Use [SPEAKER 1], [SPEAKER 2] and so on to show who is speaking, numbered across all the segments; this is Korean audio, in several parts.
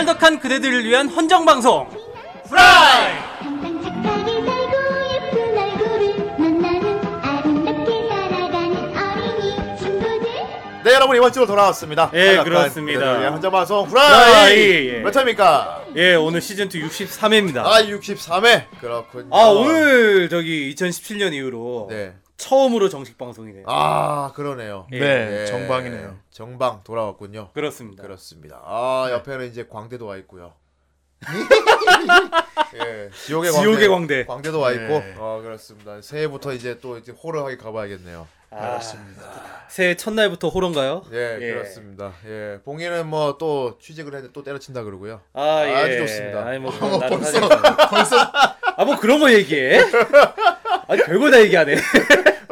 [SPEAKER 1] 탈덕한 그대들을 위한 헌정 방송. 프라이.
[SPEAKER 2] 네 여러분 이번 주로 돌아왔습니다.
[SPEAKER 1] 예,
[SPEAKER 2] 탈락한
[SPEAKER 1] 그렇습니다.
[SPEAKER 2] 그대들의 헌정 방송
[SPEAKER 1] 프라이,
[SPEAKER 2] 후라이
[SPEAKER 1] 예.
[SPEAKER 2] 몇 회입니까?
[SPEAKER 1] 예, 오늘 시즌 2 63회입니다.
[SPEAKER 2] 아 63회 그렇군요.
[SPEAKER 1] 아 오늘 저기 2017년 이후로
[SPEAKER 2] 네.
[SPEAKER 1] 처음으로 정식 방송이네요.
[SPEAKER 2] 아 그러네요.
[SPEAKER 1] 예.
[SPEAKER 3] 네,
[SPEAKER 2] 예,
[SPEAKER 3] 정방이네요.
[SPEAKER 2] 정방 돌아왔군요.
[SPEAKER 1] 그렇습니다.
[SPEAKER 2] 그렇습니다. 아
[SPEAKER 1] 네.
[SPEAKER 2] 옆에는 이제 광대도 와 있고요. 예, 지옥의,
[SPEAKER 1] 지옥의 광대.
[SPEAKER 2] 광대. 도와 있고,
[SPEAKER 3] 네.
[SPEAKER 2] 어 그렇습니다. 새해부터 이제 또 이제 호러하게 가봐야겠네요.
[SPEAKER 1] 아, 새해 첫날부터 호런가요?
[SPEAKER 2] 예,
[SPEAKER 1] 예.
[SPEAKER 2] 그렇습니다. 예, 봉이는 뭐 또 취직을 했는데 또 때려친다 그러고요.
[SPEAKER 1] 아, 예.
[SPEAKER 2] 아주 좋습니다.
[SPEAKER 1] 아니 뭐 나름
[SPEAKER 3] 벌써
[SPEAKER 1] 사정-
[SPEAKER 3] 벌써
[SPEAKER 1] 아뭐 그런 거 얘기해? 아니 별거 다 얘기하네.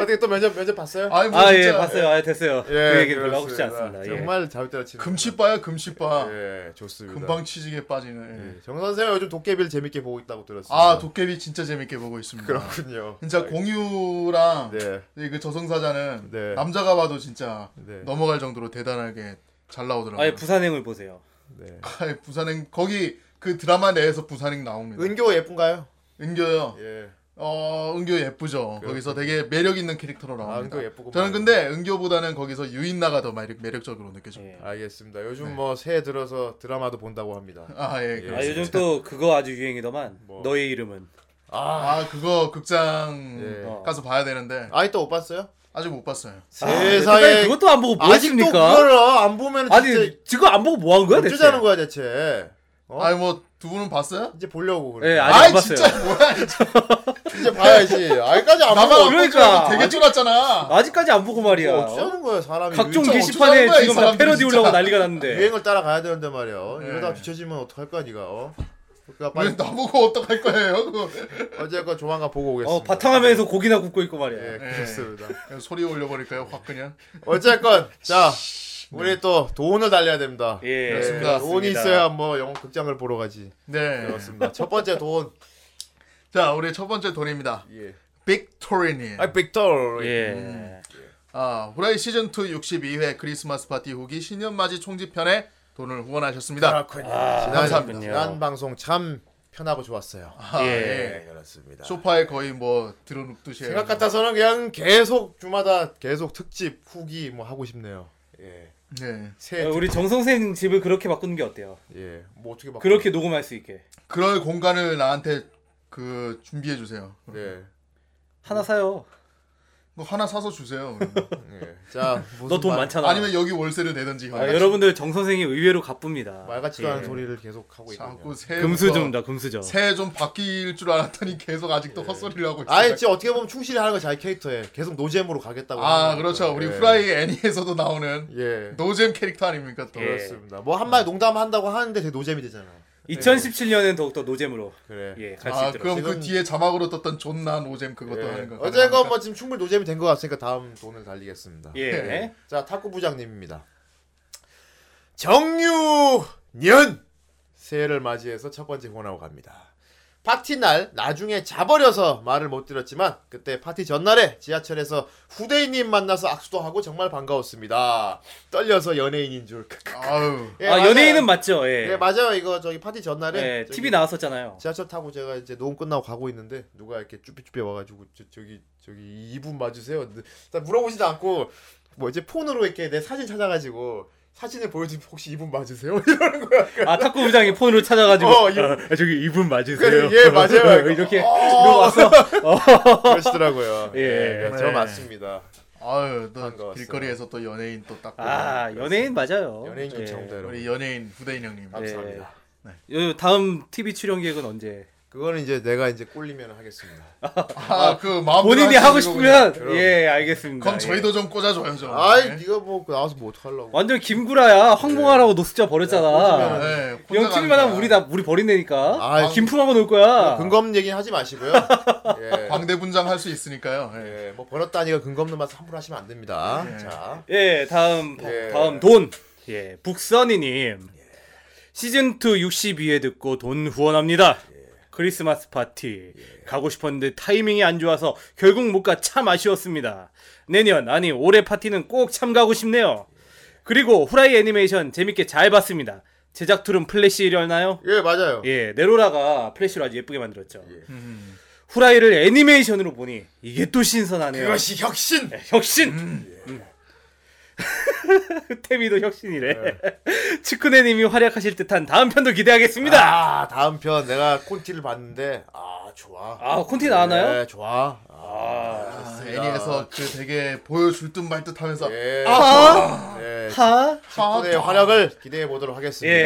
[SPEAKER 2] 어떻게 또 면접 면접 봤어요?
[SPEAKER 3] 아니 뭐
[SPEAKER 1] 아예
[SPEAKER 3] 진짜
[SPEAKER 1] 봤어요. 아 됐어요. 그 얘기 별로 하고 싶지. 않습니다. 예.
[SPEAKER 2] 정말 잘 때려치는.
[SPEAKER 3] 금치빠야 금치빠.
[SPEAKER 2] 예, 좋습니다.
[SPEAKER 3] 금방 취직에 빠지는.
[SPEAKER 2] 예. 정 선생 요즘 도깨비를 재밌게 보고 있다고 들었습니다.
[SPEAKER 3] 아 도깨비 진짜 재밌게 보고 있습니다.
[SPEAKER 2] 그렇군요.
[SPEAKER 3] 진짜 공유랑
[SPEAKER 2] 네.
[SPEAKER 3] 그 저승사자는
[SPEAKER 2] 네.
[SPEAKER 3] 남자가 봐도 진짜
[SPEAKER 2] 네.
[SPEAKER 3] 넘어갈 정도로 대단하게 잘 나오더라고요.
[SPEAKER 1] 아예 부산행을 보세요.
[SPEAKER 2] 네.
[SPEAKER 3] 아예 부산행 거기 그 드라마 내에서 부산행 나옵니다.
[SPEAKER 2] 은교 예쁜가요?
[SPEAKER 3] 은교요.
[SPEAKER 2] 예.
[SPEAKER 3] 어 은교 예쁘죠. 거기서 되게 매력 있는 캐릭터로
[SPEAKER 2] 아,
[SPEAKER 3] 나옵니다.
[SPEAKER 2] 은교 예쁘고.
[SPEAKER 3] 저는 근데 은교보다는 거기서 유인나가 더 매력, 매력적으로 느껴져요.
[SPEAKER 1] 예.
[SPEAKER 2] 알겠습니다. 요즘
[SPEAKER 3] 네.
[SPEAKER 2] 뭐 새해 들어서 드라마도 본다고 합니다.
[SPEAKER 3] 아 예.
[SPEAKER 2] 예.
[SPEAKER 1] 아
[SPEAKER 3] 그렇습니다.
[SPEAKER 1] 요즘 또 그거 아주 유행이더만.
[SPEAKER 2] 뭐.
[SPEAKER 1] 너의 이름은.
[SPEAKER 2] 아,
[SPEAKER 3] 아 그거 극장
[SPEAKER 2] 예.
[SPEAKER 1] 어.
[SPEAKER 3] 가서 봐야 되는데
[SPEAKER 2] 또못 봤어요?
[SPEAKER 3] 아직 못 봤어요.
[SPEAKER 2] 세상에
[SPEAKER 1] 그것도 안 보고 뭐
[SPEAKER 2] 아직도? 그걸 안 보면
[SPEAKER 1] 아니
[SPEAKER 2] 진짜
[SPEAKER 1] 지금 안 보고 뭐 한 거야 대체?
[SPEAKER 2] 어쩌자는 거야 대체. 어?
[SPEAKER 3] 아니 뭐 두 분은 봤어요?
[SPEAKER 2] 이제 보려고 그래.
[SPEAKER 1] 예, 아직 안
[SPEAKER 3] 아이
[SPEAKER 1] 봤어요.
[SPEAKER 3] 진짜 뭐야
[SPEAKER 2] 이제 봐야지. 아직까지 안
[SPEAKER 3] 나만
[SPEAKER 2] 보고
[SPEAKER 3] 안
[SPEAKER 1] 그러니까.
[SPEAKER 3] 되게 쫄았잖아.
[SPEAKER 1] 아직까지 안 보고 말이야.
[SPEAKER 2] 뭐 어쩌자는 거야 사람이.
[SPEAKER 1] 각종 게시판에
[SPEAKER 3] 거야, 이
[SPEAKER 1] 지금 다
[SPEAKER 3] 사람들
[SPEAKER 1] 패러디
[SPEAKER 3] 진짜.
[SPEAKER 1] 올라고 난리가 났는데.
[SPEAKER 2] 유행을 따라가야 되는데 말이야. 어?
[SPEAKER 3] 네.
[SPEAKER 2] 이러다 뒤처지면 어떡할 거야 네가. 어? 그러니까
[SPEAKER 3] 왜
[SPEAKER 2] 빨리
[SPEAKER 3] 나보고 어떡할 거예요? 그거.
[SPEAKER 2] 어쨌건 조만간 보고 오겠습니다.
[SPEAKER 1] 어 바탕화면에서 고기나 굽고 있고 말이야.
[SPEAKER 2] 예,
[SPEAKER 3] 네.
[SPEAKER 2] 그렇습니다.
[SPEAKER 3] 그냥 소리 올려버릴까요? 확 그냥.
[SPEAKER 2] 어쨌건 자 우리 또 돈을 달려야 됩니다.
[SPEAKER 1] 예,
[SPEAKER 3] 그렇습니다.
[SPEAKER 2] 돈이 있어야 뭐 영화 극장을 보러 가지.
[SPEAKER 3] 네.
[SPEAKER 2] 그렇습니다. 첫 번째 돈.
[SPEAKER 3] 자 우리 첫 번째 돈입니다.
[SPEAKER 2] 예.
[SPEAKER 3] 빅토리님.
[SPEAKER 2] 아 빅토리.
[SPEAKER 1] 예.
[SPEAKER 3] 아 후라이 시즌 2 62회 크리스마스 파티 후기 신년 맞이 총집편에 돈을 후원하셨습니다.
[SPEAKER 2] 그렇군요.
[SPEAKER 1] 아,
[SPEAKER 2] 지난,
[SPEAKER 1] 감사합니다.
[SPEAKER 2] 지난 방송 참 편하고 좋았어요.
[SPEAKER 3] 아,
[SPEAKER 1] 예.
[SPEAKER 2] 네,
[SPEAKER 3] 예.
[SPEAKER 2] 그렇습니다.
[SPEAKER 3] 소파에 거의 뭐 들어눕듯이.
[SPEAKER 2] 생각. 같아서는 그냥 계속 주마다 계속 특집 후기 뭐 하고 싶네요. 예.
[SPEAKER 3] 네.
[SPEAKER 2] 새
[SPEAKER 1] 어, 우리 정 선생 집을 그렇게 바꾸는 게 어때요?
[SPEAKER 2] 예. 뭐 어떻게 막
[SPEAKER 1] 그렇게 녹음할 수 있게
[SPEAKER 3] 그럴 공간을 나한테 그 준비해 주세요.
[SPEAKER 2] 네.
[SPEAKER 1] 하나 사요.
[SPEAKER 3] 뭐 하나 사서 주세요.
[SPEAKER 2] 예. 자,
[SPEAKER 1] 너 돈 많잖아.
[SPEAKER 3] 아니면 여기 월세를 내든지.
[SPEAKER 1] 아, 여러분들 정 선생이 의외로 가쁩니다.
[SPEAKER 2] 말같지도
[SPEAKER 1] 예.
[SPEAKER 2] 않은 소리를 계속 하고
[SPEAKER 3] 새해
[SPEAKER 1] 금수저입니다. 금수저.
[SPEAKER 3] 새해 좀 바뀔 줄 알았더니 계속 아직도 헛소리를 하고 있어요.
[SPEAKER 2] 아니, 진짜 어떻게 보면 충실히 하는 거 자기 캐릭터에 계속 노잼으로 가겠다고.
[SPEAKER 3] 아, 그렇죠. 우리
[SPEAKER 2] 예.
[SPEAKER 3] 후라이 애니에서도 나오는
[SPEAKER 2] 예.
[SPEAKER 3] 노잼 캐릭터 아닙니까 또.
[SPEAKER 1] 예.
[SPEAKER 2] 그렇습니다. 뭐 한마디 농담한다고 하는데 되게 노잼이 되잖아요.
[SPEAKER 1] 2017년엔 더욱더 노잼으로
[SPEAKER 2] 그래.
[SPEAKER 1] 예, 갈 수
[SPEAKER 3] 아,
[SPEAKER 1] 있도록.
[SPEAKER 3] 그럼
[SPEAKER 2] 지금-
[SPEAKER 3] 그 뒤에 자막으로 떴던 존나 노잼 그것도
[SPEAKER 2] 예.
[SPEAKER 3] 하는 거.
[SPEAKER 2] 어쨌건 뭐 지금 충분히 노잼이 된 것 같으니까 다음 돈을 달리겠습니다.
[SPEAKER 1] 예.
[SPEAKER 3] 네.
[SPEAKER 2] 자, 탁구 부장님입니다. 정유년 새해를 맞이해서 첫 번째 후원하고 갑니다. 파티 날 나중에 자버려서 말을 못 드렸지만 그때 파티 전날에 지하철에서 후대인님 만나서 악수도 하고 정말 반가웠습니다. 떨려서 연예인인 줄.
[SPEAKER 3] 아유.
[SPEAKER 2] 예,
[SPEAKER 1] 아,
[SPEAKER 2] 맞아요.
[SPEAKER 1] 연예인은 맞죠. 예.
[SPEAKER 2] 예 맞아요. 이거 저기 파티 전날에
[SPEAKER 1] 예,
[SPEAKER 2] 저기
[SPEAKER 1] TV 나왔었잖아요.
[SPEAKER 2] 지하철 타고 제가 이제 녹음 끝나고 가고 있는데 누가 이렇게 쭈삐쭈삐 와가지고 저, 저기 저기 이분 맞으세요? 나 물어보지도 않고 뭐 이제 폰으로 이렇게 내 사진 찾아가지고 사진을 보여주면 혹시 이분 맞으세요? 이러는 거야.
[SPEAKER 1] 아 탁구 부장이 폰으로 찾아가지고
[SPEAKER 2] 어, 이거-
[SPEAKER 1] 아, 저기 이분 맞으세요?
[SPEAKER 2] 그래, 예, 맞아요.
[SPEAKER 1] 이렇게
[SPEAKER 2] 어.
[SPEAKER 1] 왔어.
[SPEAKER 2] 그러시더라고요.
[SPEAKER 1] 예.
[SPEAKER 2] 예, 저
[SPEAKER 3] 네.
[SPEAKER 2] 맞습니다.
[SPEAKER 3] 아유, 또. 길거리에서 또 연예인 또 딱.
[SPEAKER 1] 아 연예인 맞아요.
[SPEAKER 2] 연예인
[SPEAKER 1] 예.
[SPEAKER 2] 김청대 여러분.
[SPEAKER 3] 우리 연예인 후대인 형님.
[SPEAKER 2] 감사합니다.
[SPEAKER 1] 요 다음 TV 출연 계획은 언제?
[SPEAKER 2] 그거는 이제 내가 이제 꼴리면 하겠습니다.
[SPEAKER 3] 아, 그 마음
[SPEAKER 1] 본인이 하고 싶으면
[SPEAKER 2] 그럼.
[SPEAKER 1] 예 알겠습니다.
[SPEAKER 3] 그럼
[SPEAKER 1] 예.
[SPEAKER 3] 저희도 좀 꽂아줘요 좀.
[SPEAKER 2] 아이
[SPEAKER 3] 네.
[SPEAKER 2] 네가 뭐 나와서 뭐 어떡하려고.
[SPEAKER 1] 완전 김구라야 황봉하라고 노숙자 버렸잖아.
[SPEAKER 3] 네,
[SPEAKER 1] 영 TV만 하면
[SPEAKER 3] 갑니다.
[SPEAKER 1] 우리 다 우리 버린다니까.
[SPEAKER 2] 아,
[SPEAKER 1] 김풍하고 놀 거야.
[SPEAKER 2] 근거 없는 얘기는 하지 마시고요. 예.
[SPEAKER 3] 광대 분장 할 수 있으니까요. 예.
[SPEAKER 2] 예, 뭐 버렸다니까 근거 없는 말씀 함부로 하시면 안 됩니다.
[SPEAKER 3] 예.
[SPEAKER 2] 자,
[SPEAKER 1] 예, 다음
[SPEAKER 2] 예.
[SPEAKER 1] 다음 돈. 예, 북선이님. 시즌 2 62회 듣고 돈 후원합니다. 크리스마스 파티 가고 싶었는데 타이밍이 안 좋아서 결국 못 가 참 아쉬웠습니다. 내년 아니 올해 파티는 꼭 참가하고 싶네요. 그리고 후라이 애니메이션 재밌게 잘 봤습니다. 제작 툴은 플래시였나요?
[SPEAKER 2] 예 맞아요.
[SPEAKER 1] 예, 네로라가 플래시로 아주 예쁘게 만들었죠.
[SPEAKER 3] 음.
[SPEAKER 1] 후라이를 애니메이션으로 보니 이게 또 신선하네요.
[SPEAKER 2] 그것이 혁신.
[SPEAKER 1] 네, 혁신. 음. 태미도 혁신이래. 치쿠네님이 활약하실 듯한 다음 편도 기대하겠습니다.
[SPEAKER 2] 아 다음 편 내가 콘티를 봤는데 아 좋아.
[SPEAKER 1] 아, 콘티 나왔나요?
[SPEAKER 2] 네 좋아.
[SPEAKER 1] 아,
[SPEAKER 3] 아, 애니에서 그 되게 보여줄 듯 말 듯하면서
[SPEAKER 2] 예.
[SPEAKER 1] 아,
[SPEAKER 2] 네.
[SPEAKER 1] 하,
[SPEAKER 2] 직분의 활약을 기대해 보도록 하겠습니다.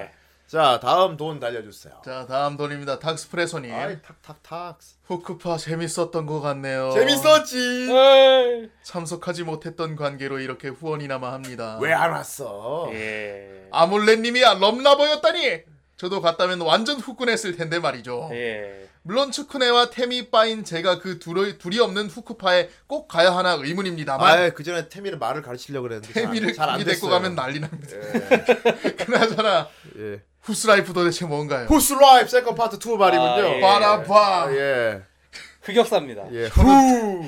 [SPEAKER 1] 예.
[SPEAKER 2] 자 다음 돈 달려주세요.
[SPEAKER 3] 자 다음 돈입니다. 닥스프레소님
[SPEAKER 2] 아이 탁탁탁.
[SPEAKER 3] 후크파 재밌었던 것 같네요.
[SPEAKER 2] 재밌었지.
[SPEAKER 1] 에이.
[SPEAKER 3] 참석하지 못했던 관계로 이렇게 후원이나마 합니다.
[SPEAKER 2] 왜 안 왔어?
[SPEAKER 1] 예.
[SPEAKER 3] 아몰레님이 럼라버였다니. 저도 갔다면 완전 후끈했을 텐데 말이죠.
[SPEAKER 1] 예.
[SPEAKER 3] 물론 츠쿠네와 테미 빠인 제가 그 둘이, 둘이 없는 후크파에 꼭 가야 하나 의문입니다만
[SPEAKER 2] 아 그 전에 태미를 말을 가르치려고 그랬는데
[SPEAKER 3] 테미를
[SPEAKER 2] 잘안
[SPEAKER 3] 데리고. 가면 난리 납니다. 그나저나
[SPEAKER 2] 예.
[SPEAKER 3] Who's Life 도대체 뭔가요?
[SPEAKER 2] Who's Life second 파트 2 말이군요.
[SPEAKER 1] 아, 예.
[SPEAKER 3] 바라봐
[SPEAKER 2] 예.
[SPEAKER 1] 흑역사입니다.
[SPEAKER 2] 예. 후.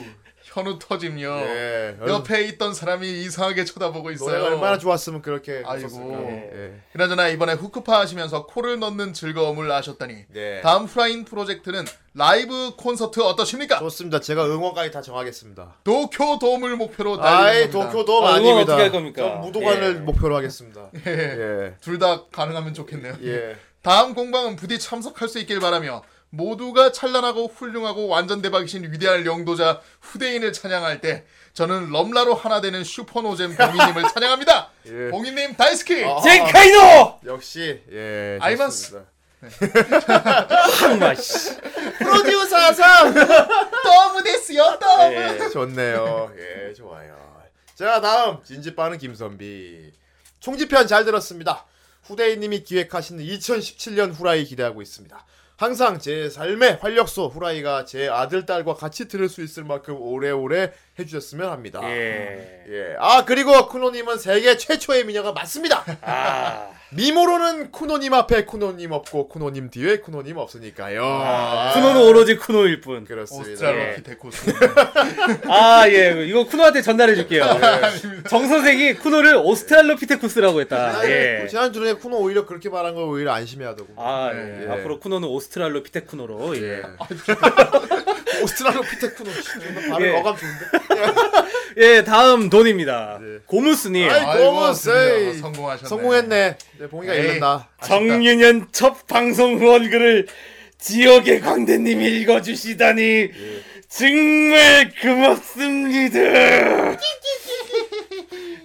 [SPEAKER 3] 현우 터짐요.
[SPEAKER 2] 예.
[SPEAKER 3] 옆에 있던 사람이 이상하게 쳐다보고 있어요.
[SPEAKER 2] 노래가 얼마나 좋았으면 그렇게
[SPEAKER 3] 아이고.
[SPEAKER 2] 했었을까. 예.
[SPEAKER 3] 그나저나 이번에 후크파 하시면서 코를 넣는 즐거움을 아셨다니
[SPEAKER 2] 네.
[SPEAKER 3] 다음 후라인 프로젝트는 라이브 콘서트 어떠십니까?
[SPEAKER 2] 좋습니다. 제가 응원까지 다 정하겠습니다.
[SPEAKER 3] 도쿄 돔을 목표로 달리는
[SPEAKER 2] 도쿄 돔
[SPEAKER 1] 아,
[SPEAKER 2] 아닙니다.
[SPEAKER 1] 어떻게 할 겁니까?
[SPEAKER 2] 전 무도관을
[SPEAKER 1] 예.
[SPEAKER 2] 목표로 하겠습니다. 예.
[SPEAKER 3] 둘다 가능하면 좋겠네요.
[SPEAKER 2] 예.
[SPEAKER 3] 다음 공방은 부디 참석할 수 있길 바라며 모두가 찬란하고 훌륭하고 완전 대박이신 위대한 영도자 후대인을 찬양할 때 저는 럼라로 하나 되는 슈퍼노잼 봉이님을 찬양합니다.
[SPEAKER 2] 예.
[SPEAKER 3] 봉이님 다이스키.
[SPEAKER 2] 아.
[SPEAKER 1] 젠카이노!
[SPEAKER 2] 역시 예.
[SPEAKER 3] 아이만스.
[SPEAKER 2] 좋습니다.
[SPEAKER 1] 한마 씨.
[SPEAKER 2] 프로듀서상
[SPEAKER 3] 더무 데스요 더무.
[SPEAKER 1] 예.
[SPEAKER 2] 좋네요. 예, 좋아요. 자, 다음 진지빠는 김선비. 총지편 잘 들었습니다. 후대인님이 기획하시는 2017년 후라이 기대하고 있습니다. 항상 제 삶의 활력소 후라이가 제 아들 딸과 같이 들을 수 있을 만큼 오래오래 해주셨으면 합니다.
[SPEAKER 1] 예.
[SPEAKER 2] 예. 아 그리고 쿠노님은 세계 최초의 미녀가 맞습니다.
[SPEAKER 1] 아.
[SPEAKER 2] 미모로는 쿠노님 앞에 쿠노님 없고 쿠노님 뒤에 쿠노님 없으니까요. 아,
[SPEAKER 1] 쿠노는 오로지 쿠노일 뿐.
[SPEAKER 2] 그렇습니다.
[SPEAKER 3] 오스트랄로피테쿠스.
[SPEAKER 1] 아, 예. 이거 쿠노한테 전달해 줄게요. 정 선생이 쿠노를 오스트랄로피테쿠스라고 했다. 예.
[SPEAKER 2] 지난주에 쿠노 오히려 그렇게 말한 걸 오히려 안심해하더군.
[SPEAKER 1] 아, 예.
[SPEAKER 2] 예.
[SPEAKER 1] 앞으로 쿠노는 오스트랄로피테쿠노로. 예.
[SPEAKER 2] 오스트랄로피테쿠노 발음
[SPEAKER 1] 예.
[SPEAKER 2] 어감 좋은데.
[SPEAKER 1] 예, 다음 돈입니다. 고무스님.
[SPEAKER 2] 아이,
[SPEAKER 3] 아이고. 드디어 성공하셨네.
[SPEAKER 2] 성공했네. 네, 봉이가
[SPEAKER 3] 에이.
[SPEAKER 2] 읽는다.
[SPEAKER 1] 정유년 첫 방송 후원글을 지역의 광대님이 읽어주시다니 정말 고맙습니다.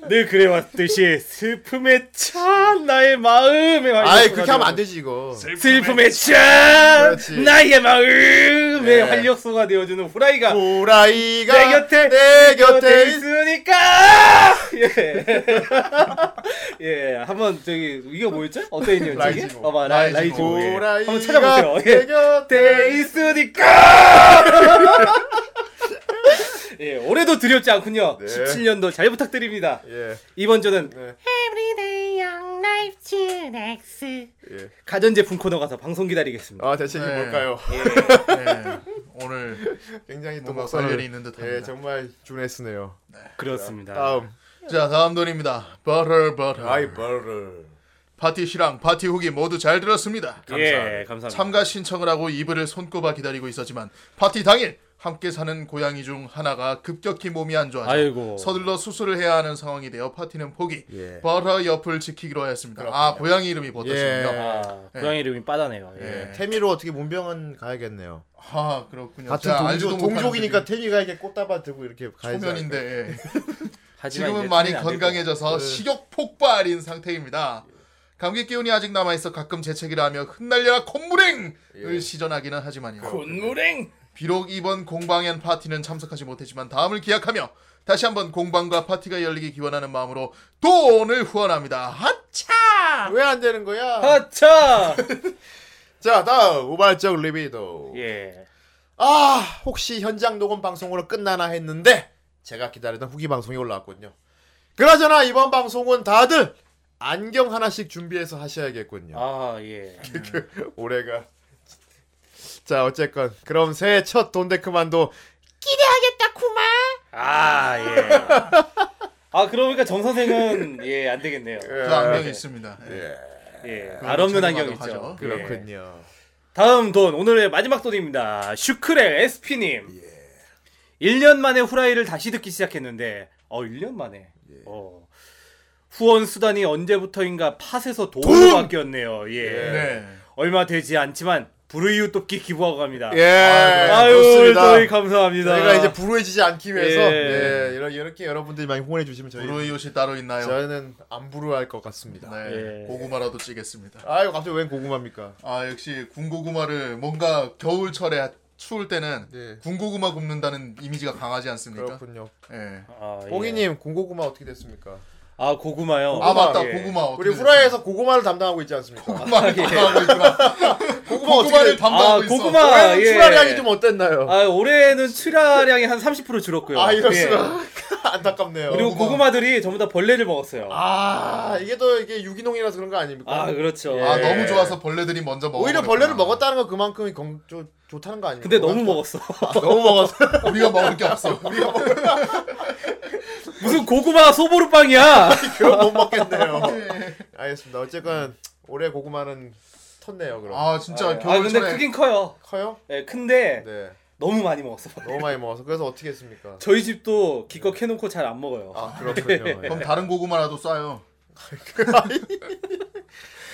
[SPEAKER 1] 늘 그래왔듯이 슬픔에 찬 나의 마음에
[SPEAKER 2] 아이
[SPEAKER 1] 활력소가
[SPEAKER 2] 그렇게 하면
[SPEAKER 1] 되어-
[SPEAKER 2] 안 되지 이거.
[SPEAKER 1] 슬픔에 찬
[SPEAKER 2] 그렇지.
[SPEAKER 1] 나의 마음에
[SPEAKER 2] 네.
[SPEAKER 1] 활력소가 되어주는 후라이가
[SPEAKER 2] 후라이가
[SPEAKER 1] 내 곁에
[SPEAKER 2] 내 곁에
[SPEAKER 1] 곁에
[SPEAKER 2] 있...
[SPEAKER 1] 있으니까 예. 예 한번 저기 이거 뭐였죠? 어떤 인이었지?
[SPEAKER 2] 라이지모.
[SPEAKER 1] 봐봐 라-
[SPEAKER 3] 라이지모.
[SPEAKER 1] 라이지모 예.
[SPEAKER 2] 후라이가
[SPEAKER 1] 한번 찾아보세요
[SPEAKER 2] 내
[SPEAKER 1] 예.
[SPEAKER 2] 곁에
[SPEAKER 1] 돼 있으니까 예 올해도 두렵지 않군요
[SPEAKER 2] 네.
[SPEAKER 1] 17년도 잘 부탁드립니다
[SPEAKER 2] 예.
[SPEAKER 1] 이번 주는
[SPEAKER 2] 네.
[SPEAKER 4] Everyday Young Life Tunex
[SPEAKER 2] 예.
[SPEAKER 1] 가전제품 코너 가서 방송 기다리겠습니다
[SPEAKER 2] 아 대체 이게
[SPEAKER 3] 네.
[SPEAKER 2] 뭘까요?
[SPEAKER 3] 네. 오늘
[SPEAKER 2] 굉장히 또
[SPEAKER 3] 뭔가
[SPEAKER 2] 목소리를
[SPEAKER 3] 관련이 있는 듯합니다.
[SPEAKER 2] 예, 정말 준했으네요.
[SPEAKER 1] 그렇습니다
[SPEAKER 2] 다음
[SPEAKER 3] 자 다음 돈입니다. 버터 버터.
[SPEAKER 2] 아이 버를
[SPEAKER 3] 파티 시랑 파티 후기 모두 잘 들었습니다.
[SPEAKER 1] 예 감사합니다
[SPEAKER 3] 참가 신청을 하고 이불을 손꼽아 기다리고 있었지만 파티 당일 함께 사는 고양이 중 하나가 급격히 몸이 안 좋아져
[SPEAKER 1] 아이고
[SPEAKER 3] 서둘러 수술을 해야 하는 상황이 되어 파티는 포기.
[SPEAKER 2] 예.
[SPEAKER 3] 버터 옆을 지키기로 했습니다. 아 고양이 이름이 버터시군요.
[SPEAKER 2] 예.
[SPEAKER 1] 아 고양이 이름이 빠다네요 예.
[SPEAKER 2] 태미로 어떻게 문병은 가야겠네요.
[SPEAKER 3] 아 그렇군요.
[SPEAKER 2] 같은
[SPEAKER 3] 제가
[SPEAKER 2] 동족, 동족이니까 태미가 이렇게 꽃다발 들고 이렇게 가야지.
[SPEAKER 3] 초면인데 예. 지금은 많이 건강해져서 식욕 폭발인 상태입니다. 감기 기운이 아직 남아있어 가끔 재채기를 하며 흩날려라 콧물행을
[SPEAKER 2] 예.
[SPEAKER 3] 시전하기는 하지만요.
[SPEAKER 1] 곤무랭
[SPEAKER 3] 비록 이번 공방엔 파티는 참석하지 못했지만 다음을 기약하며 다시 한번 공방과 파티가 열리기 기원하는 마음으로 돈을 후원합니다. 하차!
[SPEAKER 2] 왜 안 되는 거야?
[SPEAKER 1] 하차
[SPEAKER 2] 자 다음 우발적 리비도.
[SPEAKER 1] 예
[SPEAKER 2] 아 혹시 현장 녹음 방송으로 끝나나 했는데 제가 기다리던 후기 방송이 올라왔군요. 그나저나 이번 방송은 다들 안경 하나씩 준비해서 하셔야겠군요.
[SPEAKER 1] 아, 예.
[SPEAKER 2] 올해가 자 어쨌건 그럼 새해 첫 돈데크만도
[SPEAKER 1] 아, 예. 아, 그러니까 정 선생은 예, 안 되겠네요.
[SPEAKER 3] 저 안경이 있습니다. 예.
[SPEAKER 2] 예.
[SPEAKER 1] 예, 없는
[SPEAKER 3] 저렴하다고
[SPEAKER 1] 안경 있죠.
[SPEAKER 3] 하죠.
[SPEAKER 1] 예.
[SPEAKER 2] 그렇군요.
[SPEAKER 1] 다음 돈 오늘의 마지막 돈입니다. 슈크렐 SP님.
[SPEAKER 2] 예.
[SPEAKER 1] 1년 만에 후라이를 다시 듣기 시작했는데 어 1년 만에.
[SPEAKER 2] 예.
[SPEAKER 1] 어. 후원 수단이 언제부터인가 팟에서 돈으로 바뀌었네요. 예.
[SPEAKER 3] 네.
[SPEAKER 1] 얼마 되지 않지만 불우이웃 돕기 기부하고 갑니다.
[SPEAKER 2] 예,
[SPEAKER 1] 아유,
[SPEAKER 2] 좋습니다.
[SPEAKER 1] 저희 감사합니다.
[SPEAKER 2] 저희가 이제 불우해지지 않기 위해서
[SPEAKER 1] 예.
[SPEAKER 2] 예, 이렇게, 여러분들이 많이 후원해 주시면 저희
[SPEAKER 3] 브로이옷이 따로 있나요?
[SPEAKER 2] 저희는 안 불우할 것 같습니다.
[SPEAKER 3] 네.
[SPEAKER 1] 예.
[SPEAKER 3] 고구마라도 찌겠습니다.
[SPEAKER 2] 아유 갑자기 웬 고구마입니까?
[SPEAKER 3] 아 역시 군고구마를 뭔가 겨울철에 추울 때는
[SPEAKER 2] 네.
[SPEAKER 3] 군고구마 굽는다는 이미지가 강하지 않습니까?
[SPEAKER 2] 그렇군요.
[SPEAKER 3] 예.
[SPEAKER 1] 아, 예.
[SPEAKER 2] 봉이님 군고구마 어떻게 됐습니까?
[SPEAKER 1] 아 고구마요.
[SPEAKER 3] 아 맞다
[SPEAKER 1] 예.
[SPEAKER 3] 고구마
[SPEAKER 2] 우리 후라이에서 고구마를 담당하고 있지 않습니까?
[SPEAKER 3] 고구마를 담당하고 있구나.
[SPEAKER 2] 고구마
[SPEAKER 3] 고구마를
[SPEAKER 2] 됐...
[SPEAKER 3] 담당하고
[SPEAKER 1] 아,
[SPEAKER 3] 있어.
[SPEAKER 1] 고구마. 예.
[SPEAKER 2] 출하량이 좀 어땠나요?
[SPEAKER 1] 아 올해는 출하량이 한 30% 줄었고요.
[SPEAKER 2] 아, 이럴
[SPEAKER 1] 예.
[SPEAKER 2] 수가 안타깝네요.
[SPEAKER 1] 그리고
[SPEAKER 3] 고구마.
[SPEAKER 1] 고구마 들이 전부 다 벌레를 먹었어요. 아,
[SPEAKER 2] 아 이게 또 이게 유기농이라서 그런 거 아닙니까?
[SPEAKER 1] 그렇죠.
[SPEAKER 3] 아
[SPEAKER 2] 예.
[SPEAKER 3] 너무 좋아서 벌레들이 먼저 먹어.
[SPEAKER 2] 오히려 벌레를 먹었다는 건 그만큼 건 좋, 좋다는 거 아닙니까?
[SPEAKER 1] 근데 너무 먹었어.
[SPEAKER 2] 너무 먹었어.
[SPEAKER 3] 우리가 먹을 게 없어. 우리가 먹을
[SPEAKER 1] 무슨 고구마 소보루빵이야.
[SPEAKER 2] 그럼 못 먹겠네요. 알겠습니다. 어쨌건 올해 고구마는 텄네요. 그럼
[SPEAKER 3] 아 진짜
[SPEAKER 1] 아 근데
[SPEAKER 3] 겨울철에
[SPEAKER 1] 크긴 커요.
[SPEAKER 2] 커요?
[SPEAKER 1] 예, 큰데
[SPEAKER 2] 네.
[SPEAKER 1] 너무 많이 먹었어.
[SPEAKER 2] 너무 많이 먹어서 그래서 어떻게 했습니까?
[SPEAKER 1] 저희 집도 기껏 해놓고 잘 안 먹어요.
[SPEAKER 2] 아 그렇군요. 예.
[SPEAKER 3] 그럼 다른 고구마라도 쏴요.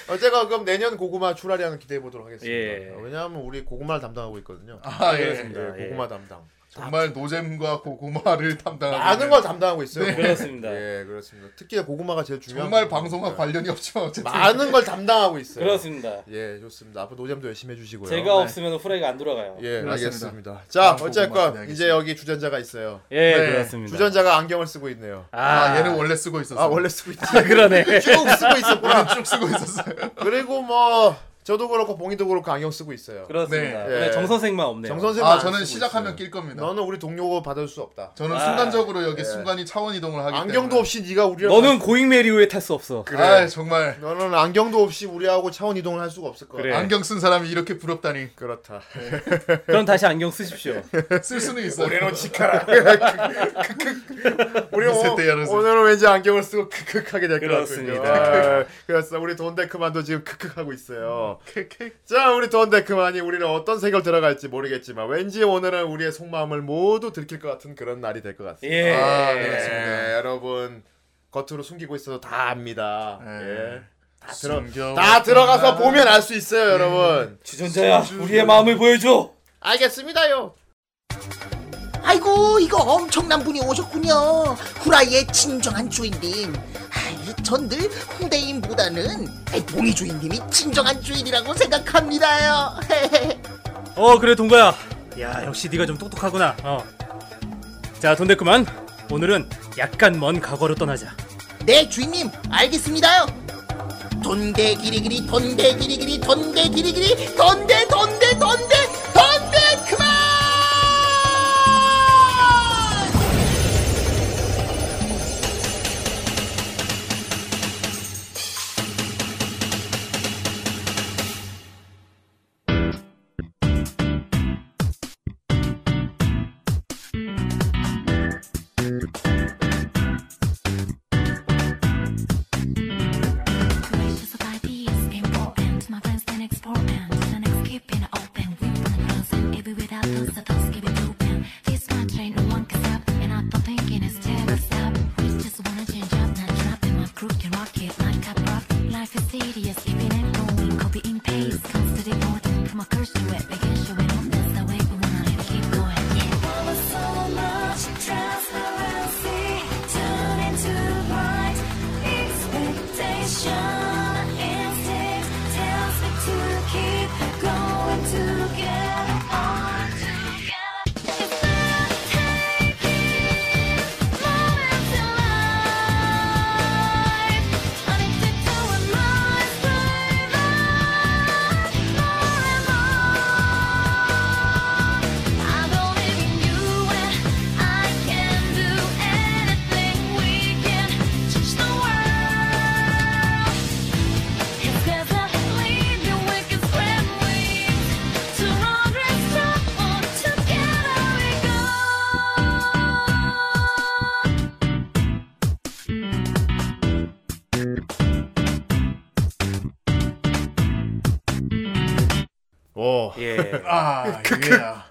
[SPEAKER 2] 어쨌건 그럼 내년 고구마 출하량 기대해 보도록 하겠습니다.
[SPEAKER 1] 예.
[SPEAKER 2] 왜냐하면 우리 고구마를 담당하고 있거든요.
[SPEAKER 3] 아 예.
[SPEAKER 1] 그렇습니다.
[SPEAKER 2] 예,
[SPEAKER 1] 예.
[SPEAKER 2] 고구마 담당.
[SPEAKER 3] 정말 노잼과 고구마를 담당하고
[SPEAKER 2] 많은 걸 담당하고 있어요.
[SPEAKER 1] 네. 그렇습니다.
[SPEAKER 2] 예, 그렇습니다. 특히 고구마가 제일 중요한.
[SPEAKER 3] 정말. 방송과 관련이 없지만 어쨌든
[SPEAKER 2] 많은 걸 담당하고 있어요.
[SPEAKER 1] 그렇습니다.
[SPEAKER 2] 예, 좋습니다. 앞으로 노잼도 열심히 해주시고요.
[SPEAKER 1] 제가 없으면 후라이가 안 돌아가요.
[SPEAKER 2] 예,
[SPEAKER 3] 그렇습니다.
[SPEAKER 2] 알겠습니다. 자, 어쨌건. 이제 여기 주전자가 있어요.
[SPEAKER 1] 예,
[SPEAKER 3] 네.
[SPEAKER 1] 그렇습니다.
[SPEAKER 2] 주전자가 안경을 쓰고 있네요.
[SPEAKER 3] 아, 얘는 원래 쓰고 있었어.
[SPEAKER 2] 아, 원래 쓰고 있지.
[SPEAKER 1] 그러네.
[SPEAKER 2] 쭉 쓰고 있었구나.
[SPEAKER 3] 쭉 쓰고 있었어요.
[SPEAKER 2] 그리고 뭐 저도 그렇고 봉이도 그렇고 안경 쓰고 있어요.
[SPEAKER 1] 그렇습니다.
[SPEAKER 3] 네.
[SPEAKER 2] 예.
[SPEAKER 1] 정 선생만 없네요.
[SPEAKER 2] 정 선생
[SPEAKER 3] 아 저는 시작하면 낄 겁니다.
[SPEAKER 2] 너는 우리 동료고 받을 수 없다.
[SPEAKER 3] 저는
[SPEAKER 1] 아.
[SPEAKER 3] 순간적으로 여기
[SPEAKER 2] 예.
[SPEAKER 3] 순간이 차원 이동을 하기
[SPEAKER 2] 안경도
[SPEAKER 3] 때문에.
[SPEAKER 2] 없이 네가 우리랑
[SPEAKER 1] 너는 고잉 메리오에 탈 수 없어.
[SPEAKER 2] 그래.
[SPEAKER 3] 아 정말
[SPEAKER 2] 너는 안경도 없이 우리하고 차원 이동을 할 수가 없을 거야.
[SPEAKER 1] 그래.
[SPEAKER 3] 안경 쓴 사람이 이렇게 부럽다니
[SPEAKER 2] 그렇다.
[SPEAKER 1] 그럼 다시 안경 쓰십시오.
[SPEAKER 3] 쓸 수는 있어요.
[SPEAKER 2] 우리는 지카라. 우리 오,
[SPEAKER 3] 세대야로서.
[SPEAKER 2] 오늘은 왠지 안경을 쓰고 크크하게 될 것 같군요.
[SPEAKER 1] 그렇습니다.
[SPEAKER 2] 아, 그렇습니다. 우리 돈데크만도 지금 크크하고 있어요. 자, 우리 돈데크만이 우리는 어떤 색을 들어갈지 모르겠지만 왠지 오늘은 우리의 속마음을 모두 들킬 것 같은 그런 날이 될 것 같습니다.
[SPEAKER 1] 예.
[SPEAKER 3] 아,
[SPEAKER 2] 예,
[SPEAKER 3] 그렇습니다.
[SPEAKER 2] 여러분 겉으로 숨기고 있어도 다 압니다.
[SPEAKER 3] 예.
[SPEAKER 2] 예. 다 들어 다 들어가서
[SPEAKER 3] 날.
[SPEAKER 2] 보면 알 수 있어요, 여러분.
[SPEAKER 1] 주전자야, 우리의 마음을 보여줘.
[SPEAKER 2] 알겠습니다요.
[SPEAKER 5] 아이고 이거 엄청난 분이 오셨군요 후라이의 진정한 주인님 전들 후대인보다는 아이, 봉이 주인님이 진정한 주인이라고 생각합니다요
[SPEAKER 1] 어, 그래 동거야. 야, 역시 네가 좀 똑똑하구나. 어. 자, 돈 됐구만. 오늘은 약간 먼 과거로 떠나자.
[SPEAKER 5] 네 주인님 알겠습니다요 돈대 기리기리 돈대 기리기리 돈대 기리기리 돈대 돈대 돈대
[SPEAKER 3] 아,
[SPEAKER 1] yeah.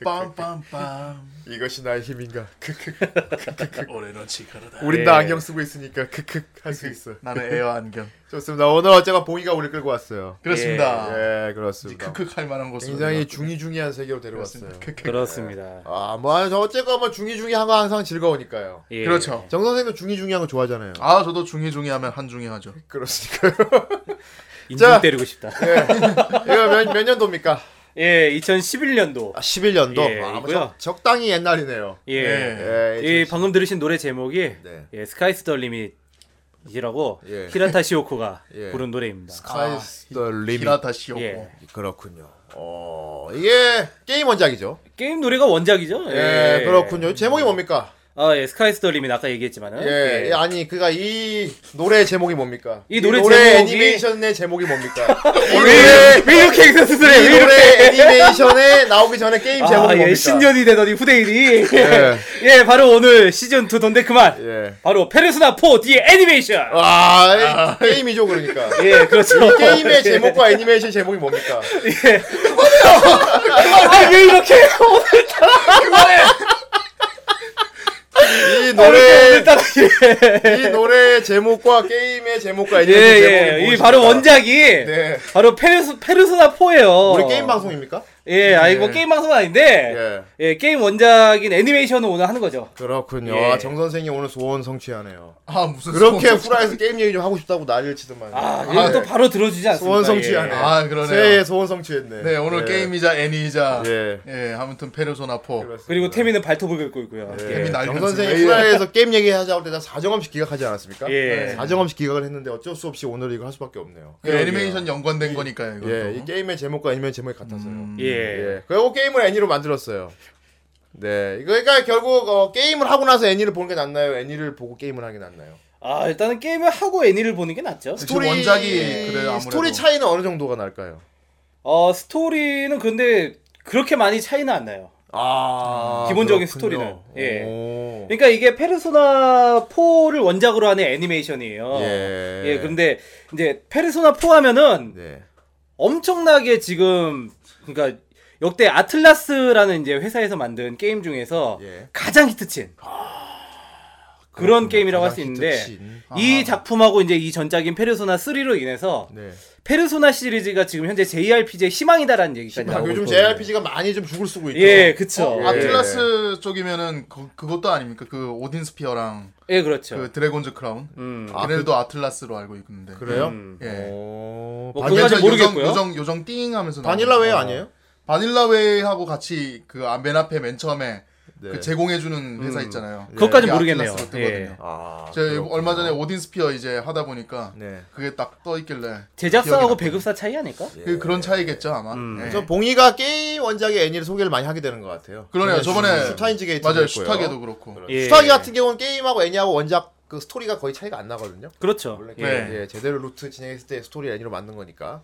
[SPEAKER 3] 빰빰빰
[SPEAKER 2] 이것이 나의 힘인가
[SPEAKER 3] 올해는 지카르다
[SPEAKER 2] 우린 다 안경 쓰고 있으니까 크크 할수 있어
[SPEAKER 3] 나는 에어 안경
[SPEAKER 2] 좋습니다 오늘 어제가 봉이가 우리 끌고 왔어요
[SPEAKER 3] 그렇습니다
[SPEAKER 2] 예 그렇습니다
[SPEAKER 3] 크크 할 만한 곳
[SPEAKER 2] 굉장히 중이중이한 세계로 데려왔어요
[SPEAKER 3] 그렇습니다
[SPEAKER 2] 아뭐 어쨌건 중이중이한 거 항상 즐거우니까요
[SPEAKER 3] 그렇죠
[SPEAKER 2] 정 선생님도 중이중이한 거 좋아하잖아요
[SPEAKER 3] 아 저도 중이중이하면 한중이하죠
[SPEAKER 2] 그렇습니까요
[SPEAKER 1] 인중
[SPEAKER 2] 자.
[SPEAKER 1] 때리고 싶다.
[SPEAKER 2] 이거 몇, 몇 년도입니까?
[SPEAKER 1] 예, 2011년도.
[SPEAKER 2] 아, 11년도.
[SPEAKER 1] 예,
[SPEAKER 2] 아, 뭐
[SPEAKER 1] 이고요.
[SPEAKER 2] 적, 적당히 옛날이네요.
[SPEAKER 1] 예.
[SPEAKER 2] 예,
[SPEAKER 1] 이
[SPEAKER 2] 저-
[SPEAKER 1] 방금 들으신 노래 제목이
[SPEAKER 2] 네.
[SPEAKER 1] 예, Sky's the Limit이라고
[SPEAKER 2] 예.
[SPEAKER 1] 히라타 시오코가
[SPEAKER 2] 예.
[SPEAKER 1] 부른 노래입니다.
[SPEAKER 2] Sky's the Limit.
[SPEAKER 3] 히라타 시오코.
[SPEAKER 1] 예.
[SPEAKER 2] 그렇군요. 어, 이게 게임 원작이죠.
[SPEAKER 1] 게임 노래가 원작이죠?
[SPEAKER 2] 예, 그렇군요. 제목이 뭡니까?
[SPEAKER 1] 아, 예, Sky's the Limit 아까 얘기했지만은
[SPEAKER 2] 예, 예, 아니 그니까 이 노래 제목이 뭡니까?
[SPEAKER 1] 이 노래 제목이-
[SPEAKER 2] 애니메이션의 제목이 뭡니까? 이
[SPEAKER 1] 왜,
[SPEAKER 2] 노래
[SPEAKER 1] 왜 이렇게 엑세스를 해? 이왜
[SPEAKER 2] 노래? 애니메이션에 나오기 전에 게임 제목이
[SPEAKER 1] 아,
[SPEAKER 2] 뭡니까?
[SPEAKER 1] 예, 10년이 되더니 후대인이
[SPEAKER 2] 예.
[SPEAKER 1] 예, 바로 오늘 시즌 2 돈데크만
[SPEAKER 2] 예.
[SPEAKER 1] 바로 페르소나 4 The Animation.
[SPEAKER 2] 아, 이 게임이죠 그러니까.
[SPEAKER 1] 예, 그렇죠.
[SPEAKER 2] 게임의 제목과 애니메이션 제목이 뭡니까?
[SPEAKER 1] 아, 왜 이렇게 이노 래
[SPEAKER 2] 노래 이 노래 제목과 게임의 제목과
[SPEAKER 1] 예,
[SPEAKER 2] 애니메이션 제목이
[SPEAKER 1] 예. 이
[SPEAKER 2] 무엇입니까?
[SPEAKER 1] 바로 원작이
[SPEAKER 2] 네.
[SPEAKER 1] 바로 페르소 페르소나 4예요.
[SPEAKER 2] 우리 게임 방송입니까?
[SPEAKER 1] 예, 아니 뭐
[SPEAKER 3] 예.
[SPEAKER 1] 게임 방송은 아닌데
[SPEAKER 2] 예.
[SPEAKER 1] 예, 게임 원작인 애니메이션을 오늘 하는 거죠.
[SPEAKER 2] 그렇군요.
[SPEAKER 1] 예.
[SPEAKER 2] 아, 정 선생이 오늘 소원 성취하네요.
[SPEAKER 3] 아, 무슨
[SPEAKER 2] 그렇게 후라이에서 게임 얘기 좀 하고 싶다고 난리를 치더만.
[SPEAKER 1] 아, 이거 또 바로 들어주지 않습니까?
[SPEAKER 2] 소원 성취하네.
[SPEAKER 1] 예.
[SPEAKER 3] 아, 그러네요.
[SPEAKER 2] 새해 소원 성취했네.
[SPEAKER 3] 네, 오늘
[SPEAKER 2] 예.
[SPEAKER 3] 게임이자 애니이자
[SPEAKER 2] 예.
[SPEAKER 3] 예, 아무튼 페르소나 4.
[SPEAKER 2] 그렇습니다.
[SPEAKER 1] 그리고 태민은 발톱을 긁고 있고요.
[SPEAKER 2] 예.
[SPEAKER 1] 예.
[SPEAKER 3] 태민 날-
[SPEAKER 2] 정 선생이 후라이에서 게임 얘기하자고 때나 사정없이 기각하지 않았습니까?
[SPEAKER 1] 예.
[SPEAKER 2] 사정없이 기각을 했는데 어쩔 수 없이 오늘 이거 할 수밖에 없네요.
[SPEAKER 3] 그 애니메이션 연관된 거니까요, 이거.
[SPEAKER 2] 예, 이 게임의 제목과 애니메이션 제목이 같아서요.
[SPEAKER 3] 음.
[SPEAKER 1] 예.
[SPEAKER 2] 예. 그리고 게임을 애니로 만들었어요. 네, 그러니까 결국 어, 게임을 하고 나서 애니를 보는 게 낫나요? 애니를 보고 게임을 하는 게 낫나요?
[SPEAKER 1] 아, 일단은 게임을 하고 애니를 보는 게 낫죠.
[SPEAKER 3] 지금 원작이 그래요, 아무래도.
[SPEAKER 2] 스토리 차이는 어느 정도가 날까요?
[SPEAKER 1] 어, 스토리는 근데 그렇게 많이 차이는 안 나요.
[SPEAKER 2] 아,
[SPEAKER 1] 기본적인
[SPEAKER 2] 그렇군요.
[SPEAKER 1] 스토리는. 예.
[SPEAKER 2] 오.
[SPEAKER 1] 그러니까 이게 페르소나 4를 원작으로 하는 애니메이션이에요.
[SPEAKER 2] 예.
[SPEAKER 1] 예, 근데 이제 페르소나 4 하면은
[SPEAKER 2] 네.
[SPEAKER 1] 엄청나게 지금 그러니까 역대 아틀라스라는 이제 회사에서 만든 게임 중에서
[SPEAKER 2] 예.
[SPEAKER 1] 가장 히트친 그런
[SPEAKER 2] 그렇군요.
[SPEAKER 1] 게임이라고 할 수 있는데. 이 작품하고 이제 이 전작인 페르소나 3로 인해서
[SPEAKER 2] 네.
[SPEAKER 1] 페르소나 시리즈가 지금 현재 JRPG의 희망이다라는 얘기까지
[SPEAKER 2] 아,
[SPEAKER 1] 나오고
[SPEAKER 2] 요즘
[SPEAKER 1] 있거든요.
[SPEAKER 2] JRPG가 많이 좀 죽을 쓰고 있죠.
[SPEAKER 1] 예, 그쵸.
[SPEAKER 3] 어,
[SPEAKER 2] 예.
[SPEAKER 3] 아틀라스 쪽이면은 그, 그것도 아닙니까? 그 오딘 스피어랑
[SPEAKER 1] 예, 그렇죠.
[SPEAKER 3] 그 드래곤즈 크라운.
[SPEAKER 1] 음.
[SPEAKER 2] 아,
[SPEAKER 3] 걔네도 아틀라스로 알고 있는데.
[SPEAKER 2] 그래요?
[SPEAKER 1] 음.
[SPEAKER 3] 예.
[SPEAKER 2] 오,
[SPEAKER 1] 뭐
[SPEAKER 2] 바닐,
[SPEAKER 1] 그건 아직 모르겠고요.
[SPEAKER 3] 요정 요정, 띵 하면서
[SPEAKER 2] 바닐라 웨어
[SPEAKER 3] 거.
[SPEAKER 2] 아니에요?
[SPEAKER 3] 바닐라웨어하고 같이 그맨 앞에 맨 처음에
[SPEAKER 2] 네.
[SPEAKER 3] 그 제공해주는 회사
[SPEAKER 1] 음.
[SPEAKER 3] 있잖아요.
[SPEAKER 1] 그것까지
[SPEAKER 3] 그게
[SPEAKER 1] 모르겠네요.
[SPEAKER 3] 아틀라스로
[SPEAKER 1] 예.
[SPEAKER 2] 아,
[SPEAKER 3] 제가
[SPEAKER 2] 그렇구나.
[SPEAKER 3] 얼마 전에 오딘 스피어 이제 하다 보니까
[SPEAKER 2] 네.
[SPEAKER 3] 그게 딱 떠 있길래
[SPEAKER 1] 제작사하고. 배급사 차이 아닐까?
[SPEAKER 3] 그 그런 차이겠죠 아마.
[SPEAKER 1] 음.
[SPEAKER 3] 예.
[SPEAKER 2] 그래서 봉이가 게임 원작의 애니를 소개를 많이 하게 되는 것 같아요.
[SPEAKER 3] 그러네요. 저번에
[SPEAKER 2] 슈타인즈 게이트
[SPEAKER 3] 맞아요. 슈타게도 그렇고.
[SPEAKER 1] 예.
[SPEAKER 2] 슈타게 같은 경우는 게임하고 애니하고 원작 그 스토리가 거의 차이가 안 나거든요.
[SPEAKER 1] 그렇죠.
[SPEAKER 2] 원래
[SPEAKER 1] 예.
[SPEAKER 3] 네.
[SPEAKER 2] 예, 제대로 루트 진행했을 때 스토리 애니로 만든 거니까.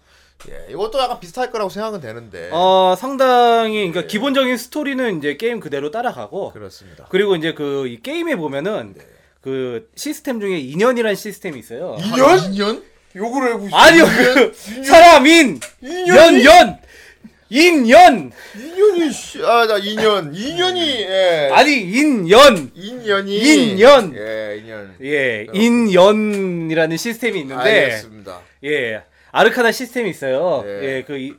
[SPEAKER 2] 예, 이것도 약간 비슷할 거라고 생각은 되는데.
[SPEAKER 1] 어, 상당히 그러니까 기본적인 스토리는 이제 게임 그대로 따라가고
[SPEAKER 2] 그렇습니다.
[SPEAKER 1] 그리고 이제 그 이 게임에 보면은 그 시스템 중에 인연이라는 시스템이 있어요.
[SPEAKER 3] 2년? 2년?
[SPEAKER 2] 욕을 알고 있어.
[SPEAKER 1] 아니요, 그 사람인 연연 인연
[SPEAKER 2] 인연이 씨, 아, 나 인연. 인연이 예.
[SPEAKER 1] 아니 인연
[SPEAKER 2] 인연이
[SPEAKER 1] 인연.
[SPEAKER 2] 예, 인연.
[SPEAKER 1] 예 인연이라는 시스템이 있는데
[SPEAKER 2] 알겠습니다.
[SPEAKER 1] 예 아르카나 시스템이 있어요.
[SPEAKER 2] 예.
[SPEAKER 1] 예그 이-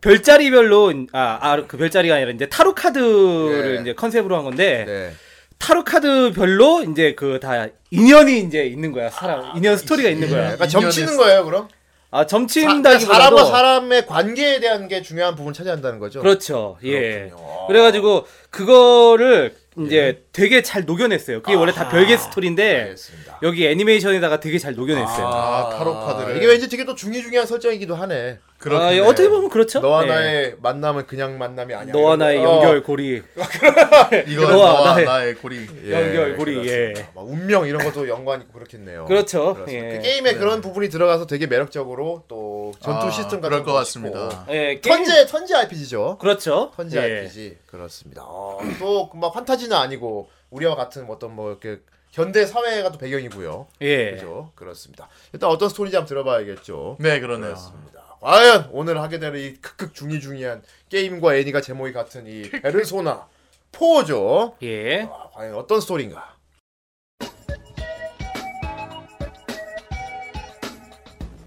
[SPEAKER 1] 별자리별로 아그 별자리가 아니라 이제 타로 카드를
[SPEAKER 2] 예.
[SPEAKER 1] 이제 컨셉으로 한 건데
[SPEAKER 2] 네.
[SPEAKER 1] 타로 카드별로 이제 그 다 인연이 이제 있는 거야 사람 인연 스토리가 있는
[SPEAKER 2] 예,
[SPEAKER 1] 거야.
[SPEAKER 2] 약간
[SPEAKER 3] 인연의
[SPEAKER 2] 점치는 거예요, 그럼?
[SPEAKER 1] 아
[SPEAKER 2] 사,
[SPEAKER 1] 점친다기보다도
[SPEAKER 2] 사람과 사람의 관계에 대한 게 중요한 부분 을 차지한다는 거죠.
[SPEAKER 1] 그렇죠. 예.
[SPEAKER 2] 그렇군요.
[SPEAKER 1] 그래가지고 그거를 이제 되게 잘 녹여냈어요. 그게 원래 다 별개 스토리인데
[SPEAKER 2] 알겠습니다.
[SPEAKER 1] 여기 애니메이션에다가 되게 잘 녹여냈어요.
[SPEAKER 3] 아, 타로 카드를.
[SPEAKER 2] 이게 왠지 되게 또 중요중요한 설정이기도 하네.
[SPEAKER 1] 아,
[SPEAKER 3] 그렇네.
[SPEAKER 1] 예, 어떻게 보면 그렇죠.
[SPEAKER 2] 너와
[SPEAKER 1] 예.
[SPEAKER 2] 나의 만남은 그냥 만남이 아니야.
[SPEAKER 1] 너와 나의
[SPEAKER 2] 거. 어.
[SPEAKER 1] 연결 고리,
[SPEAKER 3] 이건
[SPEAKER 1] 너와
[SPEAKER 3] 너와
[SPEAKER 1] 나의-
[SPEAKER 3] 나의, 고리.
[SPEAKER 2] 예,
[SPEAKER 1] 연결 고리. 예.
[SPEAKER 2] 막 운명 이런 것도 연관 있고 그렇겠네요.
[SPEAKER 1] 그렇죠. 예.
[SPEAKER 2] 그 게임에 그런 부분이 들어가서 되게 매력적으로 또 전투
[SPEAKER 3] 아,
[SPEAKER 2] 시스템 같은
[SPEAKER 3] 그럴
[SPEAKER 2] 것거
[SPEAKER 3] 같습니다.
[SPEAKER 1] 예, 게임-
[SPEAKER 2] 턴제 턴제 RPG죠.
[SPEAKER 1] 그렇죠.
[SPEAKER 2] 턴제
[SPEAKER 1] 예.
[SPEAKER 2] RPG 그렇습니다. 어, 또막 판타지는 아니고 우리와 같은 어떤 뭐 이렇게 현대 사회가 또 배경이고요.
[SPEAKER 1] 예.
[SPEAKER 2] 그죠? 그렇습니다. 일단 어떤 스토리인지 한번 들어봐야겠죠.
[SPEAKER 3] 네, 그러네요.
[SPEAKER 2] 그렇습니다. 과연 오늘 하게 되는 이 극극 중이중이한 게임과 애니가 제목이 같은 이 베르소나 4죠.
[SPEAKER 1] 예.
[SPEAKER 2] 아, 과연 어떤 스토리인가?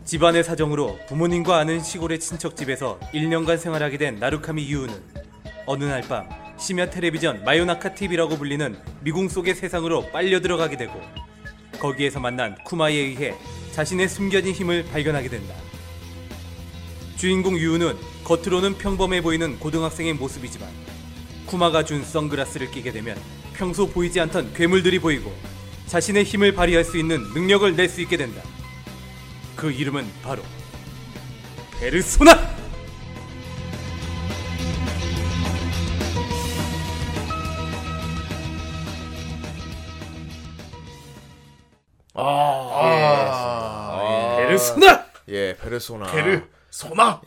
[SPEAKER 1] 집안의 사정으로 부모님과 아는 시골의 친척 집에서 1년간 생활하게 된 나루카미 유우는 어느 날 밤 심야 텔레비전 마요나카 TV라고 불리는 미궁 속의 세상으로 빨려 들어가게 되고 거기에서 만난 쿠마에 의해 자신의 숨겨진 힘을 발견하게 된다. 주인공 유우는 겉으로는 평범해 보이는 고등학생의 모습이지만 쿠마가 준 선글라스를 끼게 되면 평소 보이지 않던 괴물들이 보이고 자신의 힘을 발휘할 수 있는 능력을 낼 수 있게 된다. 그 이름은 바로 페르소나!
[SPEAKER 3] 아,
[SPEAKER 1] 페르소나!
[SPEAKER 2] 예, 베르소나.
[SPEAKER 3] 베르 소나.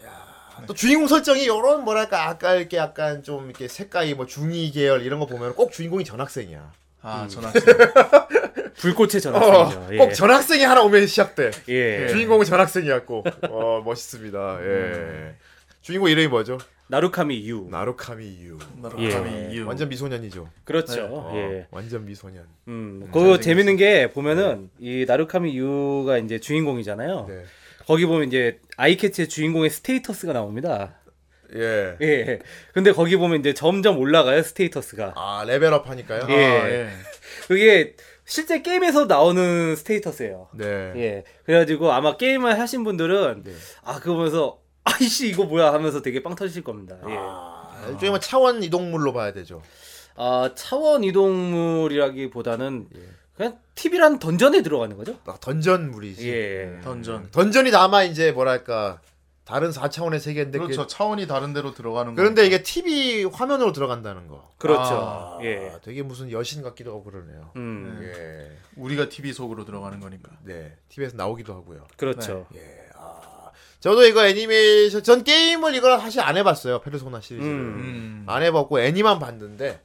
[SPEAKER 2] 또 주인공 설정이 이런 뭐랄까 아까 이렇게 약간 좀 이렇게 색깔이 뭐 중이 계열 이런 거 보면 꼭 주인공이 전학생이야.
[SPEAKER 3] 아, 전화.
[SPEAKER 1] 불꽃의
[SPEAKER 2] 어,
[SPEAKER 1] 전학생이죠. 예.
[SPEAKER 2] 꼭 전학생이 하나 오면 시작돼.
[SPEAKER 1] 예.
[SPEAKER 2] 주인공은 전학생이었고, 어 멋있습니다. 예. 주인공 이름이 뭐죠?
[SPEAKER 1] 나루카미 유.
[SPEAKER 2] 나루카미 유.
[SPEAKER 1] 예.
[SPEAKER 3] 이유.
[SPEAKER 2] 완전 미소년이죠.
[SPEAKER 1] 그렇죠.
[SPEAKER 2] 어,
[SPEAKER 1] 예.
[SPEAKER 2] 완전 미소년.
[SPEAKER 1] 음, 그거 재밌는 게 보면은 이 나루카미 유가 이제 주인공이잖아요.
[SPEAKER 2] 네.
[SPEAKER 1] 거기 보면 이제 eye catch의 주인공의 status가 나옵니다.
[SPEAKER 2] 예.
[SPEAKER 1] 예. 근데 거기 보면 이제 점점 올라가요, status가.
[SPEAKER 2] 아 level up 하니까요.
[SPEAKER 1] 예.
[SPEAKER 3] 아, 예.
[SPEAKER 1] 그게 실제 게임에서 나오는 status예요.
[SPEAKER 2] 네.
[SPEAKER 1] 예. 그래가지고 아마 게임을 하신 분들은
[SPEAKER 2] 네.
[SPEAKER 1] 아 그거 보면서 아이씨 이거 뭐야 하면서 되게 빵 터지실 겁니다. 예.
[SPEAKER 2] 아, 일종의 뭐 차원 이동물로 봐야 되죠.
[SPEAKER 1] 아 차원 이동물이라기보다는
[SPEAKER 2] 예.
[SPEAKER 1] 그냥 TV라는 던전에 들어가는 거죠.
[SPEAKER 2] 막 던전물이지.
[SPEAKER 1] 예.
[SPEAKER 3] 던전.
[SPEAKER 2] 던전이 다만 이제 뭐랄까 다른 4차원의 세계인데 그-
[SPEAKER 3] 그렇죠. 차원이 다른 데로 들어가는 거.
[SPEAKER 2] 그런데 이게 TV 화면으로 들어간다는 거.
[SPEAKER 1] 그렇죠.
[SPEAKER 2] 아,
[SPEAKER 1] 예.
[SPEAKER 2] 되게 무슨 여신 같기도 하고 그러네요.
[SPEAKER 1] 음.
[SPEAKER 2] 예.
[SPEAKER 3] 우리가 TV 속으로 들어가는 거니까.
[SPEAKER 2] 네. TV에서 나오기도 하고요.
[SPEAKER 1] 그렇죠.
[SPEAKER 2] 예. 아. 저도 이거 애니메이션 전 게임을 이걸 사실 안 해봤어요. 페르소나 시리즈를
[SPEAKER 1] 음.
[SPEAKER 3] 음.
[SPEAKER 2] 안 해봤고 애니만 봤는데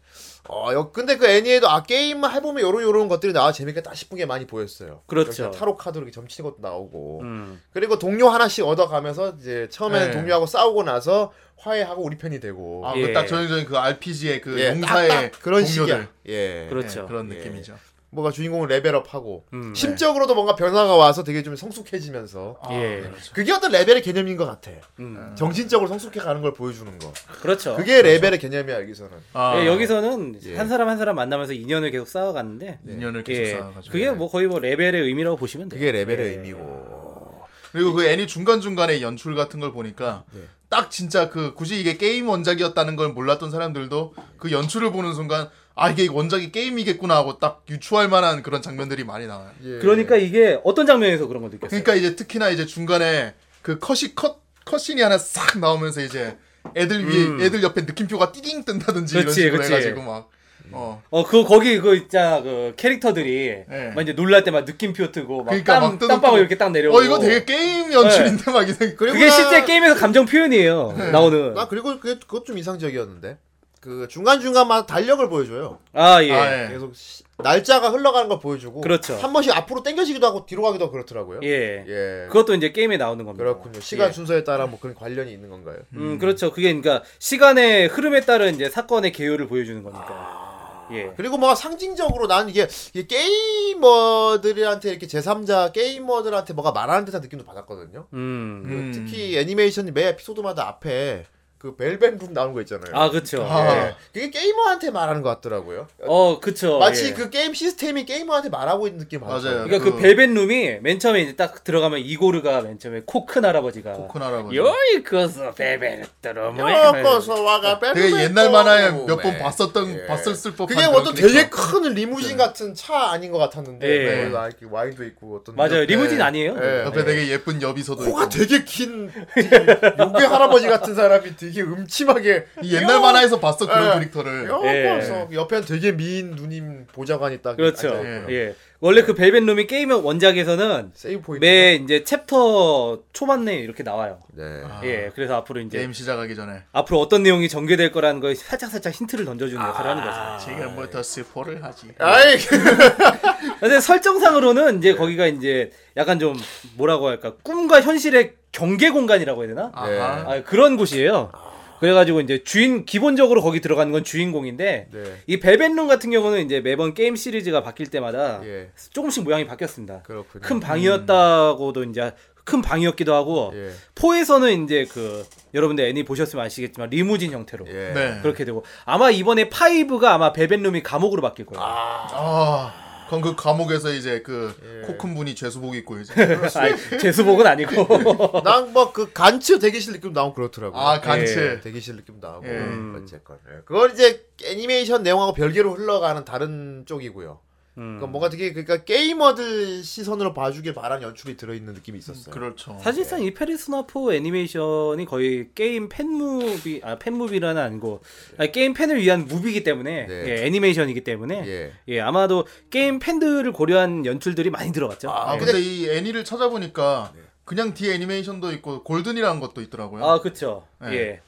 [SPEAKER 2] 어 여- 근데 그 애니에도 아 게임 해보면 요런 요런 것들이 나와 재밌겠다 싶은 게 많이 보였어요.
[SPEAKER 1] 그렇죠.
[SPEAKER 2] 이렇게 타로 카드로 이렇게 점치는 것도 나오고
[SPEAKER 1] 음.
[SPEAKER 2] 그리고 동료 하나씩 얻어가면서 이제 처음에는
[SPEAKER 3] 네.
[SPEAKER 2] 동료하고 싸우고 나서 화해하고 우리 편이 되고
[SPEAKER 3] 아,
[SPEAKER 1] 예.
[SPEAKER 3] 그딱 전형적인 그 RPG의 그
[SPEAKER 2] 예,
[SPEAKER 3] 용사의
[SPEAKER 2] 딱, 딱 그런
[SPEAKER 3] 동료들.
[SPEAKER 2] 식이야. 예.
[SPEAKER 1] 그렇죠.
[SPEAKER 3] 예, 그런
[SPEAKER 2] 예.
[SPEAKER 3] 느낌이죠.
[SPEAKER 2] 뭐가 주인공을 level up하고
[SPEAKER 1] 음.
[SPEAKER 2] 심적으로도 뭔가 변화가 와서 되게 좀 성숙해지면서
[SPEAKER 3] 아,
[SPEAKER 1] 예.
[SPEAKER 3] 그렇죠.
[SPEAKER 2] 그게 어떤 레벨의 개념인 것 같아.
[SPEAKER 1] 음.
[SPEAKER 2] 정신적으로 성숙해 가는 걸 보여주는 거.
[SPEAKER 1] 그렇죠.
[SPEAKER 2] 그게 레벨의 개념이야 여기서는.
[SPEAKER 3] 아,
[SPEAKER 1] 예, 여기서는
[SPEAKER 2] 예.
[SPEAKER 1] 한 사람 한 사람 만나면서 인연을 계속 쌓아갔는데
[SPEAKER 3] 인연을 계속
[SPEAKER 1] 예,
[SPEAKER 3] 쌓아가지고.
[SPEAKER 1] 그게 뭐 거의 뭐 레벨의 의미라고 보시면 돼요.
[SPEAKER 2] 그게 레벨의
[SPEAKER 1] 예.
[SPEAKER 2] 의미고.
[SPEAKER 3] 그리고 그 애니 중간 중간에 연출 같은 걸 보니까
[SPEAKER 2] 네.
[SPEAKER 3] 딱 진짜 그 굳이 이게 게임 원작이었다는 걸 몰랐던 사람들도 그 연출을 보는 순간 아 이게 원작이 게임이겠구나 하고 딱 유추할 만한 그런 장면들이 많이 나와요.
[SPEAKER 2] 예.
[SPEAKER 1] 그러니까 이게 어떤 장면에서 그런 걸 느꼈어요?
[SPEAKER 3] 그러니까 이제 특히나 이제 중간에 그 컷이 컷 cutscene이 하나 싹 나오면서 이제 애들 위에
[SPEAKER 1] 음.
[SPEAKER 3] 애들 옆에 느낌표가 띠딩 뜬다든지
[SPEAKER 1] 그치,
[SPEAKER 3] 이런 식으로
[SPEAKER 1] 그치.
[SPEAKER 3] 해가지고 막 어.
[SPEAKER 1] 어, 그 거기 그 있잖아 그 캐릭터들이
[SPEAKER 3] 예.
[SPEAKER 1] 막 이제 놀랄 때 막 느낌표 뜨고 막
[SPEAKER 3] 그러니까
[SPEAKER 1] 땀, 땀방울
[SPEAKER 3] 또-
[SPEAKER 1] 이렇게 딱 내려오고.
[SPEAKER 3] 어 이거 되게 게임 연출인데 막 이상.
[SPEAKER 2] 그리고
[SPEAKER 1] 그게
[SPEAKER 2] 나-
[SPEAKER 1] 실제 게임에서 감정 표현이에요. 나오는.
[SPEAKER 2] 나 그리고 그게 그것 좀 이상적이었는데. 그 중간 중간마다 달력을 보여줘요.
[SPEAKER 1] 아 예.
[SPEAKER 3] 아, 예.
[SPEAKER 2] 계속 시- 날짜가 흘러가는 걸 보여주고.
[SPEAKER 1] 그렇죠.
[SPEAKER 2] 한 번씩 앞으로 당겨지기도 하고 뒤로 가기도 하고 그렇더라고요.
[SPEAKER 1] 예.
[SPEAKER 2] 예.
[SPEAKER 1] 그것도 이제 게임에 나오는 겁니다.
[SPEAKER 2] 그렇군요. 시간
[SPEAKER 1] 예.
[SPEAKER 2] 순서에 따라 뭐 그런 관련이 있는 건가요?
[SPEAKER 1] 음, 그렇죠. 그게 그러니까 시간의 흐름에 따른 이제 사건의 개요를 보여주는 거니까. 예.
[SPEAKER 2] 그리고 뭐 상징적으로 나는 이게, 이게 게이머들한테 이렇게 제3자 게이머들한테 뭐가 말하는 듯한 느낌도 받았거든요.
[SPEAKER 1] 음.
[SPEAKER 2] 그
[SPEAKER 3] 음.
[SPEAKER 2] 특히 애니메이션 매 에피소드마다 앞에 그 벨벤룸 나오는 거 있잖아요.
[SPEAKER 1] 아, 그쵸.
[SPEAKER 3] 아.
[SPEAKER 2] 예. 그게 게이머한테 말하는 것 같더라고요.
[SPEAKER 1] 어, 그쵸.
[SPEAKER 2] 마치
[SPEAKER 1] 예.
[SPEAKER 2] 그 게임 시스템이 게이머한테 말하고 있는 느낌.
[SPEAKER 3] 맞아요.
[SPEAKER 1] 그러니까 그,
[SPEAKER 3] 그-
[SPEAKER 1] 벨벳 룸이 맨 처음에 이제 딱 들어가면 이고르가 맨 처음에 코큰 할아버지가
[SPEAKER 3] 코큰 할아버지.
[SPEAKER 1] 요이커서 벨벳 들어
[SPEAKER 2] 여거서 와가 벨벳
[SPEAKER 3] 되게 옛날 만화에
[SPEAKER 2] 룸에.
[SPEAKER 3] 몇 번 봤었던
[SPEAKER 2] 예.
[SPEAKER 3] 봤었을 법한
[SPEAKER 2] 그게 어떤
[SPEAKER 3] 캐릭터.
[SPEAKER 2] 되게 큰 리무진 같은 차 아닌 것 같았는데
[SPEAKER 1] 예.
[SPEAKER 2] 네. 나 이렇게 와인도 있고 어떤
[SPEAKER 1] 맞아요.
[SPEAKER 2] 옆에-
[SPEAKER 1] 리무진 아니에요?
[SPEAKER 2] 예.
[SPEAKER 3] 옆에 되게 예쁜 여비서도
[SPEAKER 2] 코가
[SPEAKER 3] 있고.
[SPEAKER 2] 되게 긴 요괴 할아버지 같은 사람이 되게 음침하게
[SPEAKER 3] 이 옛날 만화에서 봤어 그런
[SPEAKER 2] 예.
[SPEAKER 3] 캐릭터를.
[SPEAKER 1] 예.
[SPEAKER 2] 여 옆에는 되게 미인 누님 보좌관이 딱
[SPEAKER 1] 그렇죠. 예. 원래 그 벨벳 룸이 게임 원작에서는
[SPEAKER 2] save point.
[SPEAKER 1] 매 이제 챕터 초반에 이렇게 나와요.
[SPEAKER 2] 네.
[SPEAKER 3] 아,
[SPEAKER 1] 예. 그래서 앞으로 이제
[SPEAKER 3] 게임 시작하기 전에
[SPEAKER 1] 앞으로 어떤 내용이 전개될 거라는 걸 살짝 살짝 힌트를 던져주는 역할을 하는 거죠.
[SPEAKER 3] 지금부터 스포를 하지.
[SPEAKER 2] 아이
[SPEAKER 1] 근데 설정상으로는 이제 거기가 이제 약간 좀 뭐라고 할까 꿈과 현실의 경계 공간이라고 해야 되나?
[SPEAKER 2] 네.
[SPEAKER 3] 아,
[SPEAKER 1] 그런 곳이에요. 그래가지고 이제 주인 기본적으로 거기 들어가는 건 주인공인데
[SPEAKER 2] 네.
[SPEAKER 1] 이 벨벳룸 같은 경우는 이제 매번 게임 시리즈가 바뀔 때마다
[SPEAKER 2] 예.
[SPEAKER 1] 조금씩 모양이 바뀌었습니다.
[SPEAKER 2] 그렇군요.
[SPEAKER 1] 큰 방이었다고도 이제 큰 방이었기도 하고
[SPEAKER 2] 예.
[SPEAKER 1] four에서는 이제 그 여러분들 애니 보셨으면 아시겠지만 리무진 형태로
[SPEAKER 2] 예.
[SPEAKER 1] 음.
[SPEAKER 3] 네.
[SPEAKER 1] 그렇게 되고 아마 이번에 five가 아마 벨벳룸이 감옥으로 바뀔 거예요.
[SPEAKER 3] 아. 그럼 그 감옥에서 이제 그
[SPEAKER 2] 예.
[SPEAKER 3] 코 큰 분이 죄수복 입고 이제
[SPEAKER 1] 아니, 죄수복은 아니고.
[SPEAKER 2] 난 뭐 그 간츠 대기실 느낌 나오고 그렇더라고.
[SPEAKER 3] 아 간츠
[SPEAKER 1] 예.
[SPEAKER 2] 대기실 느낌 나오고
[SPEAKER 3] 예.
[SPEAKER 2] 어쨌건 예. 그건 이제 애니메이션 내용하고 별개로 흘러가는 다른 쪽이고요.
[SPEAKER 1] 음.
[SPEAKER 2] 그러니까 뭔가 되게 그러니까 게이머들 시선으로 봐주길 바라는 연출이 들어있는 느낌이 있었어요.
[SPEAKER 3] 그렇죠.
[SPEAKER 1] 사실상 이 페르소나 4 애니메이션이 거의 게임 fan movie 아 fan movie라는 아니고 아니, 게임 팬을 위한 무비이기 때문에
[SPEAKER 2] 네.
[SPEAKER 1] 예, 애니메이션이기 때문에
[SPEAKER 2] 예.
[SPEAKER 1] 예. 아마도 게임 팬들을 고려한 연출들이 많이 들어갔죠.
[SPEAKER 3] 아
[SPEAKER 1] 예.
[SPEAKER 3] 근데 이 애니를 찾아보니까 그냥 뒤에 애니메이션도 있고 골든이라는 것도 있더라고요.
[SPEAKER 1] 아 그쵸.
[SPEAKER 3] 네.
[SPEAKER 1] 예.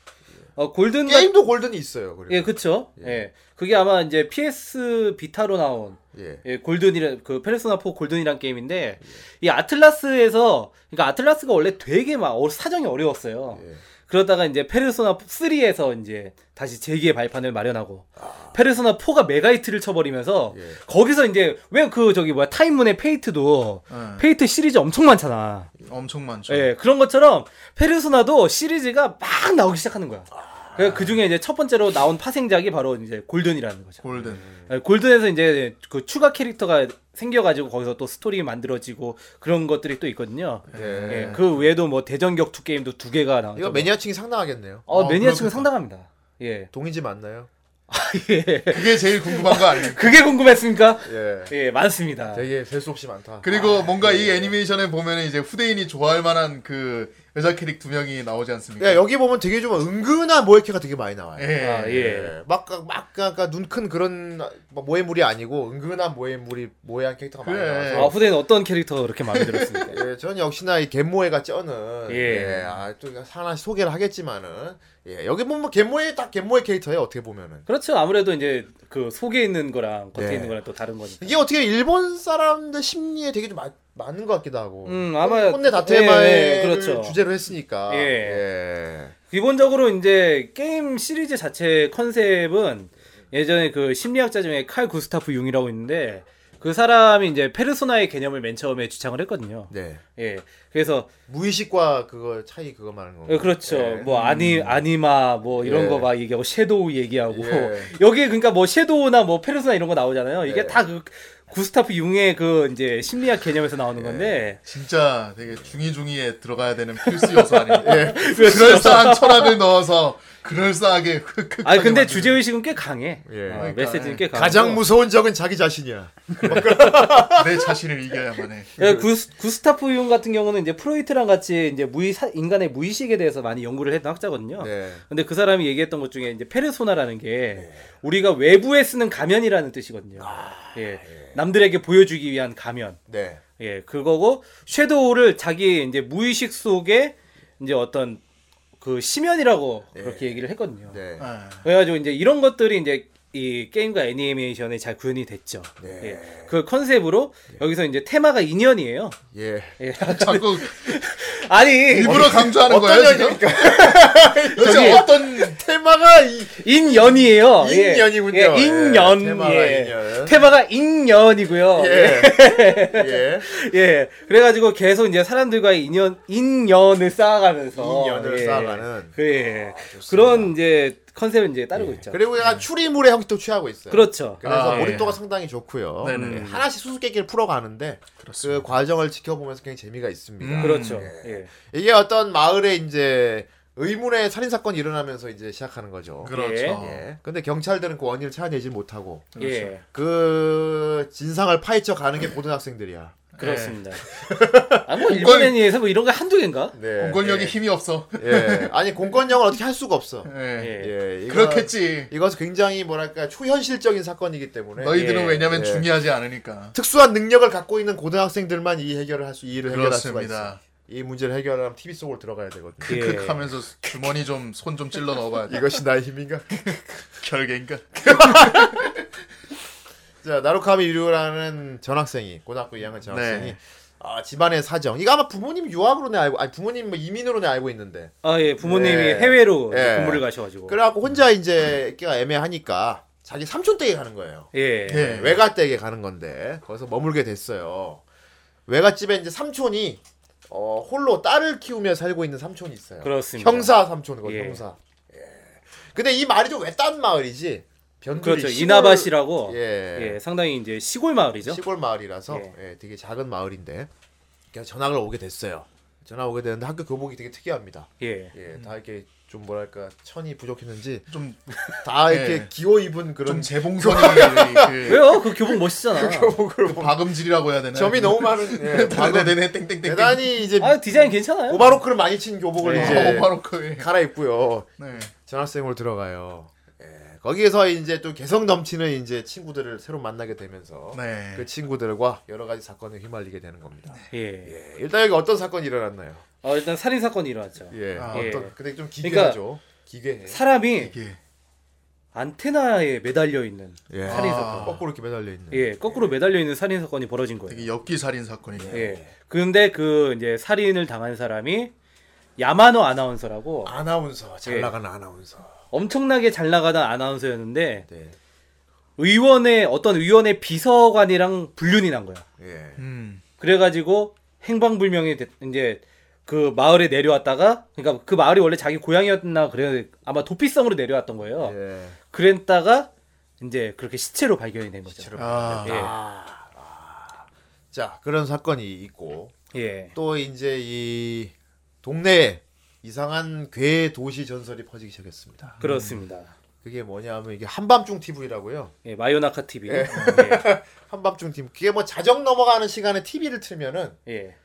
[SPEAKER 1] 어 골든 같-
[SPEAKER 2] 게임도 골든이 있어요. 그리고.
[SPEAKER 1] 예 그쵸. 예. 그게 아마 이제 PS 비타로 나온
[SPEAKER 2] 예.
[SPEAKER 1] 예, 골든이라 그 페르소나 4 골든이란 게임인데 이 아틀라스에서 그러니까 아틀라스가 원래 되게 막 어- 사정이 어려웠어요.
[SPEAKER 2] 예.
[SPEAKER 1] 그러다가 이제 페르소나 3에서 이제 다시 재기의 발판을 마련하고 페르소나 4가 mega hit를 쳐버리면서
[SPEAKER 2] 예.
[SPEAKER 1] 거기서 이제 왜 그 저기 뭐야 타입문의 페이트도
[SPEAKER 3] 네.
[SPEAKER 1] 페이트 시리즈 엄청 많잖아.
[SPEAKER 3] 엄청 많죠.
[SPEAKER 1] 예, 그런 것처럼 페르소나도 시리즈가 막 나오기 시작하는 거야. 그 중에 이제 첫 번째로 나온 파생작이 바로 이제 골든이라는 거죠.
[SPEAKER 3] 골든.
[SPEAKER 1] 예, 골든에서 이제 그 추가 캐릭터가 생겨가지고 거기서 또 스토리 만들어지고 그런 것들이 또 있거든요.
[SPEAKER 2] 네.
[SPEAKER 1] 예, 그 외에도 뭐 대전 격투 게임도 두 개가 나왔죠.
[SPEAKER 2] 이거 매니아층이 상당하겠네요.
[SPEAKER 1] 어,
[SPEAKER 3] 어,
[SPEAKER 1] 매니아층은. 상당합니다. 예.
[SPEAKER 2] 동인지 맞나요?
[SPEAKER 1] 예.
[SPEAKER 3] 그게 제일 궁금한 거 아니에요?
[SPEAKER 1] 그게 궁금했습니까?
[SPEAKER 2] 예.
[SPEAKER 1] 예, 많습니다.
[SPEAKER 2] 되게 셀 수 없이 많다.
[SPEAKER 3] 그리고 뭔가 이 애니메이션에 보면은 이제 후대인이 좋아할 만한 그 여자 캐릭 두 명이 나오지 않습니까?
[SPEAKER 2] 야, 여기 보면 되게 좀 은근한 모에케가 되게 많이 나와요.
[SPEAKER 3] 예.
[SPEAKER 1] 아, 예.
[SPEAKER 2] 예. 막, 막, 아까 눈큰 그런 막 모해물이 아니고 은근한 모해물이 모해한 캐릭터가 많이
[SPEAKER 3] 그래.
[SPEAKER 2] 나와서.
[SPEAKER 1] 아, 후대는 어떤 캐릭터가 그렇게 마음에 들었습니까?
[SPEAKER 2] 예, 전 역시나 이 갯모해가 쩌는
[SPEAKER 1] 예.
[SPEAKER 2] 예, 아, 또 하나씩 소개를 하겠지만은 예, 여기 보면 뭐 갯모해 딱 갯모해 캐릭터예요 어떻게 보면은
[SPEAKER 1] 그렇죠. 아무래도 이제 그 속에 있는 거랑 겉에
[SPEAKER 2] 네.
[SPEAKER 1] 있는 거랑 또 다른 거니까.
[SPEAKER 2] 이게 어떻게 일본 사람들 심리에 되게 좀 마- 맞는 것 같기도 하고
[SPEAKER 1] 음, 아마
[SPEAKER 2] 혼내 다테마의
[SPEAKER 1] 예, 예, 그렇죠.
[SPEAKER 2] 주제로 했으니까
[SPEAKER 1] 예.
[SPEAKER 2] 예.
[SPEAKER 1] 기본적으로 이제 게임 시리즈 자체 컨셉은 예전에 그 심리학자 중에 칼 구스타프 융이라고 있는데 그 사람이 이제 페르소나의 개념을 맨 처음에 주창을 했거든요.
[SPEAKER 2] 네.
[SPEAKER 1] 예. 그래서
[SPEAKER 2] 무의식과 그거 차이 그거 말하는 거
[SPEAKER 1] 예, 그렇죠.
[SPEAKER 2] 예.
[SPEAKER 1] 뭐 아니 아니마 뭐 이런
[SPEAKER 2] 예.
[SPEAKER 1] 거막 얘기하고 섀도우 얘기하고
[SPEAKER 2] 예.
[SPEAKER 1] 여기에 그러니까 뭐 섀도우나 뭐 페르소나 이런 거 나오잖아요. 이게
[SPEAKER 2] 예.
[SPEAKER 1] 다그 구스타프 융의 그 이제 심리학 개념에서
[SPEAKER 2] 예.
[SPEAKER 1] 나오는 건데
[SPEAKER 3] 진짜 되게 중이중이에 들어가야 되는 필수 요소 아닙니까?
[SPEAKER 1] 예.
[SPEAKER 3] 그럴싸한 철학을 넣어서 그럴싸하게.
[SPEAKER 1] 아 근데 주제 의식은 꽤 강해.
[SPEAKER 2] 예.
[SPEAKER 1] 어,
[SPEAKER 3] 그러니까,
[SPEAKER 1] 메시지는
[SPEAKER 3] 예.
[SPEAKER 1] 꽤 강해.
[SPEAKER 2] 가장 무서운 적은 자기 자신이야.
[SPEAKER 3] 내 자신을 이겨야만 해.
[SPEAKER 1] 예, 구스, 구스타프 융 같은 경우는 이제 프로이트랑 같이 이제 무의 사- 인간의 무의식에 대해서 많이 연구를 했던 학자거든요.
[SPEAKER 2] 네.
[SPEAKER 1] 근데 그 사람이 얘기했던 것 중에 이제 페르소나라는 게 우리가 외부에 쓰는 가면이라는 뜻이거든요. 예. 남들에게 보여주기 위한 가면.
[SPEAKER 2] 네.
[SPEAKER 1] 예, 그거고 섀도우를 자기 이제 무의식 속에 이제 어떤 그 심연이라고 그렇게 얘기를 했거든요.
[SPEAKER 2] 네.
[SPEAKER 3] 아,
[SPEAKER 1] 그래가지고 이제 이런 것들이 이제 이 게임과 애니메이션에 잘 구현이 됐죠.
[SPEAKER 2] 네.
[SPEAKER 1] 예. 그 컨셉으로 여기서 이제 테마가 인연이에요.
[SPEAKER 2] 예.
[SPEAKER 1] 예.
[SPEAKER 3] 자꾸
[SPEAKER 1] 아니
[SPEAKER 3] 일부러 강조하는
[SPEAKER 2] 어떤
[SPEAKER 3] 거예요? 도대체
[SPEAKER 1] 저기-
[SPEAKER 3] 어떤
[SPEAKER 2] 테마가 이,
[SPEAKER 1] 인연이에요. 예.
[SPEAKER 2] 인연이군요.
[SPEAKER 1] 예, 인연.
[SPEAKER 2] 예, 테마가
[SPEAKER 1] 예.
[SPEAKER 2] 인연.
[SPEAKER 1] 테마가 인연이고요.
[SPEAKER 2] 예. 예.
[SPEAKER 1] 예. 그래가지고 계속 이제 사람들과의 인연 인연을 쌓아가면서
[SPEAKER 2] 인연을
[SPEAKER 1] 예.
[SPEAKER 2] 쌓아가는.
[SPEAKER 1] 예. 그런 이제 컨셉을 이제 따르고 있죠.
[SPEAKER 2] 그리고 약간 추리물의 형태도 취하고 있어요.
[SPEAKER 1] 그렇죠.
[SPEAKER 2] 그래서
[SPEAKER 3] 아,
[SPEAKER 2] 몰입도가
[SPEAKER 3] 예.
[SPEAKER 2] 상당히 좋고요.
[SPEAKER 3] 네네.
[SPEAKER 2] 예, 하나씩 수수께끼를 풀어가는데 그 과정을 지켜보면서 굉장히 재미가 있습니다.
[SPEAKER 3] 음.
[SPEAKER 1] 그렇죠. 예.
[SPEAKER 2] 이게 어떤 마을에 이제 의문의 살인 사건이 일어나면서 이제 시작하는 거죠.
[SPEAKER 3] 그렇죠.
[SPEAKER 2] 예. 근데 경찰들은 그 원인을 찾아내지 못하고
[SPEAKER 1] 예.
[SPEAKER 2] 그 진상을 파헤쳐 가는 게 고등학생들이야.
[SPEAKER 1] 그렇습니다. 아, 뭐 일본 애니에서 뭐 이런 거 한두 개인가?
[SPEAKER 2] 네.
[SPEAKER 3] 공권력이 힘이 없어.
[SPEAKER 2] 예. 아니 공권력은 어떻게 할 수가 없어.
[SPEAKER 3] 예.
[SPEAKER 1] 예.
[SPEAKER 2] 예. 이거-
[SPEAKER 3] 그렇겠지.
[SPEAKER 2] 이것은 굉장히 뭐랄까 초현실적인 사건이기 때문에
[SPEAKER 3] 너희들은
[SPEAKER 1] 예.
[SPEAKER 3] 왜냐면
[SPEAKER 2] 예.
[SPEAKER 3] 중요하지 않으니까.
[SPEAKER 2] 특수한 능력을 갖고 있는 고등학생들만 이 해결을 할 수, 이 일을 해결할 수가 있어.
[SPEAKER 3] 그렇습니다.
[SPEAKER 2] 이 문제를 해결하면 TV 속으로 들어가야 되거든.
[SPEAKER 1] 예.
[SPEAKER 3] 크크 하면서 주머니 좀 손 좀 찔러 넣어봐.
[SPEAKER 2] 이것이 나의 힘인가?
[SPEAKER 3] 결계인가?
[SPEAKER 2] 자 나루카미 유류라는 전학생이 고등학교 2학년 전학생이
[SPEAKER 3] 네.
[SPEAKER 2] 아, 집안의 사정. 이거 아마 부모님 유학으로 내 알고, 아니 부모님 뭐 이민으로 내 알고 있는데.
[SPEAKER 1] 아, 예. 부모님이
[SPEAKER 2] 예.
[SPEAKER 1] 해외로
[SPEAKER 2] 예.
[SPEAKER 1] 근무를 가셔가지고.
[SPEAKER 2] 그래갖고 혼자 이제 끼가 애매하니까 자기 삼촌 댁에 가는 거예요.
[SPEAKER 1] 예.
[SPEAKER 3] 예.
[SPEAKER 2] 외가 댁에 가는 건데 거기서 머물게 됐어요. 외갓집에 이제 삼촌이 어, 홀로 딸을 키우며 살고 있는 삼촌이 있어요.
[SPEAKER 1] 그렇습니다.
[SPEAKER 2] 형사 삼촌이거
[SPEAKER 1] 예.
[SPEAKER 2] 형사. 예. 근데 이 말이 좀 외딴 마을이지. 변두리
[SPEAKER 1] 그렇죠.
[SPEAKER 2] 시골-
[SPEAKER 1] 이나바시라고.
[SPEAKER 2] 예.
[SPEAKER 1] 예. 상당히 이제 시골 마을이죠.
[SPEAKER 2] 시골 마을이라서
[SPEAKER 1] 예.
[SPEAKER 2] 예, 되게 작은 마을인데 그래서 전학을 오게 됐어요. 전학 오게 되는데 학교 교복이 되게 특이합니다.
[SPEAKER 1] 예.
[SPEAKER 2] 예, 다 이렇게 좀 뭐랄까 천이 부족했는지
[SPEAKER 3] 좀,
[SPEAKER 2] 다 이렇게
[SPEAKER 3] 예.
[SPEAKER 2] 기어 입은 그런
[SPEAKER 3] 좀 재봉선이 그,
[SPEAKER 1] 왜요? 그 교복 멋있잖아.
[SPEAKER 2] 교복을
[SPEAKER 3] 그 박음질이라고 해야 되나?
[SPEAKER 2] 점이 너무 많은 예,
[SPEAKER 3] 네네네 땡땡땡땡.
[SPEAKER 2] 대단히 이제
[SPEAKER 1] 아, 디자인 괜찮아요.
[SPEAKER 2] 오바로크를 많이 친 교복을
[SPEAKER 1] 네.
[SPEAKER 2] 이제
[SPEAKER 3] 오바로크.
[SPEAKER 2] 갈아입고요.
[SPEAKER 3] 네.
[SPEAKER 2] 전학생으로 들어가요. 예, 거기에서 이제 또 개성 넘치는 이제 친구들을 새로 만나게 되면서
[SPEAKER 3] 네.
[SPEAKER 2] 그 친구들과 여러 가지 사건에 휘말리게 되는 겁니다.
[SPEAKER 1] 예.
[SPEAKER 2] 예, 일단 여기 어떤 사건이 일어났나요?
[SPEAKER 1] 어, 일단 살인 사건이 일어났죠.
[SPEAKER 2] 예,
[SPEAKER 3] 아,
[SPEAKER 1] 예.
[SPEAKER 2] 어떤 근데 좀
[SPEAKER 1] 그러니까
[SPEAKER 2] 기괴하죠. 기괴해.
[SPEAKER 1] 사람이
[SPEAKER 3] 이게
[SPEAKER 1] 안테나에 매달려 있는
[SPEAKER 2] 예.
[SPEAKER 1] 살인
[SPEAKER 3] 아.
[SPEAKER 1] 사건.
[SPEAKER 2] 거꾸로 이렇게 매달려 있는.
[SPEAKER 1] 예, 거꾸로 매달려 있는 살인 사건이 벌어진 거예요.
[SPEAKER 3] 되게 엽기 살인 사건이네.
[SPEAKER 1] 예. 근데 그 이제 살인을 당한 사람이 야마노 아나운서라고
[SPEAKER 2] 아나운서 잘
[SPEAKER 1] 예.
[SPEAKER 2] 나가는 아나운서.
[SPEAKER 1] 엄청나게 잘 나가던 아나운서였는데
[SPEAKER 2] 네.
[SPEAKER 1] 의원의 어떤 의원의 비서관이랑 불륜이 난 거야.
[SPEAKER 2] 예.
[SPEAKER 3] 음.
[SPEAKER 1] 그래가지고 행방불명이 됐, 이제 그 마을에 내려왔다가 그러니까 그 마을이 원래 자기 고향이었나 그래 아마 도피성으로 내려왔던 거예요.
[SPEAKER 2] 예.
[SPEAKER 1] 그랬다가 이제 그렇게 시체로 발견이 된 거죠.
[SPEAKER 2] 시체로
[SPEAKER 3] 아.
[SPEAKER 1] 예.
[SPEAKER 2] 자 그런 사건이 있고
[SPEAKER 1] 예.
[SPEAKER 2] 또 이제 이 동네에 이상한 괴 도시 전설이 퍼지기 시작했습니다.
[SPEAKER 1] 그렇습니다.
[SPEAKER 2] 그게 뭐냐면 이게 한밤중 TV라고요.
[SPEAKER 1] 예, 마요나카 TV.
[SPEAKER 2] 예.
[SPEAKER 1] 예.
[SPEAKER 2] 한밤중 TV. 그게 뭐 자정 넘어가는 시간에 TV를 틀면은
[SPEAKER 1] 예.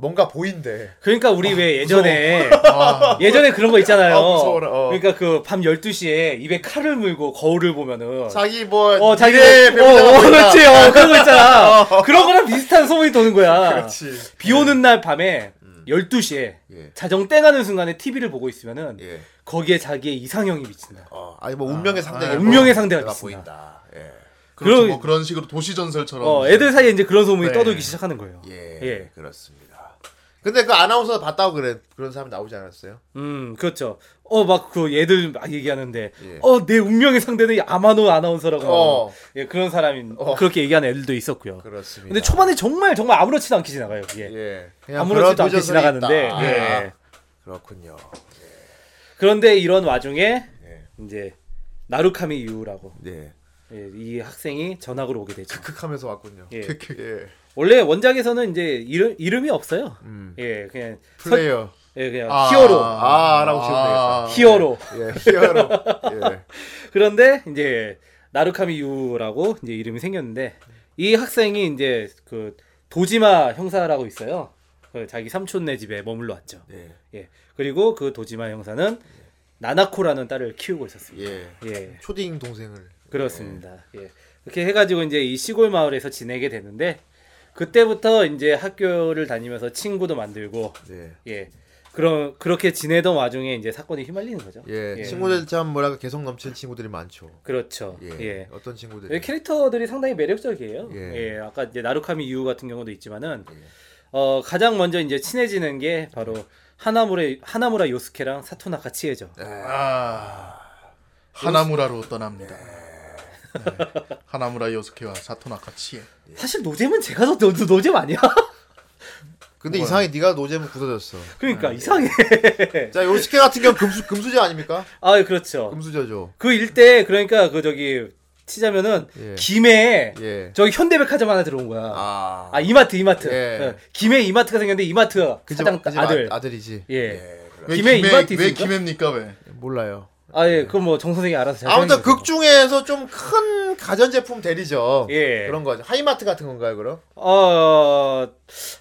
[SPEAKER 2] 뭔가 보인대.
[SPEAKER 1] 그러니까 우리 왜 예전에
[SPEAKER 3] 아,
[SPEAKER 1] 예전에 그런 거 있잖아요.
[SPEAKER 2] 아, 어.
[SPEAKER 1] 그러니까 그 밤 12시에 입에 칼을 물고 거울을 보면은
[SPEAKER 2] 자기 뭐
[SPEAKER 1] 어, 자기 어, 어. 그렇지. 어, 그런 거 있잖아. 그런 거랑 비슷한 소문이 도는 거야.
[SPEAKER 2] 그렇지.
[SPEAKER 1] 비 오는 날 밤에 12시에
[SPEAKER 2] 예.
[SPEAKER 1] 자정 땡하는 순간에 TV를 보고 있으면은
[SPEAKER 2] 예.
[SPEAKER 1] 거기에 자기의 이상형이 비친다.
[SPEAKER 2] 어, 아니 뭐 운명의 상대가
[SPEAKER 3] 아,
[SPEAKER 1] 운명의 상대가.
[SPEAKER 2] 보인다. 예.
[SPEAKER 3] 그렇죠.
[SPEAKER 1] 그런-
[SPEAKER 3] 뭐 그런 식으로 도시 전설처럼.
[SPEAKER 1] 어, 애들 사이에 이제 그런 소문이
[SPEAKER 3] 네.
[SPEAKER 1] 떠돌기 시작하는 거예요.
[SPEAKER 2] 예.
[SPEAKER 1] 예.
[SPEAKER 2] 그렇습니다. 근데 그 아나운서 봤다고 그래 그런 사람 나오지 않았어요?
[SPEAKER 1] 음, 그렇죠. 어, 막그 얘들 막 얘기하는데,
[SPEAKER 2] 예.
[SPEAKER 1] 어, 내 운명의 상대는 아마노 아나운서라고.
[SPEAKER 2] 어.
[SPEAKER 1] 예, 그런 사람이
[SPEAKER 2] 어.
[SPEAKER 1] 그렇게 얘기하는 애들도 있었고요.
[SPEAKER 2] 그렇습니다.
[SPEAKER 1] 근데 초반에 정말 정말 아무렇지도 않게 지나가요. 예.
[SPEAKER 2] 예.
[SPEAKER 1] 아무렇지도 않게 지나가는데,
[SPEAKER 2] 있다.
[SPEAKER 1] 예.
[SPEAKER 2] 아, 그렇군요.
[SPEAKER 1] 그런데 이런 와중에
[SPEAKER 2] 예.
[SPEAKER 1] 이제 나루카미 유라고
[SPEAKER 2] 네.
[SPEAKER 1] 예, 이 학생이 전학으로 오게 되죠.
[SPEAKER 2] 크크하면서 왔군요.
[SPEAKER 1] 예.
[SPEAKER 2] 예.
[SPEAKER 1] 원래 원작에서는 이제 이름 이름이 없어요.
[SPEAKER 2] 음.
[SPEAKER 1] 예, 그냥
[SPEAKER 2] 플레이어.
[SPEAKER 1] 선- 예, 그냥
[SPEAKER 3] 아.
[SPEAKER 1] 히어로,
[SPEAKER 2] 아 라고 치면
[SPEAKER 3] 아.
[SPEAKER 1] 히어로.
[SPEAKER 2] 예, 히어로. 예.
[SPEAKER 1] 그런데 이제 나루카미 유라고 이제 이름이 생겼는데 이 학생이 이제 그 도지마 형사라고 있어요. 그 자기 삼촌네 집에 머물러 왔죠.
[SPEAKER 2] 네.
[SPEAKER 1] 예. 그리고 그 도지마 형사는 나나코라는 딸을 키우고 있었습니다.
[SPEAKER 2] 예.
[SPEAKER 1] 예.
[SPEAKER 2] 초딩 동생을
[SPEAKER 1] 그렇습니다. 예. 그렇게 해가지고 이제 이 시골 마을에서 지내게 되는데 그때부터 이제 학교를 다니면서 친구도 만들고
[SPEAKER 2] 네.
[SPEAKER 1] 예. 그런 그렇게 지내던 와중에 이제 사건이 휘말리는 거죠.
[SPEAKER 2] 예.
[SPEAKER 1] 예.
[SPEAKER 2] 친구들 참 뭐랄까 개성 넘치는 친구들이 많죠.
[SPEAKER 1] 그렇죠.
[SPEAKER 2] 예.
[SPEAKER 1] 예.
[SPEAKER 2] 어떤 친구들?
[SPEAKER 1] 이 캐릭터들이 상당히 매력적이에요.
[SPEAKER 2] 예.
[SPEAKER 1] 예. 아까 이제 나루카미 유 같은 경우도 있지만은 어 가장 먼저 이제 친해지는 게 바로 하나무라 하나무라 요스케랑 사토나 카 치에죠.
[SPEAKER 3] 아. 하나무라로 떠납니다. 네. 하나무라 요스케와 사토나카 치에.
[SPEAKER 1] 사실 노잼은 제가 더 노, 노잼 아니야?
[SPEAKER 2] 근데 이상하게 네가 노잼은 굳어졌어.
[SPEAKER 1] 그러니까 이상해.
[SPEAKER 2] 자, 요스케 같은 경우 금수 금수저 아닙니까?
[SPEAKER 1] 아 그렇죠.
[SPEAKER 2] 금수저죠.
[SPEAKER 1] 그 일대 그러니까 그 저기 치자면은
[SPEAKER 2] 예.
[SPEAKER 1] 김해
[SPEAKER 2] 예.
[SPEAKER 1] 저기 현대백화점 하나 들어온 거야. 아,
[SPEAKER 2] 아.
[SPEAKER 1] 이마트 이마트.
[SPEAKER 2] 예.
[SPEAKER 1] 어, 김해 이마트가 생겼는데 이마트
[SPEAKER 2] 그 집,
[SPEAKER 1] 사장
[SPEAKER 2] 그집
[SPEAKER 1] 아들.
[SPEAKER 2] 아, 아들이지.
[SPEAKER 1] 예.
[SPEAKER 3] 왜
[SPEAKER 1] 김해
[SPEAKER 3] 김해
[SPEAKER 1] 이마트
[SPEAKER 3] 왜
[SPEAKER 1] 있습니까?
[SPEAKER 3] 김해입니까 왜?
[SPEAKER 2] 몰라요.
[SPEAKER 1] 아 예 그건 뭐정 선생이 알아서 잘
[SPEAKER 2] 아무튼. 극 중에서 좀 큰 가전제품 대리죠.
[SPEAKER 1] 예.
[SPEAKER 2] 그런 거죠. 하이마트 같은 건가요, 그럼?
[SPEAKER 1] 어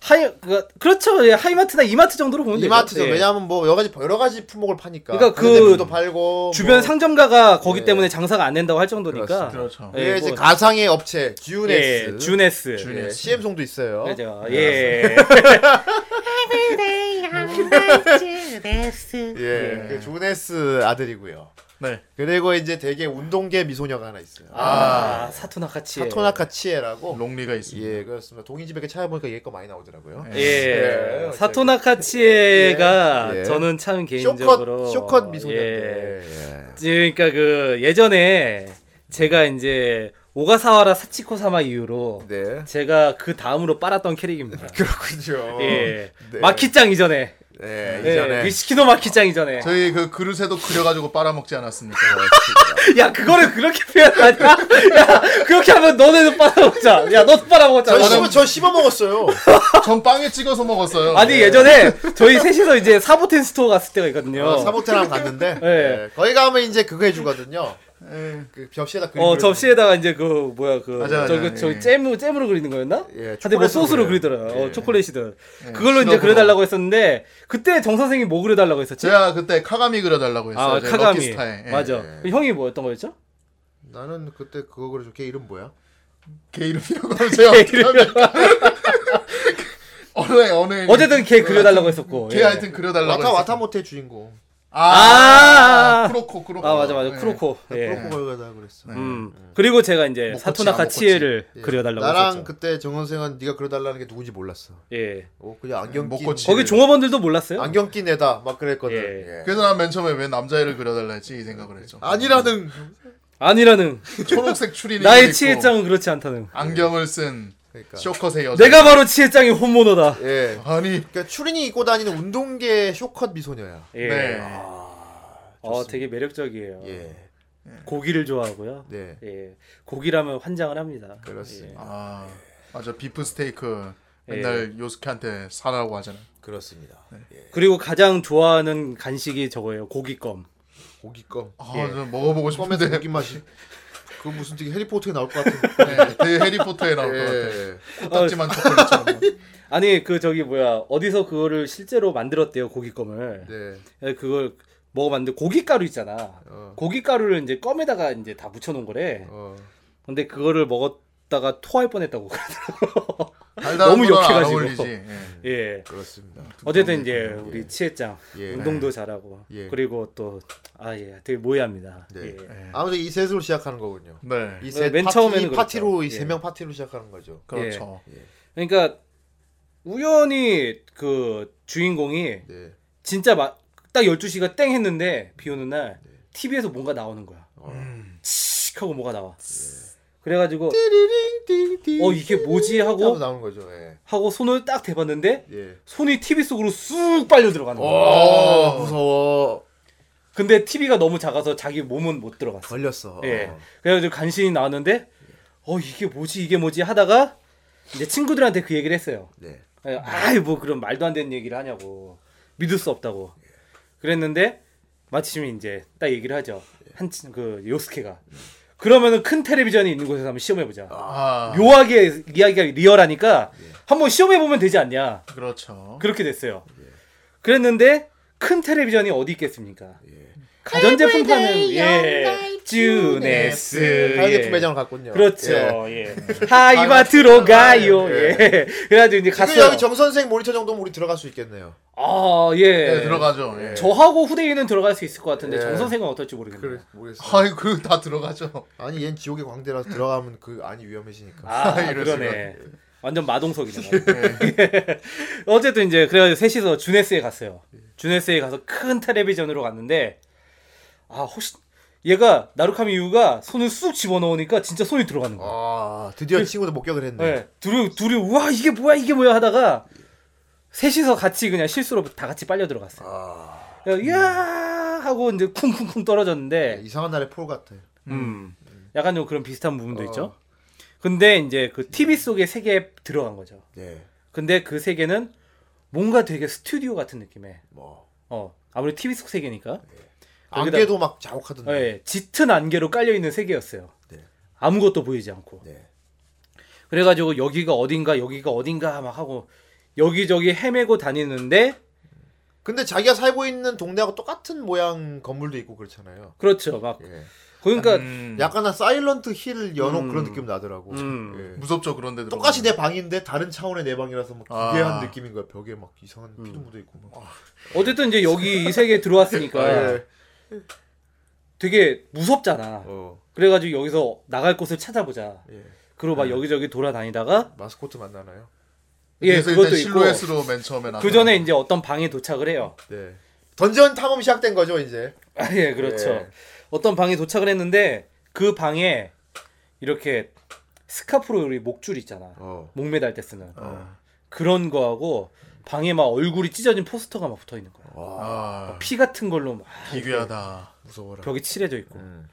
[SPEAKER 1] 하이 그, 그렇죠 예, 하이마트나 이마트 정도로 보면 되죠.
[SPEAKER 2] 이마트죠.
[SPEAKER 1] 예.
[SPEAKER 2] 왜냐하면 뭐 여러 가지 여러 가지 품목을 파니까.
[SPEAKER 1] 그러니까 그
[SPEAKER 2] 팔고
[SPEAKER 1] 주변
[SPEAKER 2] 뭐.
[SPEAKER 1] 상점가가 거기
[SPEAKER 2] 예.
[SPEAKER 1] 때문에 장사가 안 된다고 할 정도니까
[SPEAKER 3] 그렇죠.
[SPEAKER 1] 예,
[SPEAKER 2] 예, 이제
[SPEAKER 1] 뭐-
[SPEAKER 2] 가상의 업체 주네스.
[SPEAKER 1] 예, 주네스
[SPEAKER 2] 예, CM송도 있어요.
[SPEAKER 1] 그죠 예
[SPEAKER 4] Life this.
[SPEAKER 2] 예, 그 주네스 아들이고요.
[SPEAKER 3] 네.
[SPEAKER 2] 그리고 이제 되게 운동계 미소녀가 하나 있어요.
[SPEAKER 1] 아 사토나카치
[SPEAKER 2] 사토나카 치에라고.
[SPEAKER 3] 롱리가 있습니다.
[SPEAKER 2] 예, 그렇습니다. 동인지백에 찾아보니까 얘거 많이 나오더라고요.
[SPEAKER 1] 예,
[SPEAKER 2] 예,
[SPEAKER 1] 사토나카치에가
[SPEAKER 2] 예, 예.
[SPEAKER 1] 저는 참 개인적으로
[SPEAKER 2] 쇼컷 쇼컷 미소녀인데.
[SPEAKER 1] 예. 그러니까 그 예전에 제가 이제 오가사와라 사치코 사마 이후로
[SPEAKER 2] 네.
[SPEAKER 1] 제가 그 다음으로 빨았던 캐릭입니다.
[SPEAKER 2] 그렇군요.
[SPEAKER 1] 예.
[SPEAKER 2] 네.
[SPEAKER 1] 마키짱 이전에.
[SPEAKER 2] 네,
[SPEAKER 1] 예.
[SPEAKER 2] 이전에
[SPEAKER 1] 위스키노 마키짱 이전에.
[SPEAKER 3] 저희 그 그릇에도 그려가지고 빨아먹지 않았습니까?
[SPEAKER 1] 야, 그거를 그렇게 표현하냐? 야, 그렇게 하면 너네도 빨아먹자. 야, 너도
[SPEAKER 2] 저
[SPEAKER 1] 빨아먹자.
[SPEAKER 2] 씹어 저 씹어 먹었어요.
[SPEAKER 3] 전 빵에 찍어서 먹었어요.
[SPEAKER 1] 아니, 예 전에 저희 셋이서 이제 사보텐 스토어 갔을 때가 있거든요.
[SPEAKER 2] 어, 사보테랑 갔는데
[SPEAKER 1] 예.
[SPEAKER 2] 예, 거기 가면 이제 그거 해주거든요.
[SPEAKER 3] 예.
[SPEAKER 2] 그 접시에다 그림
[SPEAKER 1] 어, 접시에다가 이제 그, 뭐야, 그,
[SPEAKER 3] 맞아, 맞아.
[SPEAKER 1] 저기, 저기
[SPEAKER 3] 예.
[SPEAKER 1] 잼으로, 잼으로 그리는 거였나?
[SPEAKER 2] 예,
[SPEAKER 1] 하여튼 뭐 소스로
[SPEAKER 2] 그려요.
[SPEAKER 1] 그리더라. 어,
[SPEAKER 2] 예.
[SPEAKER 1] 초콜릿이든.
[SPEAKER 3] 예,
[SPEAKER 1] 그걸로 이제. 그려달라고 했었는데, 그때 정 선생이 뭐 그려달라고 했었지?
[SPEAKER 3] 제가 그때 카가미 그려달라고 했어요.
[SPEAKER 1] 아,
[SPEAKER 3] 제
[SPEAKER 1] 카가미.
[SPEAKER 3] 럭키스타에. 예.
[SPEAKER 1] 맞아. 그 형이 뭐였던 거였죠?
[SPEAKER 2] 나는 그때 그거 그려줘. 걔 이름 뭐야?
[SPEAKER 3] 걔 이름이라고 하면 제가 어떻게 합니까? 어느 어느
[SPEAKER 1] 어쨌든 걔 그려달라고 했었고.
[SPEAKER 3] 걔
[SPEAKER 1] 예.
[SPEAKER 3] 하여튼 그려달라고
[SPEAKER 2] 와타. 와타모테 주인공.
[SPEAKER 1] 아, 아,
[SPEAKER 3] 쿠로코 쿠로코.
[SPEAKER 1] 아, 맞아, 맞아.
[SPEAKER 3] 예.
[SPEAKER 1] 크로코. 예.
[SPEAKER 2] 그렇고 걸려다 그랬어.
[SPEAKER 1] 음. 그리고 제가 이제
[SPEAKER 3] 모코치,
[SPEAKER 1] 사토나카. 치에를
[SPEAKER 2] 예.
[SPEAKER 1] 그려달라고
[SPEAKER 2] 나랑
[SPEAKER 1] 했었죠.
[SPEAKER 2] 그때 정선생은 네가 그려달라는 게 누군지 몰랐어.
[SPEAKER 1] 예.
[SPEAKER 2] 어, 그냥 안경 낀.
[SPEAKER 1] 거기 종업원들도 몰랐어요.
[SPEAKER 2] 안경 낀 애다 막 그랬거든.
[SPEAKER 1] 예.
[SPEAKER 2] 예.
[SPEAKER 3] 그래서 난 맨 처음에 왜 남자애를 그려달라 했지 이 생각을 했죠.
[SPEAKER 2] 아니라는
[SPEAKER 1] 아니라는
[SPEAKER 3] 초록색 추리닝
[SPEAKER 1] 나의 치에짱은 그렇지 않다는.
[SPEAKER 3] 안경을 쓴
[SPEAKER 2] 그러니까.
[SPEAKER 3] 쇼컷의 여자.
[SPEAKER 1] 내가 바로 치에짱의 혼모노다.
[SPEAKER 2] 예.
[SPEAKER 3] 아니
[SPEAKER 2] 그러니까 추린이 입고 다니는 운동계 쇼컷 미소녀야.
[SPEAKER 1] 예.
[SPEAKER 3] 네.
[SPEAKER 1] 어, 되게 매력적이에요.
[SPEAKER 2] 예.
[SPEAKER 1] 고기를 좋아하고요.
[SPEAKER 2] 네.
[SPEAKER 1] 예. 고기라면 환장을 합니다.
[SPEAKER 2] 그렇습니다.
[SPEAKER 3] 아 맞아 비프 스테이크
[SPEAKER 1] 예.
[SPEAKER 3] 맨날 요스케한테 사라고 하잖아.
[SPEAKER 2] 그렇습니다. 예.
[SPEAKER 1] 예. 그리고 가장 좋아하는 간식이 저거예요. 고기껌.
[SPEAKER 2] 고기 껌.
[SPEAKER 3] 아,
[SPEAKER 1] 예.
[SPEAKER 3] 저 먹어보고 싶은데.
[SPEAKER 2] 고기 맛이. 그 무슨 되게 해리포터에 나올 것 같은.
[SPEAKER 3] 네, 해리포터에 나올 것 같아.
[SPEAKER 2] 예.
[SPEAKER 3] 코딱지만 초콜릿처럼.
[SPEAKER 1] 아니 그 저기 뭐야 어디서 그거를 실제로 만들었대요 고기 껌을.
[SPEAKER 2] 네.
[SPEAKER 1] 예, 그걸 먹어봤는데 고기 가루 있잖아.
[SPEAKER 2] 어.
[SPEAKER 1] 고기 가루를 이제 껌에다가 이제 다 묻혀놓은 거래.
[SPEAKER 2] 어.
[SPEAKER 1] 근데 그거를 먹었다가 토할 뻔했다고. 너무.
[SPEAKER 3] 어울리지. 예.
[SPEAKER 1] 예.
[SPEAKER 2] 그렇습니다.
[SPEAKER 1] 어쨌든 이제 우리 치해짱
[SPEAKER 2] 예.
[SPEAKER 1] 운동도 잘하고
[SPEAKER 2] 예.
[SPEAKER 1] 그리고 또 아 예 되게 모해합니다.
[SPEAKER 2] 네.
[SPEAKER 1] 예.
[SPEAKER 2] 아무튼 이 셋으로 시작하는 거군요.
[SPEAKER 3] 네.
[SPEAKER 1] 이셋맨
[SPEAKER 2] 파티,
[SPEAKER 1] 처음에는
[SPEAKER 2] 파티로
[SPEAKER 1] 그렇죠.
[SPEAKER 2] 이
[SPEAKER 1] 예.
[SPEAKER 2] 세명 파티로 시작하는 거죠.
[SPEAKER 3] 그렇죠.
[SPEAKER 1] 그러니까 우연히 그 주인공이
[SPEAKER 2] 네.
[SPEAKER 1] 진짜 막 딱 12시가 땡 했는데 비 오는 날 TV에서 뭔가 나오는 거야.
[SPEAKER 2] 어.
[SPEAKER 1] 칙 하고 뭐가 나와. 그래가지고 어 이게 뭐지
[SPEAKER 2] 하고 나오는 거죠. 예.
[SPEAKER 1] 하고 손을 딱 대봤는데
[SPEAKER 2] 예.
[SPEAKER 1] 손이 TV 속으로 쑥 빨려 들어가는 거야.
[SPEAKER 2] 어, 무서워.
[SPEAKER 1] 근데 TV가 너무 작아서 자기 몸은 못 들어갔어.
[SPEAKER 2] 걸렸어.
[SPEAKER 1] 예.
[SPEAKER 2] 어.
[SPEAKER 1] 그래가지고 간신히 나왔는데 어 이게 뭐지 이게 뭐지 하다가 이제 친구들한테 그 얘기를 했어요.
[SPEAKER 2] 네.
[SPEAKER 1] 아이 뭐 그런 말도 안 되는 얘기를 하냐고 믿을 수 없다고 그랬는데 마침 이제 딱 얘기를 하죠. 한 그 요스케가 그러면은 큰 텔레비전이 있는 곳에서 한번 시험해 보자.
[SPEAKER 3] 아,
[SPEAKER 1] 묘하게 이야기가 리얼하니까 한번 시험해 보면 되지 않냐.
[SPEAKER 3] 그렇죠.
[SPEAKER 1] 그렇게 됐어요. 그랬는데 큰 텔레비전이 어디 있겠습니까? 가전제품 파는 예 쭈네스
[SPEAKER 2] 가게품
[SPEAKER 1] 예.
[SPEAKER 2] 매장을 갔군요.
[SPEAKER 1] 그렇죠.
[SPEAKER 2] 예.
[SPEAKER 1] 예. 하이마트로 가요. 예. 그래가지고 이제 갔어요.
[SPEAKER 2] 여기 정 선생 모니터 정도면 우리 들어갈 수 있겠네요.
[SPEAKER 1] 아 예.
[SPEAKER 3] 네, 들어가죠. 예.
[SPEAKER 1] 저하고 후대인은 들어갈 수 있을 것 같은데
[SPEAKER 2] 예.
[SPEAKER 1] 정 선생은 어떨지 모르겠네요.
[SPEAKER 2] 그래 모르겠어.
[SPEAKER 3] 아이 그다 들어가죠.
[SPEAKER 2] 아니 얜 지옥의 광대라서 들어가면 그 안이 위험해지니까.
[SPEAKER 1] 아
[SPEAKER 3] 이럴
[SPEAKER 1] 그러네. 완전 마동석이네. 어쨌든 이제 그래가지고 셋이서 주네스에 갔어요. 주네스에 가서 큰 텔레비전으로 갔는데 아 혹시 얘가 나루카미 유가 손을 쑥 집어넣으니까 진짜 손이 들어가는 거야.
[SPEAKER 2] 아 드디어 친구도 목격을 했네.
[SPEAKER 1] 네. 둘이 둘이 와 이게 뭐야 이게 뭐야 하다가 셋이서 같이 그냥 실수로 다 같이 빨려 들어갔어요.
[SPEAKER 2] 아
[SPEAKER 1] 이야 하고 이제 쿵쿵쿵 떨어졌는데
[SPEAKER 2] 이상한 날의 폴 같아.
[SPEAKER 1] 음. 약간 좀 그런 비슷한 부분도
[SPEAKER 2] 어.
[SPEAKER 1] 있죠. 근데 이제 그 TV 속에 세계에 들어간 거죠.
[SPEAKER 2] 네.
[SPEAKER 1] 근데 그 세계는 뭔가 되게 스튜디오 같은 느낌의
[SPEAKER 2] 뭐
[SPEAKER 1] 어 아무리 TV 속 세계니까 여기다-
[SPEAKER 2] 안개도 막 자욱하던데.
[SPEAKER 1] 예, 짙은 안개로 깔려 있는 세계였어요.
[SPEAKER 2] 네.
[SPEAKER 1] 아무것도 보이지 않고.
[SPEAKER 2] 네.
[SPEAKER 1] 그래가지고 여기가 어딘가 여기가 어딘가 막 하고 여기저기 헤매고 다니는데
[SPEAKER 2] 근데 자기가 살고 있는 동네하고 똑같은 모양 건물도 있고 그렇잖아요.
[SPEAKER 1] 그렇죠. 막
[SPEAKER 2] 예.
[SPEAKER 1] 그러니까
[SPEAKER 3] 음,
[SPEAKER 2] 약간 한 사일런트 힐 연옥
[SPEAKER 1] 음.
[SPEAKER 2] 그런 느낌 나더라고.
[SPEAKER 1] 음.
[SPEAKER 2] 예.
[SPEAKER 3] 무섭죠 그런데 들어가면.
[SPEAKER 2] 똑같이 내 방인데 다른 차원의 내 방이라서 막
[SPEAKER 3] 아.
[SPEAKER 2] 기괴한 느낌인 거야. 벽에 막 이상한
[SPEAKER 1] 음.
[SPEAKER 2] 피도 묻어 있고. 막.
[SPEAKER 1] 어쨌든 이제 여기 이 세계에 들어왔으니까
[SPEAKER 2] 예.
[SPEAKER 1] 되게 무섭잖아.
[SPEAKER 2] 어.
[SPEAKER 1] 그래가지고 여기서 나갈 곳을 찾아보자.
[SPEAKER 2] 예.
[SPEAKER 1] 그리고 막 여기저기 돌아다니다가
[SPEAKER 2] 마스코트 만나나요?
[SPEAKER 1] 예
[SPEAKER 3] 그래서
[SPEAKER 1] 그것도
[SPEAKER 3] 일단
[SPEAKER 1] 있고
[SPEAKER 3] 실루엣으로 맨 처음에
[SPEAKER 1] 그 전에 이제 어떤 방에 도착을 해요.
[SPEAKER 2] 네. 던전 탐험 시작된 거죠 이제.
[SPEAKER 1] 아, 예 그렇죠.
[SPEAKER 2] 예.
[SPEAKER 1] 어떤 방에 도착을 했는데 그 방에 이렇게 스카프로 우리 목줄 있잖아.
[SPEAKER 2] 어.
[SPEAKER 1] 목 매달 때 쓰는
[SPEAKER 3] 어.
[SPEAKER 1] 그런 거하고 방에 막 얼굴이 찢어진 포스터가 막 붙어 있는 거야. 아피 같은 걸로 막
[SPEAKER 3] 기괴하다.
[SPEAKER 2] 무서워라.
[SPEAKER 1] 벽에 칠해져 있고.
[SPEAKER 2] 음.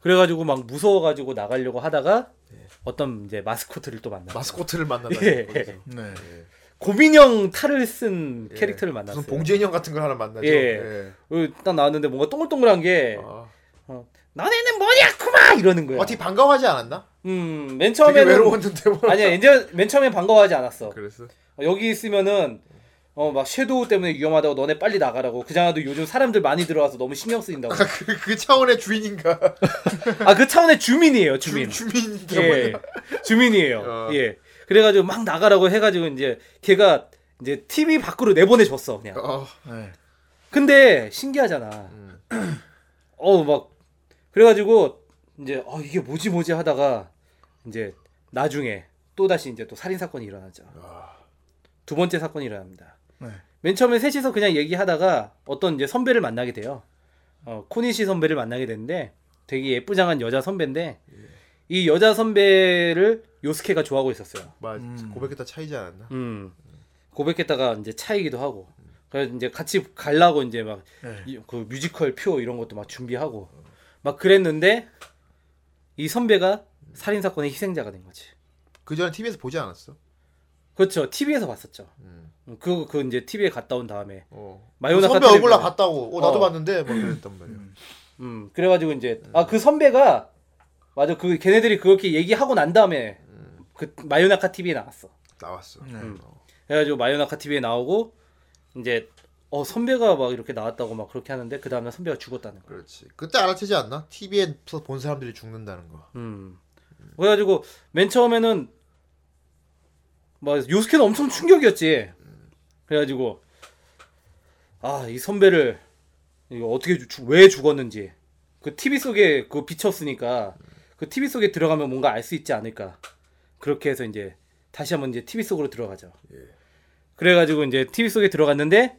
[SPEAKER 1] 그래가지고 막 무서워가지고 나가려고 하다가 어떤 이제 마스코트를 또 만나.
[SPEAKER 2] 마스코트를 만나다.
[SPEAKER 1] 예.
[SPEAKER 2] 거기서.
[SPEAKER 3] 네.
[SPEAKER 1] 고민형 탈을 쓴
[SPEAKER 2] 예.
[SPEAKER 1] 캐릭터를 만났어요.
[SPEAKER 2] 무슨 봉제 인형 같은 걸 하나 만나죠.
[SPEAKER 1] 예. 어, 딱 나왔는데 뭔가 동글동글한 게
[SPEAKER 2] 아.
[SPEAKER 1] 너네는 뭐냐 쿠마 이러는 거야.
[SPEAKER 2] 어떻게 반가워하지 않았나?
[SPEAKER 1] 음, 맨 처음에는
[SPEAKER 2] 외로웠는데 뭐.
[SPEAKER 1] 아니야, 이제 맨 처음에 반가워하지 않았어.
[SPEAKER 2] 그랬어.
[SPEAKER 1] 어, 여기 있으면은 어 막 섀도우 때문에 위험하다고 너네 빨리 나가라고. 그잖아도 요즘 사람들 많이 들어와서 너무 신경 쓰인다고.
[SPEAKER 2] 그, 그 차원의 주인인가?
[SPEAKER 1] 아 그 차원의 주민이에요, 주민.
[SPEAKER 2] 주, 주민인가
[SPEAKER 1] 예? 주민이에요.
[SPEAKER 2] 어.
[SPEAKER 1] 예. 그래가지고 막 나가라고 해가지고 이제 걔가 이제 TV 밖으로 내보내줬어 그냥.
[SPEAKER 2] 어.
[SPEAKER 3] 네.
[SPEAKER 1] 근데 신기하잖아. 어막 그래가지고 이제 어 이게 뭐지 뭐지 하다가 이제 나중에 또 다시 이제 또 살인 사건이 일어나죠. 두 번째 사건이 일어납니다.
[SPEAKER 3] 네.
[SPEAKER 1] 맨 처음에 셋이서 그냥 얘기하다가 어떤 이제 선배를 만나게 돼요. 어, 코니시 선배를 만나게 되는데 되게 예쁘장한 여자 선배인데 이 여자 선배를 요스케가 좋아하고 있었어요.
[SPEAKER 2] 막
[SPEAKER 3] 음.
[SPEAKER 2] 고백했다 차이지 않았나?
[SPEAKER 1] 음. 고백했다가 이제 차이기도 하고. 그래서 이제 같이 갈라고 이제 막
[SPEAKER 3] 네.
[SPEAKER 1] 그 뮤지컬 표 이런 것도 막 준비하고 막 그랬는데 이 선배가 살인 사건의 희생자가 된 거지.
[SPEAKER 2] 그 전에 TV에서 보지 않았어?
[SPEAKER 1] 그렇죠. TV에서 봤었죠.
[SPEAKER 2] 음.
[SPEAKER 1] 그그 이제 TV에 갔다 온 다음에
[SPEAKER 2] 어.
[SPEAKER 1] 마요나카
[SPEAKER 2] 선배 얼굴 나. 봤다고. 어, 나도
[SPEAKER 1] 어.
[SPEAKER 2] 봤는데 뭐 그랬단 말이야.
[SPEAKER 1] 음. 그래가지고 이제 아 그 선배가 맞아 그 걔네들이 그렇게 얘기하고 난 다음에 그 마요나카 TV에 나왔어.
[SPEAKER 2] 나왔어.
[SPEAKER 3] 네.
[SPEAKER 1] 음. 그래가지고 마요나카 TV에 나오고 이제 어 선배가 막 이렇게 나왔다고 막 그렇게 하는데 그 다음날 선배가 죽었다는 거야.
[SPEAKER 2] 그렇지. 그때 알아채지 않나? TV에서 본 사람들이 죽는다는 거.
[SPEAKER 1] 음. 그래가지고 맨 처음에는 막 요스케는 엄청 충격이었지. 그래가지고 아 이 선배를 이거 어떻게 주- 왜 죽었는지 그 TV 속에 그 비쳤으니까 그 TV 속에 들어가면 뭔가 알 수 있지 않을까 그렇게 해서 이제 다시 한번 이제 TV 속으로 들어가죠. 그래가지고 이제 TV 속에 들어갔는데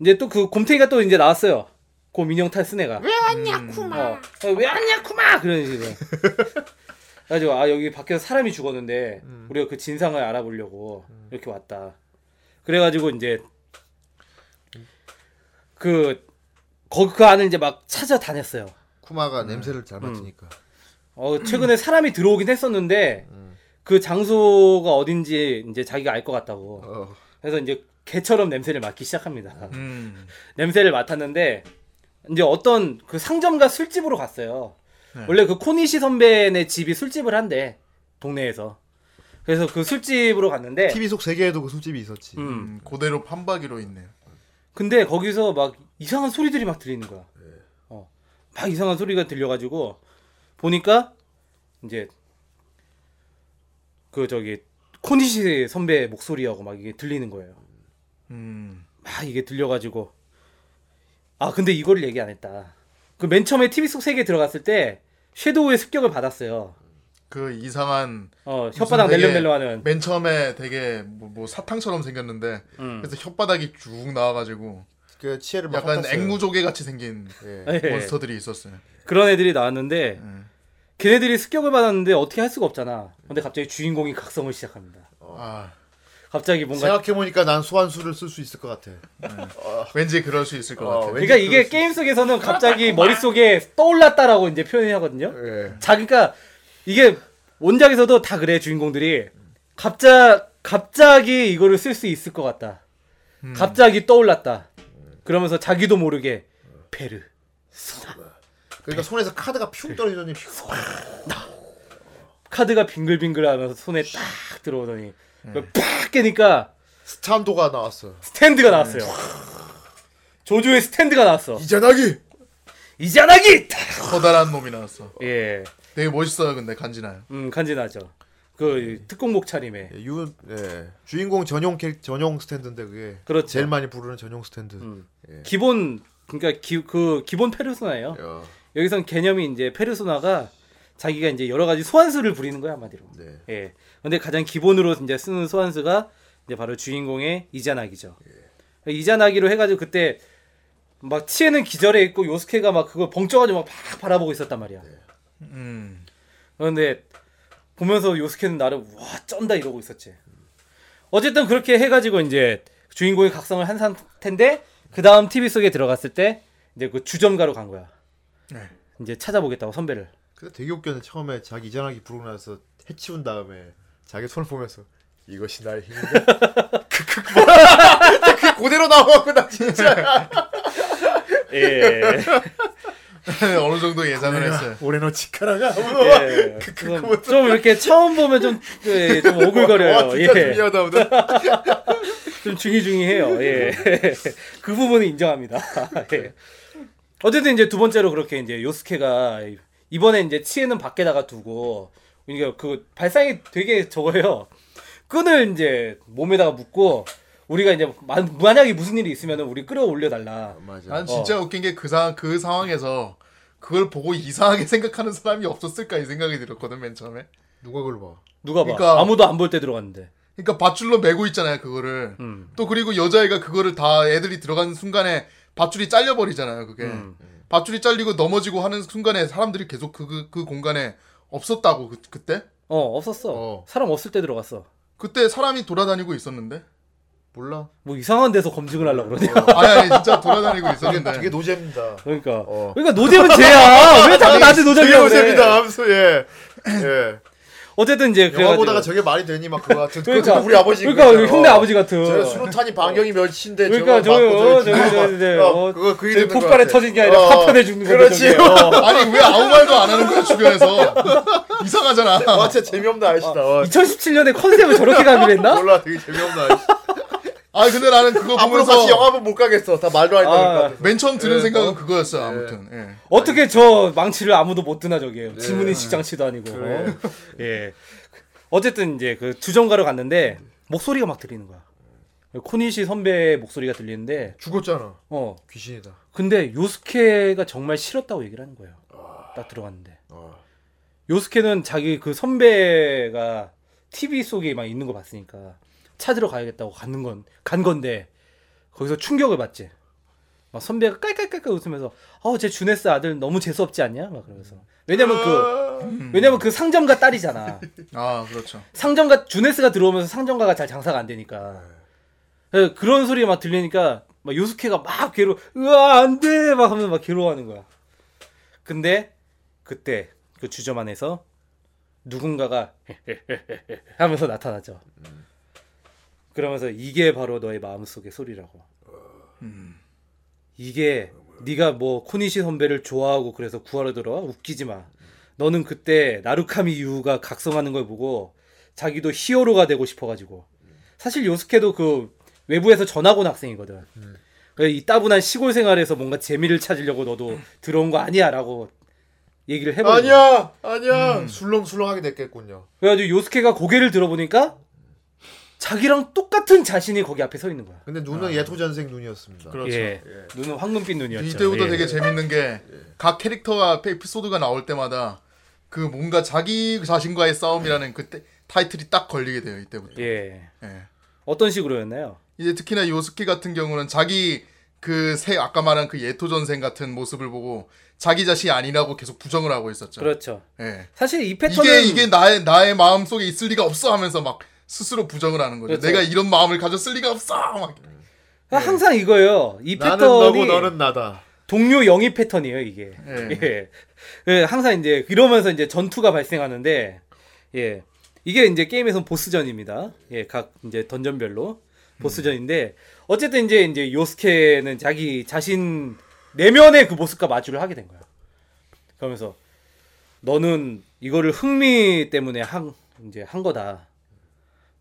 [SPEAKER 1] 이제 또 그 곰탱이가 또 이제 나왔어요. 곰 인형 탈쓴 애가.
[SPEAKER 4] 왜 왔냐 쿠마
[SPEAKER 1] 어, 어, 왜 왔냐 쿠마 그런 식으로 그래가지고 아 여기 밖에서 사람이 죽었는데 우리가 그 진상을 알아보려고 이렇게 왔다. 그래가지고 이제 그 거기 그 안을 이제 막 찾아다녔어요.
[SPEAKER 2] 쿠마가 냄새를 잘 맡으니까.
[SPEAKER 1] 어 최근에 사람이 들어오긴 했었는데 그 장소가 어딘지 이제 자기가 알 것 같다고.
[SPEAKER 2] 어.
[SPEAKER 1] 그래서 이제 개처럼 냄새를 맡기 시작합니다.
[SPEAKER 3] 음.
[SPEAKER 1] 냄새를 맡았는데 이제 어떤 그 상점과 술집으로 갔어요.
[SPEAKER 3] 네.
[SPEAKER 1] 원래 그 코니시 선배네 집이 술집을 한대 동네에서. 그래서 그 술집으로 갔는데
[SPEAKER 2] TV 속 세계에도 그 술집이 있었지.
[SPEAKER 1] 음.
[SPEAKER 3] 음, 그대로 판박이로 있네요.
[SPEAKER 1] 근데 거기서 막 이상한 소리들이 막 들리는 거야. 어. 막 이상한 소리가 들려가지고 보니까 이제 그 저기 코니시 선배 목소리하고 막 이게 들리는 거예요.
[SPEAKER 3] 음.
[SPEAKER 1] 막 이게 들려가지고 아 근데 이걸 얘기 안 했다. 그 맨 처음에 TV 속 세계 들어갔을 때 섀도우의 습격을 받았어요.
[SPEAKER 3] 그 이상한
[SPEAKER 1] 어 혓바닥 낼름낼름하는.
[SPEAKER 3] 맨 처음에 되게 뭐, 뭐 사탕처럼 생겼는데
[SPEAKER 1] 음.
[SPEAKER 3] 그래서 혓바닥이 쭉 나와가지고
[SPEAKER 2] 그 치해를 막
[SPEAKER 3] 약간
[SPEAKER 2] 핥았어요.
[SPEAKER 3] 앵무조개 같이 생긴
[SPEAKER 2] 예.
[SPEAKER 1] 예.
[SPEAKER 3] 몬스터들이 있었어요.
[SPEAKER 1] 그런 애들이 나왔는데
[SPEAKER 3] 음.
[SPEAKER 1] 걔네들이 습격을 받았는데 어떻게 할 수가 없잖아. 근데 갑자기 주인공이 각성을 시작합니다.
[SPEAKER 3] 아
[SPEAKER 1] 갑자기 뭔가
[SPEAKER 2] 생각해 보니까 난 소환수를 쓸 수 있을 것 같아.
[SPEAKER 3] 왠지 그럴 수 있을 것
[SPEAKER 2] 어. 왠지
[SPEAKER 1] 그러니까 이게 게임 속에서는 갑자기 머릿 속에 떠올랐다라고 이제 표현을 하거든요.
[SPEAKER 2] 예.
[SPEAKER 1] 자기가 이게 원작에서도 다 그래 주인공들이 갑자 갑자기 이거를 쓸 수 있을 것 같다.
[SPEAKER 3] 음.
[SPEAKER 1] 갑자기 떠올랐다. 그러면서 자기도 모르게 페르
[SPEAKER 2] 그러니까 손에서 카드가 퓨 떨어지더니 퓨.
[SPEAKER 1] 카드가 빙글빙글하면서 손에 딱 들어오더니 팍 깨니까
[SPEAKER 2] 스탄도가 나왔어.
[SPEAKER 1] 스탠드가 나왔어요. 조조의 스탠드가 나왔어.
[SPEAKER 2] 이전하기.
[SPEAKER 1] 이자나기.
[SPEAKER 3] 커다란 놈이 나왔어.
[SPEAKER 1] 예,
[SPEAKER 3] 되게 멋있어요, 근데 간지나요.
[SPEAKER 1] 음 간지나죠. 그 특공복 차림에.
[SPEAKER 2] 예, 유 예. 주인공 전용 캐 전용 스탠드인데 그게
[SPEAKER 1] 그렇죠.
[SPEAKER 2] 제일 많이 부르는 전용 스탠드.
[SPEAKER 1] 음.
[SPEAKER 2] 예.
[SPEAKER 1] 기본 그러니까 기, 그 기본 페르소나예요.
[SPEAKER 2] 야,
[SPEAKER 1] 여기선 개념이 이제 페르소나가 자기가 이제 여러 가지 소환수를 부리는 거야 한마디로.
[SPEAKER 2] 네.
[SPEAKER 1] 예. 근데 가장 기본으로 이제 쓰는 소환수가 이제 바로 주인공의 이자나기죠. 이자나기로 해가지고 그때 막 치에는 기절해 있고 요스케가 막 그걸 벙쪄가지고 막팍 바라보고 있었단 말이야.
[SPEAKER 3] 음.
[SPEAKER 1] 그런데 보면서 요스케는 나를 와 쩐다 이러고 있었지. 어쨌든 그렇게 해가지고 이제 주인공이 각성을 한 상태인데 그 다음 TV 속에 들어갔을 때 이제 그 주점가로 간 거야.
[SPEAKER 3] 네.
[SPEAKER 1] 이제 찾아보겠다고 선배를.
[SPEAKER 2] 근데 되게 웃겼는데 처음에 자기 이전하기 부르고 나서 해치운 다음에 자기 손을 보면서 이것이 나의 힘인가? 크크 뭐야? 그 그대로 나와갖고 나 진짜
[SPEAKER 1] 예.
[SPEAKER 3] 어느 정도 예상을 했어요.
[SPEAKER 2] 올해노 치카라가
[SPEAKER 1] 예. 좀, 좀 이렇게 처음 보면 좀, 예, 좀 오글거려요.
[SPEAKER 2] 와 진짜
[SPEAKER 1] 예.
[SPEAKER 2] 중요하다 오늘.
[SPEAKER 1] 좀 중이중이해요. 예. 그 부분은 인정합니다. 예. 어쨌든 이제 두 번째로 그렇게 이제 요스케가 이번에 이제 치에는 밖에다가 두고 그러니까 그 발상이 되게 저거예요. 끈을 이제 몸에다가 묶고 우리가 이제 마- 만약에 무슨 일이 있으면은 우리 끌어올려 달라.
[SPEAKER 2] 맞아.
[SPEAKER 3] 난 진짜 웃긴 게 그 상황 그 상황에서 그걸 보고 이상하게 생각하는 사람이 없었을까 이 생각이 들었거든 맨 처음에.
[SPEAKER 2] 누가 그걸 봐?
[SPEAKER 1] 누가 봐.
[SPEAKER 3] 그러니까-
[SPEAKER 1] 아무도 안 볼 때 들어갔는데.
[SPEAKER 3] 그러니까 밧줄로 메고 있잖아요 그거를.
[SPEAKER 1] 음.
[SPEAKER 3] 또 그리고 여자애가 그거를 다 애들이 들어가는 순간에 밧줄이 잘려 버리잖아요 그게.
[SPEAKER 1] 음.
[SPEAKER 3] 밧줄이 잘리고 넘어지고 하는 순간에 사람들이 계속 그, 그, 그 공간에 없었다고 그, 그때?
[SPEAKER 1] 어, 없었어.
[SPEAKER 2] 어.
[SPEAKER 1] 사람 없을 때 들어갔어.
[SPEAKER 3] 그때 사람이 돌아다니고 있었는데.
[SPEAKER 2] 몰라.
[SPEAKER 1] 뭐 이상한 데서 검증을 하려고 그러냐.
[SPEAKER 3] 아니 아니 진짜 돌아다니고 있었는데.
[SPEAKER 2] 되게 노잼입니다.
[SPEAKER 1] 그러니까.
[SPEAKER 2] 어.
[SPEAKER 1] 그러니까 노잼은 쟤야. 왜 자꾸 나한테 그래.
[SPEAKER 2] 노잼이다. 하면서 예. 예.
[SPEAKER 1] 어쨌든 이제
[SPEAKER 2] 영화
[SPEAKER 1] 그래가지고.
[SPEAKER 2] 보다가 저게 말이 되니 막 그거 같은.
[SPEAKER 1] 그러니까
[SPEAKER 2] 그것도 우리 아버지.
[SPEAKER 1] 그러니까
[SPEAKER 2] 그거잖아.
[SPEAKER 1] 형네
[SPEAKER 2] 어.
[SPEAKER 1] 아버지 같은.
[SPEAKER 2] 저 수류탄이 반경이 몇인데
[SPEAKER 1] 그러니까
[SPEAKER 2] 저거 맞고
[SPEAKER 1] 저요,
[SPEAKER 2] 저기
[SPEAKER 1] 저기,
[SPEAKER 2] 죽는
[SPEAKER 1] 저기, 저기,
[SPEAKER 2] 거.
[SPEAKER 1] 어,
[SPEAKER 2] 어, 그거 그 이름
[SPEAKER 1] 폭발에 터진 게 아니라
[SPEAKER 2] 어,
[SPEAKER 1] 파편에 죽는 거죠.
[SPEAKER 2] 그렇지.
[SPEAKER 1] 어.
[SPEAKER 3] 아니 왜 아무 말도 안 하는 거야 주변에서 이상하잖아.
[SPEAKER 2] 와 진짜 재미없는 아저씨다. 와,
[SPEAKER 1] 2017년에 컨셉을 저렇게 가기로 했나?
[SPEAKER 2] 몰라 되게 재미없는 아저씨.
[SPEAKER 3] 아 근데 나는 그거
[SPEAKER 2] 앞으로
[SPEAKER 3] 보면서
[SPEAKER 2] 같이 영화 보면 못 가겠어. 다 말도 안
[SPEAKER 1] 아,
[SPEAKER 2] 되니까.
[SPEAKER 3] 맨 처음 드는
[SPEAKER 2] 예,
[SPEAKER 3] 생각은
[SPEAKER 2] 어?
[SPEAKER 3] 그거였어요. 아무튼. 예.
[SPEAKER 1] 어떻게 저 망치를 아무도 못 드나 저게. 지문인식 장치도 아니고.
[SPEAKER 2] 그래.
[SPEAKER 1] 예. 어쨌든 이제 그 주정가로 갔는데 목소리가 막 들리는 거야. 코니시 선배의 목소리가 들리는데
[SPEAKER 2] 죽었잖아.
[SPEAKER 1] 어
[SPEAKER 2] 귀신이다.
[SPEAKER 1] 근데 요스케가 정말 싫었다고 얘기를 하는 거예요. 딱 들어갔는데
[SPEAKER 2] 어.
[SPEAKER 1] 요스케는 자기 그 선배가 TV 속에 막 있는 거 봤으니까 찾으러 가야겠다고 가는 건 간 건데 거기서 충격을 받지. 막 선배가 깔깔깔깔 웃으면서 어제 주네스 아들 너무 재수 없지 않냐? 막 그러면서 왜냐면 그 왜냐면 그 상점가 딸이잖아.
[SPEAKER 3] 아 그렇죠.
[SPEAKER 1] 상점가 주네스가 들어오면서 상점가가 잘 장사가 안 되니까 예, 그런 소리 막 들리니까 막 요스케가 막 괴로 으아 안돼 막 하면서 막 괴로워하는 거야. 근데 그때 그 주점 안에서 누군가가 하면서 나타나죠. 그러면서 이게 바로 너의 마음속의 소리라고. 이게 네가 뭐 코니시 선배를 좋아하고 그래서 구하러 들어와 웃기지 마. 너는 그때 나루카미 유가 각성하는 걸 보고 자기도 히어로가 되고 싶어가지고 사실 요스케도 그 외부에서 전학 온 학생이거든. 그래서 이 따분한 시골 생활에서 뭔가 재미를 찾으려고 너도 들어온 거 아니야라고 얘기를 해버려.
[SPEAKER 2] 아니야, 아니야. 술렁술렁하게 됐겠군요.
[SPEAKER 1] 그래가지고 요스케가 고개를 들어보니까 자기랑 똑같은 자신이 거기 앞에 서 있는 거야.
[SPEAKER 2] 근데 눈은 예토 전생 눈이었습니다.
[SPEAKER 3] 그렇죠.
[SPEAKER 1] 예. 눈은 황금빛 눈이었죠.
[SPEAKER 3] 이때부터
[SPEAKER 1] 예.
[SPEAKER 3] 되게 재밌는 게 각 캐릭터가 에피소드가 나올 때마다 그 뭔가 자기 자신과의 싸움이라는 그 때- 타이틀이 딱 걸리게 돼요 이때부터.
[SPEAKER 1] 예.
[SPEAKER 3] 예.
[SPEAKER 1] 어떤 식으로였나요?
[SPEAKER 3] 이제 특히나 요스키 같은 경우는 자기 그 새 아까 말한 그 예토 전생 같은 모습을 보고 자기 자신이 아니라고 계속 부정을 하고 있었죠.
[SPEAKER 1] 그렇죠.
[SPEAKER 3] 예.
[SPEAKER 1] 사실 이 패턴은
[SPEAKER 3] 이게 이게 나의 나의 마음 속에 있을 리가 없어 하면서 막 스스로 부정을 하는 거죠.
[SPEAKER 1] 그렇죠.
[SPEAKER 3] 내가 이런 마음을 가졌을 리가 없어. 막.
[SPEAKER 1] 항상 이거예요. 이
[SPEAKER 2] 나는
[SPEAKER 1] 패턴이
[SPEAKER 2] 너고 너는 나다.
[SPEAKER 1] 동료 영입 패턴이에요, 이게.
[SPEAKER 3] 예.
[SPEAKER 1] 예. 예, 항상 이제 이러면서 이제 전투가 발생하는데 예. 이게 이제 게임에선 보스전입니다. 예, 각 이제 던전별로 보스전인데 어쨌든 이제 이제 요스케는 자기 자신 내면의 그 모습과 마주를 하게 된 거야. 그러면서 너는 이거를 흥미 때문에 한 이제 한 거다.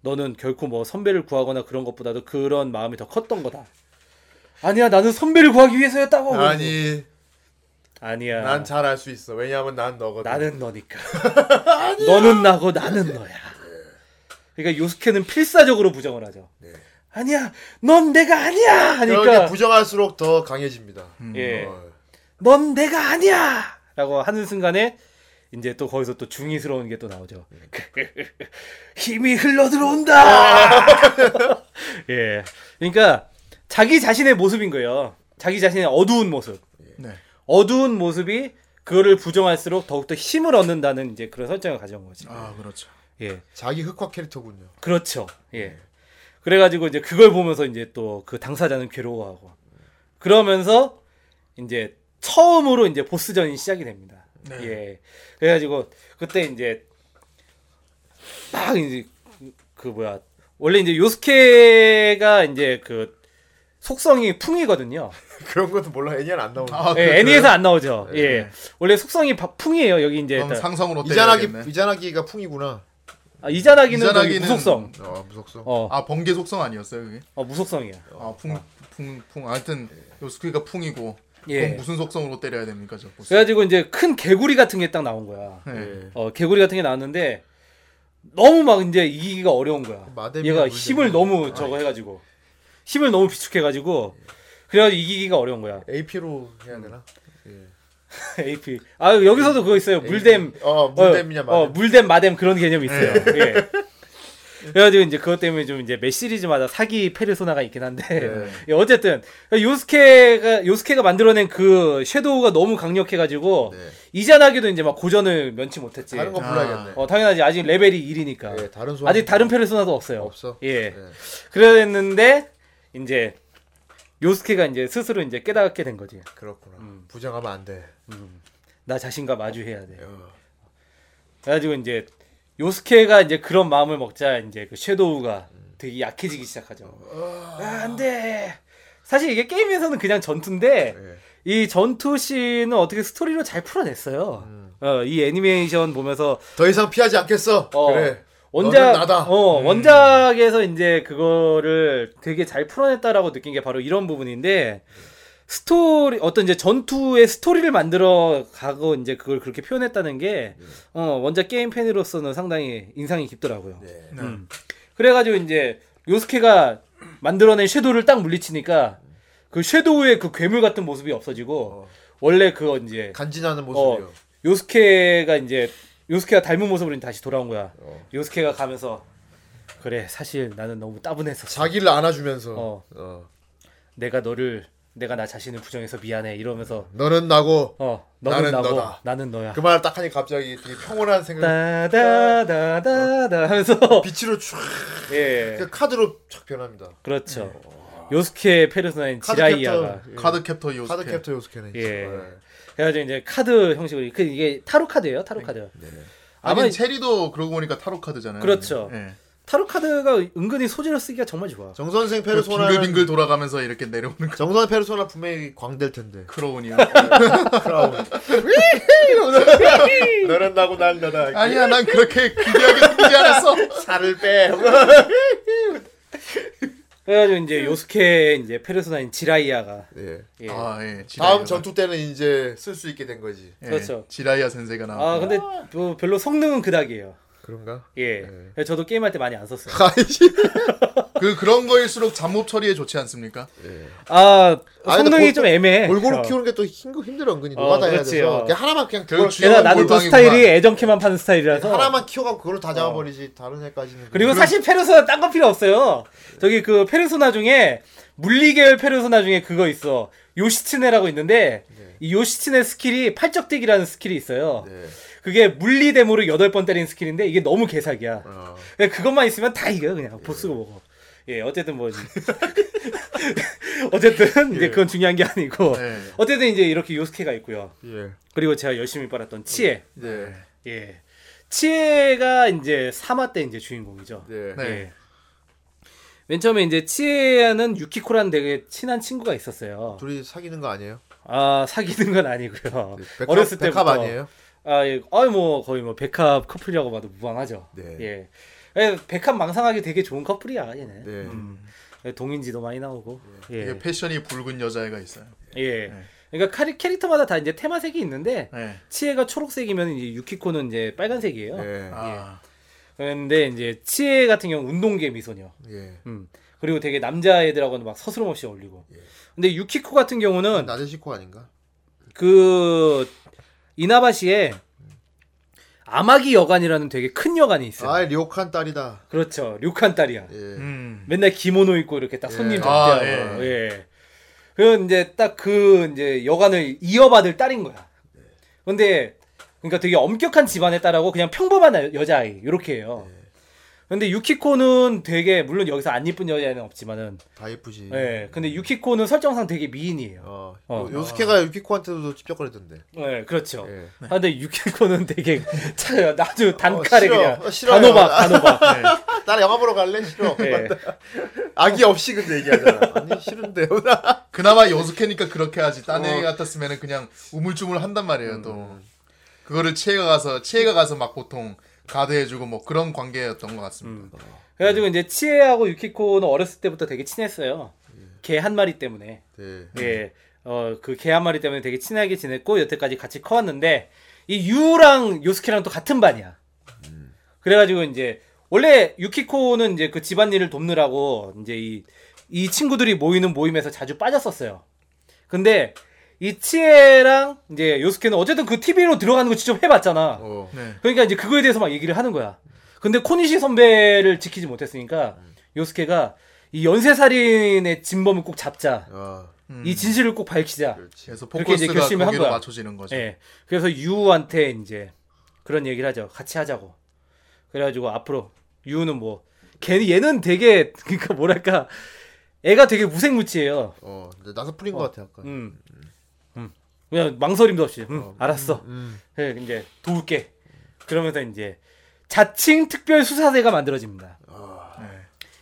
[SPEAKER 1] 너는 결코 뭐 선배를 구하거나 그런 것보다도 그런 마음이 더 컸던 거다. 아니야, 나는 선배를 구하기 위해서였다고.
[SPEAKER 2] 아니
[SPEAKER 1] 아니야.
[SPEAKER 2] 난 잘 알 수 있어. 왜냐하면 난 너거든.
[SPEAKER 1] 나는 너니까. 너는 나고 나는 너야. 그러니까 요스케는 필사적으로 부정을 하죠. 아니야, 넌 내가 아니야. 하니까
[SPEAKER 2] 부정할수록 더 강해집니다.
[SPEAKER 1] 예,
[SPEAKER 2] 어.
[SPEAKER 1] 넌 내가 아니야.라고 하는 순간에 이제 또 거기서 또 중의스러운 게 또 나오죠. 힘이 흘러 들어온다. 예, 그러니까 자기 자신의 모습인 거예요. 자기 자신의 어두운 모습.
[SPEAKER 3] 네.
[SPEAKER 1] 어두운 모습이 그거를 부정할수록 더욱더 힘을 얻는다는 이제 그런 설정을 가져온 거지.
[SPEAKER 3] 아 그렇죠.
[SPEAKER 1] 예,
[SPEAKER 2] 자기 흑화 캐릭터군요.
[SPEAKER 1] 그렇죠. 예. 그래가지고 이제 그걸 보면서 이제 또 그 당사자는 괴로워하고 그러면서 이제 처음으로 이제 보스전이 시작이 됩니다. 예. 그래가지고 그때 이제 막 이제 그- 그 뭐야 원래 이제 요스케가 이제 그 속성이 풍이거든요.
[SPEAKER 2] 그런 것도 몰라. 애니안 안 나오는.
[SPEAKER 3] 아,
[SPEAKER 1] 예,
[SPEAKER 3] 그-
[SPEAKER 1] 애니에서 안 나오죠.
[SPEAKER 3] 네.
[SPEAKER 1] 예. 원래 속성이 바- 풍이에요. 여기 이제 일단-
[SPEAKER 3] 상성으로
[SPEAKER 2] 이자나기. 이자나기가 풍이구나.
[SPEAKER 1] 아, 이자나기는
[SPEAKER 3] 이자나기는
[SPEAKER 1] 무속성.
[SPEAKER 2] 어 무섭소.
[SPEAKER 1] 어,
[SPEAKER 3] 아 번개 속성 아니었어요 그게?
[SPEAKER 1] 어 무속성이야.
[SPEAKER 3] 아 풍 풍 풍 하여튼 요스케가 풍이고
[SPEAKER 1] 예.
[SPEAKER 3] 무슨 속성으로 때려야 됩니까 저 보스?
[SPEAKER 1] 그래가지고 이제 큰 개구리 같은 게 딱 나온 거야.
[SPEAKER 3] 네.
[SPEAKER 1] 어 개구리 같은 게 나왔는데 너무 막 이제 이기기가 어려운 거야. 얘가. 힘을 너무 저거 해가지고 힘을 너무 비축해가지고 그래가지고 이기기가 어려운 거야.
[SPEAKER 2] AP로 해야 되나?
[SPEAKER 1] AP. 아 여기서도 그거 있어요. 물댐.
[SPEAKER 2] 어 물댐이냐
[SPEAKER 1] 어,
[SPEAKER 2] 마댐.
[SPEAKER 1] 어, 물댐 마댐 그런 개념이 있어요. 예. 그래가지고 이제 그것 때문에 좀 이제 매 시리즈마다 사기 페르소나가 있긴 한데 예, 어쨌든 요스케가 요스케가 만들어낸 그 섀도우가 너무 강력해가지고
[SPEAKER 2] 네.
[SPEAKER 1] 이자나기도 이제 막 고전을 면치 못했지.
[SPEAKER 2] 다른 거 불러야겠네.
[SPEAKER 1] 어 당연하지 아직 레벨이 1이니까
[SPEAKER 2] 예, 다른
[SPEAKER 1] 아직 다른 페르소나도 없어요.
[SPEAKER 2] 없어.
[SPEAKER 1] 예.
[SPEAKER 2] 네.
[SPEAKER 1] 그랬는데 이제 요스케가 이제 스스로 이제 깨닫게 된 거지.
[SPEAKER 2] 그렇구나.
[SPEAKER 1] 음.
[SPEAKER 2] 부정하면 안 돼.
[SPEAKER 1] 나 자신과 마주해야 돼.
[SPEAKER 2] 어.
[SPEAKER 1] 그래가지고 이제 요스케가 이제 그런 마음을 먹자 이제 그 섀도우가 되게 약해지기 시작하죠. 아, 안 돼. 사실 이게 게임에서는 그냥 전투인데
[SPEAKER 2] 예.
[SPEAKER 1] 이 전투 씬은 어떻게 스토리로 잘 풀어냈어요. 어, 이 애니메이션 보면서
[SPEAKER 2] 더 이상 피하지 않겠어.
[SPEAKER 1] 어,
[SPEAKER 2] 그래.
[SPEAKER 1] 원작. 어, 원작에서 이제 그거를 되게 잘 풀어냈다라고 느낀 게 바로 이런 부분인데 스토리 어떤 이제 전투의 스토리를 만들어 가고 이제 그걸 그렇게 표현했다는 게 어, 원작 게임 팬으로서는 상당히 인상이 깊더라고요.
[SPEAKER 2] 네.
[SPEAKER 1] 음. 그래가지고 이제 요스케가 만들어낸 섀도우를 딱 물리치니까 그 섀도우의 그 괴물 같은 모습이 없어지고 원래 그거 이제
[SPEAKER 2] 간지나는 모습이요.
[SPEAKER 1] 어, 요스케가 이제 요스케가 닮은 모습으로 다시 돌아온 거야.
[SPEAKER 2] 어.
[SPEAKER 1] 요스케가 가면서 그래 사실 나는 너무 따분했었어.
[SPEAKER 2] 자기를 안아주면서
[SPEAKER 1] 어.
[SPEAKER 2] 어.
[SPEAKER 1] 내가 너를 내가 나 자신을 부정해서 미안해 이러면서
[SPEAKER 2] 너는 나고
[SPEAKER 1] 어 너는
[SPEAKER 2] 나는
[SPEAKER 1] 나고
[SPEAKER 2] 너다.
[SPEAKER 1] 나는 너야.
[SPEAKER 2] 그 말을 딱 하니 갑자기 되게 평온한 생각.
[SPEAKER 1] 따다다다다 하면서
[SPEAKER 2] 빛으로 촤.
[SPEAKER 1] 예
[SPEAKER 2] 그 카드로 촥 변합니다.
[SPEAKER 1] 그렇죠. 요스케 페르소나인
[SPEAKER 2] 카드
[SPEAKER 1] 지라이아가
[SPEAKER 2] 캡터. 예.
[SPEAKER 3] 카드 캡터 요스케.
[SPEAKER 2] 카드 캡터 요스케는.
[SPEAKER 1] 예.
[SPEAKER 2] 네.
[SPEAKER 1] 그래가지고 이제 카드 형식으로 그 이게 타로 카드예요 타로 카드.
[SPEAKER 3] 아마
[SPEAKER 1] 아마
[SPEAKER 3] 체리도 그러고 보니까 타로 카드잖아요.
[SPEAKER 1] 그렇죠.
[SPEAKER 3] 예.
[SPEAKER 1] 타로 카드가 은근히 소재로 쓰기가 정말 좋아.
[SPEAKER 2] 정 선생
[SPEAKER 3] 그
[SPEAKER 2] 페르소나
[SPEAKER 3] 빙글빙글 돌아가면서 이렇게 내려오는 거.
[SPEAKER 2] 정 선생 페르소나 분명히 광대일 텐데.
[SPEAKER 3] clown이요.
[SPEAKER 2] clown. 너는 나고 난 너다.
[SPEAKER 3] 아니야, 난 그렇게 기대하게 생기지 않았어.
[SPEAKER 2] 살을 빼.
[SPEAKER 1] 그래가지고 이제 요스케 이제 페르소나인 지라이아가
[SPEAKER 2] 예.
[SPEAKER 1] 예.
[SPEAKER 3] 아, 예.
[SPEAKER 2] 다음
[SPEAKER 3] 지라이아가-
[SPEAKER 2] 전투 때는 이제 쓸 수 있게 된 거지.
[SPEAKER 3] 예,
[SPEAKER 1] 그렇죠.
[SPEAKER 3] 지라이아 센세가 나와.
[SPEAKER 1] 아 근데 뭐 별로 성능은 그닥이에요.
[SPEAKER 2] 그런가?
[SPEAKER 1] 예. 그래서 저도 게임할 때 많이 안 썼어요.
[SPEAKER 2] 아이씨.
[SPEAKER 3] 그 그런 거일수록 잡몹 처리에 좋지 않습니까?
[SPEAKER 1] 아
[SPEAKER 2] 아, 근데
[SPEAKER 1] 성능이
[SPEAKER 2] 골-
[SPEAKER 1] 좀 애매해.
[SPEAKER 2] 골고루
[SPEAKER 1] 어.
[SPEAKER 2] 키우는 게 또 힘들 힘들어 은근히
[SPEAKER 1] 어,
[SPEAKER 2] 노가다 해야
[SPEAKER 1] 그렇지,
[SPEAKER 2] 돼서
[SPEAKER 1] 어.
[SPEAKER 2] 그냥 하나만 그냥
[SPEAKER 3] 결국
[SPEAKER 1] 게다가 나도 또
[SPEAKER 3] 골방이구만.
[SPEAKER 1] 스타일이 애정캐만 파는 스타일이라서.
[SPEAKER 2] 하나만 키워가고 그걸 다 잡아버리지 다른 애까지는
[SPEAKER 1] 그리고 사실 페르소나 딴거 필요 없어요. 저기 그 페르소나 중에 물리 계열 페르소나 중에 그거 있어. 요시츠네라고 있는데 이 요시츠네 스킬이 팔척뛰기라는 스킬이 있어요.
[SPEAKER 2] 네.
[SPEAKER 1] 그게 물리 데미지를 8번 때린 스킬인데 이게 너무 개사기야.
[SPEAKER 2] 어.
[SPEAKER 1] 그냥 그것만 있으면 다 이겨 그냥 보스고 뭐고. 예, 어쨌든 뭐지. 어쨌든 이제 그건 중요한 게 아니고
[SPEAKER 3] 네.
[SPEAKER 1] 어쨌든 이제 이렇게 요스케가 있고요.
[SPEAKER 2] 예.
[SPEAKER 1] 그리고 제가 열심히 빨았던 치에.
[SPEAKER 2] 네.
[SPEAKER 1] 예. 치에가 이제 3화 때 이제 주인공이죠.
[SPEAKER 2] 네.
[SPEAKER 3] 네.
[SPEAKER 1] 예. 맨 처음에 이제 치에는 유키코라는 되게 친한 친구가 있었어요.
[SPEAKER 2] 둘이 사귀는 거 아니에요?
[SPEAKER 1] 아 사귀는 건 아니고요.
[SPEAKER 2] 네, 백합,
[SPEAKER 1] 어렸을 때부터
[SPEAKER 2] 아니에요?
[SPEAKER 1] 아, 예. 아이 뭐 거의 뭐 백합 커플이라고 봐도 무방하죠.
[SPEAKER 2] 네.
[SPEAKER 1] 예. 예, 백합 망상하기 되게 좋은 커플이야 얘네.
[SPEAKER 2] 네.
[SPEAKER 1] 음. 예, 동인지도 많이 나오고. 예.
[SPEAKER 3] 이게 패션이 붉은 여자애가 있어요.
[SPEAKER 1] 예. 그러니까 카리, 캐릭터마다 다 이제 테마색이 있는데
[SPEAKER 3] 네.
[SPEAKER 1] 치에가 초록색이면 이제 유키코는 이제 빨간색이에요.
[SPEAKER 2] 예.
[SPEAKER 3] 아,
[SPEAKER 1] 그런데 이제 치에 같은 경우 는 운동계 미소녀.
[SPEAKER 2] 예.
[SPEAKER 1] 음. 그리고 되게 남자애들하고는 막 서스럼 없이 어울리고.
[SPEAKER 2] 예.
[SPEAKER 1] 근데 유키코 같은 경우는
[SPEAKER 2] 나데시코 아닌가?
[SPEAKER 1] 그 이나바시에 아마기 여관이라는 되게 큰 여관이 있어요.
[SPEAKER 2] 아, 료칸 딸이다.
[SPEAKER 1] 그렇죠. 류칸 딸이야.
[SPEAKER 2] 예.
[SPEAKER 3] 음.
[SPEAKER 1] 맨날 기모노 입고 이렇게 딱
[SPEAKER 2] 예.
[SPEAKER 1] 손님
[SPEAKER 3] 아,
[SPEAKER 1] 접대하고. 예. 그 이제 딱 그 이제 여관을 이어받을 딸인 거야. 근데 그러니까 되게 엄격한 집안의 딸하고 그냥 평범한 여자아이 이렇게 해요. 근데 유키코는 되게 물론 여기서 안 이쁜 여자애는 없지만은
[SPEAKER 2] 다 예쁘지.
[SPEAKER 1] 예. 근데 유키코는 설정상 되게 미인이에요.
[SPEAKER 2] 어.
[SPEAKER 1] 어.
[SPEAKER 2] 요- 요스케가 유키코한테도 찝쩍거리던데.
[SPEAKER 1] 예, 그렇죠.
[SPEAKER 2] 예.
[SPEAKER 1] 아, 근데 유키코는 되게 차요. 아주 단칼에
[SPEAKER 2] 싫어.
[SPEAKER 1] 그냥
[SPEAKER 2] 어, 싫어요.
[SPEAKER 1] 단호박, 단호박.
[SPEAKER 2] 나 영화 보러 갈래? 싫어.
[SPEAKER 1] 예.
[SPEAKER 2] 아기 없이 근데 얘기하잖아. 아니 싫은데요.
[SPEAKER 3] 그나마 요스케니까 그렇게 하지. 딴
[SPEAKER 2] 어.
[SPEAKER 3] 애 같았으면 그냥 우물쭈물 한단 말이에요. 또 그거를 치에가 가서 치에가 가서 막 보통 가드해주고 뭐 그런 관계였던 것 같습니다.
[SPEAKER 1] 그래가지고 이제 치에하고 유키코는 어렸을 때부터 되게 친했어요. 개 한 마리 때문에.
[SPEAKER 2] 네.
[SPEAKER 1] 예. 어, 그 개 한 마리 때문에 되게 친하게 지냈고, 여태까지 같이 커왔는데, 이 유랑 요스케랑 또 같은 반이야. 그래가지고 이제, 원래 유키코는 이제 그 집안일을 돕느라고, 이제 이, 이 친구들이 모이는 모임에서 자주 빠졌었어요. 근데, 이 치에랑 이제 요스케는 어쨌든 그 TV로 들어가는 거 직접 해봤잖아.
[SPEAKER 2] 어.
[SPEAKER 3] 네.
[SPEAKER 1] 그러니까 이제 그거에 대해서 막 얘기를 하는 거야. 근데 코니시 선배를 지키지 못했으니까 요스케가 이 연쇄살인의 진범을 꼭 잡자.
[SPEAKER 2] 아,
[SPEAKER 1] 이 진실을 꼭 밝히자.
[SPEAKER 2] 그렇지.
[SPEAKER 3] 그래서
[SPEAKER 1] 그렇게 이제
[SPEAKER 3] 포커스가
[SPEAKER 1] 결심을 한
[SPEAKER 3] 거기로
[SPEAKER 1] 거야.
[SPEAKER 3] 맞춰지는 거죠.
[SPEAKER 1] 예. 그래서 유한테 이제 그런 얘기를 하죠. 같이 하자고. 그래가지고 앞으로 유는 뭐 걔는 얘는 되게 그러니까 뭐랄까 애가 되게 무색무취해요.
[SPEAKER 2] 어, 나서 풀린 것 같아 약간.
[SPEAKER 1] 음. 음. 그냥 망설임도 없이. 음,
[SPEAKER 2] 어,
[SPEAKER 1] 알았어.
[SPEAKER 2] 음.
[SPEAKER 1] 그래 이제 도울게. 그러면서 이제 자칭 특별 수사대가 만들어집니다.
[SPEAKER 3] 네.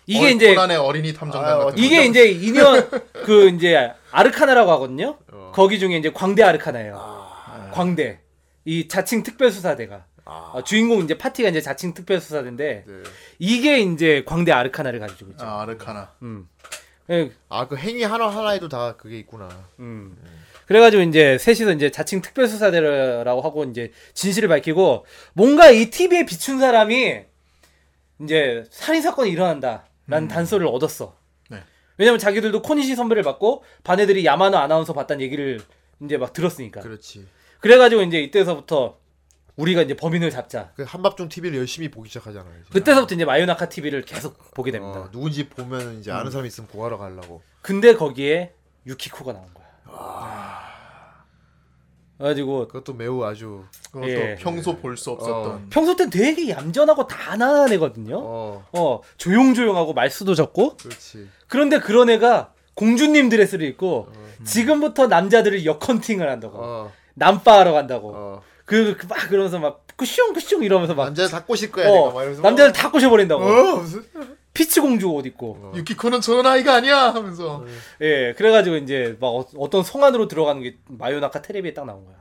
[SPEAKER 1] 이게
[SPEAKER 3] 어,
[SPEAKER 1] 이제
[SPEAKER 3] 어린이 탐정단
[SPEAKER 2] 아,
[SPEAKER 3] 같은
[SPEAKER 1] 이게. 이제 인연 그 이제 아르카나라고 하거든요.
[SPEAKER 2] 어.
[SPEAKER 1] 거기 중에 이제 광대 아르카나예요.
[SPEAKER 2] 아.
[SPEAKER 1] 광대 이 자칭 특별 수사대가
[SPEAKER 2] 아.
[SPEAKER 1] 어, 주인공 이제 파티가 이제 자칭 특별 수사대인데
[SPEAKER 2] 네.
[SPEAKER 1] 이게 이제 광대 아르카나를 가지고 있죠.
[SPEAKER 3] 아, 아르카나.
[SPEAKER 1] 음. 예,
[SPEAKER 2] 아, 그 행위 하나 하나에도 다 그게 있구나.
[SPEAKER 1] 음. 그래가지고 이제 셋이서 이제 자칭 특별 수사대라고 하고 이제 진실을 밝히고 뭔가 이 TV에 비춘 사람이 이제 살인 사건이 일어난다라는 단서를 얻었어.
[SPEAKER 3] 네.
[SPEAKER 1] 왜냐면 자기들도 코니시 선배를 받고 반 애들이 야마노 아나운서 봤다는 얘기를 이제 막 들었으니까.
[SPEAKER 2] 그렇지.
[SPEAKER 1] 그래가지고 이제 이때서부터 우리가 이제 범인을 잡자.
[SPEAKER 2] 그 한밥중 TV를 열심히 보기 시작하잖아요. 이제.
[SPEAKER 1] 그때서부터 이제 마요나카 TV를 계속 보게 됩니다.
[SPEAKER 2] 어, 누군지 보면 이제 아는 사람이 있으면 구하러 가려고.
[SPEAKER 1] 근데 거기에 유키코가 나온 거야. 그래가지고
[SPEAKER 2] 그것도 매우 아주
[SPEAKER 3] 그것도
[SPEAKER 1] 예.
[SPEAKER 3] 평소 볼 수 없었던.
[SPEAKER 1] 평소 땐 되게 얌전하고 단아한 애거든요.
[SPEAKER 2] 어,
[SPEAKER 1] 어 조용조용하고 말수도 적고
[SPEAKER 2] 그렇지.
[SPEAKER 1] 그런데 그런 애가 공주님 드레스를 입고 지금부터 남자들을 역헌팅을 한다고
[SPEAKER 2] 어,
[SPEAKER 1] 남바하러 간다고
[SPEAKER 2] 어.
[SPEAKER 1] 그막 그러면서 막 쿠숑 쿠숑 이러면서 막
[SPEAKER 2] 남자를 다 꼬실 거야.
[SPEAKER 1] 어,
[SPEAKER 2] 내가 막 이러면서
[SPEAKER 1] 남자들 다 꼬셔버린다고
[SPEAKER 2] 어, 무슨?
[SPEAKER 1] 피치 공주 옷 입고.
[SPEAKER 3] 유키코는 저런 아이가 아니야 하면서.
[SPEAKER 1] 예 그래가지고 이제 막 어, 떤 성안으로 들어가는 게 마요나카 테레비에 딱 나온 거야.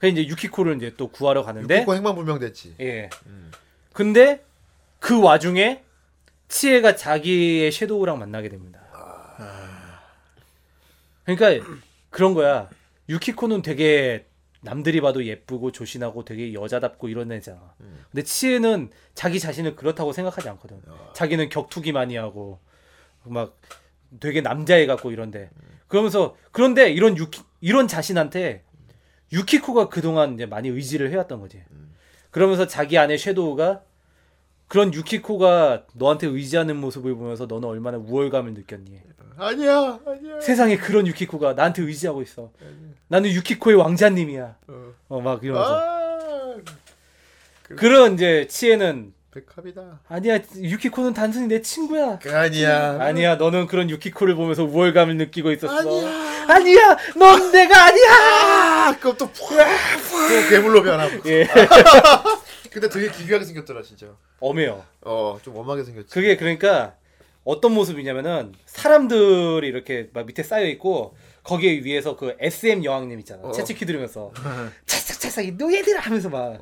[SPEAKER 1] 그래서 이제 유키코를 이제 또 구하러 가는데.
[SPEAKER 2] 육고 행방불명됐지.
[SPEAKER 1] 예. 근데 그 와중에 치에가 자기의 섀도우랑 만나게 됩니다. 그러니까 그런 거야. 유키코는 되게 남들이 봐도 예쁘고 조신하고 되게 여자답고 이런 애잖아. 근데 치에는 자기 자신을 그렇다고 생각하지 않거든. 자기는 격투기 많이 하고 막 되게 남자애 같고 이런데 그러면서 그런데 이런 유키 이런 자신한테 유키코가 그동안 이제 많이 의지를 해왔던 거지. 그러면서 자기 안에 섀도우가 그런 유키코가 너한테 의지하는 모습을 보면서 너는 얼마나 우월감을 느꼈니?
[SPEAKER 2] 아니야, 아니야.
[SPEAKER 1] 세상에 그런 유키코가 나한테 의지하고 있어. 나는 유키코의 왕자님이야. 어막 이러면서
[SPEAKER 2] 아,
[SPEAKER 1] 그런 이제 치에는
[SPEAKER 2] 백합이다.
[SPEAKER 1] 아니야 유키코는 단순히 내 친구야.
[SPEAKER 2] 아니야.
[SPEAKER 1] 아니야 너는 그런 유키코를 보면서 우월감을 느끼고 있었어.
[SPEAKER 2] 아니야.
[SPEAKER 1] 아니야 넌 내가 아니야.
[SPEAKER 2] 아, 그럼 또 푹, 푹 괴물로 변하고.
[SPEAKER 1] 예
[SPEAKER 2] 근데 되게 기괴하게 생겼더라 진짜.
[SPEAKER 1] 엄해요.
[SPEAKER 2] 어, 좀 엄하게 생겼지.
[SPEAKER 1] 그게 그러니까 어떤 모습이냐면은 사람들이 이렇게 막 밑에 쌓여 있고 거기에 위에서 그 SM 여왕님 있잖아.
[SPEAKER 2] 어.
[SPEAKER 1] 채찍 휘두르면서 찰싹찰싹 이 노예들아 하면서 막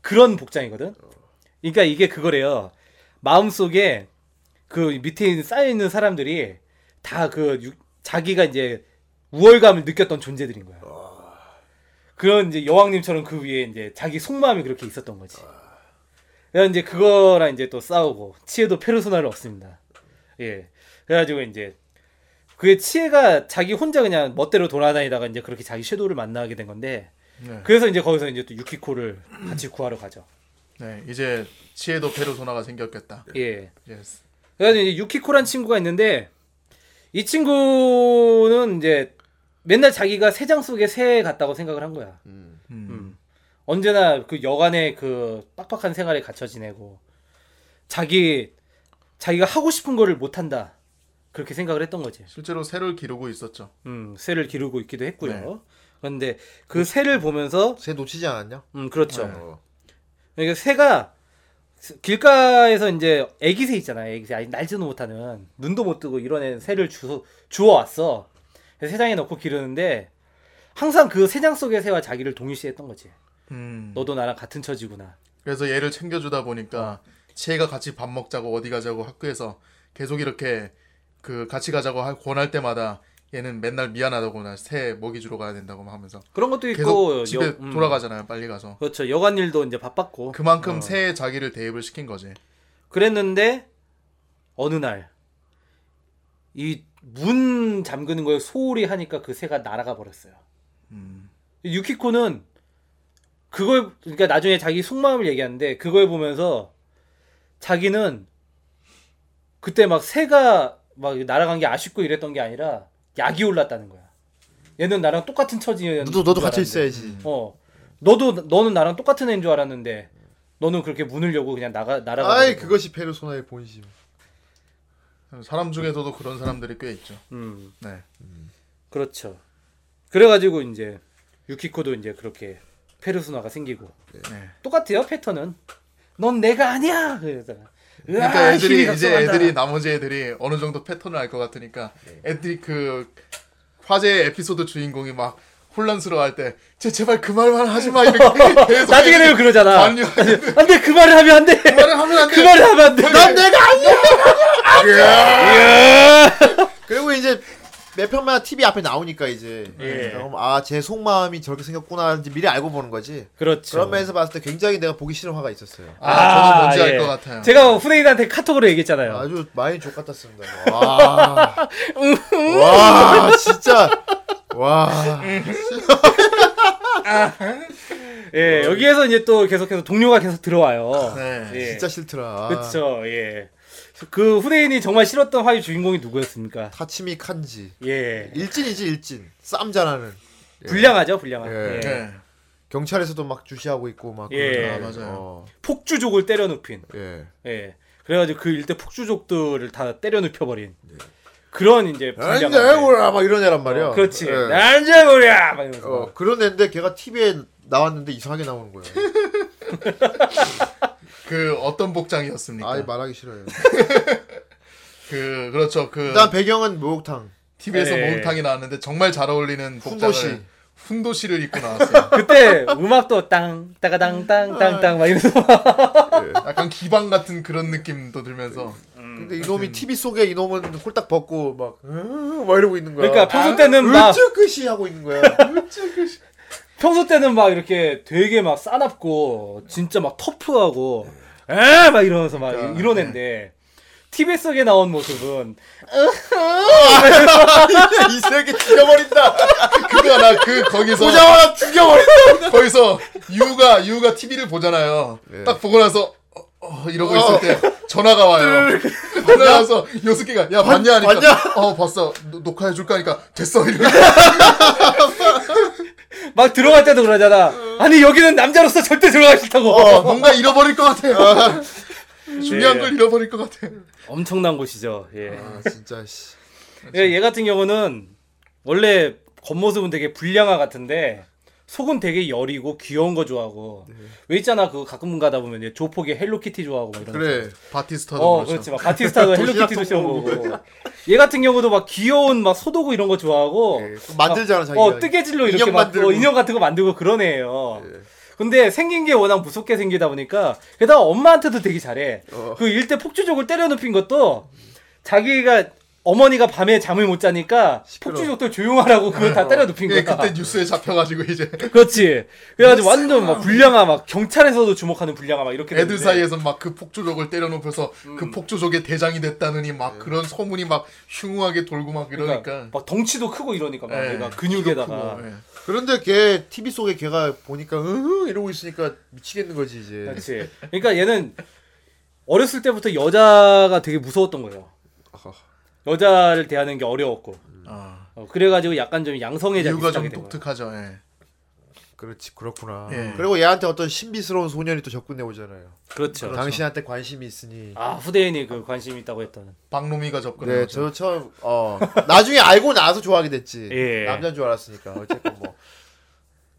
[SPEAKER 1] 그런 복장이거든. 그러니까 이게 그거래요. 마음 속에 그 밑에 쌓여 있는 사람들이 다 그 자기가 이제 우월감을 느꼈던 존재들인 거야. 그런 이제 여왕님처럼 그 위에 이제 자기 속마음이 그렇게 있었던 거지. 그래서 이제 그거랑 이제 또 싸우고 치에도 페르소나를 얻습니다. 예. 그래가지고 이제 그게 치에가 자기 혼자 그냥 멋대로 돌아다니다가 이제 그렇게 자기 shadow를 만나게 된 건데
[SPEAKER 3] 네.
[SPEAKER 1] 그래서 이제 거기서 이제 또 유키코를 같이 구하러 가죠.
[SPEAKER 3] 네, 이제 치에도 페르소나가 생겼겠다.
[SPEAKER 1] 예.
[SPEAKER 3] yes.
[SPEAKER 1] 그래서 이제 유키코란 친구가 있는데 이 친구는 이제 맨날 자기가 새장 속에 새 같다고 생각을 한 거야.
[SPEAKER 2] 음.
[SPEAKER 3] 음.
[SPEAKER 1] 음. 언제나 그 여관의 그 빡빡한 생활에 갇혀 지내고 자기 자기가 하고 싶은 거를 못 한다. 그렇게 생각을 했던 거지.
[SPEAKER 3] 실제로 새를 기르고 있었죠.
[SPEAKER 1] 음, 새를 기르고 있기도 했고요.
[SPEAKER 3] 네.
[SPEAKER 1] 그런데 그 새를 보면서
[SPEAKER 2] 새 놓치지 않았냐?
[SPEAKER 1] 음, 그렇죠.
[SPEAKER 2] 어.
[SPEAKER 1] 그러니까 새가 길가에서 이제 애기 새 있잖아요. 애기 새 아직 날지도 못하는 눈도 못 뜨고 이런 애 새를 주 주워 왔어. 그래서 새장에 넣고 기르는데 항상 그 새장 속의 새와 자기를 동일시했던 거지.
[SPEAKER 3] 음.
[SPEAKER 1] 너도 나랑 같은 처지구나.
[SPEAKER 3] 그래서 얘를 챙겨주다 보니까 치 에가 같이 밥 먹자고 어디 가자고 학교에서 계속 이렇게 그 같이 가자고 하- 권할 때마다 얘는 맨날 미안하다고 나 새 먹이 주러 가야 된다고 막 하면서
[SPEAKER 1] 그런 것도 있고
[SPEAKER 3] 집에
[SPEAKER 1] 여- 음,
[SPEAKER 3] 돌아가잖아요. 빨리 가서.
[SPEAKER 1] 그렇죠. 여간 일도 이제 바빴고
[SPEAKER 3] 그만큼
[SPEAKER 1] 어.
[SPEAKER 3] 새에 자기를 대입을 시킨 거지.
[SPEAKER 1] 그랬는데 어느 날 이 문 잠그는 거에 소홀히 하니까 그 새가 날아가 버렸어요.
[SPEAKER 3] 음.
[SPEAKER 1] 유키코는 그걸 그러니까 나중에 자기 속마음을 얘기하는데 그걸 보면서 자기는 그때 막 새가 막 날아간 게 아쉽고 이랬던 게 아니라 약이 올랐다는 거야. 얘는 나랑 똑같은 처지였는데
[SPEAKER 2] 너도 너도 갇혀 있어야지.
[SPEAKER 1] 어. 너도 너는 나랑 똑같은 애인 줄 알았는데 너는 그렇게 문을 열고 그냥 나가 날아가.
[SPEAKER 2] 아이. 그것이 페르소나의 본심.
[SPEAKER 3] 사람 중에서도 그런 사람들이 꽤 있죠.
[SPEAKER 1] 음.
[SPEAKER 3] 네.
[SPEAKER 1] 그렇죠. 그래가지고 이제 유키코도 이제 그렇게 페르소나가 생기고
[SPEAKER 3] 네.
[SPEAKER 1] 똑같아요 패턴은. 넌 내가 아니야.
[SPEAKER 3] 그러니까 애들이
[SPEAKER 1] 힘이
[SPEAKER 3] 이제
[SPEAKER 1] 각성한다.
[SPEAKER 3] 애들이 나머지 애들이 어느 정도 패턴을 알 것 같으니까 애들이 그 화제의 에피소드 주인공이 막 혼란스러워할 때 제 제발 그 말만 하지 마 이렇게 계속
[SPEAKER 1] 나중에 되면 그러잖아. 안돼 그 말을 하면 안 돼.
[SPEAKER 3] 그 말을 하면 안 돼.
[SPEAKER 1] 그 말을 하면 안 돼.
[SPEAKER 2] 넌 내가 아니야. 그리고 이제 몇 편마다 TV 앞에 나오니까 이제
[SPEAKER 1] 예.
[SPEAKER 2] 아제 속마음이 저렇게 생겼구나 이제 미리 알고 보는 거지.
[SPEAKER 1] 그렇죠.
[SPEAKER 2] 그런 면에서 봤을 때 굉장히 내가 보기 싫은 화가 있었어요.
[SPEAKER 3] 아, 저도 뭔지 알
[SPEAKER 1] 예.
[SPEAKER 3] 것 같아요.
[SPEAKER 1] 제가 후대인한테 카톡으로 얘기했잖아요.
[SPEAKER 2] 아주 많이 족 같았습니다. 와, 와 진짜 와.
[SPEAKER 1] 예, 여기에서 이제 또 계속해서 동료가 계속 들어와요.
[SPEAKER 3] 네.
[SPEAKER 1] 예.
[SPEAKER 2] 진짜 싫더라.
[SPEAKER 1] 그렇죠. 예. 그 후대인이 정말 싫었던 화의 주인공이 누구였습니까?
[SPEAKER 2] 타치미 칸지.
[SPEAKER 1] 예.
[SPEAKER 2] 일진이지 일진. 쌈 잘하는.
[SPEAKER 1] 불량하죠, 불량한.
[SPEAKER 2] 예.
[SPEAKER 1] 예.
[SPEAKER 3] 네.
[SPEAKER 2] 경찰에서도 막 주시하고 있고 막.
[SPEAKER 1] 예.
[SPEAKER 3] 아, 맞아요.
[SPEAKER 2] 어,
[SPEAKER 1] 폭주족을 때려 눕힌.
[SPEAKER 2] 예.
[SPEAKER 1] 예. 그래가지고 그 일대 폭주족들을 다 때려 눕혀버린. 그런 이제 불량한.
[SPEAKER 2] 안녕하라 막 이런 애란 말이야.
[SPEAKER 1] 어, 그렇지.
[SPEAKER 2] 예.
[SPEAKER 1] 난자고랴! 막 이러면서.
[SPEAKER 2] 어, 그런 애인데 걔가 TV에 나왔는데 이상하게 나오는 거야.
[SPEAKER 3] 그 어떤 복장이었습니까?
[SPEAKER 2] 아예 말하기 싫어요.
[SPEAKER 3] 그 그렇죠. 그
[SPEAKER 2] 일단 배경은 목욕탕.
[SPEAKER 3] TV에서
[SPEAKER 1] 예.
[SPEAKER 3] 목욕탕이 나왔는데 정말 잘 어울리는 복장을. 훈도씨를 입고 나왔어요.
[SPEAKER 1] 그때 음악도 땅, 따가당, 땅, 땅, 땅, 막 이러면서.
[SPEAKER 3] 약간 기방 같은 그런 느낌도 들면서
[SPEAKER 2] 근데 이놈이 TV 속에 이놈은 홀딱 벗고 막, 으, 막 이러고 있는 거야.
[SPEAKER 1] 그러니까 평소 때는 막,
[SPEAKER 2] 으쭈 끝이 하고 있는 거야.
[SPEAKER 1] 평소 때는 막 이렇게 되게 막 싸납고, 진짜 막 터프하고, 에! 막 이러면서 막
[SPEAKER 2] 그러니까,
[SPEAKER 1] 이런 애인데, TV 속에 나온 모습은,
[SPEAKER 2] 이 새끼 죽여버린다.
[SPEAKER 3] 그거 나 그 거기서
[SPEAKER 2] 보자마자 죽여버린다.
[SPEAKER 3] 거기서 유가 유가 TV를 보잖아요.
[SPEAKER 2] 네.
[SPEAKER 3] 딱 보고 나서 어, 어, 이러고 있을 때 전화가 와요. 전화 와서 요스케가 야 봤냐 하니까
[SPEAKER 2] 봤냐?
[SPEAKER 3] 어 봤어 노- 녹화해 줄까 하니까 됐어 이러고
[SPEAKER 1] 막 들어갈 때도 그러잖아. 아니, 여기는 남자로서 절대 들어가기 싫다고.
[SPEAKER 3] 어, 뭔가 잃어버릴 것 같아. 중요한
[SPEAKER 1] 예.
[SPEAKER 3] 걸 잃어버릴 것 같아.
[SPEAKER 1] 엄청난 곳이죠. 예.
[SPEAKER 2] 아 진짜 씨.
[SPEAKER 1] 예, 얘 같은 경우는 원래 겉모습은 되게 불량아 같은데 속은 되게 여리고 귀여운 거 좋아하고
[SPEAKER 2] 네.
[SPEAKER 1] 왜 있잖아 그 가끔 가다 보면 조폭이 헬로키티 좋아하고 막 이런 거
[SPEAKER 3] 그래 바티스타도
[SPEAKER 1] 어. 그렇지. 막 바티스타도 헬로키티도 시험 보고. 얘 같은 경우도 막 귀여운 막 소도구 이런 거 좋아하고.
[SPEAKER 2] 예, 또 만들잖아, 자기가.
[SPEAKER 1] 어, 뜨개질로 이렇게
[SPEAKER 2] 인형
[SPEAKER 1] 막
[SPEAKER 2] 만들고.
[SPEAKER 1] 어, 인형 같은 거 만들고 그런 애예요.
[SPEAKER 2] 예.
[SPEAKER 1] 근데 생긴 게 워낙 무섭게 생기다 보니까 게다가 엄마한테도 되게 잘해.
[SPEAKER 2] 어.
[SPEAKER 1] 그 일대 폭주족을 때려 눕힌 것도 자기가 어머니가 밤에 잠을 못 자니까
[SPEAKER 2] 시끄러워.
[SPEAKER 1] 폭주 족들 조용하라고 그거 다 때려 눕힌
[SPEAKER 3] 예,
[SPEAKER 1] 거야.
[SPEAKER 3] 그때 뉴스에 잡혀가지고 이제
[SPEAKER 1] 그렇지. 그래가지고 완전 막 불량아 막 경찰에서도 주목하는 불량아 막 이렇게
[SPEAKER 3] 애들
[SPEAKER 1] 됐는데.
[SPEAKER 3] 사이에서 막 그 폭주족을 때려놓고서
[SPEAKER 1] 음.
[SPEAKER 3] 그 폭주족의 대장이 됐다느니 막 그런 소문이 막 흉흉하게 돌고 막 이러니까
[SPEAKER 1] 그러니까 막 덩치도 크고 이러니까 막
[SPEAKER 3] 예,
[SPEAKER 1] 얘가 근육에다가
[SPEAKER 3] 크고, 예.
[SPEAKER 2] 그런데 걔 TV 속에 걔가 보니까 으흐 이러고 있으니까 미치겠는 거지 이제.
[SPEAKER 1] 그렇지. 그러니까 얘는 어렸을 때부터 여자가 되게 무서웠던 거예요. 여자를 대하는 게 어려웠고.
[SPEAKER 3] 아,
[SPEAKER 1] 어, 그래가지고 약간 좀 양성애자
[SPEAKER 3] 이유가 좀. 독특하죠. 예.
[SPEAKER 2] 그렇지 그렇구나.
[SPEAKER 3] 예.
[SPEAKER 2] 그리고 얘한테 어떤 신비스러운 소년이 또 접근해 오잖아요.
[SPEAKER 1] 그렇죠.
[SPEAKER 2] 당신한테 관심이 있으니.
[SPEAKER 1] 아 후대인이 그 관심 있다고 했던.
[SPEAKER 3] 박놈이가 접근해
[SPEAKER 2] 네. 저 처음 어 나중에 알고 나서 좋아하게 됐지.
[SPEAKER 1] 예.
[SPEAKER 2] 남자인 줄 알았으니까 어쨌든 뭐.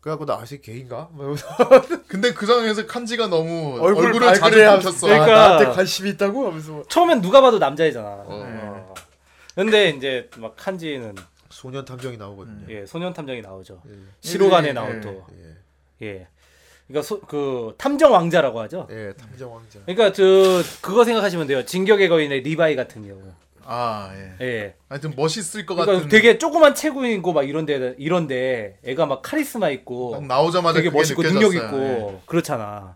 [SPEAKER 2] 그래갖고 나 아직 게인가? 뭐
[SPEAKER 3] 근데 그 상황에서 칸지가 너무
[SPEAKER 2] 얼굴
[SPEAKER 3] 얼굴을 자주 펼쳤어.
[SPEAKER 2] 하면서, 아,
[SPEAKER 1] 그러니까-
[SPEAKER 2] 나한테 관심이 있다고 하면서 뭐.
[SPEAKER 1] 처음엔 누가 봐도 남자애잖아.
[SPEAKER 2] 어.
[SPEAKER 1] 어. 근데 이제 막 칸지는
[SPEAKER 2] 소년 탐정이 나오거든요.
[SPEAKER 1] 예 소년 탐정이 나오죠.
[SPEAKER 2] 예.
[SPEAKER 1] 시로간에
[SPEAKER 3] 예,
[SPEAKER 1] 나온
[SPEAKER 3] 예.
[SPEAKER 1] 또
[SPEAKER 2] 예.
[SPEAKER 1] 예. 그러니까 소, 그 탐정 왕자라고 하죠.
[SPEAKER 2] 예, 탐정 왕자.
[SPEAKER 1] 그러니까 저 그거 생각하시면 돼요. 진격의 거인의 리바이 같은 경우.
[SPEAKER 3] 아 예.
[SPEAKER 1] 예.
[SPEAKER 3] 하여튼 멋있을 것
[SPEAKER 1] 그러니까
[SPEAKER 3] 같은.
[SPEAKER 1] 되게 조그만 체구이고 막 이런데 이런데 애가 막 카리스마 있고
[SPEAKER 3] 딱 나오자마자
[SPEAKER 1] 되게 멋있고 능력
[SPEAKER 3] 느껴졌어요. 예.
[SPEAKER 1] 있고 그렇잖아.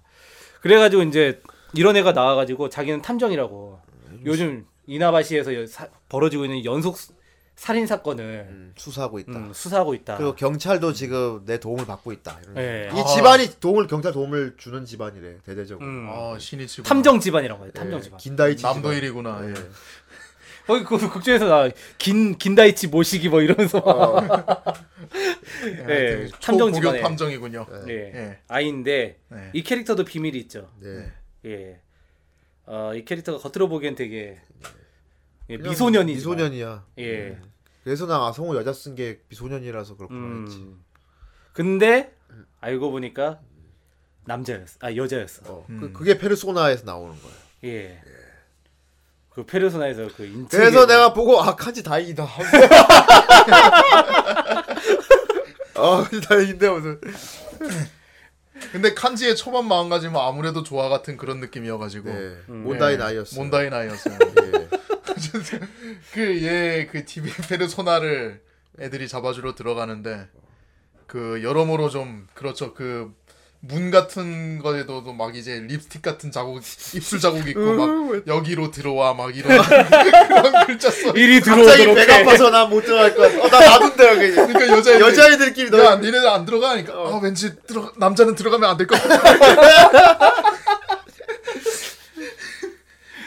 [SPEAKER 1] 그래가지고 이제 이런 애가 나와가지고 자기는 탐정이라고. 요즘 이나바시에서 여- 사- 벌어지고 있는 연속 스- 살인 사건을
[SPEAKER 2] 음, 수사하고 있다.
[SPEAKER 1] 음, 수사하고 있다.
[SPEAKER 2] 그리고 경찰도 지금 내 도움을 받고 있다.
[SPEAKER 1] 예.
[SPEAKER 2] 이
[SPEAKER 3] 아.
[SPEAKER 2] 집안이 도움을 경찰 도움을 주는 집안이래 대대적으로.
[SPEAKER 1] 음.
[SPEAKER 3] 아 신이 치고.
[SPEAKER 1] 탐정 집안이라고 해요.
[SPEAKER 2] 예,
[SPEAKER 1] 탐정 집안.
[SPEAKER 2] 긴다이치
[SPEAKER 3] 남도일이구나.
[SPEAKER 2] 집안.
[SPEAKER 3] 예.
[SPEAKER 1] 거기 그 극중에서 나 긴 긴다이치 모시기 뭐 이러면서 막
[SPEAKER 2] 어.
[SPEAKER 1] 예, 탐정 집안에
[SPEAKER 3] 탐정이군요.
[SPEAKER 1] 예.
[SPEAKER 3] 예.
[SPEAKER 1] 아이인데
[SPEAKER 3] 네.
[SPEAKER 1] 이 캐릭터도 비밀이 있죠.
[SPEAKER 2] 네.
[SPEAKER 1] 예. 어, 이 캐릭터가 겉으로 보기엔 되게 예, 미소년이
[SPEAKER 2] 미소년이야.
[SPEAKER 1] 예.
[SPEAKER 2] 그래서 나 아성우 여자 쓴 게 미소년이라서 그렇구나 했지.
[SPEAKER 1] 음. 근데 알고 보니까 남자였어. 아 여자였어.
[SPEAKER 2] 어,
[SPEAKER 3] 음.
[SPEAKER 2] 그, 그게 페르소나에서 나오는 거야.
[SPEAKER 1] 예. 그 페르소나에서 그 인체
[SPEAKER 2] 그래서 내가 보고 아 칸지 다행이다. 아 다행인데 무슨
[SPEAKER 3] 근데 칸지의 초반 마음가짐은 아무래도 조화 같은 그런 느낌이어가지고
[SPEAKER 2] 네
[SPEAKER 1] 음.
[SPEAKER 2] 몬다이
[SPEAKER 3] 예.
[SPEAKER 2] 나이였어.
[SPEAKER 3] 몬다이 나이였어요.
[SPEAKER 2] 예.
[SPEAKER 3] 그얘그 TV 페르소나를 애들이 잡아주러 들어가는데 그 여러모로 좀 그렇죠 그 문 같은 거에도 막 이제 립스틱 같은 자국 입술 자국 있고 막 여기로 들어와 막 이런 그런 글자 써.
[SPEAKER 1] 일이
[SPEAKER 2] 갑자기
[SPEAKER 1] 들어오도록
[SPEAKER 2] 배가
[SPEAKER 1] 해.
[SPEAKER 2] 아파서 난못 들어갈 것 같아. 어, 나 놔둔대 여기.
[SPEAKER 3] 그러니까 여자
[SPEAKER 2] 여자애들끼리
[SPEAKER 3] 너야 니네들 안 들어가니까 아 왠지 들어 남자는 들어가면 안 될 것 같아.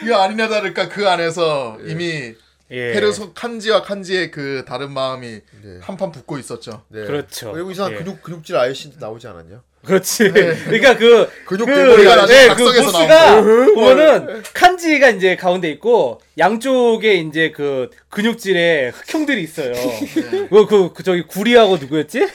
[SPEAKER 3] 이거 아니나 다를까 그 안에서 이미
[SPEAKER 1] 예.
[SPEAKER 3] 페르소 칸지와 칸지의 그 다른 마음이
[SPEAKER 2] 네.
[SPEAKER 3] 한판 붙고 있었죠.
[SPEAKER 2] 네.
[SPEAKER 1] 그렇죠.
[SPEAKER 2] 그리고 이상한
[SPEAKER 1] 예.
[SPEAKER 2] 근육 근육질 아이씨도 나오지 않았냐?
[SPEAKER 1] 그렇지. 그러니까 그
[SPEAKER 2] 근육
[SPEAKER 1] 그,
[SPEAKER 2] 대머리가
[SPEAKER 3] 나중에
[SPEAKER 1] 네, 그 보스가 보면은 칸지가 이제 가운데 있고 양쪽에 이제 그 근육질에 흑형들이 있어요. 그, 그, 그 저기 구리하고 누구였지?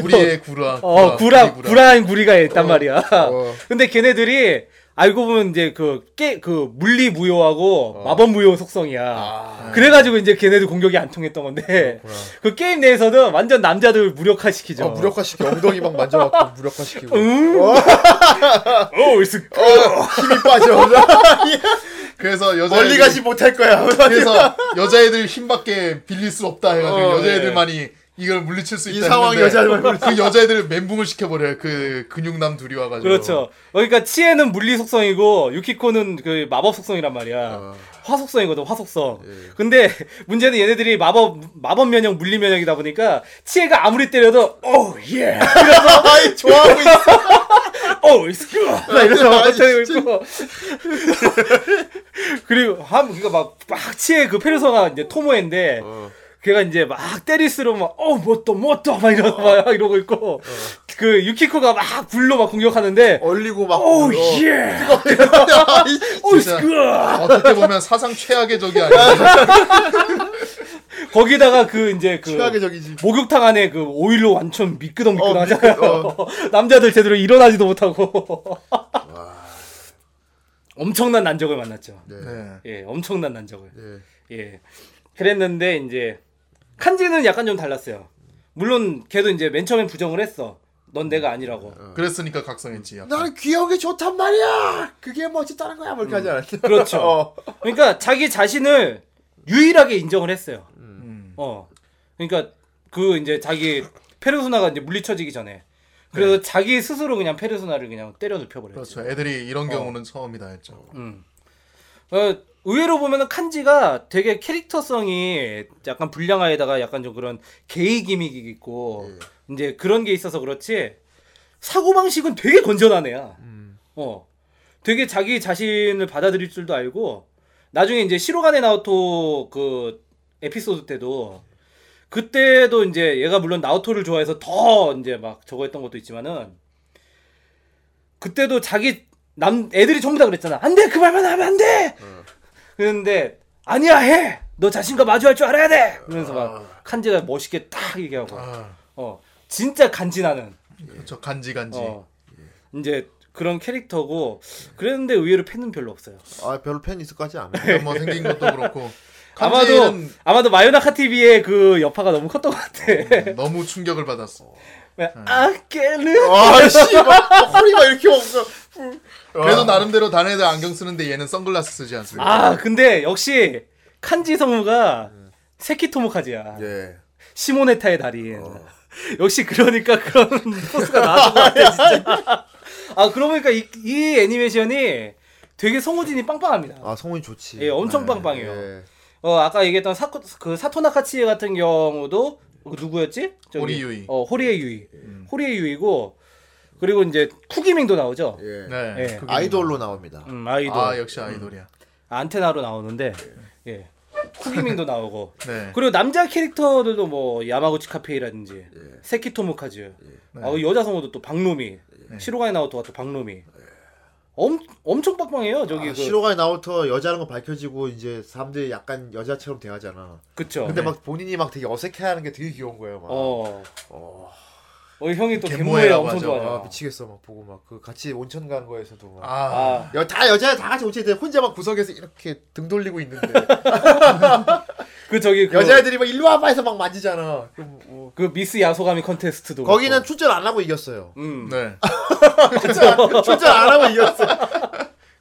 [SPEAKER 3] 구리의 구라.
[SPEAKER 1] 어, 구라, 구라인 구리가 있단 말이야.
[SPEAKER 2] 어.
[SPEAKER 1] 근데 걔네들이 알고 보면 이제 그 깨, 그 물리 무효하고 마법 무효 속성이야. 그래가지고 이제 걔네들 공격이 안 통했던 건데 그 게임 내에서는 완전 남자들 무력화시키죠.
[SPEAKER 2] 어, 무력화시키고 엉덩이 막 만져갖고 무력화시키고.
[SPEAKER 1] 오, 이스
[SPEAKER 2] 힘이 빠져.
[SPEAKER 3] 그래서 여자
[SPEAKER 2] 멀리 가지 못할 거야.
[SPEAKER 3] 그래서 여자애들 힘밖에 빌릴 수 없다 해가지고
[SPEAKER 2] 어,
[SPEAKER 3] 여자애들만이 이걸 물리칠
[SPEAKER 2] 수이
[SPEAKER 3] 있다
[SPEAKER 2] 상황에
[SPEAKER 3] 했는데
[SPEAKER 2] 여자애들만
[SPEAKER 3] 그 여자애들을 멘붕을 시켜버려요 그 근육남 둘이 와가지고
[SPEAKER 1] 그렇죠. 그러니까 치에는 물리 속성이고 유키코는 그 마법 속성이란 말이야.
[SPEAKER 2] 어.
[SPEAKER 1] 화 속성이거든, 화 속성.
[SPEAKER 2] 예.
[SPEAKER 1] 근데 문제는 얘네들이 마법 마법 면역 물리 면역이다 보니까 치에가 아무리 때려도 오 예.
[SPEAKER 2] 아이 좋아하고 있어.
[SPEAKER 1] 오 이스 막 이러면서
[SPEAKER 2] 아이,
[SPEAKER 1] 막 때리고. 있고. 그리고 한 그러니까 막막 치에 그 페르소가 이제 토모인데
[SPEAKER 2] 어.
[SPEAKER 1] 걔가 이제 막 때릴수록 막어 뭐또 뭐또 막 이러고 막 이러고 있고 그 유키코가 막 불로 막 공격하는데
[SPEAKER 2] 얼리고
[SPEAKER 1] 막오
[SPEAKER 2] 어.
[SPEAKER 1] 예.
[SPEAKER 3] 진짜
[SPEAKER 1] 오스크.
[SPEAKER 3] 어떻게 보면 사상 최악의 적이 아니야.
[SPEAKER 1] 거기다가 그 이제 그
[SPEAKER 2] 최악의 적이지.
[SPEAKER 1] 목욕탕 안에 그 오일로 완전 미끄덩
[SPEAKER 2] 어,
[SPEAKER 1] 미끄덩하잖아요.
[SPEAKER 2] 미끄-
[SPEAKER 1] 남자들 제대로 일어나지도 못하고. 엄청난 난적을 만났죠.
[SPEAKER 2] 네.
[SPEAKER 3] 네.
[SPEAKER 1] 예, 엄청난 난적을.
[SPEAKER 2] 예.
[SPEAKER 1] 예. 그랬는데 이제 칸지는 약간 좀 달랐어요. 물론 걔도 이제 맨 처음엔 부정을 했어. 넌 내가 아니라고.
[SPEAKER 3] 그랬으니까 각성했지. 약간.
[SPEAKER 2] 나는 귀여운 게 좋단 말이야. 그게 뭐 어쨌다는 거야. 뭐 이렇게 하지 않았어.
[SPEAKER 1] 그렇죠.
[SPEAKER 2] 어.
[SPEAKER 1] 그러니까 자기 자신을 유일하게 인정을 했어요.
[SPEAKER 3] 음.
[SPEAKER 1] 어. 그러니까 그 이제 자기 페르소나가 이제 물리쳐지기 전에. 그래서 자기 스스로 그냥 페르소나를 그냥 때려 눕혀버렸죠.
[SPEAKER 3] 그렇죠. 애들이 이런 경우는 처음이다 했죠.
[SPEAKER 1] 음. 어, 의외로 보면은 칸지가 되게 캐릭터성이 약간 불량화에다가 약간 좀 그런 게이 기믹이 있고 이제 그런 게 있어서 그렇지 사고 방식은 되게 건전한 애야. 어, 되게 자기 자신을 받아들일 줄도 알고 나중에 이제 시로가네 나오토 그 에피소드 때도 그때도 이제 얘가 물론 나오토를 좋아해서 더 이제 막 저거 했던 것도 있지만은 그때도 자기 남 애들이 전부 다 그랬잖아. 안 돼. 그 말만 하면 안 돼. 그런데 아니야 해. 너 자신과 마주할 줄 알아야 돼. 그러면서 막 칸지가 멋있게 딱 얘기하고
[SPEAKER 3] 아,
[SPEAKER 1] 어 진짜 간지나는
[SPEAKER 3] 그렇죠. 간지 간지.
[SPEAKER 1] 어 이제 그런 캐릭터고 그랬는데 의외로 팬은 별로 없어요.
[SPEAKER 2] 아 별로 팬 있을 것 같지 않아.
[SPEAKER 3] 일단 뭐 생긴 것도 그렇고.
[SPEAKER 1] 아마도 아마도 마요나카 TV의 그 여파가 너무 컸던 것 같아.
[SPEAKER 3] 너무 충격을 받았어.
[SPEAKER 1] 아깨르
[SPEAKER 2] 아씨 막 허리가 이렇게 없어.
[SPEAKER 3] 그래도 나름대로 다른 애들 안경 쓰는데 얘는 선글라스 쓰지 않습니까?
[SPEAKER 1] 아 근데 역시 칸지 성우가 세키토모 카지야.
[SPEAKER 2] 예.
[SPEAKER 1] 시모네타의 달인. 역시 그러니까 그런 포스가 나왔던 것 같아 진짜. 아 그러고 보니까 이, 이 애니메이션이 되게 성우진이 빵빵합니다.
[SPEAKER 2] 아 성훈이 좋지.
[SPEAKER 1] 예, 엄청 빵빵해요.
[SPEAKER 2] 예.
[SPEAKER 1] 어 아까 얘기했던 사코 그 사토나카치 같은 경우도 그 누구였지? 저기,
[SPEAKER 3] 호리 유이.
[SPEAKER 1] 어 호리의 유이. 호리의 유이고 그리고 이제 쿠기밍도 나오죠.
[SPEAKER 2] 예.
[SPEAKER 3] 네.
[SPEAKER 1] 예.
[SPEAKER 2] 아이돌로 나옵니다.
[SPEAKER 1] 음 아이돌
[SPEAKER 3] 아 역시 아이돌이야.
[SPEAKER 1] 안테나로 나오는데 예 쿠기밍도 나오고
[SPEAKER 3] 네.
[SPEAKER 1] 그리고 남자 캐릭터들도 뭐 야마구치 카페이라든지 세키토모카즈 아, 여자 성우도 또 박노미 시로가에 나오토가 또 박노미 엄, 엄청 빵빵해요 저기
[SPEAKER 2] 아,
[SPEAKER 1] 그
[SPEAKER 2] 시로가에 나오터 여자라는 거 밝혀지고 이제 사람들이 약간 여자처럼 대하잖아.
[SPEAKER 1] 그쵸
[SPEAKER 2] 근데 막 본인이 막 되게 어색해하는 게 되게 귀여운 거예요. 막.
[SPEAKER 1] 어.
[SPEAKER 2] 어.
[SPEAKER 1] 어 형이 또 갯모에 엄청. 좋아하잖아
[SPEAKER 2] 아, 미치겠어 막 보고 막 그 같이 온천 간 거에서도 막.
[SPEAKER 3] 아,
[SPEAKER 1] 아,
[SPEAKER 2] 여, 다 여자 다 같이 온천에 혼자 막 구석에서 이렇게 등 돌리고 있는데
[SPEAKER 1] 그 저기 그,
[SPEAKER 2] 여자애들이 막 일로 와봐 해서 막 만지잖아. 그럼 뭐.
[SPEAKER 1] 그 미스 야소가미 컨테스트도
[SPEAKER 2] 거기는
[SPEAKER 1] 그렇고.
[SPEAKER 2] 출전 안 하고 이겼어요.
[SPEAKER 1] 음.
[SPEAKER 3] 네.
[SPEAKER 2] 출전 안 하고 이겼어요.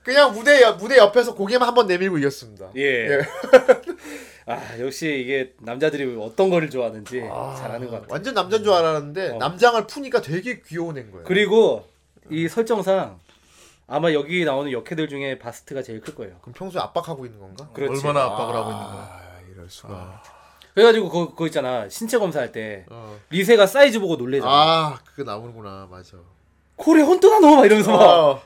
[SPEAKER 2] 그냥 무대 옆- 무대 옆에서 고개만 한번 내밀고 이겼습니다.
[SPEAKER 1] 예. 아 역시 이게 남자들이 어떤 거를 좋아하는지 잘하는 것 같아.
[SPEAKER 2] 완전 남자인 줄 알았는데
[SPEAKER 1] 어.
[SPEAKER 2] 남장을 푸니까 되게 귀여운 애인 거예요.
[SPEAKER 1] 그리고 이 설정상 아마 여기 나오는 여캐들 중에 바스트가 제일 클 거예요.
[SPEAKER 2] 그럼 평소에 압박하고 있는 건가?
[SPEAKER 1] 그렇지.
[SPEAKER 3] 얼마나 압박을 하고 있는 거야.
[SPEAKER 2] 아 이럴 수가.
[SPEAKER 1] 그래가지고 그거, 그거 있잖아 신체 검사할 때
[SPEAKER 2] 어.
[SPEAKER 1] 리세가 사이즈 보고 놀래잖아.
[SPEAKER 2] 아 그거 나오는구나 맞아.
[SPEAKER 1] これ本当なの 막 이러면서 막
[SPEAKER 2] 어.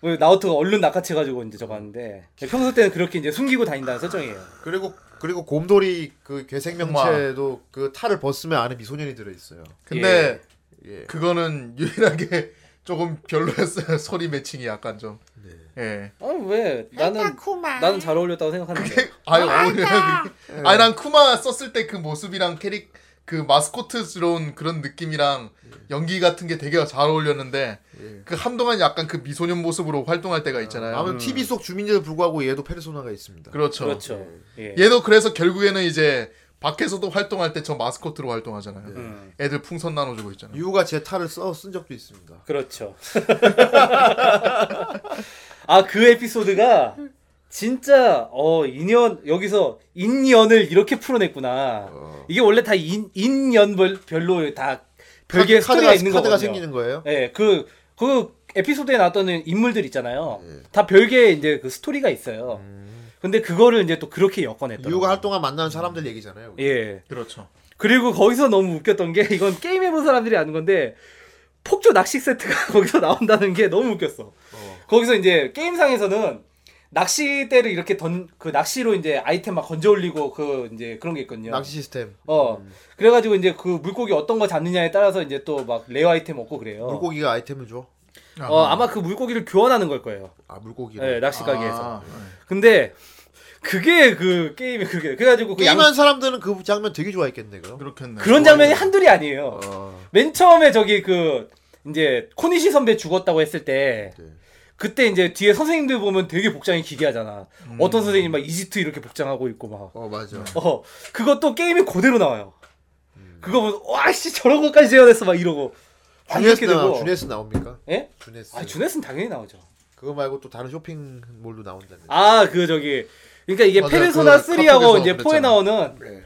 [SPEAKER 1] 뭐 나오토가 얼른 낚아채가지고 이제 저거 하는데 평소 때는 그렇게 이제 숨기고 다닌다는 설정이에요.
[SPEAKER 2] 그리고 그리고 곰돌이 그 괴생명체도 그 탈을 벗으면 안에 미소년이 들어 있어요.
[SPEAKER 3] 근데
[SPEAKER 2] 예.
[SPEAKER 3] 그거는 유일하게 조금 별로였어요. 소리 매칭이 약간 좀. 예.
[SPEAKER 1] 아왜 나는
[SPEAKER 4] 쿠마.
[SPEAKER 1] 나는 잘 어울렸다고 생각하는데.
[SPEAKER 3] 아유 어울려. 아니 난 쿠마 썼을 때 그 모습이랑 캐릭 그 마스코트스러운 그런 느낌이랑 연기 같은 게 되게 잘 어울렸는데 그 한동안 약간 그 미소년 모습으로 활동할 때가 있잖아요.
[SPEAKER 2] 아무튼 TV 속 주민들도 불구하고 얘도 페르소나가 있습니다.
[SPEAKER 3] 그렇죠.
[SPEAKER 1] 그렇죠. 예.
[SPEAKER 3] 얘도 그래서 결국에는 이제 밖에서도 활동할 때 저 마스코트로 활동하잖아요.
[SPEAKER 1] 음,
[SPEAKER 3] 애들 풍선 나눠주고 있잖아요.
[SPEAKER 2] 유가 제 탈을 써 쓴 적도 있습니다.
[SPEAKER 1] 그렇죠. 아 그 에피소드가 진짜 어 인연 여기서 인연을 이렇게 풀어냈구나. 이게 원래 다 인, 인연별 별로 다 별개의
[SPEAKER 2] 카드-
[SPEAKER 1] 스토리가 있는
[SPEAKER 2] 카드가
[SPEAKER 1] 거거든요.
[SPEAKER 2] 생기는 거예요?
[SPEAKER 1] 예, 그, 그 에피소드에 나왔던 인물들 있잖아요. 다 별개의 이제 그 스토리가 있어요. 근데 그거를 이제 또 그렇게 엮어냈더라고요.
[SPEAKER 2] 유가 활동한 만나는 사람들 얘기잖아요.
[SPEAKER 1] 예.
[SPEAKER 3] 그렇죠.
[SPEAKER 1] 그리고 거기서 너무 웃겼던 게 이건 게임 해본 사람들이 아는 건데 폭주 낚시 세트가 거기서 나온다는 게 너무 웃겼어. 거기서 이제 게임상에서는 낚시대를 이렇게 던 그 낚시로 이제 아이템 막 건져 올리고 그 이제 그런 게 있거든요.
[SPEAKER 2] 낚시 시스템.
[SPEAKER 1] 어. 그래 가지고 이제 그 물고기 어떤 거 잡느냐에 따라서 이제 또 막 rare 아이템 얻고 그래요.
[SPEAKER 2] 물고기가 아이템을 줘.
[SPEAKER 1] 어 아마 그 물고기를 교환하는 걸 거예요.
[SPEAKER 2] 아 물고기.
[SPEAKER 1] 네, 낚시 가게에서.
[SPEAKER 3] 아,
[SPEAKER 1] 근데 그게 그 게임이 그게 그래가지고 그 양,
[SPEAKER 2] 게임한 사람들은 그 장면 되게 좋아했겠네 그럼.
[SPEAKER 3] 그렇겠네.
[SPEAKER 1] 그런 장면이 한둘이 아니에요.
[SPEAKER 2] 어.
[SPEAKER 1] 맨 처음에 저기 그 이제 코니시 선배 죽었다고 했을 때
[SPEAKER 2] 네.
[SPEAKER 1] 그때 이제 뒤에 선생님들 보면 되게 복장이 기괴하잖아. 어떤 선생님 막 이집트 이렇게 복장하고 있고 막.
[SPEAKER 2] 어 맞아.
[SPEAKER 1] 어 그것도 게임이 그대로 나와요. 그거 보면 와씨 저런 것까지 재현했어 막 이러고. 막
[SPEAKER 2] 주네스 나. 주네스 나옵니까?
[SPEAKER 1] 예?
[SPEAKER 2] 주네스.
[SPEAKER 1] 아 주네스는 당연히 나오죠.
[SPEAKER 2] 그거 말고 또 다른 쇼핑몰도 나온다며.
[SPEAKER 1] 아그 저기 그러니까 이게
[SPEAKER 3] 맞아요.
[SPEAKER 1] 페르소나
[SPEAKER 3] 그
[SPEAKER 1] 3하고
[SPEAKER 3] 카톡에서
[SPEAKER 1] 이제 4에
[SPEAKER 3] 그랬잖아.
[SPEAKER 1] 나오는
[SPEAKER 2] 네.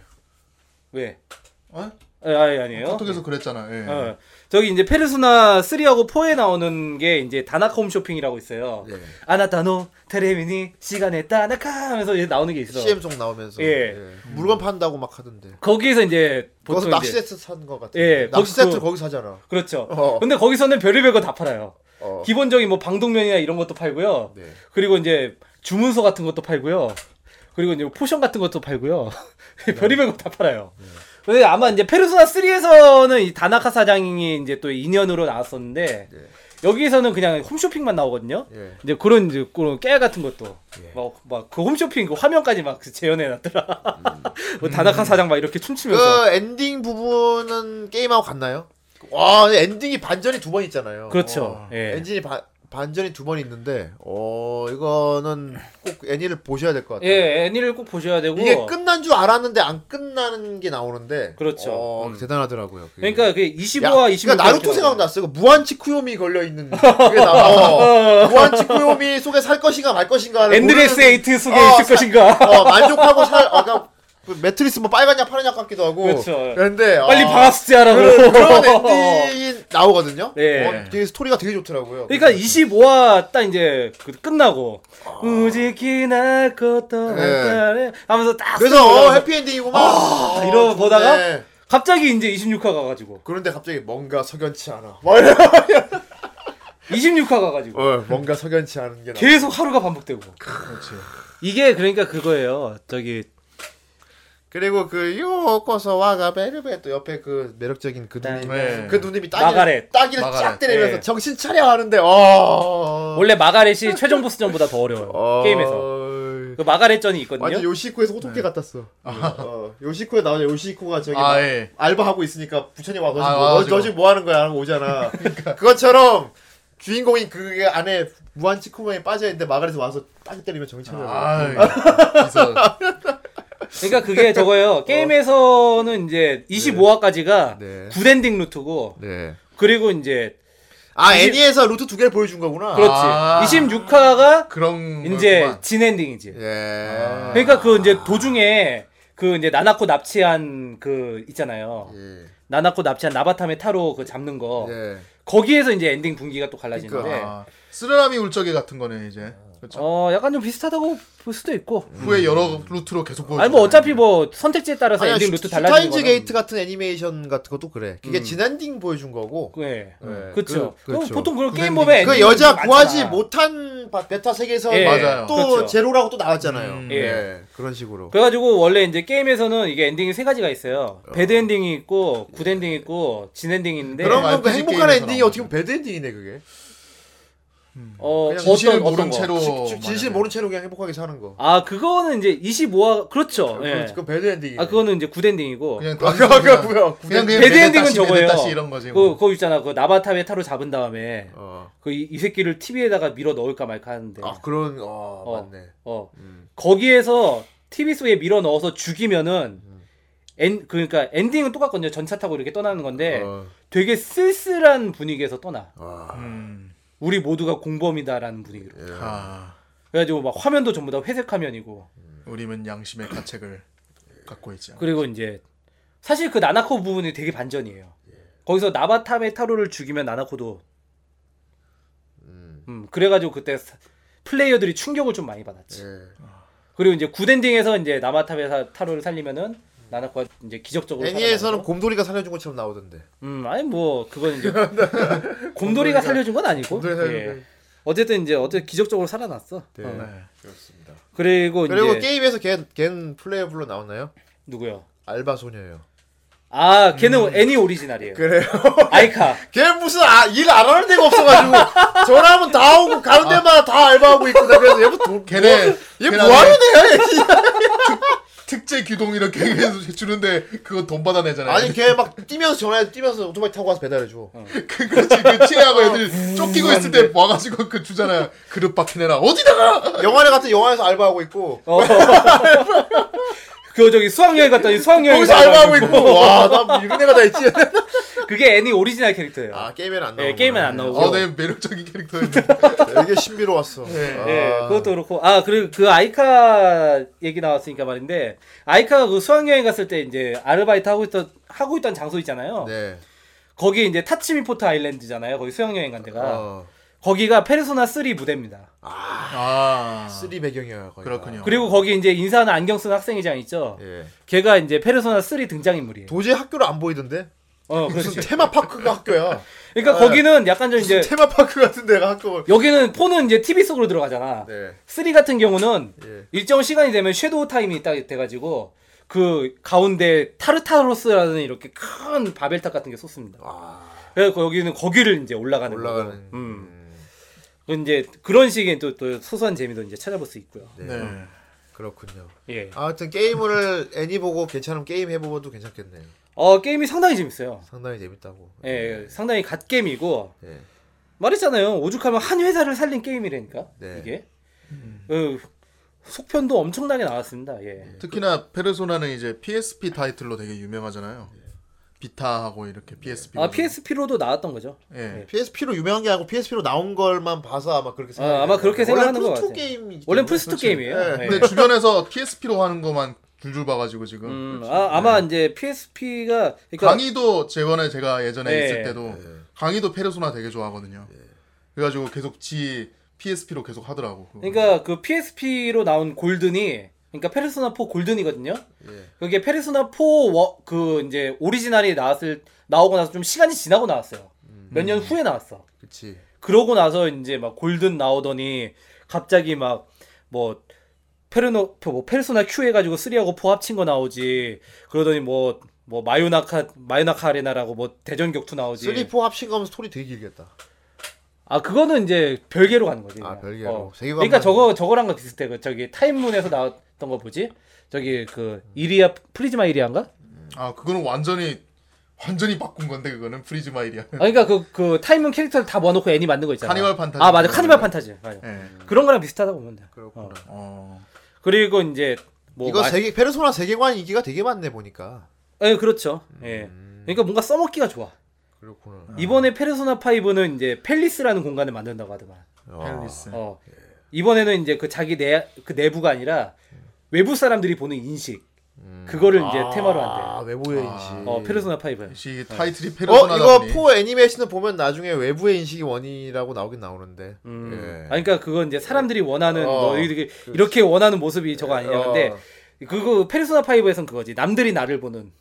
[SPEAKER 1] 왜?
[SPEAKER 3] 어?
[SPEAKER 1] 아, 아니 아니에요.
[SPEAKER 3] 카톡에서 그랬잖아. 예.
[SPEAKER 1] 어, 저기 이제 페르소나 3하고 4에 나오는 게 이제 다나카 홈쇼핑이라고 있어요.
[SPEAKER 2] 네.
[SPEAKER 1] 아나타노 테레미니 시간에 따나카 하면서 이제 나오는 게 있어.
[SPEAKER 2] CM 송 나오면서
[SPEAKER 1] 예.
[SPEAKER 2] 물건 판다고 막 하던데.
[SPEAKER 1] 거기에서 이제
[SPEAKER 2] 거기서
[SPEAKER 1] 보통
[SPEAKER 2] 낚시 세트 산 거 같아.
[SPEAKER 1] 예,
[SPEAKER 2] 낚시
[SPEAKER 1] 거기
[SPEAKER 2] 세트
[SPEAKER 1] 그-
[SPEAKER 2] 거기 사잖아.
[SPEAKER 1] 그렇죠.
[SPEAKER 2] 어.
[SPEAKER 1] 근데 거기서는 별의별 거 다 팔아요.
[SPEAKER 2] 어.
[SPEAKER 1] 기본적인 뭐 방독면이나 이런 것도 팔고요.
[SPEAKER 2] 네.
[SPEAKER 1] 그리고 이제 주문서 같은 것도 팔고요. 그리고 이제 potion 같은 것도 팔고요. 별의별 거 다 팔아요.
[SPEAKER 2] 네.
[SPEAKER 1] 근데 아마 이제 페르소나 3에서는 이 다나카 사장이 이제 또 인연으로 나왔었는데
[SPEAKER 2] 네.
[SPEAKER 1] 여기에서는 그냥 홈쇼핑만 나오거든요.
[SPEAKER 2] 예.
[SPEAKER 1] 이제 그런 이제 그런 깨알 같은 것도 막 그 홈쇼핑 그 화면까지 막 재현해 놨더라. 뭐 다나카 사장 막 이렇게 춤추면서
[SPEAKER 2] 그 엔딩 부분은 게임하고 같나요? 와 엔딩이 반전이 두 번 있잖아요.
[SPEAKER 1] 그렇죠.
[SPEAKER 2] 어.
[SPEAKER 1] 예.
[SPEAKER 2] 엔딩이 바, 반전이 두 번 있는데 어 이거는 꼭 애니를 보셔야 될 것 같아요.
[SPEAKER 1] 예, 애니를 꼭 보셔야 되고
[SPEAKER 2] 이게 끝난 줄 알았는데 안 끝나는 게 나오는데
[SPEAKER 1] 그렇죠.
[SPEAKER 2] 어,
[SPEAKER 1] 음.
[SPEAKER 2] 대단하더라고요. 그게.
[SPEAKER 1] 그러니까 그
[SPEAKER 2] 야,
[SPEAKER 1] 25와 26.
[SPEAKER 2] 그러니까 나루토 생각났어. 그 무한 츠쿠요미 걸려 있는 그게 나와. 무한 츠쿠요미 속에 살 것인가 말 것인가.
[SPEAKER 1] Endless Eight 속에
[SPEAKER 2] 어,
[SPEAKER 1] 있을
[SPEAKER 2] 사-
[SPEAKER 1] 것인가?
[SPEAKER 2] 어, 만족하고 살. 아까 그 매트릭스 뭐 빨간 약 파란 약 같기도 하고.
[SPEAKER 1] 그렇죠.
[SPEAKER 2] 그런데
[SPEAKER 1] 빨리
[SPEAKER 2] 어,
[SPEAKER 1] 방학숙제 하라고.
[SPEAKER 2] 그런, 그런 엔딩이 나오거든요.
[SPEAKER 1] 네.
[SPEAKER 2] 어, 되게 스토리가 되게 좋더라고요.
[SPEAKER 1] 그러니까 25화 딱 이제 그 끝나고 우지키나 것도
[SPEAKER 2] 네.
[SPEAKER 1] 하면서 딱
[SPEAKER 2] 그래서
[SPEAKER 1] 스토리
[SPEAKER 2] 어,
[SPEAKER 1] 올라가서
[SPEAKER 2] 해피 엔딩이구만.
[SPEAKER 1] 아,
[SPEAKER 2] 어,
[SPEAKER 1] 이러고
[SPEAKER 2] 좋네.
[SPEAKER 1] 보다가 갑자기 이제 26화 가가지고
[SPEAKER 2] 그런데 갑자기 뭔가 석연치 않아. 뭐 이래.
[SPEAKER 1] 26화 가가지고
[SPEAKER 2] 어, 뭔가 석연치 않은 게 나.
[SPEAKER 1] 계속 하루가 반복되고
[SPEAKER 3] 그렇지.
[SPEAKER 1] 이게 그러니까 그거예요. 저기
[SPEAKER 2] 그리고 그 ようこそ我がベルベット 옆에 그 매력적인 그 누님
[SPEAKER 3] 네.
[SPEAKER 2] 그 누님이 따귀,
[SPEAKER 1] 마가렛.
[SPEAKER 2] 따귀를 쫙
[SPEAKER 3] 마가렛.
[SPEAKER 2] 때리면서
[SPEAKER 1] 네.
[SPEAKER 2] 정신 차려 하는데 어
[SPEAKER 1] 원래 마가렛이 최종 보스전보다 더 어려워요
[SPEAKER 2] 어...
[SPEAKER 1] 게임에서 그 마가렛전이 있거든요.
[SPEAKER 2] 완전 요시히코에서 호토케 같았어. 어, 요시히코에 나오냐 요시히코가 저기
[SPEAKER 3] 아,
[SPEAKER 2] 막
[SPEAKER 3] 예.
[SPEAKER 2] 알바하고 있으니까 부처님 와서
[SPEAKER 3] 아,
[SPEAKER 2] 뭐, 너. 너 지금 뭐 하는 거야 하고 오잖아. 그것처럼 주인공이 그 안에 무한 츠쿠요미에 빠져 있는데 마가렛이 와서 딱 때리면 정신 차려.
[SPEAKER 3] 아, 그래서
[SPEAKER 1] 그러니까 그게 저거예요. 게임에서는 이제 25화까지가
[SPEAKER 2] 네.
[SPEAKER 1] good ending 루트고
[SPEAKER 2] 네.
[SPEAKER 1] 그리고 이제
[SPEAKER 2] 아 애니에서 루트 두 개를 보여준 거구나.
[SPEAKER 1] 그렇지.
[SPEAKER 3] 아.
[SPEAKER 1] 26화가
[SPEAKER 3] 그런
[SPEAKER 1] 이제. 진엔딩이지.
[SPEAKER 2] 예.
[SPEAKER 1] 그러니까 그 이제 도중에 그 이제 나나코 납치한 그 있잖아요.
[SPEAKER 2] 예.
[SPEAKER 1] 나나코 납치한 나마타메 타로 그 잡는 거.
[SPEAKER 2] 예.
[SPEAKER 1] 거기에서 이제 엔딩 분기가 또 갈라지는데.
[SPEAKER 3] 아, 쓰르라미 울 적에 같은 거네 이제. 그렇죠.
[SPEAKER 1] 어, 약간 좀 비슷하다고 볼 수도 있고.
[SPEAKER 3] 후에 여러 루트로 계속 보여.
[SPEAKER 1] 아니 뭐 어차피 뭐 선택지에 따라서
[SPEAKER 2] 아니야,
[SPEAKER 1] 엔딩 루트
[SPEAKER 2] 슈-
[SPEAKER 1] 달라지는
[SPEAKER 2] 슈타인즈
[SPEAKER 1] 거는
[SPEAKER 2] 게이트 같은 애니메이션 같은 것도 그래. 그게
[SPEAKER 1] 음.
[SPEAKER 2] 진엔딩 보여준 거고.
[SPEAKER 1] 네.
[SPEAKER 2] 네,
[SPEAKER 1] 그렇죠.
[SPEAKER 2] 그- 그렇죠.
[SPEAKER 1] 보통 그런 게임. 보면
[SPEAKER 2] 그 여자. 구하지 못한 바- 베타 세계에서
[SPEAKER 1] 예,
[SPEAKER 3] 맞아요.
[SPEAKER 2] 또
[SPEAKER 1] 그렇죠.
[SPEAKER 2] 제로라고 또 나왔잖아요.
[SPEAKER 3] 음.
[SPEAKER 2] 예.
[SPEAKER 1] 예.
[SPEAKER 2] 그런 식으로.
[SPEAKER 1] 그래가지고 원래 이제 게임에서는 이게 엔딩이 세 가지가 있어요. bad ending이 있고 good ending이 있고 진 엔딩이 있는데
[SPEAKER 2] 그러면 그
[SPEAKER 3] RPG
[SPEAKER 2] 행복한
[SPEAKER 3] 게임에서
[SPEAKER 2] 엔딩이 어떻게 보면 bad ending이네 그게.
[SPEAKER 1] 어
[SPEAKER 2] 그냥
[SPEAKER 3] 진실을
[SPEAKER 1] 어떤
[SPEAKER 3] 모른
[SPEAKER 1] 어떤 거?
[SPEAKER 3] 채로
[SPEAKER 2] 지- 진실
[SPEAKER 3] 만약에.
[SPEAKER 2] 모른 채로 그냥 행복하게 사는 거.
[SPEAKER 1] 아 그거는 이제 25화 그렇죠. 예.
[SPEAKER 2] 그 bad ending이.
[SPEAKER 1] 아 그거는 이제 good ending이고
[SPEAKER 3] 그냥
[SPEAKER 2] 아,
[SPEAKER 3] 단순히
[SPEAKER 2] 그거
[SPEAKER 3] 그냥,
[SPEAKER 2] 뭐야?
[SPEAKER 3] 그냥 그냥
[SPEAKER 1] 배드 엔딩은
[SPEAKER 3] めでたし,
[SPEAKER 1] 저거예요.
[SPEAKER 3] めでたし 이런 거지.
[SPEAKER 1] 그
[SPEAKER 3] 뭐.
[SPEAKER 1] 그거 있잖아. 그 나마타메 타로 잡은 다음에
[SPEAKER 2] 어.
[SPEAKER 1] 그이 새끼를 TV에다가 밀어 넣을까 말까 하는데
[SPEAKER 2] 아 그런 어,
[SPEAKER 1] 어.
[SPEAKER 2] 맞네.
[SPEAKER 1] 어
[SPEAKER 2] 음.
[SPEAKER 1] 거기에서 TV 속에 밀어 넣어서 죽이면은 엔 그러니까 엔딩은 똑같거든요. 전차 타고 이렇게 떠나는 건데
[SPEAKER 2] 어.
[SPEAKER 1] 되게 쓸쓸한 분위기에서 떠나.
[SPEAKER 2] 아.
[SPEAKER 3] 음.
[SPEAKER 1] 우리 모두가 공범이다라는 분위기로.
[SPEAKER 2] 예.
[SPEAKER 3] 아,
[SPEAKER 1] 그래가지고 막 화면도 전부 다 회색 화면이고.
[SPEAKER 3] 우리는 양심의 가책을 갖고 있지.
[SPEAKER 1] 그리고 이제 사실 그 나나코 부분이 되게 반전이에요. 거기서 나바타메 타로를 죽이면 나나코도
[SPEAKER 2] 음.
[SPEAKER 1] 음 그래가지고 그때 사- 플레이어들이 충격을 좀 많이 받았지.
[SPEAKER 2] 예.
[SPEAKER 1] 그리고 이제 굿엔딩에서 이제 나바타메 사- 타로를 살리면은 나나코가 이제 기적적으로
[SPEAKER 2] 애니에서는. 곰돌이가 살려준 것처럼 나오던데.
[SPEAKER 1] 음 아니 뭐 그건 이제 곰돌이가 살려준 건 아니고 예.
[SPEAKER 2] 거.
[SPEAKER 1] 어쨌든 이제 어쨌든 기적적으로 살아났어.
[SPEAKER 2] 네.
[SPEAKER 1] 어.
[SPEAKER 2] 그렇습니다.
[SPEAKER 1] 그리고
[SPEAKER 2] 그리고
[SPEAKER 1] 이제
[SPEAKER 2] 게임에서 걘, 걘 playable로 나왔나요?
[SPEAKER 1] 누구요?
[SPEAKER 2] 알바 소녀예요.
[SPEAKER 1] 아, 걔는 애니 오리지널이에요.
[SPEAKER 2] 그래요.
[SPEAKER 1] 아이카.
[SPEAKER 2] 걔 무슨 아, 일 안 하는 데가 없어가지고 전화하면 다 오고 가는 데마다 다 알바하고 있고 나 그래서 얘 뭐 돈,
[SPEAKER 3] 걔네
[SPEAKER 2] 뭐, 얘 뭐하는 애야?
[SPEAKER 3] 특제 규동 이렇게 해서 주는데 그거 돈 받아내잖아요.
[SPEAKER 2] 아니 걔 막 뛰면서 전화해 뛰면서 오토바이 타고 가서 배달해줘.
[SPEAKER 3] 그 그렇지 그 치에하고 애들 쫓기고 있을 때 와가지고 그 주잖아요. 그릇 박혀내라 어디다가
[SPEAKER 2] 영화를 같은 영화에서 알바하고 있고
[SPEAKER 1] 어. 그 저기 수학여행 갔더니 수학여행
[SPEAKER 2] 거기서 알바하고 있고 와나 이런 애가 다 있지.
[SPEAKER 1] 그게 애니 오리지널 캐릭터예요.
[SPEAKER 2] 아 게임에는 안 나오고.
[SPEAKER 1] 예, 게임엔 안 나오고.
[SPEAKER 3] 어, 네 매력적인 캐릭터였는데
[SPEAKER 2] 되게 신비로웠어.
[SPEAKER 1] 예,
[SPEAKER 2] 아.
[SPEAKER 1] 그것도 그렇고 아 그리고 그 아이카 얘기 나왔으니까 말인데 아이카가 그 수학여행 갔을 때 이제 아르바이트 하고 있던 하고 있던 장소 있잖아요.
[SPEAKER 2] 네.
[SPEAKER 1] 거기 이제 타츠미포트 아일랜드잖아요. 거기 수학여행 간 데가
[SPEAKER 2] 어.
[SPEAKER 1] 거기가 페르소나 3 무대입니다.
[SPEAKER 3] 아
[SPEAKER 2] three 배경이야. 거기가.
[SPEAKER 3] 그렇군요.
[SPEAKER 1] 그리고 거기 이제 인사하는 안경 쓴 학생회장 있죠.
[SPEAKER 2] 예.
[SPEAKER 1] 걔가 이제 페르소나 3 등장인물이에요.
[SPEAKER 2] 도저히 학교를 안 보이던데.
[SPEAKER 1] 어,
[SPEAKER 2] 무슨
[SPEAKER 1] 그렇지.
[SPEAKER 2] 테마파크가 학교야.
[SPEAKER 1] 그러니까
[SPEAKER 2] 네.
[SPEAKER 1] 거기는 약간 좀 이제
[SPEAKER 2] 테마파크 같은 데가 학교.
[SPEAKER 1] 여기는 폰은 이제 TV 속으로 들어가잖아.
[SPEAKER 2] 네.
[SPEAKER 1] 3 같은 경우는
[SPEAKER 2] 예.
[SPEAKER 1] 일정 시간이 되면 섀도우 타임이 딱 돼가지고 그 가운데 타르타로스라는 이렇게 큰 바벨탑 같은 게 쏟습니다.
[SPEAKER 2] 와.
[SPEAKER 1] 그래서 거기는 거기를 이제 올라가는
[SPEAKER 2] 올라가는.
[SPEAKER 1] 거고. 음. 그 이제 그런 식의 또, 또 소소한 재미도 이제 찾아볼 수 있고요.
[SPEAKER 2] 네.
[SPEAKER 3] 네.
[SPEAKER 2] 그렇군요.
[SPEAKER 1] 예.
[SPEAKER 2] 아무튼 게임을 애니 보고 괜찮으면 게임 해보고도 괜찮겠네요.
[SPEAKER 1] 어 게임이 상당히 재밌어요.
[SPEAKER 2] 상당히 재밌다고.
[SPEAKER 1] 예, 상당히 갓 게임이고
[SPEAKER 2] 예.
[SPEAKER 1] 말했잖아요. 오죽하면 한 회사를 살린 게임이라니까
[SPEAKER 2] 네.
[SPEAKER 1] 이게. 어, 속편도 엄청나게 나왔습니다. 예.
[SPEAKER 3] 특히나 페르소나는 이제 PSP 타이틀로 되게 유명하잖아요. 비타하고 이렇게 PSP.
[SPEAKER 1] 아 PSP로도 나왔던 거죠.
[SPEAKER 3] 예.
[SPEAKER 2] PSP로 유명한 게 아니고 PSP로 나온 걸만 봐서 아마 그렇게 생각.
[SPEAKER 1] 아, 아마 그렇게 생각하는 것
[SPEAKER 2] 원래 플스2
[SPEAKER 1] 같아요.
[SPEAKER 2] 게임.
[SPEAKER 1] 원래 플스2 게임이에요.
[SPEAKER 2] 네.
[SPEAKER 1] 예.
[SPEAKER 3] 근데 주변에서 PSP로 하는 것만 줄줄 봐가지고 지금
[SPEAKER 1] 음, 아, 아마 이제 PSP가 그러니까
[SPEAKER 3] 강의도 저번에 제가 예전에
[SPEAKER 1] 네.
[SPEAKER 3] 있을 때도 강의도 페르소나 되게 좋아하거든요. 그래가지고 계속 지 PSP로 계속 하더라고.
[SPEAKER 1] 그러니까 그 PSP로 나온 골든이 그러니까 페르소나 4 골든이거든요.
[SPEAKER 2] 예.
[SPEAKER 1] 그게 페르소나 4그 이제 오리지널이 나왔을 나오고 나서 좀 시간이 지나고 나왔어요. 몇년 후에 나왔어.
[SPEAKER 2] 그렇지.
[SPEAKER 1] 그러고 나서 이제 막 골든 나오더니 갑자기 막 뭐 페르노 뭐 페르소나 Q 해가지고 3하고 4 합친 거 나오지. 그러더니 뭐뭐 마요나카 마요나카 아레나라고 뭐 대전 격투 나오지.
[SPEAKER 2] 3, 4 합친 거면 스토리 되게 길겠다.
[SPEAKER 1] 아 그거는 이제 별개로 가는 거지.
[SPEAKER 2] 아,
[SPEAKER 1] 그냥.
[SPEAKER 2] 별개로. 세계관만-
[SPEAKER 1] 그러니까 저거 저거랑 거 비슷해. 그 저기 타입문에서 나왔던 거 뭐지? 저기 그 이리야 프리즈마 이리야인가?
[SPEAKER 3] 아 그거는 완전히 완전히 바꾼 건데 그거는 프리즈마 이리야.
[SPEAKER 1] 아 그러니까 그그 타입문 캐릭터를 다 모아놓고 애니 만든 거 있잖아.
[SPEAKER 3] 카니발 판타즘.
[SPEAKER 1] 아 맞아 카니발 판타즘. 맞아.
[SPEAKER 3] 예.
[SPEAKER 1] 그런 거랑 비슷하다고 보면 돼.
[SPEAKER 2] 그렇구나.
[SPEAKER 1] 어.
[SPEAKER 3] 어.
[SPEAKER 1] 그리고 이제 뭐
[SPEAKER 2] 이거
[SPEAKER 1] 마-
[SPEAKER 2] 세계 페르소나 세계관 인기가 되게 많네 보니까.
[SPEAKER 1] 예, 그렇죠. 예.
[SPEAKER 2] 음.
[SPEAKER 1] 그러니까 뭔가 써먹기가 좋아.
[SPEAKER 2] 그렇구나.
[SPEAKER 1] 이번에 페르소나 5는 이제 palace라는 공간을 만든다고 하더만.
[SPEAKER 3] palace.
[SPEAKER 1] 어. 이번에는 이제 그 자기 내 그 내부가 아니라 외부 사람들이 보는 인식 그거를 이제 테마로 한대.
[SPEAKER 2] 아 외부의 인식.
[SPEAKER 1] 어, 페르소나 5.
[SPEAKER 3] 역시 타이틀이
[SPEAKER 2] 어
[SPEAKER 3] 페르소나다
[SPEAKER 2] 이거
[SPEAKER 3] 보니.
[SPEAKER 2] four 애니메이션을 보면 나중에 외부의 인식이 원인이라고 나오긴 나오는데.
[SPEAKER 1] 음.
[SPEAKER 2] 예.
[SPEAKER 1] 아니, 그러니까 그건 이제 사람들이 원하는
[SPEAKER 2] 어,
[SPEAKER 1] 너희들이 이렇게 원하는 모습이 저거 아니냐 근데
[SPEAKER 2] 어,
[SPEAKER 1] 그거 페르소나 5에선 그거지. 남들이 나를 보는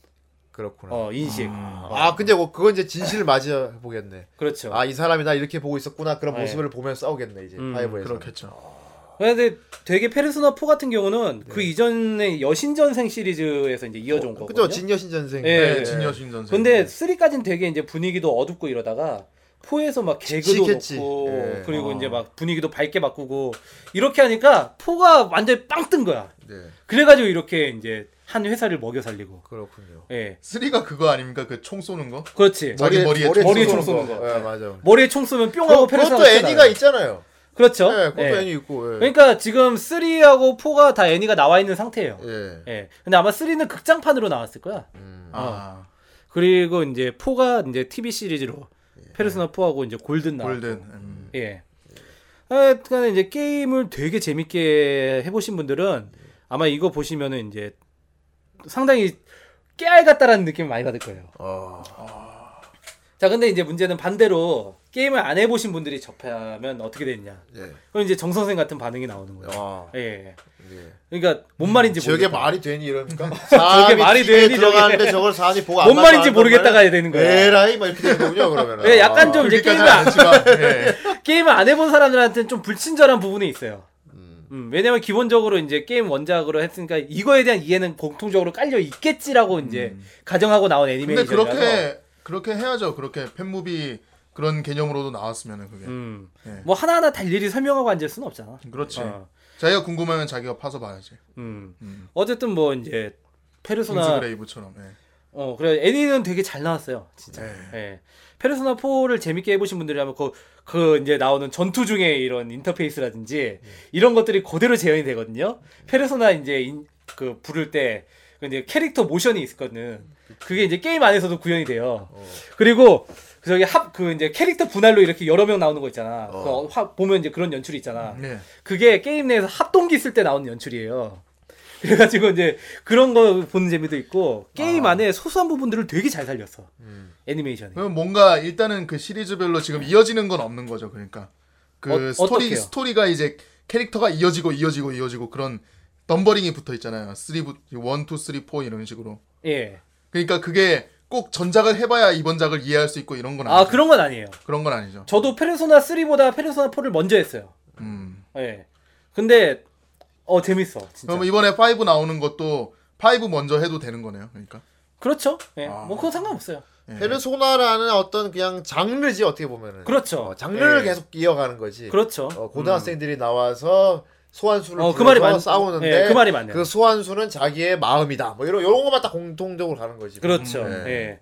[SPEAKER 2] 그렇구나.
[SPEAKER 1] 어, 인식.
[SPEAKER 2] 아 근데 뭐 그건 이제 진실을 맞이해 보겠네.
[SPEAKER 1] 그렇죠.
[SPEAKER 2] 아 이 사람이 나 이렇게 보고 있었구나 그런
[SPEAKER 1] 네.
[SPEAKER 2] 모습을 보면 싸우겠네 이제
[SPEAKER 1] 음,
[SPEAKER 2] 파이브에서.
[SPEAKER 3] 그렇겠죠.
[SPEAKER 1] 근데 되게 페르소나 4 같은 경우는 그 이전에 여신전생 시리즈에서 이제 이어져 온 거거든요.
[SPEAKER 2] 그죠 진여신 전생.
[SPEAKER 1] 예.
[SPEAKER 3] 네, 진여신 전생.
[SPEAKER 1] 근데 3까지는 되게 이제 분위기도 어둡고 이러다가 4에서 막 개그도
[SPEAKER 2] 칙칙했지.
[SPEAKER 1] 넣고
[SPEAKER 2] 예.
[SPEAKER 1] 그리고
[SPEAKER 3] 어.
[SPEAKER 1] 이제 막 분위기도 밝게 바꾸고 이렇게 하니까 4가 완전 빵뜬 거야.
[SPEAKER 2] 네.
[SPEAKER 1] 그래가지고 이렇게 이제 한 회사를 먹여 살리고.
[SPEAKER 2] 그렇군요.
[SPEAKER 1] 예,
[SPEAKER 3] 3가 그거 아닙니까? 그 총 쏘는 거?
[SPEAKER 1] 그렇지.
[SPEAKER 3] 자기 머리에
[SPEAKER 1] 머리에
[SPEAKER 2] 총
[SPEAKER 1] 총 쏘는 거.
[SPEAKER 2] 예, 맞아.
[SPEAKER 1] 머리에 총 쏘면 뿅
[SPEAKER 2] 그,
[SPEAKER 1] 하고 페르소나
[SPEAKER 2] 그것도 애니가 있잖아요.
[SPEAKER 1] 그렇죠.
[SPEAKER 2] 예, 그것도
[SPEAKER 1] 예.
[SPEAKER 2] 애니 있고. 예.
[SPEAKER 1] 그러니까 지금 3하고 4가 다 애니가 나와 있는 상태예요.
[SPEAKER 2] 예.
[SPEAKER 1] 예. 근데 아마 3는 극장판으로 나왔을 거야.
[SPEAKER 2] 음.
[SPEAKER 3] 아,
[SPEAKER 1] 그리고 이제 4가 이제 TV 시리즈로 페르소나 4하고 이제 골든 나왔고.
[SPEAKER 3] 골든. 음.
[SPEAKER 1] 예. 하여튼 이제 게임을 되게 재밌게 해보신 분들은 아마 이거 보시면은 이제 상당히 깨알 같다라는 느낌을 많이 받을 거예요.
[SPEAKER 2] 어.
[SPEAKER 1] 자, 근데 이제 문제는 반대로 게임을 안 해보신 분들이 접하면 어떻게 되냐.
[SPEAKER 2] 예.
[SPEAKER 1] 그럼 이제 정 선생 같은 반응이 나오는 거예요.
[SPEAKER 2] 아,
[SPEAKER 1] 예.
[SPEAKER 2] 예.
[SPEAKER 1] 그러니까 뭔 말인지
[SPEAKER 2] 저게
[SPEAKER 1] 모르겠다.
[SPEAKER 2] 말이 되니 이럽니까?
[SPEAKER 1] 저게 말이 되니,
[SPEAKER 2] 들어가는데. 저걸 사람이 보고
[SPEAKER 1] 뭔 말인지 모르겠다가 해야 되는 거야.
[SPEAKER 2] 에라이 막 이렇게 되는 거군요 그러면.
[SPEAKER 1] 예, 약간 좀 이제
[SPEAKER 3] 그렇게까지는
[SPEAKER 1] 게임을 안,
[SPEAKER 3] 예.
[SPEAKER 1] 게임을 안 해본 사람들한테는 좀 불친절한 부분이 있어요. 음, 왜냐면 기본적으로 이제 게임 원작으로 했으니까 이거에 대한 이해는 공통적으로 깔려 있겠지라고 이제 가정하고 나온
[SPEAKER 3] 근데
[SPEAKER 1] 애니메이션이라서.
[SPEAKER 3] 그렇게 그렇게 해야죠. 그렇게 fan movie 그런 개념으로도 나왔으면은 그게.
[SPEAKER 1] 음,
[SPEAKER 3] 예.
[SPEAKER 1] 뭐 하나하나 다 일일이 설명하고 앉을 수는 없잖아.
[SPEAKER 3] 그렇지.
[SPEAKER 1] 어,
[SPEAKER 3] 자기가 궁금하면 자기가 파서 봐야지.
[SPEAKER 1] 음.
[SPEAKER 3] 음.
[SPEAKER 1] 어쨌든 뭐 이제 페르소나
[SPEAKER 3] 킹스글레이브처럼. 예.
[SPEAKER 1] 어 그래 애니는 되게 잘 나왔어요 진짜
[SPEAKER 3] 예.
[SPEAKER 1] 예. 페르소나 4를 재밌게 해보신 분들이라면 그, 그 이제 나오는 전투 중에 이런 인터페이스라든지 이런 것들이 그대로 재현이 되거든요. 페르소나 이제 인, 그 부를 때그 이제 캐릭터 모션이 있거든. 그게 이제 게임 안에서도 구현이 돼요. 그리고 그 저기 합 그 이제 캐릭터 분할로 이렇게 여러 명 나오는 거 있잖아.
[SPEAKER 2] 어.
[SPEAKER 1] 그 화- 보면 이제 그런 연출이 있잖아.
[SPEAKER 3] 예.
[SPEAKER 1] 그게 게임 내에서 합동기 쓸 때 나오는 연출이에요. 그래가지고 이제 그런 거 보는 재미도 있고 게임
[SPEAKER 3] 아.
[SPEAKER 1] 안에 소소한 부분들을 되게 잘 살렸어 애니메이션이.
[SPEAKER 3] 그럼 뭔가 일단은 그 시리즈별로 지금 이어지는 건 없는 거죠. 그러니까 그
[SPEAKER 1] 어,
[SPEAKER 3] 스토리
[SPEAKER 1] 어떡해요?
[SPEAKER 3] 스토리가 이제 캐릭터가 이어지고 이어지고 이어지고 그런 넘버링이 붙어 있잖아요. 3 1, 2, 3, 4 이런 식으로.
[SPEAKER 1] 예.
[SPEAKER 3] 그러니까 그게 꼭 전작을 해봐야 이번 작을 이해할 수 있고 이런
[SPEAKER 1] 건아
[SPEAKER 3] 아니죠.
[SPEAKER 1] 그런 건 아니에요.
[SPEAKER 3] 그런 건 아니죠.
[SPEAKER 1] 저도 페르소나 3보다 페르소나 4를 먼저 했어요.
[SPEAKER 3] 음.
[SPEAKER 1] 예. 근데 어 재밌어 진짜.
[SPEAKER 3] 그럼 이번에 5 나오는 것도 5 먼저 해도 되는 거네요. 그러니까.
[SPEAKER 1] 그렇죠. 예.
[SPEAKER 3] 아.
[SPEAKER 1] 뭐 그건 상관없어요.
[SPEAKER 3] 예.
[SPEAKER 2] 페르소나라는 어떤 그냥 장르지 어떻게 보면은.
[SPEAKER 1] 그렇죠.
[SPEAKER 2] 어, 장르를
[SPEAKER 1] 예.
[SPEAKER 2] 계속 이어가는 거지.
[SPEAKER 1] 그렇죠.
[SPEAKER 2] 어, 고등학생들이 나와서 소환수를
[SPEAKER 1] 어, 그 말이 맞-
[SPEAKER 2] 싸우는데
[SPEAKER 1] 예, 그 말이 맞네요.
[SPEAKER 2] 그 소환수는 자기의 마음이다. 뭐 이런 이런 것만 다 공통적으로 가는 거지.
[SPEAKER 1] 그렇죠.
[SPEAKER 2] 음,
[SPEAKER 1] 예.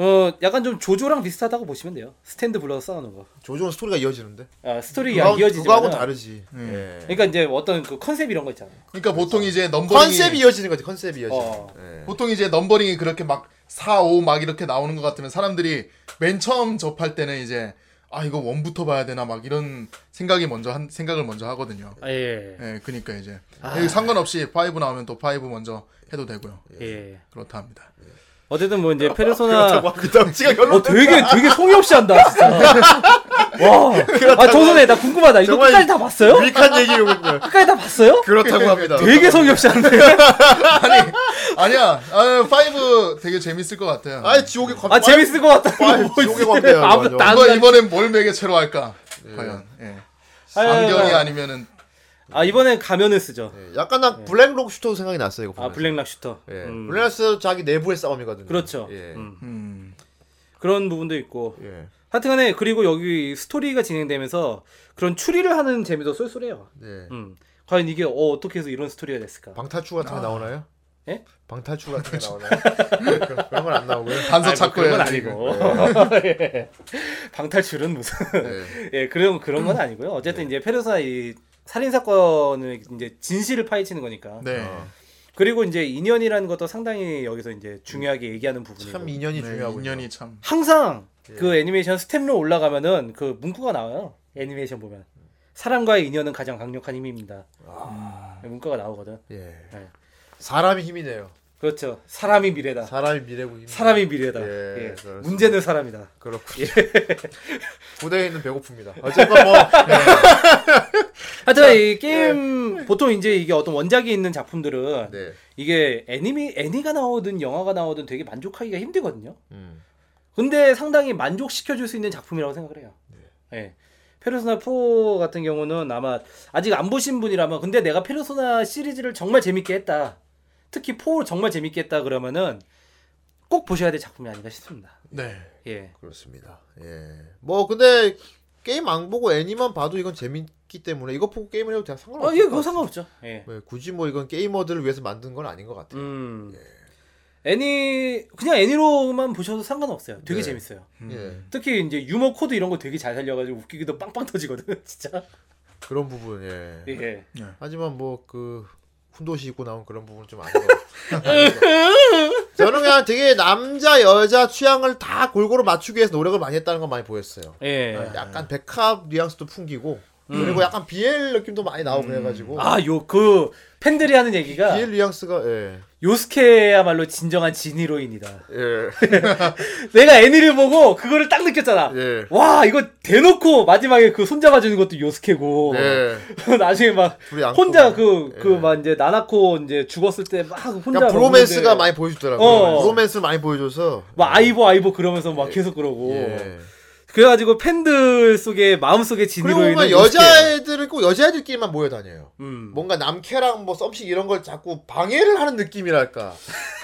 [SPEAKER 1] 어 약간 좀 죠죠랑 비슷하다고 보시면 돼요. 스탠드 불러서 싸우는 거.
[SPEAKER 2] 죠죠는 스토리가 이어지는데.
[SPEAKER 1] 아 스토리가
[SPEAKER 2] 그거하고,
[SPEAKER 1] 이어지지만.
[SPEAKER 2] 그거하고는 다르지.
[SPEAKER 3] 음.
[SPEAKER 2] 예.
[SPEAKER 1] 그러니까 이제 어떤 그 컨셉 이런 거 있잖아.
[SPEAKER 3] 그러니까 보통 이제 넘버링이
[SPEAKER 2] 컨셉이 이어지는 거지. 컨셉이 이어지.
[SPEAKER 1] 어.
[SPEAKER 2] 예.
[SPEAKER 3] 보통 이제 넘버링이 그렇게 막 4, 5 막 이렇게 나오는 것 같으면 사람들이 맨 처음 접할 때는 이제 아 이거 원부터 봐야 되나 막 이런 생각이 먼저 한 생각을 먼저 하거든요.
[SPEAKER 1] 아, 예.
[SPEAKER 3] 예, 그니까 이제 예, 상관없이 5 나오면 또5 먼저 해도 되고요.
[SPEAKER 1] 예.
[SPEAKER 3] 그렇다 합니다.
[SPEAKER 1] 어쨌든 뭐 이제 페르소나
[SPEAKER 2] 그 덩치가 결론.
[SPEAKER 1] 어 되게 되게 성의 없이 한다 진짜. 와. 아 조선에 나 궁금하다. 이거 끝까지 다 봤어요?
[SPEAKER 2] 유익한 얘기군요.
[SPEAKER 1] 끝까지 다 봤어요?
[SPEAKER 2] 그렇다고 합니다.
[SPEAKER 1] 되게 성의 없이 하는데.
[SPEAKER 3] 아니 아니야, 아, 5 되게 재밌을 것 같아요.
[SPEAKER 2] 아, 지옥의 관.
[SPEAKER 1] 아 재밌을 것 같다.
[SPEAKER 2] 아, 지옥의
[SPEAKER 3] 이번
[SPEAKER 1] 가.
[SPEAKER 3] 이번엔 뭘 매개체로 할까? 과연 예. 안경이 아니면은
[SPEAKER 1] 아 이번엔 가면을 쓰죠.
[SPEAKER 2] 예, 약간 난 블랙록 슈터 생각이 났어요 이거 보면.
[SPEAKER 1] 아 블랙락 슈터.
[SPEAKER 2] 예.
[SPEAKER 1] 음.
[SPEAKER 2] 블랙락 슈터 자기 내부의 싸움이거든요.
[SPEAKER 1] 그렇죠.
[SPEAKER 2] 예.
[SPEAKER 1] 음.
[SPEAKER 3] 음,
[SPEAKER 1] 그런 부분도 있고.
[SPEAKER 2] 예.
[SPEAKER 1] 하여튼간에 그리고 여기 스토리가 진행되면서 그런 추리를 하는 재미도 쏠쏠해요.
[SPEAKER 2] 네.
[SPEAKER 1] 음. 과연 이게 어, 어떻게 해서 이런 스토리가 됐을까?
[SPEAKER 2] 방탈출 같은 게 나오나요?
[SPEAKER 1] 예?
[SPEAKER 2] 방탈출 같은 게 나오나요? 그런- 그런 건 안 나오고요.
[SPEAKER 3] 단서
[SPEAKER 1] 아니, 뭐
[SPEAKER 3] 찾고
[SPEAKER 1] 그런 건
[SPEAKER 3] 해야지.
[SPEAKER 1] 아니고. 예. 방탈출은 무슨
[SPEAKER 2] 네.
[SPEAKER 1] 예 그런 그런 건 아니고요. 어쨌든 이제 페르소나 이 살인 사건을 이제 진실을 파헤치는 거니까.
[SPEAKER 3] 네.
[SPEAKER 2] 어.
[SPEAKER 1] 그리고 이제 인연이라는 것도 상당히 여기서 이제 중요하게 얘기하는 부분이고.
[SPEAKER 2] 참 인연이
[SPEAKER 3] 네,
[SPEAKER 2] 중요하군요.
[SPEAKER 3] 인연이 참.
[SPEAKER 1] 항상
[SPEAKER 2] 예.
[SPEAKER 1] 그 애니메이션 스탭롤 올라가면은 그 문구가 나와요. 애니메이션 보면 사람과의 인연은 가장 강력한 힘입니다.
[SPEAKER 2] 아.
[SPEAKER 1] 문구가 나오거든.
[SPEAKER 2] 예.
[SPEAKER 1] 네.
[SPEAKER 2] 사람이 힘이네요.
[SPEAKER 1] 그렇죠. 사람이 미래다.
[SPEAKER 2] 사람이 미래고 힘.
[SPEAKER 1] 사람이 미래다.
[SPEAKER 2] 예,
[SPEAKER 1] 예. 문제는 사람이다.
[SPEAKER 2] 그렇군요. 부대에 있는 배고픕니다. 어쨌건 뭐
[SPEAKER 1] 하여튼 이 게임 보통 이제 이게 어떤 원작이 있는 작품들은
[SPEAKER 2] 네.
[SPEAKER 1] 이게 애니미 애니가 나오든 영화가 나오든 되게 만족하기가 힘들거든요.
[SPEAKER 2] 음.
[SPEAKER 1] 근데 상당히 만족시켜 줄 수 있는 작품이라고 생각을 해요. 예. 페르소나 4 같은 경우는 아마 아직 안 보신 분이라면 근데 내가 페르소나 시리즈를 정말 재밌게 했다. 특히 4 정말 재밌게 했다 그러면은 꼭 보셔야 될 작품이 아닌가 싶습니다.
[SPEAKER 3] 네.
[SPEAKER 1] 예.
[SPEAKER 2] 그렇습니다. 예. 뭐 근데 게임 안 보고 애니만 봐도 이건 재밌기 때문에 이거 보고 게임을 해도 다 상관없어요.
[SPEAKER 1] 어, 예, 그거 상관없죠. 예.
[SPEAKER 2] 네, 굳이 뭐 이건 게이머들을 위해서 만든 건 아닌 것 같아요.
[SPEAKER 1] 음. 애니 그냥 애니로만 보셔도 상관없어요. 되게
[SPEAKER 2] 네.
[SPEAKER 1] 재밌어요.
[SPEAKER 2] 예.
[SPEAKER 1] 특히 이제 유머 코드 이런 거 되게 잘 살려가지고 웃기기도 빵빵 터지거든, 진짜.
[SPEAKER 2] 그런 부분 예.
[SPEAKER 1] 예.
[SPEAKER 2] 하지만 뭐 그 훈도시 입고 나온 그런 부분은 좀 아닌 것 같아요. 저는 그냥 되게 남자 여자 취향을 다 골고루 맞추기 위해서 노력을 많이 했다는 건 많이 보였어요.
[SPEAKER 1] 예.
[SPEAKER 2] 약간 백합 뉘앙스도 풍기고 그리고 약간 BL 느낌도 많이 나오고 그래가지고
[SPEAKER 1] 아, 요 그 팬들이 하는 얘기가
[SPEAKER 2] BL 뉘앙스가 예.
[SPEAKER 1] 요스케야말로 진정한 진히로인이다.
[SPEAKER 2] 예.
[SPEAKER 1] 내가 애니를 보고 그거를 딱 느꼈잖아.
[SPEAKER 2] 예.
[SPEAKER 1] 와, 이거 대놓고 마지막에 그 손잡아주는 것도 요스케고.
[SPEAKER 2] 네.
[SPEAKER 1] 나중에 막. 혼자 그그
[SPEAKER 2] 예.
[SPEAKER 1] 막 이제 나나코 이제 죽었을 때 막 혼자
[SPEAKER 2] 그러니까 브로맨스가 많이 보여주더라고요.
[SPEAKER 1] 어.
[SPEAKER 2] 브로맨스를 많이 보여줘서
[SPEAKER 1] 막 아이보 아이보 그러면서 막 계속 그러고.
[SPEAKER 2] 예.
[SPEAKER 1] 그래가지고 팬들 속에 마음속에
[SPEAKER 2] 보면
[SPEAKER 1] 요스케예요.
[SPEAKER 2] 여자애들은 꼭 여자애들끼리만 모여 다녀요.
[SPEAKER 1] 음.
[SPEAKER 2] 뭔가 남캐랑 뭐 썸씽 이런 걸 자꾸 방해를 하는 느낌이랄까.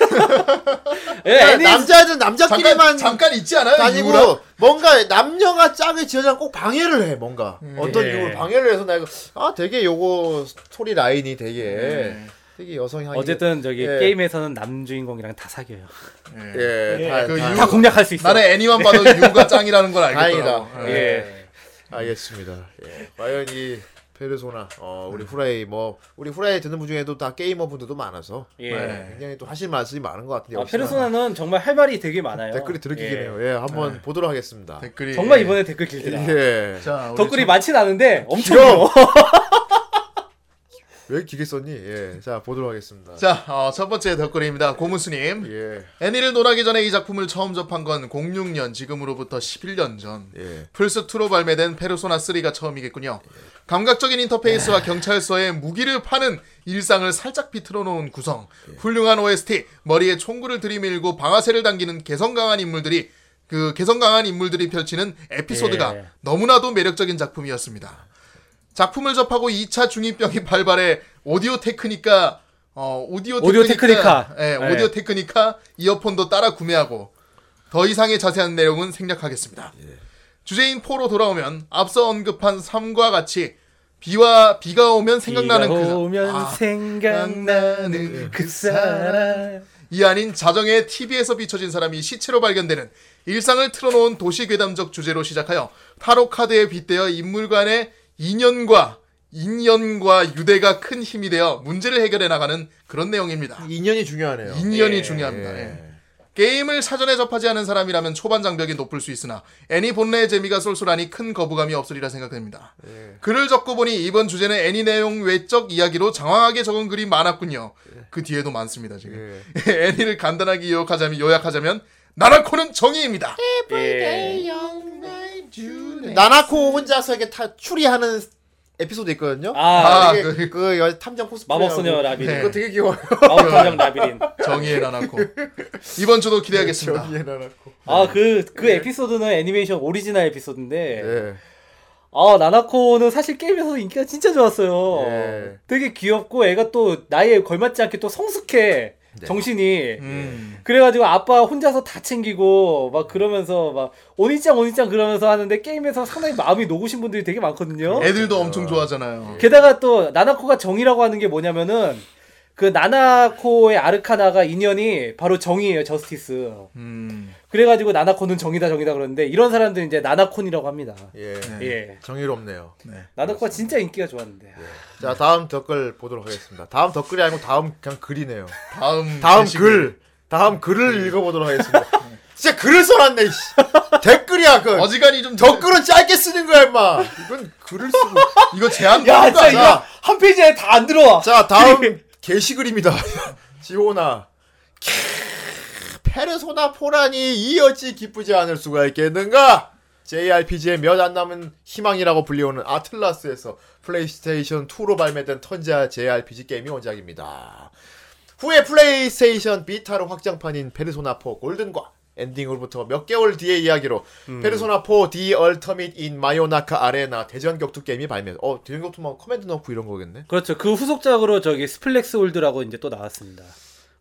[SPEAKER 1] 예,
[SPEAKER 2] 그러니까
[SPEAKER 1] 애니
[SPEAKER 2] 남자애들은 남자끼리만
[SPEAKER 3] 잠깐 잠깐 있지 않아요?
[SPEAKER 2] 다니고
[SPEAKER 3] 이유랑?
[SPEAKER 2] 뭔가 남녀가 짝을 지어장 꼭 방해를 해 뭔가 어떤
[SPEAKER 1] 예.
[SPEAKER 2] 이유로 방해를 해서 나 이거 아 되게 요거 스토리 라인이 되게
[SPEAKER 3] 네.
[SPEAKER 2] 되게 여성향이
[SPEAKER 1] 어쨌든 저기
[SPEAKER 2] 예.
[SPEAKER 1] 게임에서는 남 주인공이랑 다 사귀어요.
[SPEAKER 2] 예, 다,
[SPEAKER 3] 그
[SPEAKER 2] 다-
[SPEAKER 3] 유-
[SPEAKER 1] 다 공략할 수 있어.
[SPEAKER 3] 나는 애니만 봐도 유가 짱이라는 걸 알겠더라고.
[SPEAKER 2] 다행이다.
[SPEAKER 3] 예.
[SPEAKER 1] 예.
[SPEAKER 2] 알겠습니다. 예. 과연 이 페르소나 어 우리 후라이 뭐 우리 후라이 듣는 분 중에도 다 게이머 분들도 많아서
[SPEAKER 1] 예.
[SPEAKER 2] 네, 굉장히 또 하실 말씀이 많은 것 같은데
[SPEAKER 1] 아, 페르소나는 정말 할 말이 되게 많아요.
[SPEAKER 2] 댓글이 들으기긴
[SPEAKER 1] 예.
[SPEAKER 2] 예, 한번 보도록 하겠습니다.
[SPEAKER 3] 댓글이
[SPEAKER 1] 정말 이번에 댓글 길더라.
[SPEAKER 2] 예.
[SPEAKER 3] 자, 우리
[SPEAKER 1] 댓글이
[SPEAKER 3] 참-
[SPEAKER 1] 많진 않은데 엄청
[SPEAKER 2] 길어. 왜 길게 썼니? 예. 자, 보도록 하겠습니다.
[SPEAKER 3] 자, 어, 첫 번째 댓글입니다. 고무스님.
[SPEAKER 2] 예.
[SPEAKER 3] 애니를 논하기 전에 이 작품을 처음 접한 건 06년, 지금으로부터 11년 전.
[SPEAKER 2] 예.
[SPEAKER 3] 플스2로 발매된 페르소나 3가 처음이겠군요. 감각적인 인터페이스와 경찰서에 무기를 파는 일상을 살짝 비틀어 놓은 구성, 훌륭한 OST, 머리에 총구를 들이밀고 방아쇠를 당기는 개성 강한 인물들이 그 개성 강한 인물들이 펼치는 에피소드가
[SPEAKER 1] 예.
[SPEAKER 3] 너무나도 매력적인 작품이었습니다. 작품을 접하고 2차 중이병이 발발해 오디오 테크니카 어 오디오,
[SPEAKER 1] 오디오 테크니카.
[SPEAKER 3] 예,
[SPEAKER 1] 예.
[SPEAKER 3] 오디오 테크니카 이어폰도 따라 구매하고 더 이상의 자세한 내용은 생략하겠습니다. 주제인 4로 돌아오면 앞서 언급한 3과 같이 비와 비가 오면 생각나는
[SPEAKER 1] 비가
[SPEAKER 3] 그 사-
[SPEAKER 1] 오면
[SPEAKER 3] 아,
[SPEAKER 1] 생각나는 그 사람.
[SPEAKER 3] 이 아닌 자정에 TV에서 비춰진 사람이 시체로 발견되는 일상을 틀어놓은 도시 괴담적 주제로 시작하여 타로 카드에 빗대어 인물 간의 인연과 인연과 유대가 큰 힘이 되어 문제를 해결해 나가는 그런 내용입니다.
[SPEAKER 2] 인연이 중요하네요.
[SPEAKER 3] 인연이
[SPEAKER 1] 예,
[SPEAKER 3] 중요합니다. 예. 게임을 사전에 접하지 않은 사람이라면 초반 장벽이 높을 수 있으나 애니 본래의 재미가 쏠쏠하니 큰 거부감이 없으리라 생각됩니다. 글을 적고 보니 이번 주제는 애니 내용 외적 이야기로 장황하게 적은 글이 많았군요. 그 뒤에도 많습니다 지금. 애니를 간단하게 요약하자면, 요약하자면 나라코는 정의입니다.
[SPEAKER 1] 예.
[SPEAKER 2] 나나코 혼자서 이렇게 타, 추리하는 에피소드 있거든요.
[SPEAKER 1] 아,
[SPEAKER 3] 아,
[SPEAKER 2] 되게
[SPEAKER 3] 그-
[SPEAKER 2] 그, 여- 탐정 코스프레.
[SPEAKER 1] 마법소녀 라비린.
[SPEAKER 3] 네.
[SPEAKER 2] 그거 되게 귀여워요.
[SPEAKER 1] 마법소녀 라비린.
[SPEAKER 3] 정의의 나나코. 이번 주도 기대하겠습니다.
[SPEAKER 2] 저기에 나나코.
[SPEAKER 1] 아, 그, 그 에피소드는 애니메이션 오리지널 에피소드인데,
[SPEAKER 2] 예.
[SPEAKER 1] 아, 나나코는 사실 게임에서 인기가 진짜 좋았어요.
[SPEAKER 2] 예.
[SPEAKER 1] 되게 귀엽고, 애가 또 나이에 걸맞지 않게 또 성숙해. 정신이.
[SPEAKER 3] 음.
[SPEAKER 1] 그래가지고 아빠 혼자서 다 챙기고, 막 그러면서 막, お兄ちゃん, お兄ちゃん 그러면서 하는데, 게임에서 상당히 마음이 녹으신 분들이 되게 많거든요.
[SPEAKER 3] 애들도 엄청 좋아하잖아요.
[SPEAKER 1] 게다가 또, 나나코가 정의라고 하는 게 뭐냐면은, 그 나나코의 아르카나가 인연이 바로 정이에요, 저스티스.
[SPEAKER 3] 음.
[SPEAKER 1] 그래가지고 나나코는 정이다 정이다 그러는데 이런 사람들은 이제 나나콘이라고 합니다.
[SPEAKER 2] 예.
[SPEAKER 1] 예.
[SPEAKER 2] 정의롭네요.
[SPEAKER 1] 나나코가 진짜 인기가 좋았는데.
[SPEAKER 2] 자, 다음 댓글 보도록 하겠습니다. 다음 댓글이 아니고 다음 그냥 글이네요.
[SPEAKER 3] 다음
[SPEAKER 2] 다음
[SPEAKER 3] 게시글.
[SPEAKER 2] 글. 다음 글을 읽어보도록 하겠습니다. 진짜 글을 써놨네, 씨. 댓글이야, 그.
[SPEAKER 3] 어지간히 좀
[SPEAKER 2] 댓글은 짧게 쓰는 거야, 임마. 이건 글을 쓰고.
[SPEAKER 3] 이거 제한
[SPEAKER 1] 야,
[SPEAKER 3] 거
[SPEAKER 1] 진짜? 이거 한 페이지에 다 안 들어와.
[SPEAKER 2] 자, 다음 게시글입니다. 지호나. 캬, 페르소나 포라니 이 어찌 기쁘지 않을 수가 있겠는가? JRPG의 몇 안 남은 희망이라고 불리우는 아틀라스에서 플레이스테이션 2로 발매된 턴제 JRPG 게임이 원작입니다. 후에 플레이스테이션 비타로 확장판인 페르소나 4 골든과 엔딩으로부터 몇 개월 뒤의 이야기로 페르소나 4 The Ultimate in マヨナカ Arena 대전 격투 게임이 발매. 어, 대전 격투 막 커맨드 넣고 이런 거겠네.
[SPEAKER 1] 그렇죠. 그 후속작으로 저기 Suplex Hold라고 이제 또 나왔습니다.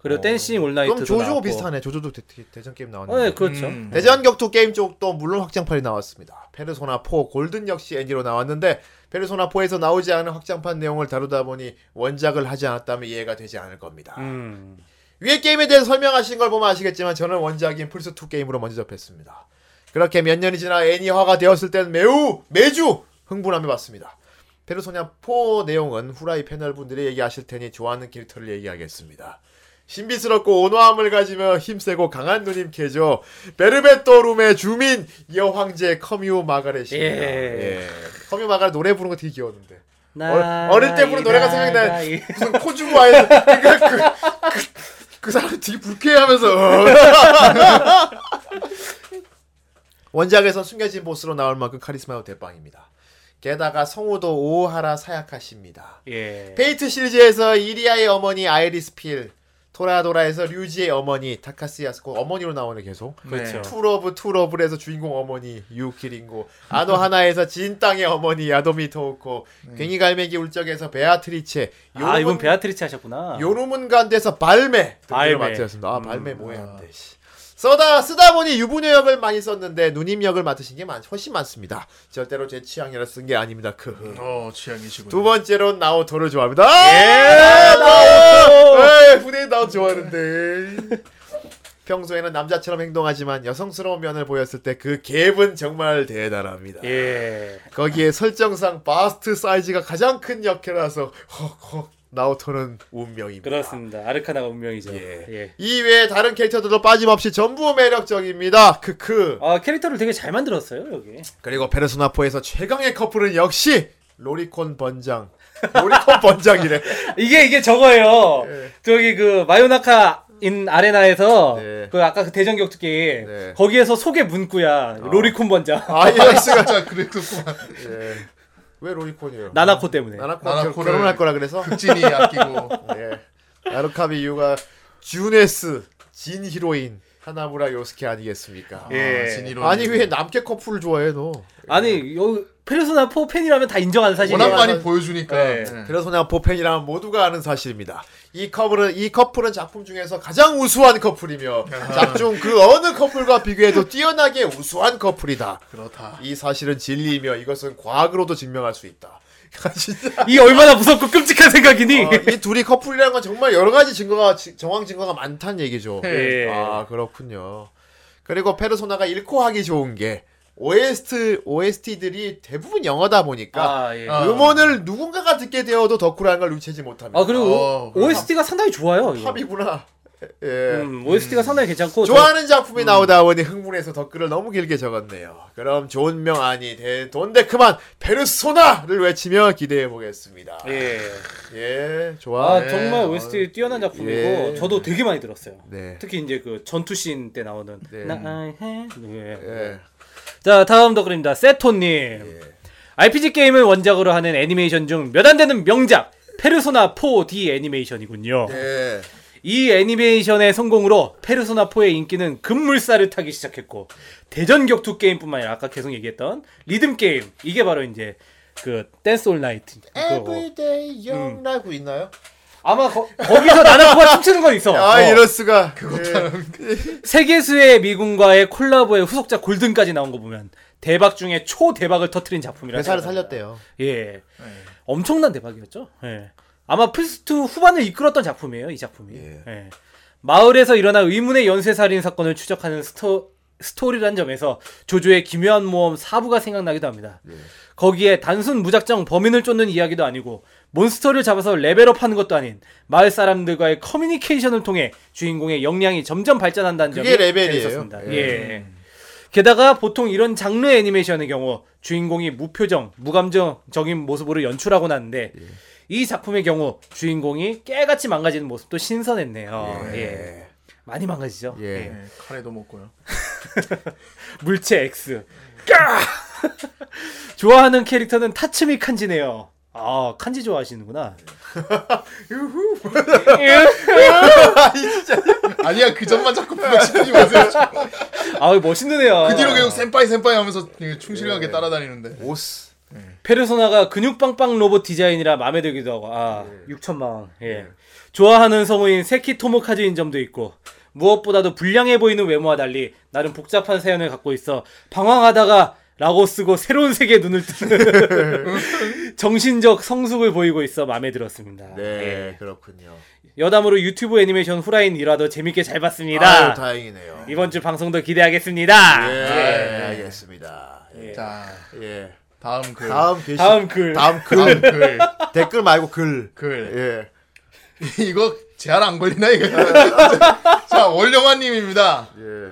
[SPEAKER 1] 그리고 Dancing All Night도
[SPEAKER 2] 그럼 조조
[SPEAKER 1] 나왔고.
[SPEAKER 2] 비슷하네. 조조도 대, 전 게임
[SPEAKER 1] 어,
[SPEAKER 2] 나왔는데.
[SPEAKER 1] 네, 그렇죠.
[SPEAKER 3] 음.
[SPEAKER 2] 대전 격투 게임 쪽도 물론 확장판이 나왔습니다. 페르소나 4 골든 역시 애니로 나왔는데 페르소나 4에서 나오지 않은 확장판 내용을 다루다 보니 원작을 하지 않았다면 이해가 되지 않을 겁니다.
[SPEAKER 1] 음.
[SPEAKER 2] 위에 게임에 대해서 설명하신 걸 보면 아시겠지만 저는 원작인 플스2 게임으로 먼저 접했습니다. 그렇게 몇 년이 지나 애니화가 되었을 땐 매우 매주 흥분하며 봤습니다. 페르소나 4 내용은 후라이 패널 분들이 얘기하실 테니 좋아하는 캐릭터를 얘기하겠습니다. 신비스럽고 온화함을 가지며 힘세고 강한 누님 캐죠. 베르베토 룸의 주민 여황제 커뮤 마가렛입니다.
[SPEAKER 1] 예.
[SPEAKER 2] 예. 성유마가 노래 부르는 거 되게 귀여웠는데.
[SPEAKER 1] 나-
[SPEAKER 2] 어- 어릴 때 부른 노래가
[SPEAKER 1] 나-
[SPEAKER 2] 생각나요.
[SPEAKER 1] 나- 이-
[SPEAKER 2] 무슨 코주마에서 그러니까 그, 그, 그 사람 되게 불쾌해하면서 원작에서 숨겨진 보스로 나올 만큼 카리스마가 대빵입니다. 게다가 성우도 오하라 사야카시입니다.
[SPEAKER 1] 예.
[SPEAKER 2] 페이트 시리즈에서 이리야의 어머니 아이리스필, 토라도라에서 류지의 어머니 타카스 야스코 어머니로 나오네 계속.
[SPEAKER 1] 그렇죠.
[SPEAKER 2] 투러브 투러브에서 주인공 어머니 유키링고 아노하나에서 진땅의 어머니 야도미 토우코 괭이갈매기 울 적에서 베아트리체
[SPEAKER 1] 아 이분 베아트리치 하셨구나.
[SPEAKER 2] 요루문간데서 발메
[SPEAKER 1] 발메.
[SPEAKER 2] 발메 맡으셨습니다. 아 발메 뭐였는데 씨. 써다 쓰다 보니 유부녀 역을 많이 썼는데 누님 역을 맡으신 게 많, 훨씬 많습니다. 절대로 제 취향이라 쓴 게 아닙니다. 크흐.
[SPEAKER 3] 어 취향이시군.
[SPEAKER 2] 두 번째로 나오토를 좋아합니다.
[SPEAKER 1] 예,
[SPEAKER 2] 나오토. 에 후대인 나오토 좋아하는데. 평소에는 남자처럼 행동하지만 여성스러운 면을 보였을 때 그 갭은 정말 대단합니다.
[SPEAKER 1] 예.
[SPEAKER 2] 거기에 설정상 바스트 사이즈가 가장 큰 역해라서 헉헉 나오토는 운명입니다.
[SPEAKER 1] 그렇습니다. 아르카나가 운명이죠.
[SPEAKER 2] 예.
[SPEAKER 1] 예.
[SPEAKER 2] 이외에 다른 캐릭터들도 빠짐없이 전부 매력적입니다. 크크.
[SPEAKER 1] 아 캐릭터를 되게 잘 만들었어요 여기.
[SPEAKER 2] 그리고 페르소나 4에서 최강의 커플은 역시 로리콘 번장. 로리콘 번장이래.
[SPEAKER 1] 이게 이게 저거예요.
[SPEAKER 2] 예.
[SPEAKER 1] 저기 그 マヨナカ in Arena에서
[SPEAKER 2] 네.
[SPEAKER 1] 그 아까 그 대전 격투 게임
[SPEAKER 2] 네. 어.
[SPEAKER 1] 거기에서 소개 문구야 로리콘 번장
[SPEAKER 2] 아이언스가
[SPEAKER 3] 진짜 그랬었구만.
[SPEAKER 2] 예. 왜 로리콘이에요?
[SPEAKER 1] 나나코 때문에.
[SPEAKER 2] 나나코
[SPEAKER 3] 나나코를-
[SPEAKER 2] 결혼할 거라 그래서.
[SPEAKER 3] 극진이 아끼고
[SPEAKER 2] 예. 나루카미 이유가 주네스 진 히로인 하나무라 요스케 아니겠습니까?
[SPEAKER 1] 예.
[SPEAKER 3] 아, 진이로
[SPEAKER 2] 아니 왜 남캐 커플을 좋아해 너?
[SPEAKER 1] 아니 여 페르소나 4 팬이라면 다 인정하는 사실이에요.
[SPEAKER 3] 워낙 많이 보여주니까.
[SPEAKER 1] 네.
[SPEAKER 3] 네.
[SPEAKER 2] 페르소나 포팬이라면 모두가 아는 사실입니다. 이 커플은 이 커플은 작품 중에서 가장 우수한 커플이며 작중 그 어느 커플과 비교해도 뛰어나게 우수한 커플이다.
[SPEAKER 3] 그렇다.
[SPEAKER 2] 이 사실은 진리이며 이것은 과학으로도 증명할 수 있다.
[SPEAKER 1] 이 얼마나 무섭고 끔찍한 생각이니?
[SPEAKER 2] 어, 이 둘이 커플이라는 건 정말 여러 가지 증거가 지- 정황 증거가 많다는 얘기죠.
[SPEAKER 1] 예.
[SPEAKER 2] 아 그렇군요. 그리고 페르소나가 읽고 하기 좋은 게 OST OST들이 대부분 영어다 보니까
[SPEAKER 1] 아 예.
[SPEAKER 3] 아.
[SPEAKER 2] 음원을 누군가가 듣게 되어도 덕후라는 걸 유치하지 못합니다.
[SPEAKER 1] 아 그리고
[SPEAKER 3] 어,
[SPEAKER 1] OST가 상당히 좋아요.
[SPEAKER 2] 팝이구나. 예.
[SPEAKER 1] 음, OST가 상당히 괜찮고
[SPEAKER 2] 좋아하는 작품이 나오다 보니 흥분해서 덧글을 너무 길게 적었네요. 그럼 좋은 명 아니 대 돈데 그만 페르소나를 외치며 기대해 보겠습니다.
[SPEAKER 1] 저- 예.
[SPEAKER 2] 예, 좋아.
[SPEAKER 1] 아
[SPEAKER 2] 네.
[SPEAKER 1] 정말 OST 뛰어난 작품이고
[SPEAKER 2] 예.
[SPEAKER 1] 저도 되게 많이 들었어요.
[SPEAKER 2] 네.
[SPEAKER 1] 특히 이제 그 전투 씬 때 나오는
[SPEAKER 2] 네.
[SPEAKER 1] 나 아, 해. 예.
[SPEAKER 2] 예.
[SPEAKER 1] 자 다음 덧글입니다. 세토님. RPG 게임을 원작으로 하는 애니메이션 중 몇 안 되는 명작 페르소나 4D 애니메이션이군요.
[SPEAKER 2] 예.
[SPEAKER 1] 이 애니메이션의 성공으로 페르소나 4의 인기는 급물살을 타기 시작했고 대전 격투 게임뿐만 아니라 아까 계속 얘기했던 리듬 게임 이게 바로 이제 그 Dance All Night
[SPEAKER 2] Everyday Young Life 있나요?
[SPEAKER 1] 아마 거, 거기서 나나코가 춤추는 건 있어.
[SPEAKER 2] 아,
[SPEAKER 1] 어.
[SPEAKER 2] 이럴 수가.
[SPEAKER 1] 세계수의 미궁과의 콜라보의 후속작 골든까지 나온 거 보면 대박 중에 초 대박을 터트린 작품이라
[SPEAKER 2] 회사를
[SPEAKER 1] 생각합니다.
[SPEAKER 2] 살렸대요.
[SPEAKER 1] 예. 엄청난 대박이었죠. 예. 아마 플스2 후반을 이끌었던 작품이에요, 이 작품이.
[SPEAKER 2] 예.
[SPEAKER 1] 예. 마을에서 일어난 의문의 연쇄살인 사건을 추적하는 스토, 스토리란 점에서 조조의 기묘한 모험 4부가 생각나기도 합니다. 거기에 단순 무작정 범인을 쫓는 이야기도 아니고 몬스터를 잡아서 레벨업하는 것도 아닌 마을 사람들과의 커뮤니케이션을 통해 주인공의 역량이 점점 발전한다는 점이. 재밌었습니다.
[SPEAKER 2] 예.
[SPEAKER 1] 예. 게다가 보통 이런 장르 애니메이션의 경우 주인공이 무표정, 무감정적인 모습으로 연출하고 나는데 이 작품의 경우 주인공이 깨같이 망가지는 모습도 신선했네요. 예. 많이 망가지죠.
[SPEAKER 2] 예.
[SPEAKER 1] 예.
[SPEAKER 3] 네, 카레도 먹고요.
[SPEAKER 1] 물체 X. 까! 좋아하는 캐릭터는 타츠미 칸지네요. 아, 칸지 좋아하시는구나.
[SPEAKER 3] 아니야 그 전만 자꾸 부각시키지 마세요.
[SPEAKER 1] 아, 멋있는 애야.
[SPEAKER 3] 그 뒤로 계속 센파이 센파이 하면서 충실하게 따라다니는데.
[SPEAKER 2] 오스.
[SPEAKER 1] 페르소나가 근육 빵빵 로봇 디자인이라 마음에 들기도 하고 아 6천만 원 예. 좋아하는 성우인 세키 토모카즈인 점도 있고 무엇보다도 불량해 보이는 외모와 달리 나름 복잡한 사연을 갖고 있어 방황하다가 라고 쓰고 새로운 세계에 눈을 뜨는 정신적 성숙을 보이고 있어 마음에 들었습니다
[SPEAKER 2] 네,
[SPEAKER 1] 예.
[SPEAKER 2] 그렇군요.
[SPEAKER 1] 여담으로 유튜브 애니메이션 후라인 일화도 재밌게 잘 봤습니다
[SPEAKER 2] 아유, 다행이네요.
[SPEAKER 1] 이번 주 방송도 기대하겠습니다
[SPEAKER 2] 예,
[SPEAKER 1] 예.
[SPEAKER 2] 알겠습니다. 예.
[SPEAKER 3] 자
[SPEAKER 2] 예.
[SPEAKER 3] 다음 글.
[SPEAKER 2] 다음 게시
[SPEAKER 1] 다음 글
[SPEAKER 2] 다음 글
[SPEAKER 3] 다음 글.
[SPEAKER 2] 댓글 말고 글.
[SPEAKER 3] 글.
[SPEAKER 2] 예.
[SPEAKER 3] 이거 제한 안 걸리나 이거? 자 월령화님입니다.
[SPEAKER 2] 예.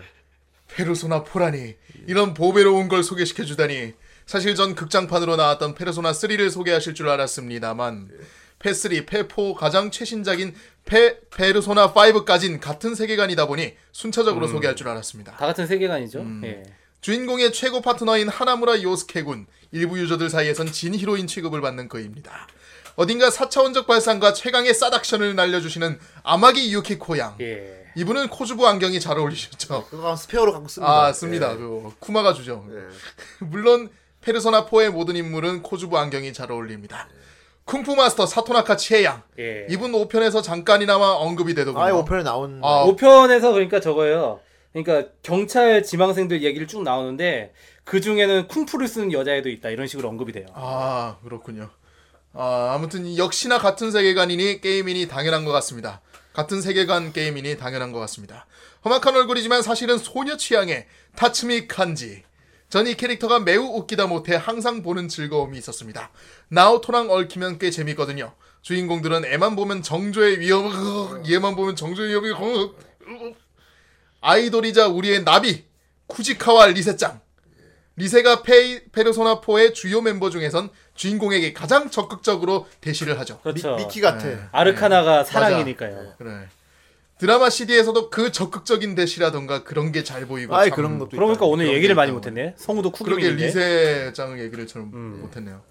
[SPEAKER 3] 페르소나 포라니 이런 보배로운 걸 소개시켜 주다니 사실 전 극장판으로 나왔던 페르소나 3를 소개하실 줄 알았습니다만 페3, 페4 가장 최신작인 페 페르소나 5까진 같은 세계관이다 보니 순차적으로 소개할 줄 알았습니다.
[SPEAKER 1] 다 같은 세계관이죠.
[SPEAKER 3] 음.
[SPEAKER 1] 예.
[SPEAKER 3] 주인공의 최고 파트너인 하나무라 요스케군 일부 유저들 사이에선 진 히로인 취급을 받는 그입니다. 어딘가 4차원적 발상과 최강의 싸닥션을 날려주시는 아마기 유키코 양.
[SPEAKER 1] 예.
[SPEAKER 3] 이분은 코주부 안경이 잘 어울리셨죠.
[SPEAKER 2] 그거 스페어로 갖고 씁니다.
[SPEAKER 3] 아, 씁니다.
[SPEAKER 2] 예.
[SPEAKER 3] 그 쿠마가 주죠.
[SPEAKER 2] 예.
[SPEAKER 3] 물론 페르소나 4의 모든 인물은 코주부 안경이 잘 어울립니다. 쿵푸 마스터 사토나카 치에양.
[SPEAKER 1] 예.
[SPEAKER 3] 이분 5편에서 잠깐이나마 언급이 되더군요.
[SPEAKER 2] 아예 5편에 나온
[SPEAKER 3] 아,
[SPEAKER 1] 5편에서 그러니까 저거예요. 그러니까 경찰 지망생들 얘기를 쭉 나오는데 그 중에는 쿵푸를 쓰는 여자애도 있다 이런 식으로 언급이 돼요.
[SPEAKER 3] 아 그렇군요. 아 아무튼 역시나 같은 세계관이니 게임이니 당연한 것 같습니다. 같은 세계관 게임이니 당연한 것 같습니다. 험악한 얼굴이지만 사실은 소녀 취향의 타츠미 칸지. 전 이 캐릭터가 매우 웃기다 못해 항상 보는 즐거움이 있었습니다. 나오토랑 얽히면 꽤 재밌거든요. 주인공들은 애만 보면 정조의 위험, 얘만 보면 정조의 위험이 아이돌이자 우리의 나비 쿠지카와 리세짱. 리세가 페이, 페르소나 4의 주요 멤버 중에선 주인공에게 가장 적극적으로 대시를 하죠.
[SPEAKER 1] 그렇죠.
[SPEAKER 2] 미, 키 같아.
[SPEAKER 3] 네.
[SPEAKER 1] arcana가 사랑이니까요.
[SPEAKER 3] 그래. 드라마 CD에서도 그 적극적인 대시라던가 그런 게 잘 보이고
[SPEAKER 2] 아이
[SPEAKER 3] 참
[SPEAKER 2] 그런 것도
[SPEAKER 1] 그러니까. 오늘 얘기를
[SPEAKER 2] 게
[SPEAKER 1] 많이. 못했네. 성우도
[SPEAKER 3] 그러게
[SPEAKER 1] 쿠기민인데.
[SPEAKER 3] 리세짱 얘기를 잘 못했네요.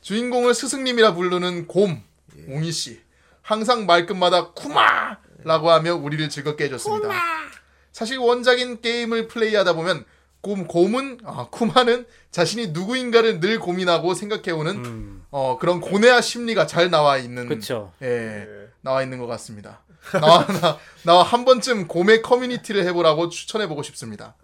[SPEAKER 3] 주인공을 스승님이라 부르는 곰 옹이 씨 항상 말끝마다 くま라고 하며 우리를 즐겁게 해줬습니다. 사실 원작인 게임을 플레이하다 보면 곰 곰은 아, 쿠마는 자신이 누구인가를 늘 고민하고 생각해오는
[SPEAKER 1] 음.
[SPEAKER 3] 어, 그런 고뇌와 심리가 잘 나와 있는
[SPEAKER 1] 그쵸.
[SPEAKER 3] 예, 나와 있는 것 같습니다. 나와 나, 나와 한 번쯤 곰의 커뮤니티를 해보라고 추천해보고 싶습니다.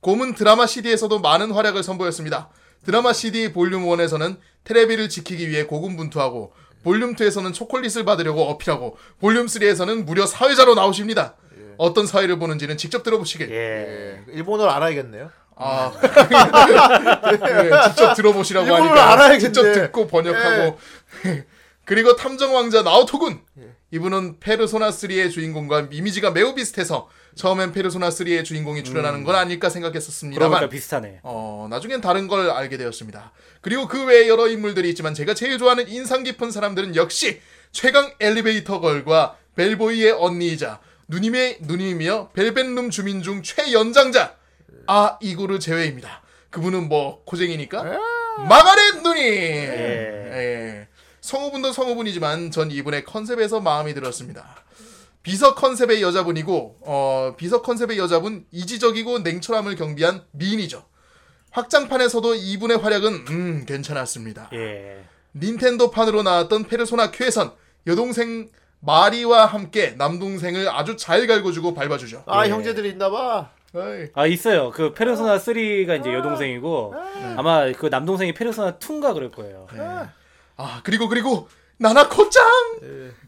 [SPEAKER 3] 곰은 드라마 CD에서도 많은 활약을 선보였습니다. 드라마 CD 볼륨 1에서는 테레비를 지키기 위해 고군분투하고 볼륨 2에서는 초콜릿을 받으려고 어필하고 볼륨 3에서는 무려 사회자로 나오십니다. 어떤 사회를 보는지는 직접 들어보시길.
[SPEAKER 1] 예.
[SPEAKER 2] 예. 일본어를 알아야겠네요.
[SPEAKER 3] 아, 네, 직접 들어보시라고
[SPEAKER 2] 일본어를
[SPEAKER 3] 하니까
[SPEAKER 2] 알아야겠네.
[SPEAKER 3] 직접 듣고 번역하고 그리고 탐정 왕자 나오토군 이분은 페르소나 3의 주인공과 이미지가 매우 비슷해서 처음엔 페르소나 3의 주인공이 출연하는 건 아닐까 생각했었습니다만
[SPEAKER 1] 그러니까 비슷하네.
[SPEAKER 3] 어, 나중엔 다른 걸 알게 되었습니다. 그리고 그 외에 여러 인물들이 있지만 제가 제일 좋아하는 인상 깊은 사람들은 역시 최강 엘리베이터 걸과 벨보이의 언니이자 누님의 누님이며 벨벳룸 주민 중 최연장자 아 이고르 제외입니다. 그분은 뭐 코쟁이니까 마가렛 누님. 예. 성우분도 성우분이지만 전 이분의 컨셉에서 마음이 들었습니다. 비서 컨셉의 여자분이고 어, 비서 컨셉의 여자분 이지적이고 냉철함을 경비한 미인이죠. 확장판에서도 이분의 활약은 음 괜찮았습니다.
[SPEAKER 1] 예.
[SPEAKER 3] 닌텐도판으로 나왔던 페르소나 큐에선 여동생 마리와 함께 남동생을 아주 잘 갈궈주고 밟아주죠.
[SPEAKER 2] 아
[SPEAKER 1] 예.
[SPEAKER 2] 형제들이 있나봐.
[SPEAKER 1] 아 있어요. 그 페르소나 3가 이제 여동생이고 아마 그 남동생이 페르소나 2인가 그럴 거예요.
[SPEAKER 3] 아 그리고 그리고 나나코짱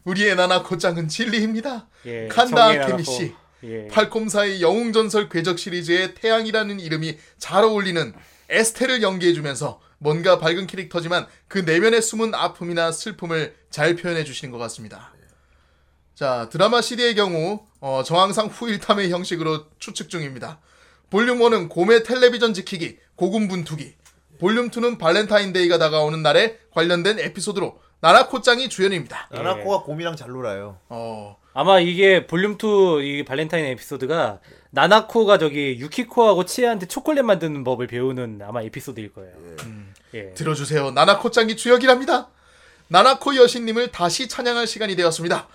[SPEAKER 3] 우리의 나나코짱은 진리입니다.
[SPEAKER 1] 예.
[SPEAKER 3] 칸다
[SPEAKER 1] 놔놓고.
[SPEAKER 3] 씨.
[SPEAKER 1] 예.
[SPEAKER 3] 팔콤사의 영웅전설 궤적 시리즈의 태양이라는 이름이 잘 어울리는 에스테를 연기해주면서 뭔가 밝은 캐릭터지만 그 내면에 숨은 아픔이나 슬픔을 잘 표현해 주시는 것 같습니다. 자 드라마 CD의 경우 어, 정황상 후일담의 형식으로 추측 중입니다. 볼륨 1은 곰의 텔레비전 지키기, 고군분투기. 볼륨 2는 발렌타인데이가 다가오는 날에 관련된 에피소드로 나나코짱이 주연입니다.
[SPEAKER 2] 나나코가 곰이랑 잘 놀아요.
[SPEAKER 3] 어,
[SPEAKER 1] 아마 이게 볼륨 2이 발렌타인 에피소드가 나나코가 저기 유키코하고 치에한테 초콜릿 만드는 법을 배우는 아마 에피소드일 거예요. 예.
[SPEAKER 3] 들어주세요. 나나코짱이 주역이랍니다. 나나코 여신님을 다시 찬양할 시간이 되었습니다.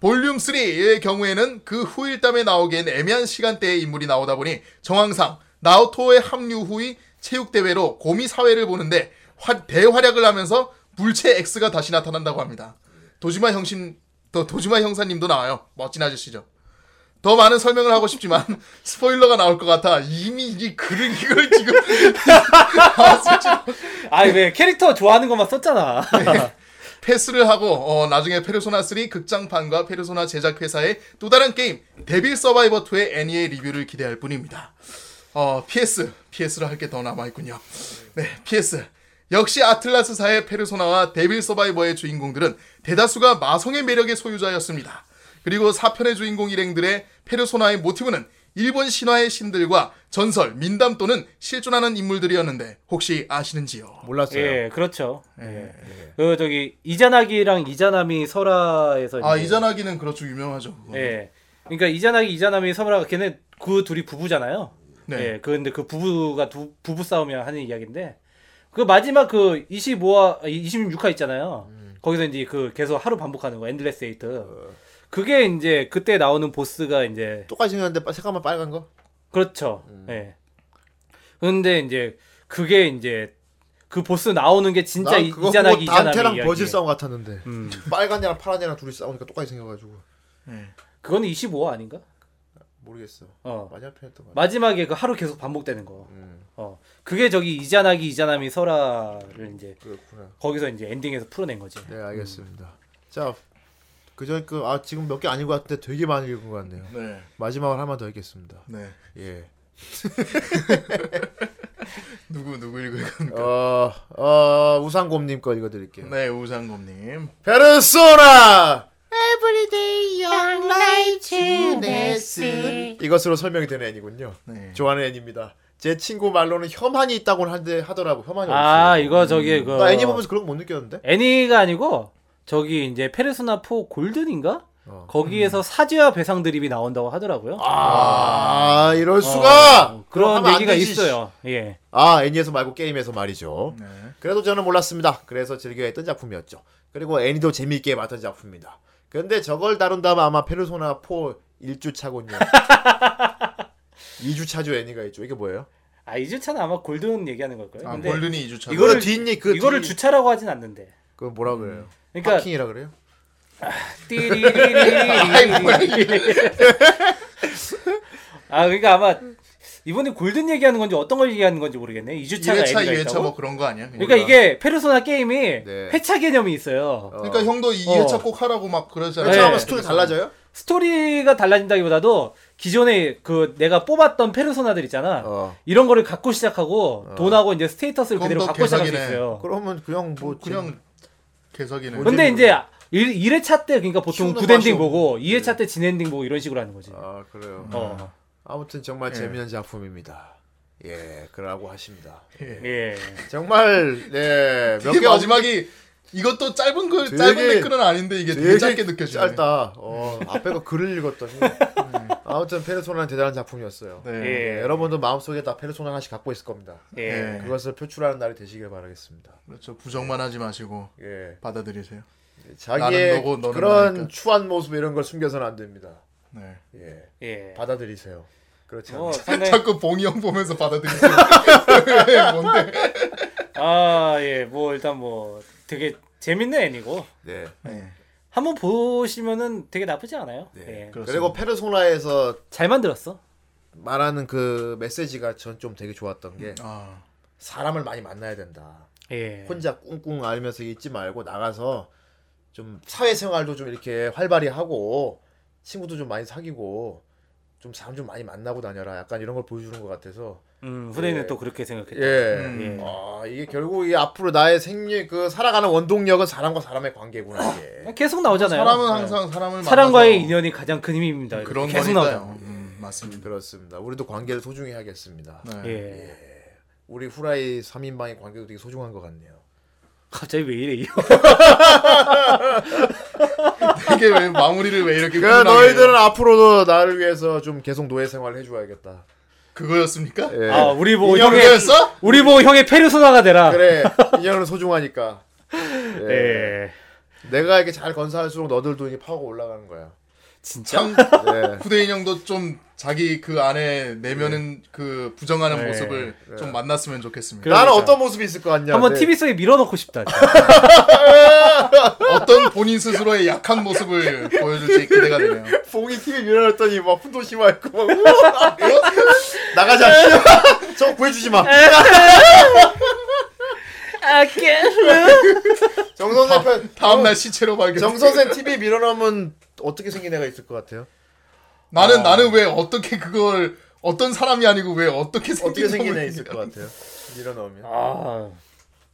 [SPEAKER 3] 볼륨 3의 경우에는 그 후일담에 나오기엔 애매한 시간대의 인물이 나오다 보니 정황상 나오토의 합류 후의 체육대회로 고미 사회를 보는데 화- 대활약을 하면서 불체 X가 다시 나타난다고 합니다. 도지마 형신, 더 도지마 형사님도 나와요. 멋진 아저씨죠. 더 많은 설명을 하고 싶지만 스포일러가 나올 것 같아 이미 이 글을 이걸 지금 아,
[SPEAKER 1] 아왜 캐릭터 좋아하는 것만 썼잖아.
[SPEAKER 3] 패스를 하고 어, 나중에 페르소나 3 극장판과 페르소나 제작 회사의 또 다른 게임 데빌 서바이버 2의 애니의 리뷰를 기대할 뿐입니다. 어, PS PS를 할 게 더 남아 있군요. 네, PS 역시 아틀라스사의 페르소나와 데빌 서바이버의 주인공들은 대다수가 마성의 매력의 소유자였습니다. 그리고 4편의 주인공 일행들의 페르소나의 모티브는 일본 신화의 신들과 전설, 민담 또는 실존하는 인물들이었는데 혹시 아시는지요?
[SPEAKER 2] 몰랐어요.
[SPEAKER 1] 예, 그렇죠. 예. 그 저기 이자나기랑 이자나미 설화에서
[SPEAKER 3] 아 이자나기는 그렇죠 유명하죠. 그거.
[SPEAKER 1] 예. 그러니까 이자나기 이자나미 설화가 걔네 그 둘이 부부잖아요.
[SPEAKER 3] 네.
[SPEAKER 1] 예. 그런데 그 부부가 두, 부부 싸우면 하는 이야기인데 그 마지막 그 25화 26화 있잖아요. 거기서 이제 그 계속 하루 반복하는 거 Endless Eight. 그게 이제 그때 나오는 보스가 이제
[SPEAKER 2] 똑같이 생겼는데 빠- 색깔만 빨간 거?
[SPEAKER 1] 그렇죠. 예. 근데 이제 그게 이제 그 보스 나오는 게 진짜
[SPEAKER 2] 난
[SPEAKER 1] 이-
[SPEAKER 2] 그거
[SPEAKER 1] 이자나기
[SPEAKER 2] 단테랑
[SPEAKER 1] 이야기.
[SPEAKER 2] 버질 싸움 같았는데
[SPEAKER 1] 음.
[SPEAKER 2] 빨간 애랑 파란 애랑 둘이 싸우니까 똑같이 생겨가지고
[SPEAKER 1] 그거는 25화 아닌가?
[SPEAKER 2] 모르겠어.
[SPEAKER 1] 어.
[SPEAKER 2] 마지막 편했던 거.
[SPEAKER 1] 마지막에 그 하루 계속 반복되는 거.
[SPEAKER 2] 음,
[SPEAKER 1] 어. 그게 저기 이자나기 이자나미 설화를 이제
[SPEAKER 2] 그렇구나.
[SPEAKER 1] 거기서 이제 엔딩에서 풀어낸 거지.
[SPEAKER 2] 네 알겠습니다. 자 그전 그아 지금 몇 개 아닌 것 같은데 되게 많이 읽은 것 같네요.
[SPEAKER 3] 네.
[SPEAKER 2] 마지막으로 하나만 더 읽겠습니다.
[SPEAKER 3] 네.
[SPEAKER 2] 예.
[SPEAKER 3] 누구 누구 읽을 겁니까?
[SPEAKER 2] 어, 어, 우상곰님 거 읽어드릴게요.
[SPEAKER 3] 네 우상곰님.
[SPEAKER 2] 페르소나!
[SPEAKER 4] Everyday young lightness.
[SPEAKER 2] 이것으로 설명이 되는 애니군요.
[SPEAKER 3] 네.
[SPEAKER 2] 좋아하는 애니입니다. 제 친구 말로는 혐한이 있다고 하는데 하더라고. 혐한이
[SPEAKER 1] 아
[SPEAKER 2] 없어요.
[SPEAKER 1] 이거 저기
[SPEAKER 2] 그나 애니 보면서 그런 거 못 느꼈는데?
[SPEAKER 1] 애니가 아니고 저기 이제 페르소나 4 골든인가?
[SPEAKER 2] 어.
[SPEAKER 1] 거기에서 사제와 배상 드립이 나온다고 하더라고요.
[SPEAKER 2] 아, 이럴 수가!
[SPEAKER 1] 어, 그런 얘기가 있어요. 예.
[SPEAKER 2] 아, 애니에서 말고 게임에서 말이죠.
[SPEAKER 3] 네.
[SPEAKER 2] 그래도 저는 몰랐습니다. 그래서 즐겨 했던 작품이었죠. 그리고 애니도 재미있게 봤던 작품입니다. 근데 저걸 다룬다면 아마 페르소나 4 1주 차군요. 2주 차주 애니가 있죠. 이게 뭐예요?
[SPEAKER 1] 아 이주차는 아마 골든 얘기하는 걸 거예요.
[SPEAKER 3] 아
[SPEAKER 1] 근데
[SPEAKER 3] 골든이 2주차.
[SPEAKER 1] 이거를
[SPEAKER 2] 그 뒷니 그
[SPEAKER 1] 이거를
[SPEAKER 2] 뒤-
[SPEAKER 1] 주차라고 하진 않는데.
[SPEAKER 2] 그건 뭐라 그래요?
[SPEAKER 1] 그러니까
[SPEAKER 2] 파킹이라 그래요?
[SPEAKER 1] 아 그러니까 아마 이번에 골든 얘기하는 건지 어떤 걸 얘기하는 건지 모르겠네. 2주차가
[SPEAKER 3] 1회차,
[SPEAKER 1] 애니가
[SPEAKER 3] 2회차
[SPEAKER 1] 있다고.
[SPEAKER 3] 뭐 그런 거 아니야?
[SPEAKER 1] 그러니까 이게 페르소나 게임이
[SPEAKER 2] 네.
[SPEAKER 1] 회차 개념이 있어요.
[SPEAKER 2] 어.
[SPEAKER 3] 그러니까 형도 2회차
[SPEAKER 1] 어.
[SPEAKER 3] 꼭 하라고 막 그러잖아요.
[SPEAKER 1] 네.
[SPEAKER 2] 하면 스토리 달라져요?
[SPEAKER 1] 스토리가 달라진다기보다도 기존에 그 내가 뽑았던 페르소나들 있잖아.
[SPEAKER 2] 어.
[SPEAKER 1] 이런 거를 갖고 시작하고 돈하고 이제 status를 그대로
[SPEAKER 3] 더
[SPEAKER 1] 갖고 시작할 수. 있어요.
[SPEAKER 2] 그러면 그냥 뭐
[SPEAKER 3] 그냥 개사기네.
[SPEAKER 1] 근데 이제 1, 1회차 때 그러니까 보통
[SPEAKER 2] good ending
[SPEAKER 1] 보고
[SPEAKER 2] 없-
[SPEAKER 1] 2회차 때 진엔딩 보고 이런 식으로 하는 거지.
[SPEAKER 2] 아 그래요.
[SPEAKER 1] 어.
[SPEAKER 2] 아무튼 정말
[SPEAKER 3] 예.
[SPEAKER 2] 재미있는 작품입니다. 예, 그러고 하십니다.
[SPEAKER 1] 예.
[SPEAKER 2] 정말 네, 몇 개
[SPEAKER 3] 마지막이 이것도 짧은 글
[SPEAKER 2] 되게-
[SPEAKER 3] 짧은 댓글은 아닌데 이게 되게, 짧게 느껴지네.
[SPEAKER 2] 짧다. 어, 앞에 거 글을 읽었더니 아무튼 페르소나는 대단한 작품이었어요.
[SPEAKER 3] 네.
[SPEAKER 1] 예.
[SPEAKER 2] 여러분도 마음속에 다 페르소나 하나씩 갖고 있을 겁니다.
[SPEAKER 1] 예.
[SPEAKER 3] 예.
[SPEAKER 2] 그것을 표출하는 날이 되시길 바라겠습니다.
[SPEAKER 3] 그렇죠. 부정만 하지 마시고
[SPEAKER 2] 예.
[SPEAKER 3] 받아들이세요.
[SPEAKER 2] 자기의
[SPEAKER 3] 나는 너고 너는
[SPEAKER 2] 그런
[SPEAKER 3] 나니까.
[SPEAKER 2] 추한 모습 이런 걸 숨겨서는 안 됩니다.
[SPEAKER 3] 네.
[SPEAKER 2] 예.
[SPEAKER 1] 예.
[SPEAKER 2] 받아들이세요. 않아요?
[SPEAKER 1] 뭐 상당히
[SPEAKER 3] 자꾸 봉이 형 보면서 받아들이세요. 왜, 뭔데?
[SPEAKER 1] 아, 예. 뭐 일단 뭐 되게 재밌는 애니고
[SPEAKER 2] 네.
[SPEAKER 3] 네.
[SPEAKER 1] 한번 보시면은 되게 나쁘지 않아요.
[SPEAKER 2] 네.
[SPEAKER 1] 예.
[SPEAKER 3] 그렇습니다.
[SPEAKER 2] 그리고 페르소나에서
[SPEAKER 1] 잘 만들었어.
[SPEAKER 2] 말하는 그 메시지가 전 좀 되게 좋았던 게
[SPEAKER 3] 아,
[SPEAKER 2] 사람을 많이 만나야 된다.
[SPEAKER 1] 예.
[SPEAKER 2] 혼자 꿍꿍 앓면서 있지 말고 나가서 좀 사회생활도 좀 이렇게 활발히 하고 친구도 좀 많이 사귀고 좀 사람 좀 많이 만나고 다녀라. 약간 이런 걸 보여주는 것 같아서
[SPEAKER 1] 음, 후대인은
[SPEAKER 2] 예.
[SPEAKER 1] 또 그렇게 생각했다.
[SPEAKER 2] 예.
[SPEAKER 3] 음.
[SPEAKER 2] 아 이게 결국 이 앞으로 나의 생리 그 살아가는 원동력은 사람과 사람의 관계구나 이게.
[SPEAKER 1] 계속 나오잖아요.
[SPEAKER 3] 사람은
[SPEAKER 1] 예.
[SPEAKER 3] 항상 사람을
[SPEAKER 1] 사람과의 인연이 가장 큰 힘입니다.
[SPEAKER 3] 그런
[SPEAKER 1] 계속. 나오잖아요.
[SPEAKER 3] 음, 맞습니다.
[SPEAKER 2] 그렇습니다. 우리도 관계를 소중히 해야겠습니다.
[SPEAKER 3] 네.
[SPEAKER 1] 예.
[SPEAKER 2] 우리 후라이 3인방의 관계도 되게 소중한 것 같네요.
[SPEAKER 1] 갑자기 왜 이래 이거?
[SPEAKER 3] 이게 왜 마무리를 왜 이렇게
[SPEAKER 2] 그러니까
[SPEAKER 3] 훈훈하게
[SPEAKER 2] 너희들은
[SPEAKER 3] 해요?
[SPEAKER 2] 앞으로도 나를 위해서 좀 계속 노예 생활을 해줘야겠다.
[SPEAKER 3] 그거였습니까?
[SPEAKER 2] 예.
[SPEAKER 1] 아, 우리 보고
[SPEAKER 3] 인형
[SPEAKER 1] 형의
[SPEAKER 3] 그거였어?
[SPEAKER 1] 우리 보고 형의 페르소나가 되라.
[SPEAKER 2] 그래 인연은 소중하니까. 예.
[SPEAKER 1] 예.
[SPEAKER 2] 내가 이렇게 잘 건사할수록 너들도 이게 파워가 올라가는 거야.
[SPEAKER 1] 진짜?
[SPEAKER 3] 참
[SPEAKER 2] 네.
[SPEAKER 3] 후대 인 형도 좀 자기 그 안에 내면은 그 부정하는
[SPEAKER 1] 네.
[SPEAKER 3] 모습을
[SPEAKER 2] 네.
[SPEAKER 3] 좀 만났으면 좋겠습니다.
[SPEAKER 1] 그러니까.
[SPEAKER 2] 나는 어떤 모습이 있을 것 같냐?
[SPEAKER 1] 한번
[SPEAKER 2] 네.
[SPEAKER 1] TV 속에 밀어넣고 싶다.
[SPEAKER 3] 어떤 본인 스스로의 약한 모습을 보여줄지 기대가 되네요.
[SPEAKER 2] 봉이 TV 밀어놨더니 막 훈도심하 있고 막 우와! 나가자. 저 구해주지 마. 정선생 편
[SPEAKER 3] 다음 날 시체로 발견.
[SPEAKER 2] 정선생 TV 밀어넣으면 어떻게 생긴 애가 있을 것 같아요?
[SPEAKER 3] 나는 나는 왜 어떻게 그걸 어떤 사람이 아니고 왜 어떻게 생긴
[SPEAKER 2] 어떻게 생긴 애 있을 것 같아요? 밀어넣으면.
[SPEAKER 1] 아,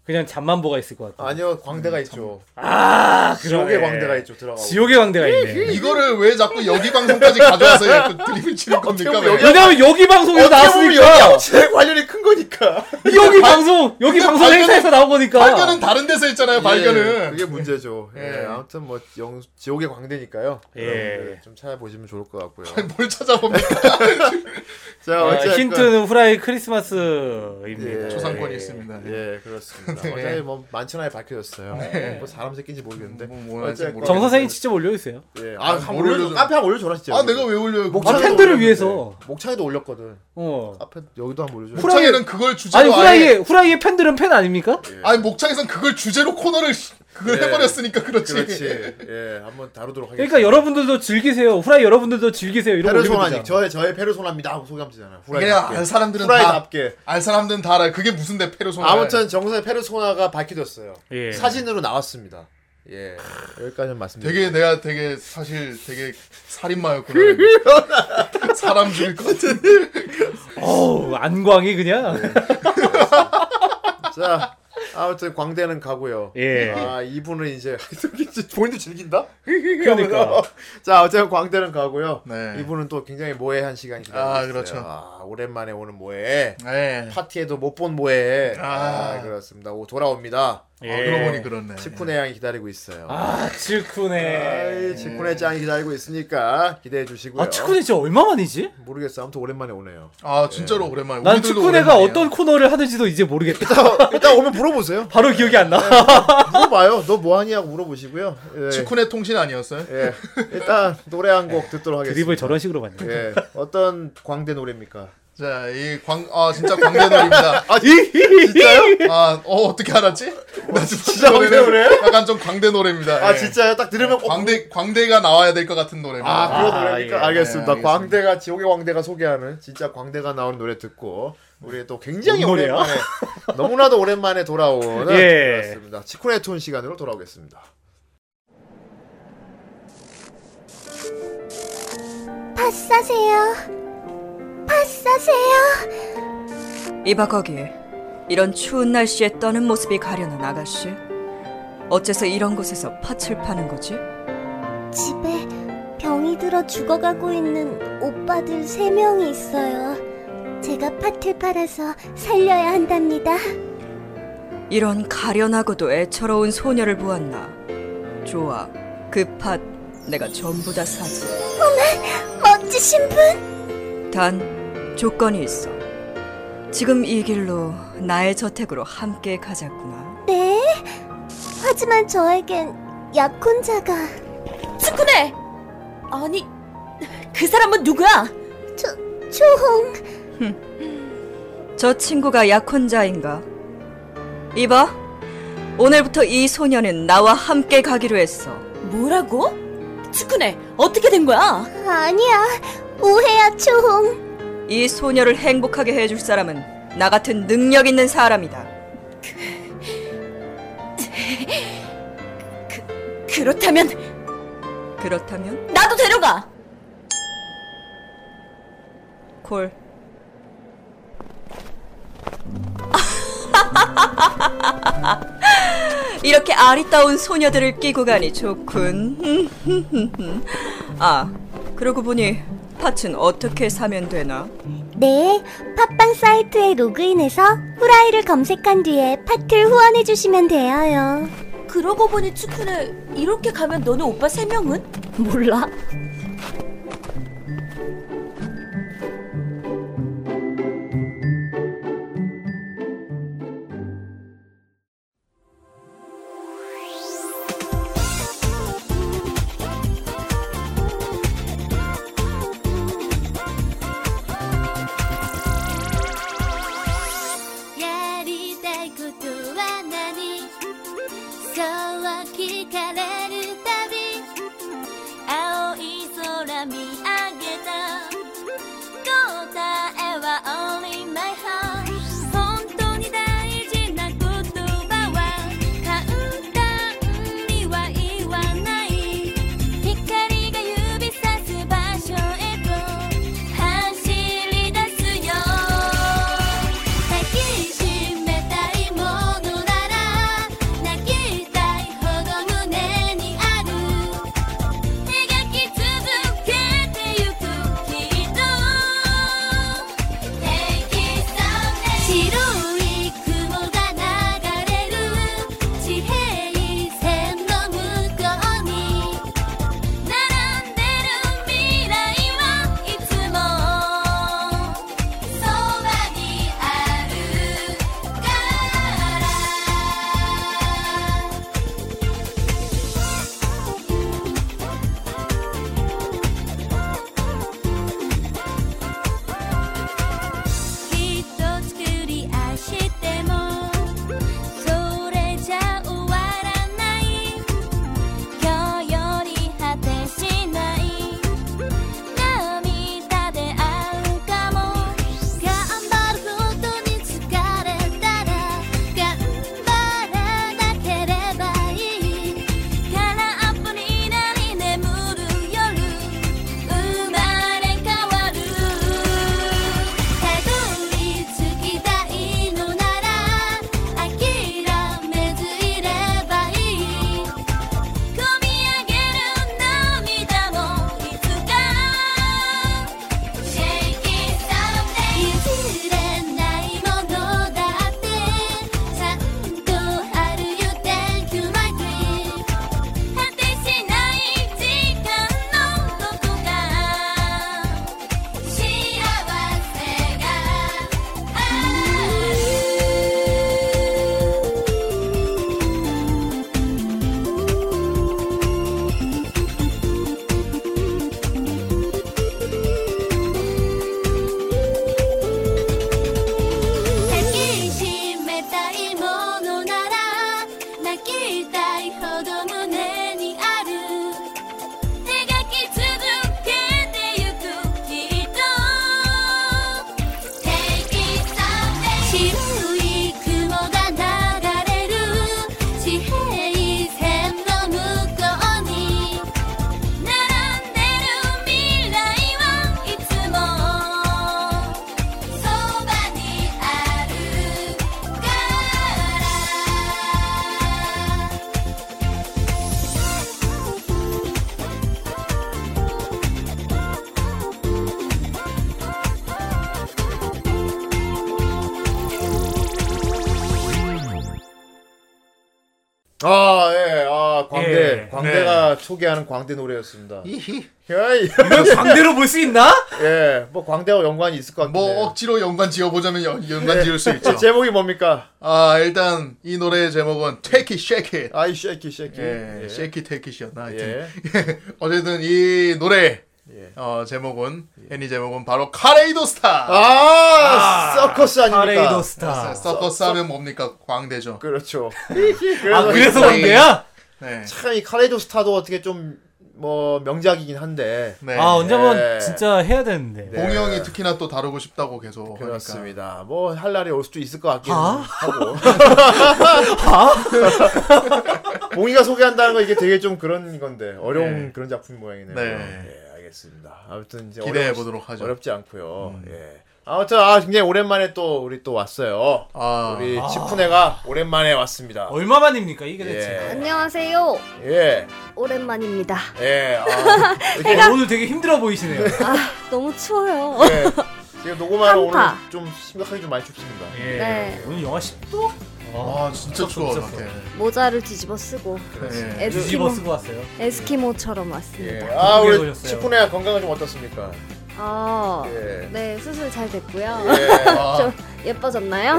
[SPEAKER 1] 그냥 잠만보가 있을 것 같아.
[SPEAKER 2] 아니요 광대가 있죠.
[SPEAKER 1] 아,
[SPEAKER 2] 지옥의
[SPEAKER 1] 그러네.
[SPEAKER 2] 광대가 있죠. 들어가고.
[SPEAKER 1] 지옥의 광대가 있네.
[SPEAKER 3] 이거를 왜 자꾸 여기 방송까지 가져와서 드립을 치는 겁니까?
[SPEAKER 2] 보면?
[SPEAKER 1] 왜냐면 여기 방송에서 나왔으니까.
[SPEAKER 2] 제일 관련이 큰 거니까.
[SPEAKER 1] 여기 방송, 여기
[SPEAKER 3] 근데
[SPEAKER 1] 방송
[SPEAKER 3] 발견은-
[SPEAKER 1] 행사에서 나온 거니까.
[SPEAKER 3] 발견은 다른 데서 했잖아요.
[SPEAKER 2] 예,
[SPEAKER 3] 발견은.
[SPEAKER 2] 그게 문제죠. 예,
[SPEAKER 3] 예.
[SPEAKER 2] 아무튼 뭐 영, 지옥의 광대니까요.
[SPEAKER 1] 예.
[SPEAKER 2] 여러분들 좀 찾아보시면 좋을 것 같고요.
[SPEAKER 3] 뭘 찾아봅니까?
[SPEAKER 2] 자,
[SPEAKER 1] 아,
[SPEAKER 2] 어쨌건
[SPEAKER 1] 힌트는 후라이 크리스마스입니다.
[SPEAKER 2] 예.
[SPEAKER 3] 초상권이 있습니다.
[SPEAKER 2] 예, 그렇습니다. 어차피 뭐 만천하에 밝혀졌어요. 뭐 사람 새끼인지 모르겠는데.
[SPEAKER 3] 뭐, 뭐.
[SPEAKER 1] 정 선생이 직접 올려주세요.
[SPEAKER 2] 예. 아,
[SPEAKER 3] 아.
[SPEAKER 2] 올려줘. 카페 한번 올려줘라 진짜.
[SPEAKER 3] 아 내가 왜 올려요?
[SPEAKER 1] 아,
[SPEAKER 2] 목차에도
[SPEAKER 1] 팬들을. 위해서.
[SPEAKER 2] 목차에도 올렸거든.
[SPEAKER 1] 어.
[SPEAKER 2] 카페 여기도 한번 올려줘.
[SPEAKER 1] 후라이-
[SPEAKER 3] 목창에는 그걸 주제로
[SPEAKER 1] 아니 후라이의
[SPEAKER 3] 아예
[SPEAKER 1] 후라이의 팬들은 팬 아닙니까?
[SPEAKER 3] 아니 목창에선 그걸 주제로 코너를 시- 그걸
[SPEAKER 2] 예.
[SPEAKER 3] 해버렸으니까 그렇지.
[SPEAKER 2] 그렇지. 예, 한번 다루도록 하겠습니다.
[SPEAKER 1] 그러니까 여러분들도 즐기세요. 후라이 여러분들도 즐기세요. 이런
[SPEAKER 2] 페르소나니. 저의 저의 페르소나입니다 하고 소개하면
[SPEAKER 3] 그래 알 사람들은 다
[SPEAKER 2] 후라이답게.
[SPEAKER 3] 알 사람들은 다 알아요. 그게 무슨 대 페르소나.
[SPEAKER 2] 아무튼 정선의 페르소나가 밝혀졌어요.
[SPEAKER 1] 예.
[SPEAKER 2] 사진으로 나왔습니다. 예, 여기까지는 말씀드립니다.
[SPEAKER 3] 되게 내가 되게 사실 되게 살인마였구나. 사람 죽일 것 같은.
[SPEAKER 1] 어우 안광이 그냥.
[SPEAKER 2] 자, 아무튼 광대는 가고요.
[SPEAKER 1] 예.
[SPEAKER 2] 아 이분은 이제 본인도 즐긴다?
[SPEAKER 1] 그러니까.
[SPEAKER 2] 자 어쨌든 광대는 가고요.
[SPEAKER 3] 네.
[SPEAKER 2] 이분은 또 굉장히 모해한 시간이 기다리고
[SPEAKER 3] 아,
[SPEAKER 2] 있어요.
[SPEAKER 3] 그렇죠.
[SPEAKER 2] 아, 오랜만에 오는 모해.
[SPEAKER 3] 네.
[SPEAKER 2] 파티에도 못 본 모해. 아,
[SPEAKER 3] 아.
[SPEAKER 2] 그렇습니다. 오, 돌아옵니다.
[SPEAKER 3] 아, 그러고 보니 그렇네.
[SPEAKER 2] 치쿠네 양이 기다리고 있어요.
[SPEAKER 1] 아.
[SPEAKER 2] 아이, 치쿠네 짱이 기다리고 있으니까 기대해 주시고요.
[SPEAKER 1] 아 츠쿠네 진짜 얼마 만이지?
[SPEAKER 2] 모르겠어. 아무튼 오랜만에 오네요.
[SPEAKER 3] 아 진짜로 오랜만에.
[SPEAKER 1] 난
[SPEAKER 3] 오랜만이에요.
[SPEAKER 1] 어떤 코너를 하는지도 이제 모르겠다.
[SPEAKER 2] 일단, 일단 오면 물어보세요.
[SPEAKER 1] 바로 기억이 안 나.
[SPEAKER 2] 물어봐요. 너 뭐하니 하고 물어보시고요. 예.
[SPEAKER 3] 치쿠네 통신 아니었어요?
[SPEAKER 2] 예. 일단 노래 한 곡 듣도록 하겠습니다.
[SPEAKER 1] 드립을 저런 식으로 받네.
[SPEAKER 2] 예. 어떤 광대 노래입니까?
[SPEAKER 3] 자, 이 광, 아, 진짜 광대놀입니다.
[SPEAKER 2] 아, 진짜요?
[SPEAKER 3] 아, 어, 어떻게 알았지? 나
[SPEAKER 2] 진짜 광대 노래?
[SPEAKER 3] 약간 좀 광대 노래입니다.
[SPEAKER 2] 아,
[SPEAKER 3] 예.
[SPEAKER 2] 진짜요? 딱 들으면 어,
[SPEAKER 3] 광대, 광대가 나와야 될 것 같은 노래입니다.
[SPEAKER 2] 아, 그런
[SPEAKER 1] 아,
[SPEAKER 2] 노래니까
[SPEAKER 1] 예.
[SPEAKER 2] 알겠습니다.
[SPEAKER 3] 네, 알겠습니다.
[SPEAKER 2] 광대가 지옥의 광대가 소개하는 진짜 광대가 나오는 노래 듣고 우리 또 굉장히? 오랜만에 너무나도 오랜만에 돌아오는
[SPEAKER 1] 예.
[SPEAKER 2] 그렇습니다. 치쿠네 톤 시간으로 돌아오겠습니다.
[SPEAKER 6] 팥 사세요. 팥 사세요.
[SPEAKER 7] 이봐 거기 이런 추운 날씨에 떠는 모습이 가려는 아가씨 어째서 이런 곳에서 팥을 파는 거지?
[SPEAKER 6] 집에 병이 들어 죽어가고 있는 오빠들 세 명이 있어요. 제가 팥을 팔아서 살려야 한답니다.
[SPEAKER 7] 이런 가련하고도 애처로운 소녀를 보았나 좋아 그 팥 내가 전부 다 사지
[SPEAKER 6] 멋지신 분?
[SPEAKER 7] 단 조건이 있어 지금 이 길로 나의 저택으로 함께 가자꾸나
[SPEAKER 6] 네. 하지만 저에겐 약혼자가
[SPEAKER 5] 스쿠네! 아니, 그 사람은 누구야?
[SPEAKER 6] 초, 초홍.
[SPEAKER 7] 저 친구가 약혼자인가? 이봐 오늘부터 이 소녀는 나와 함께 가기로 했어
[SPEAKER 5] 뭐라고? 스쿠네, 어떻게 된 거야?
[SPEAKER 6] 아니야. 오해야, 초홍.
[SPEAKER 7] 이 소녀를 행복하게 해줄 사람은 나 같은 능력 있는 사람이다.
[SPEAKER 5] 그렇다면
[SPEAKER 7] 그렇다면
[SPEAKER 5] 나도 데려가!
[SPEAKER 7] 콜. 이렇게 아리따운 소녀들을 끼고 가니 좋군. 아, 그러고 보니 팥은 어떻게 사면 되나?
[SPEAKER 6] 네. 팟빵 사이트에 로그인해서 후라이를 검색한 뒤에 팥을 후원해 주시면 돼요.
[SPEAKER 5] 그러고 보니 스쿠네, 이렇게 가면 너네 오빠 세 명은? 몰라.「
[SPEAKER 2] 광대.
[SPEAKER 1] 예.
[SPEAKER 2] 광대가 소개하는 광대 노래였습니다.
[SPEAKER 3] 이히.
[SPEAKER 2] 야, 이-
[SPEAKER 1] 이걸 광대로 볼 수 있나?
[SPEAKER 2] 예, 뭐 광대와 연관이 있을 것 같은데.
[SPEAKER 3] 뭐 억지로 연관 지어보자면 연, 연관 지을 수 있죠.
[SPEAKER 2] 제목이 뭡니까?
[SPEAKER 3] 아 일단 이 노래의 제목은 Take It, Shake It.
[SPEAKER 2] 아이, shake it, shake it.
[SPEAKER 3] 예, Shake It, Take It이었나 하여튼.
[SPEAKER 2] 예.
[SPEAKER 3] 어쨌든 이 노래
[SPEAKER 2] 예.
[SPEAKER 3] 어 제목은 애니 제목은 바로 카레이도 스타.
[SPEAKER 2] 아, 서커스 아닙니까?
[SPEAKER 1] 카레이도 스타.
[SPEAKER 3] 서커스 하면 뭡니까? 광대죠.
[SPEAKER 2] 그렇죠.
[SPEAKER 1] 아 그래서
[SPEAKER 3] 이-
[SPEAKER 1] 광대야?
[SPEAKER 3] 네.
[SPEAKER 2] 참, 이 카레이도 스타도 어떻게 좀, 뭐, 명작이긴 한데.
[SPEAKER 3] 네.
[SPEAKER 1] 아 언제 한번
[SPEAKER 2] 예.
[SPEAKER 1] 진짜 해야 되는데.
[SPEAKER 2] 네.
[SPEAKER 3] 봉이 형이 특히나 또 다루고 싶다고 계속.
[SPEAKER 2] 그렇습니다. 뭐, 할 날이 올 수도 있을 것 같긴
[SPEAKER 1] 하?
[SPEAKER 2] 하고. 봉이가 소개한다는 거 이게 되게 좀 그런 건데, 어려운
[SPEAKER 3] 네.
[SPEAKER 2] 그런 작품 모양이네요.
[SPEAKER 3] 네.
[SPEAKER 2] 예, 알겠습니다. 아무튼 이제
[SPEAKER 3] 기대해 보도록 하죠. 음.
[SPEAKER 2] 어렵지 않고요. 예. 아무튼 아 굉장히 오랜만에 또 우리 또 왔어요.
[SPEAKER 3] 아,
[SPEAKER 2] 우리 치쿠네가 오랜만에 왔습니다.
[SPEAKER 1] 얼마만입니까 이게 대체?
[SPEAKER 2] 예.
[SPEAKER 4] 안녕하세요.
[SPEAKER 2] 예.
[SPEAKER 4] 오랜만입니다.
[SPEAKER 2] 예. 아, 이렇게
[SPEAKER 1] 어, 오늘 되게 힘들어 보이시네요.
[SPEAKER 4] 너무 추워요.
[SPEAKER 2] 예. 지금 녹음하러 오늘
[SPEAKER 4] 한파.
[SPEAKER 2] 좀 심각하게 좀 많이 춥습니다.
[SPEAKER 1] 예.
[SPEAKER 4] 네.
[SPEAKER 1] 오늘 영하 10도?
[SPEAKER 3] 아 진짜 추워. 밖에.
[SPEAKER 4] 모자를 뒤집어 쓰고
[SPEAKER 3] 네.
[SPEAKER 1] 뒤집어
[SPEAKER 4] 에스키모
[SPEAKER 1] 쓰고 왔어요.
[SPEAKER 4] 에스키모처럼
[SPEAKER 2] 예.
[SPEAKER 4] 왔습니다.
[SPEAKER 2] 아
[SPEAKER 1] 어떻게
[SPEAKER 2] 우리? 치쿠네 건강은 좀 어떻습니까?
[SPEAKER 4] 아,
[SPEAKER 2] 예.
[SPEAKER 4] 네 수술 잘 됐고요.
[SPEAKER 2] 예.
[SPEAKER 3] 아,
[SPEAKER 4] 좀 예뻐졌나요?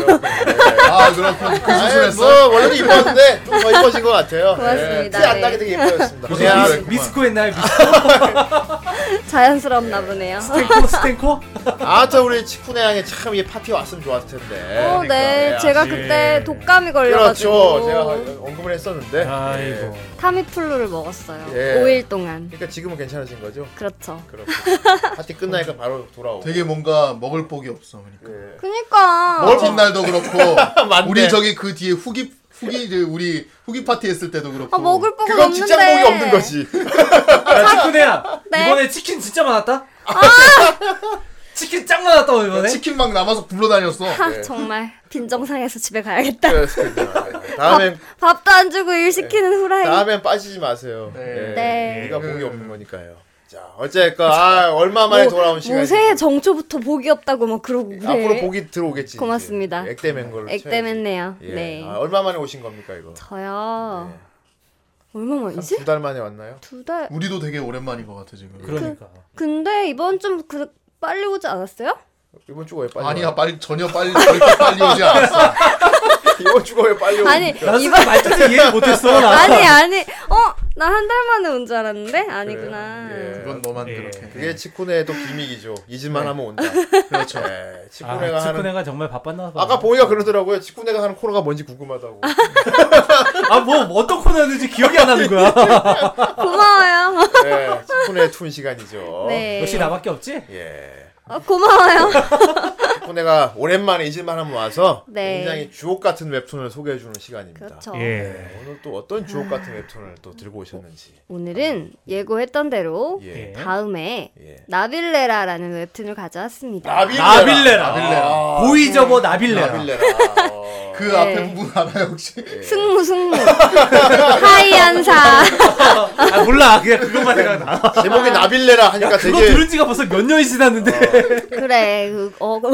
[SPEAKER 3] 아 그렇군. 그
[SPEAKER 2] 아니,
[SPEAKER 3] 수술했어.
[SPEAKER 2] 뭐 원래도 이뻤는데 좀 더 이뻐진 것 같아요.
[SPEAKER 4] 고맙습니다.
[SPEAKER 2] 티안
[SPEAKER 4] 네.
[SPEAKER 2] 나게 되게 야,
[SPEAKER 3] 소리야?
[SPEAKER 1] 미스코 했나요? 미스코?
[SPEAKER 4] 자연스럽나 보네요.
[SPEAKER 1] 스탱코? 스탱코?
[SPEAKER 2] 아무튼 우리 치쿠네 양이 참 이 파티 왔으면 좋았을 텐데.
[SPEAKER 4] 어, 네.
[SPEAKER 2] 예,
[SPEAKER 4] 제가
[SPEAKER 1] 아직-
[SPEAKER 4] 그때 독감이 걸려가지고
[SPEAKER 2] 그렇죠. 제가 언급을 했었는데.
[SPEAKER 1] 아이고.
[SPEAKER 4] 타미플루를 먹었어요.
[SPEAKER 2] 예.
[SPEAKER 4] 5일 동안.
[SPEAKER 2] 그러니까 지금은 괜찮으신 거죠?
[SPEAKER 4] 그렇죠.
[SPEAKER 2] 그렇고 파티 끝나니까 바로 돌아오고.
[SPEAKER 3] 되게 뭔가 먹을 복이 없어. 그러니까.
[SPEAKER 2] 예.
[SPEAKER 4] 그니까.
[SPEAKER 3] 뭘첫 날도 그렇고
[SPEAKER 2] 맞네.
[SPEAKER 3] 우리 저기 그 뒤에 후기 후기 이제 우리 후기 파티 했을 때도 그렇고.
[SPEAKER 4] 아, 먹을
[SPEAKER 2] 그건
[SPEAKER 4] 없는데.
[SPEAKER 2] 직장 복이 없는 거지.
[SPEAKER 1] 야, 치쿠네야.
[SPEAKER 4] 네.
[SPEAKER 1] 이번에 치킨 진짜 많았다? 치킨 짱 많았다, 이번에?
[SPEAKER 3] 치킨 막 남아서 굴러다녔어.
[SPEAKER 4] 하,
[SPEAKER 2] 네.
[SPEAKER 4] 정말 빈정상해서 집에 가야겠다.
[SPEAKER 2] 다음엔
[SPEAKER 4] 밥도 안 주고 일 시키는 후라이.
[SPEAKER 2] 다음엔 빠지지 마세요.
[SPEAKER 3] 네.
[SPEAKER 2] 예.
[SPEAKER 4] 네.
[SPEAKER 2] 우리가 복이 없는 거니까요. 자, 어쨌건 아 얼마 만에 돌아온 시간이.
[SPEAKER 4] 뭐 새해 정초부터 복이 없다고 막 그러고 그래.
[SPEAKER 2] 앞으로 복이 들어오겠지.
[SPEAKER 4] 고맙습니다.
[SPEAKER 2] 액땜한 걸로.
[SPEAKER 4] 액땜했네요.
[SPEAKER 2] 예.
[SPEAKER 4] 네.
[SPEAKER 2] 아, 얼마 만에 오신 겁니까 이거?
[SPEAKER 4] 저요.
[SPEAKER 2] 네.
[SPEAKER 4] 얼마 만이지?
[SPEAKER 2] 두 달 만에 왔나요?
[SPEAKER 4] 두 달.
[SPEAKER 3] 우리도 되게 오랜만인 것 같아 지금.
[SPEAKER 1] 그러니까.
[SPEAKER 4] 근데 이번 좀 그, 빨리 오지 않았어요?
[SPEAKER 2] 이번 주가 왜 빨리?
[SPEAKER 3] 아니야
[SPEAKER 2] 와요?
[SPEAKER 3] 빨리 전혀 빨리 빨리 오지 않았어.
[SPEAKER 2] 주가 왜 빨리?
[SPEAKER 4] 아니
[SPEAKER 2] 옵니까?
[SPEAKER 1] 난
[SPEAKER 4] 이번
[SPEAKER 1] 말투도 이해를 못했어, 나.
[SPEAKER 4] 아니 아니 어 나 한 달 만에 온 줄 알았는데 아니구나.
[SPEAKER 2] 예.
[SPEAKER 3] 그건 너만
[SPEAKER 1] 예.
[SPEAKER 3] 그렇게.
[SPEAKER 2] 그게 치쿠네의 또 기믹이죠. 잊을만 하면 온다.
[SPEAKER 3] 그렇죠.
[SPEAKER 2] 예. 치쿠네가
[SPEAKER 1] 아,
[SPEAKER 2] 하는.
[SPEAKER 1] 치쿠네가 정말 바빴나 봐.
[SPEAKER 2] 아까 보이가 그러더라고요. 치쿠네가 하는 코너가 뭔지 궁금하다고.
[SPEAKER 1] 아, 뭐, 어떤 코너였는지 기억이 안 나는 거야.
[SPEAKER 4] 고마워요.
[SPEAKER 2] 네, 치쿠네 툰 시간이죠.
[SPEAKER 4] 네.
[SPEAKER 1] 역시 나밖에 없지?
[SPEAKER 2] 예.
[SPEAKER 4] 어, 고마워요.
[SPEAKER 2] 치쿠네가 오랜만에 잊을만 하면 와서
[SPEAKER 4] 네.
[SPEAKER 2] 굉장히 주옥 같은 웹툰을 소개해 주는 시간입니다.
[SPEAKER 4] 그렇죠.
[SPEAKER 1] 예.
[SPEAKER 2] 네, 오늘 또 어떤 주옥 같은 웹툰을 또 들고 오셨는지.
[SPEAKER 4] 오늘은 예고했던 대로
[SPEAKER 2] 예.
[SPEAKER 1] 예.
[SPEAKER 4] 다음에
[SPEAKER 2] 예.
[SPEAKER 4] 나빌레라라는 웹툰을 가져왔습니다.
[SPEAKER 2] 나빌레라.
[SPEAKER 1] 나빌레라.
[SPEAKER 3] 나빌레라.
[SPEAKER 1] 보이저버 나빌레라.
[SPEAKER 2] 나빌레라. 어.
[SPEAKER 3] 그
[SPEAKER 4] 네.
[SPEAKER 3] 앞에 부분 알아요 혹시?
[SPEAKER 4] 승무 승무 하이안사
[SPEAKER 1] 아, 몰라. 그냥 그것만 생각나.
[SPEAKER 2] 제목이 나빌레라 하니까
[SPEAKER 1] 그거
[SPEAKER 2] 되게
[SPEAKER 1] 들은 지가 벌써 몇 년이 지났는데.
[SPEAKER 4] 그래 그, 어, 그-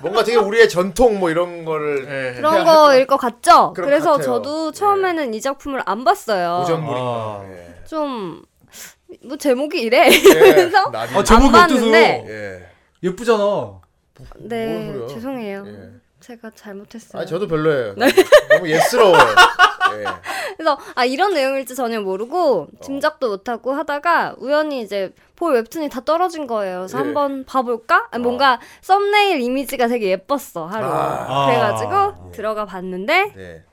[SPEAKER 2] 뭔가 되게 우리의 전통 뭐 이런 거를
[SPEAKER 3] 예.
[SPEAKER 4] 그런 거일 것 같죠?
[SPEAKER 2] 그런
[SPEAKER 4] 그래서
[SPEAKER 2] 것 같아요.
[SPEAKER 4] 저도 처음에는 이 작품을 안 봤어요.
[SPEAKER 2] 고전물입니다.
[SPEAKER 1] 아.
[SPEAKER 2] 예.
[SPEAKER 4] 좀 뭐 제목이 이래
[SPEAKER 2] 예.
[SPEAKER 4] 그래서
[SPEAKER 2] 나빌.
[SPEAKER 1] 아, 제목이
[SPEAKER 4] 안? 봤는데.
[SPEAKER 2] 예.
[SPEAKER 1] 예쁘잖아.
[SPEAKER 4] 네
[SPEAKER 2] 소리야.
[SPEAKER 4] 죄송해요.
[SPEAKER 2] 예.
[SPEAKER 4] 제가 잘못했어요.
[SPEAKER 2] 아 저도 별로예요.
[SPEAKER 4] 네.
[SPEAKER 2] 너무 예스러워요. 예.
[SPEAKER 4] 그래서 아 이런 내용일지 전혀 모르고
[SPEAKER 2] 어.
[SPEAKER 4] 짐작도 못하고 하다가 우연히 이제 볼 웹툰이 다 떨어진 거예요. 그래서
[SPEAKER 2] 예.
[SPEAKER 4] 한번 봐볼까? 아니, 뭔가 썸네일 이미지가 되게 예뻤어 하루.
[SPEAKER 2] 아.
[SPEAKER 4] 그래가지고 들어가 봤는데
[SPEAKER 2] 네.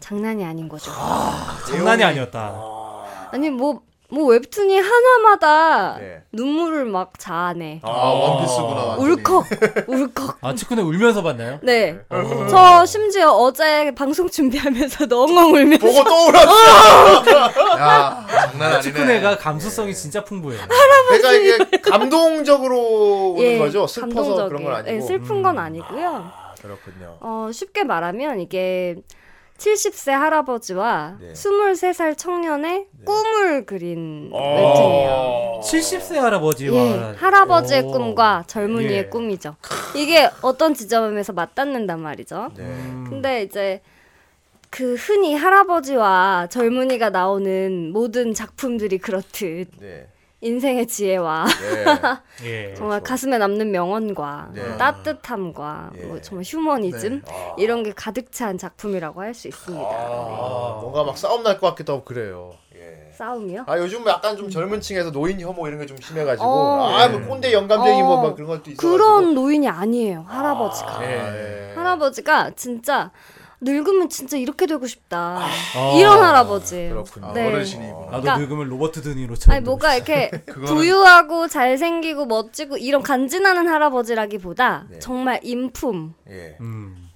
[SPEAKER 4] 장난이 아닌 거죠.
[SPEAKER 1] 장난이 아니었다.
[SPEAKER 4] 아니 뭐 뭐 웹툰이 하나마다
[SPEAKER 2] 네.
[SPEAKER 4] 눈물을 막 자아내.
[SPEAKER 3] 아 원피스구나. 완전히.
[SPEAKER 4] 울컥 울컥.
[SPEAKER 1] 아, 치쿠네 울면서 봤나요?
[SPEAKER 4] 네.
[SPEAKER 2] 어.
[SPEAKER 4] 저 심지어 어제 방송 준비하면서 엉엉 울면서
[SPEAKER 2] 보고 또 울었어.
[SPEAKER 3] 야 장난 아니네.
[SPEAKER 1] 치쿠네가 감수성이 진짜 풍부해요.
[SPEAKER 2] 그러니까 이게 감동적으로 우는
[SPEAKER 4] 예,
[SPEAKER 2] 거죠. 슬퍼서
[SPEAKER 4] 감동적이에요.
[SPEAKER 2] 그런 건 아니고.
[SPEAKER 4] 예, 슬픈 건 아니고요.
[SPEAKER 2] 아, 그렇군요.
[SPEAKER 4] 어, 쉽게 말하면 이게 70세 할아버지와
[SPEAKER 2] 네.
[SPEAKER 4] 23살 청년의 꿈을 그린
[SPEAKER 2] 어.
[SPEAKER 4] 웹툰이에요.
[SPEAKER 1] 70세 할아버지와
[SPEAKER 4] 예, 할아버지의
[SPEAKER 1] 오.
[SPEAKER 4] 꿈과 젊은이의
[SPEAKER 1] 예.
[SPEAKER 4] 꿈이죠. 이게 어떤 지점에서 맞닿는단 말이죠.
[SPEAKER 2] 네.
[SPEAKER 1] 음.
[SPEAKER 4] 근데 이제 그 흔히 할아버지와 젊은이가 나오는 모든 작품들이 그렇듯
[SPEAKER 2] 네.
[SPEAKER 4] 인생의 지혜와
[SPEAKER 2] 네.
[SPEAKER 1] 예.
[SPEAKER 4] 정말 가슴에 남는 명언과
[SPEAKER 2] 네.
[SPEAKER 4] 뭐 따뜻함과
[SPEAKER 2] 예.
[SPEAKER 4] 뭐 정말 휴머니즘 이런 게 가득 찬 작품이라고 할 수 있습니다.
[SPEAKER 2] 아, 뭔가 막 싸움 날 것 같기도 하고 그래요. 예.
[SPEAKER 4] 싸움이요?
[SPEAKER 2] 아 요즘 약간 좀 젊은 층에서 노인 혐오 이런 게 좀 심해가지고
[SPEAKER 4] 어.
[SPEAKER 2] 아뭐 꼰대 영감쟁이 뭐
[SPEAKER 4] 어,
[SPEAKER 2] 막 그런 것도 있어.
[SPEAKER 4] 그런 노인이 아니에요. 할아버지가.
[SPEAKER 2] 예.
[SPEAKER 4] 할아버지가 진짜 늙으면 진짜 이렇게 되고 싶다.
[SPEAKER 1] 아.
[SPEAKER 4] 이런 할아버지.
[SPEAKER 2] 그렇군요.
[SPEAKER 4] 네.
[SPEAKER 3] 어르신이
[SPEAKER 1] 나도
[SPEAKER 4] 그러니까-
[SPEAKER 1] 늙으면 로버트 드니로처럼.
[SPEAKER 4] 아니 뭐가 이렇게
[SPEAKER 3] 그거는-
[SPEAKER 4] 부유하고 잘생기고 멋지고 이런 간지나는 할아버지라기보다
[SPEAKER 2] 네.
[SPEAKER 4] 정말 인품.
[SPEAKER 2] 예.
[SPEAKER 1] 음.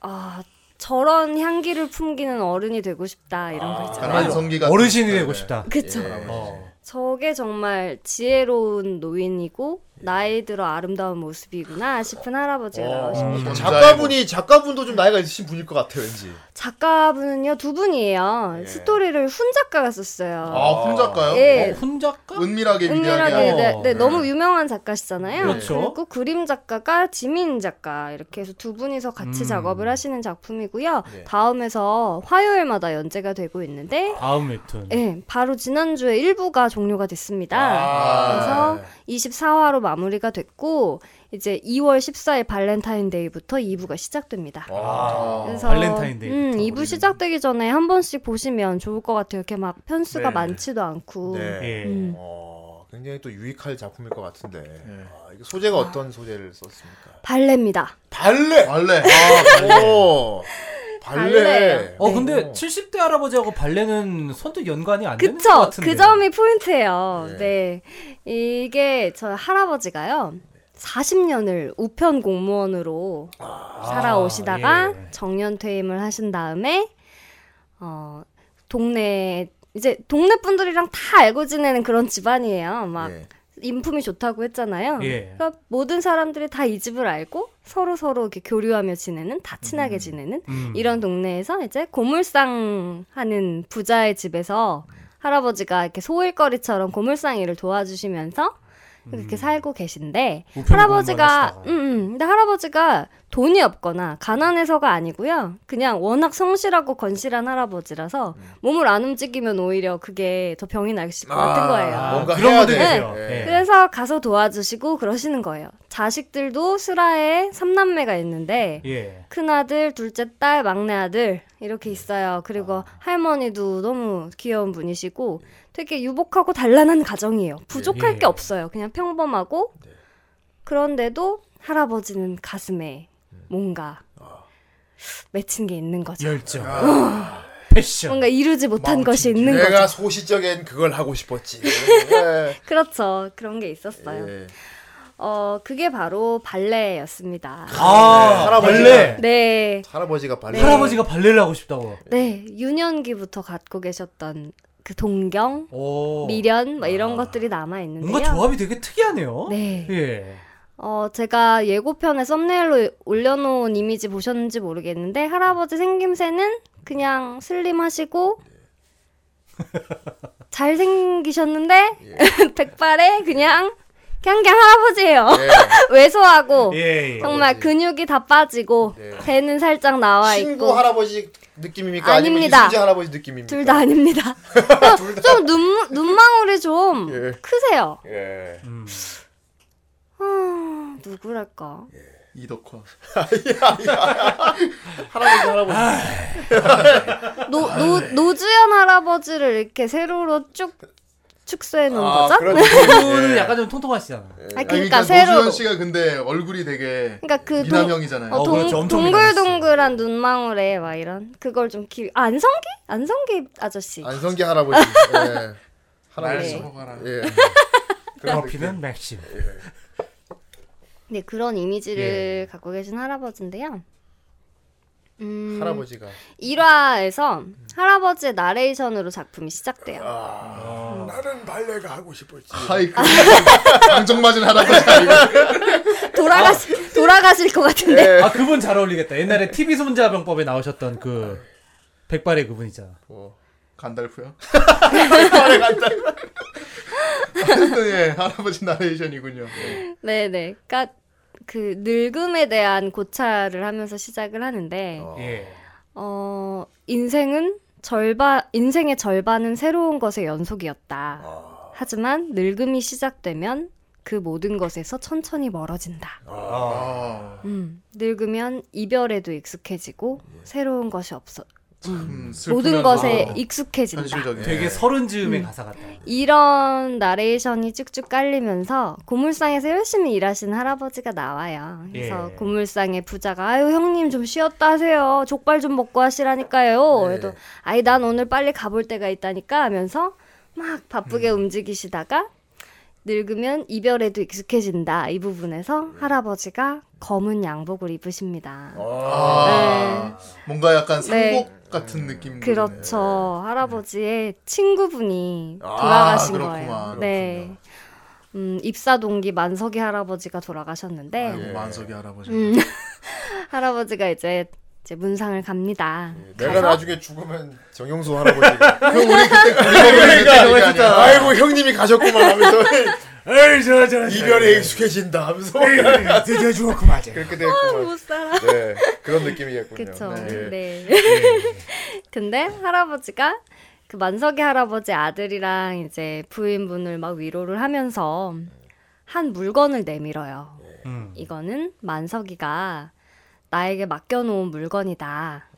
[SPEAKER 4] 아 저런 향기를 품기는 어른이 되고 싶다 이런 거 있잖아요.
[SPEAKER 1] 어르신이 되고 싶다.
[SPEAKER 4] 그쵸.
[SPEAKER 2] 예.
[SPEAKER 1] 어.
[SPEAKER 4] 저게 정말 지혜로운 노인이고 나이 들어 아름다운 모습이구나 싶은 할아버지가 나오십니다.
[SPEAKER 2] 어, 작가분이 작가분도 좀 나이가 있으신 분일 것 같아요, 왠지.
[SPEAKER 4] 작가분은요 두 분이에요.
[SPEAKER 2] 예.
[SPEAKER 4] 스토리를 훈 작가가 썼어요.
[SPEAKER 3] 아 혼자가요?
[SPEAKER 4] 예.
[SPEAKER 1] 어, 훈 작가?
[SPEAKER 3] 은밀하게 위대하게
[SPEAKER 4] 은밀하게
[SPEAKER 1] 하고.
[SPEAKER 4] 네, 네,
[SPEAKER 1] 네.
[SPEAKER 4] 너무 유명한 작가시잖아요.
[SPEAKER 1] 그렇죠.
[SPEAKER 4] 그리고 그림 작가가 지민 작가 이렇게 해서 두 분이서 같이
[SPEAKER 1] 음.
[SPEAKER 4] 작업을 하시는 작품이고요.
[SPEAKER 2] 네.
[SPEAKER 4] 다음에서 화요일마다 연재가 되고 있는데
[SPEAKER 1] 다음 웹툰.
[SPEAKER 4] 예, 바로 지난주에 1부가 종료가 됐습니다.
[SPEAKER 2] 아.
[SPEAKER 4] 그래서 24화로 마무리가 됐고 이제 2월 14일 발렌타인데이부터 2부가 시작됩니다.
[SPEAKER 2] 아.
[SPEAKER 4] 그래서
[SPEAKER 1] 발렌타인데이부터
[SPEAKER 4] 음, 2부 시작되기 전에 한 번씩 보시면 좋을 것 같아요. 이렇게 막 편수가
[SPEAKER 2] 네.
[SPEAKER 4] 많지도 않고.
[SPEAKER 2] 네.
[SPEAKER 1] 예.
[SPEAKER 4] 음.
[SPEAKER 2] 어, 굉장히 또 유익할 작품일 것 같은데. 아, 이거 소재가 어떤 소재를 썼습니까?
[SPEAKER 4] 발레입니다.
[SPEAKER 2] 발레.
[SPEAKER 3] 원래
[SPEAKER 2] 아, 오. 발레.
[SPEAKER 4] 발레예요.
[SPEAKER 1] 어
[SPEAKER 4] 네.
[SPEAKER 1] 근데 70대 할아버지하고 발레는 선뜻 연관이 안 되는 것
[SPEAKER 4] 그쵸?
[SPEAKER 1] 같은데.
[SPEAKER 4] 그 점이 포인트예요.
[SPEAKER 2] 네.
[SPEAKER 4] 네. 이게 저 할아버지가요. 40년을 우편 공무원으로 살아오시다가
[SPEAKER 1] 예.
[SPEAKER 4] 정년 퇴임을 하신 다음에 어 동네 이제 동네 분들이랑 다 알고 지내는 그런 집안이에요. 막
[SPEAKER 2] 예.
[SPEAKER 4] 인품이 좋다고 했잖아요.
[SPEAKER 1] 예.
[SPEAKER 4] 그러니까 모든 사람들이 다 이 집을 알고 서로 서로 이렇게 교류하며 지내는 다 친하게 지내는
[SPEAKER 1] 음.
[SPEAKER 4] 이런 동네에서 이제 고물상 하는 부자의 집에서 할아버지가 이렇게 소일거리처럼 고물상 일을 도와주시면서 이렇게 살고 계신데
[SPEAKER 1] 음. 우편
[SPEAKER 4] 할아버지가
[SPEAKER 1] 공무원
[SPEAKER 4] 음, 음, 근데 할아버지가 돈이 없거나 가난해서가 아니고요. 그냥 워낙 성실하고 건실한 할아버지라서
[SPEAKER 1] 음.
[SPEAKER 4] 몸을 안 움직이면 오히려 그게 더 병이 날것 같은 거예요.
[SPEAKER 1] 아,
[SPEAKER 2] 뭔가
[SPEAKER 1] 그런
[SPEAKER 2] 해야
[SPEAKER 1] 분들
[SPEAKER 2] 돼.
[SPEAKER 1] 계세요.
[SPEAKER 2] 예.
[SPEAKER 1] 예.
[SPEAKER 4] 그래서 가서 도와주시고 그러시는 거예요. 자식들도 슬하에 삼남매가 있는데
[SPEAKER 1] 예.
[SPEAKER 4] 큰아들, 둘째 딸, 막내 아들 이렇게 있어요. 그리고 할머니도 너무 귀여운 분이시고 되게 유복하고 단란한 가정이에요. 부족할
[SPEAKER 1] 예.
[SPEAKER 4] 게 없어요. 그냥 평범하고 그런데도 할아버지는 가슴에 뭔가 맺힌 게 있는 거죠.
[SPEAKER 1] 열정. 패션.
[SPEAKER 4] 뭔가 이루지 못한 것이 있는
[SPEAKER 2] 내가
[SPEAKER 4] 거죠.
[SPEAKER 2] 소시적인 그걸 하고 싶었지. 예.
[SPEAKER 4] 그렇죠. 그런 게 있었어요.
[SPEAKER 2] 예.
[SPEAKER 4] 어, 그게 바로 발레였습니다.
[SPEAKER 1] 아,
[SPEAKER 2] 할아버지가-
[SPEAKER 1] 발레.
[SPEAKER 4] 네.
[SPEAKER 2] 할아버지가 발레.
[SPEAKER 4] 네.
[SPEAKER 1] 할아버지가 발레를 하고 싶다고.
[SPEAKER 4] 네. 유년기부터 갖고 계셨던 그 동경,
[SPEAKER 1] 오.
[SPEAKER 4] 미련 뭐 이런 것들이 남아 있는데요.
[SPEAKER 1] 뭔가 조합이 되게 특이하네요.
[SPEAKER 4] 네.
[SPEAKER 1] 예.
[SPEAKER 4] 어, 제가 예고편에 썸네일로 올려놓은 이미지 보셨는지 모르겠는데 할아버지 생김새는 그냥 슬림하시고 잘 생기셨는데 백발에 그냥 그냥 할아버지예요. 왜소하고
[SPEAKER 2] 네.
[SPEAKER 1] 예. 예.
[SPEAKER 4] 정말 근육이 다 빠지고
[SPEAKER 2] 네.
[SPEAKER 4] 배는 살짝 나와
[SPEAKER 2] 친구
[SPEAKER 4] 있고
[SPEAKER 2] 할아버지 느낌입니까? 아니면
[SPEAKER 4] 아닙니다.
[SPEAKER 2] 이순재 할아버지 느낌입니까?
[SPEAKER 4] 둘 다 아닙니다. 좀 눈, 눈망울이 좀
[SPEAKER 2] 예.
[SPEAKER 4] 크세요.
[SPEAKER 2] 예.
[SPEAKER 1] 음.
[SPEAKER 4] 아, 누구랄까?
[SPEAKER 3] 이덕화.
[SPEAKER 2] 할아버지 할아버지.
[SPEAKER 4] 노, 노, 노주현 할아버지를 이렇게 세로로 쭉 축소해 놓은
[SPEAKER 2] 아,
[SPEAKER 4] 거죠?
[SPEAKER 2] 그런
[SPEAKER 1] 그분은
[SPEAKER 2] 느낌.
[SPEAKER 1] 약간 좀 통통하시잖아.
[SPEAKER 4] 아,
[SPEAKER 3] 아니,
[SPEAKER 4] 그러니까
[SPEAKER 3] 노주현
[SPEAKER 4] 세로로.
[SPEAKER 3] 씨가 근데 얼굴이 되게
[SPEAKER 4] 그러니까 그 동,
[SPEAKER 3] 미남형이잖아요.
[SPEAKER 4] 어,
[SPEAKER 1] 어,
[SPEAKER 4] 동,
[SPEAKER 1] 그렇죠.
[SPEAKER 4] 동글동글한 눈망울에 막 이런 그걸 좀 기... 아, 안성기? 안성기 아저씨.
[SPEAKER 2] 안성기 할아버지. 예.
[SPEAKER 3] 날
[SPEAKER 2] 할아버지.
[SPEAKER 3] 써먹어라.
[SPEAKER 2] 예.
[SPEAKER 1] 커피는 맥심.
[SPEAKER 4] 네, 그런 이미지를 갖고 계신 할아버지인데요. 음,
[SPEAKER 2] 할아버지가
[SPEAKER 4] 1화에서 할아버지의 나레이션으로 작품이 시작돼요.
[SPEAKER 2] 아, 나는 발레가 하고 싶었지.
[SPEAKER 3] 하이 그 방정 맞은 할아버지
[SPEAKER 4] 돌아가시, 돌아가실 것 같은데.
[SPEAKER 2] 예.
[SPEAKER 1] 아 그분 잘 어울리겠다. 옛날에 TV 손자병법에 나오셨던 그 백발의 그분 있잖아.
[SPEAKER 3] 간달프요? 발에 간달프. 하여튼 예 할아버지 나레이션이군요. 예.
[SPEAKER 4] 네네. 그러니까 그 늙음에 대한 고찰을 하면서 시작을 하는데
[SPEAKER 2] 어.
[SPEAKER 1] 예.
[SPEAKER 4] 어, 인생은 절반, 인생의 절반은 새로운 것의 연속이었다. 하지만 늙음이 시작되면 그 모든 것에서 천천히 멀어진다.
[SPEAKER 3] 아,
[SPEAKER 4] 음, 늙으면 이별에도 익숙해지고 새로운 것이 없어.
[SPEAKER 3] 음,
[SPEAKER 4] 모든 것에 익숙해진다.
[SPEAKER 3] 현실적인.
[SPEAKER 1] 되게 서른 즈음의
[SPEAKER 4] 음.
[SPEAKER 1] 가사 같다.
[SPEAKER 4] 이런 나레이션이 쭉쭉 깔리면서 고물상에서 열심히 일하시는 할아버지가 나와요. 그래서
[SPEAKER 1] 예.
[SPEAKER 4] 고물상의 부자가 아유 형님 좀 쉬었다 하세요. 족발 좀 먹고 하시라니까요.
[SPEAKER 2] 네.
[SPEAKER 4] 그래도 아이 난 오늘 빨리 가볼 때가 있다니까 하면서 막 바쁘게 움직이시다가 늙으면 이별에도 익숙해진다. 이 부분에서 할아버지가 검은 양복을 입으십니다.
[SPEAKER 3] 아, 뭔가 약간
[SPEAKER 4] 네.
[SPEAKER 3] 상복 같은 느낌.
[SPEAKER 4] 그렇죠. 할아버지의 친구분이
[SPEAKER 2] 아,
[SPEAKER 4] 돌아가신
[SPEAKER 3] 그렇구만.
[SPEAKER 4] 거예요. 네. 음, 입사 동기 만석이 할아버지가 돌아가셨는데
[SPEAKER 3] 아이고, 만석이 할아버지.
[SPEAKER 4] 음, 할아버지가 이제 이제 문상을 갑니다.
[SPEAKER 2] 내가 나중에 죽으면 정용수 할아버지가
[SPEAKER 3] 그 우리 그때
[SPEAKER 2] 그러니까
[SPEAKER 3] 그러니까 아니야.
[SPEAKER 2] 아이고 형님이 가셨구만 하면서
[SPEAKER 1] 에이 저 저
[SPEAKER 2] 이별에 익숙해진다 하면서
[SPEAKER 1] 드디어 죽었고 맞아.
[SPEAKER 2] 그렇게 됐구만.
[SPEAKER 4] 못 살아.
[SPEAKER 2] 네 그런 느낌이겠군요.
[SPEAKER 4] 그쵸.
[SPEAKER 2] 네.
[SPEAKER 4] 네. 근데 할아버지가 그 만석이 할아버지 아들이랑 이제 부인분을 막 위로를 하면서 한 물건을 내밀어요.
[SPEAKER 1] 음.
[SPEAKER 4] 이거는 만석이가 나에게 맡겨놓은 물건이다.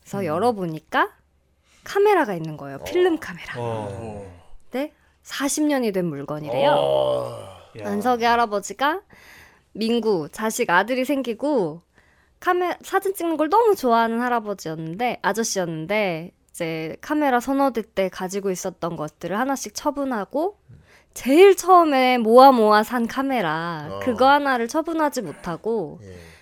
[SPEAKER 4] 그래서 열어보니까 카메라가 있는 거예요. 필름 카메라.
[SPEAKER 1] 어.
[SPEAKER 4] 네? 40년이 된 물건이래요.
[SPEAKER 2] 어,
[SPEAKER 1] 야.
[SPEAKER 4] 만석이 할아버지가 민구 자식 아들이 생기고 카메 사진 찍는 걸 너무 좋아하는 할아버지였는데 아저씨였는데 이제 카메라 선호대 때 가지고 있었던 것들을 하나씩 처분하고 제일 처음에 모아 모아 산 카메라
[SPEAKER 2] 어.
[SPEAKER 4] 그거 하나를 처분하지 못하고
[SPEAKER 2] 예.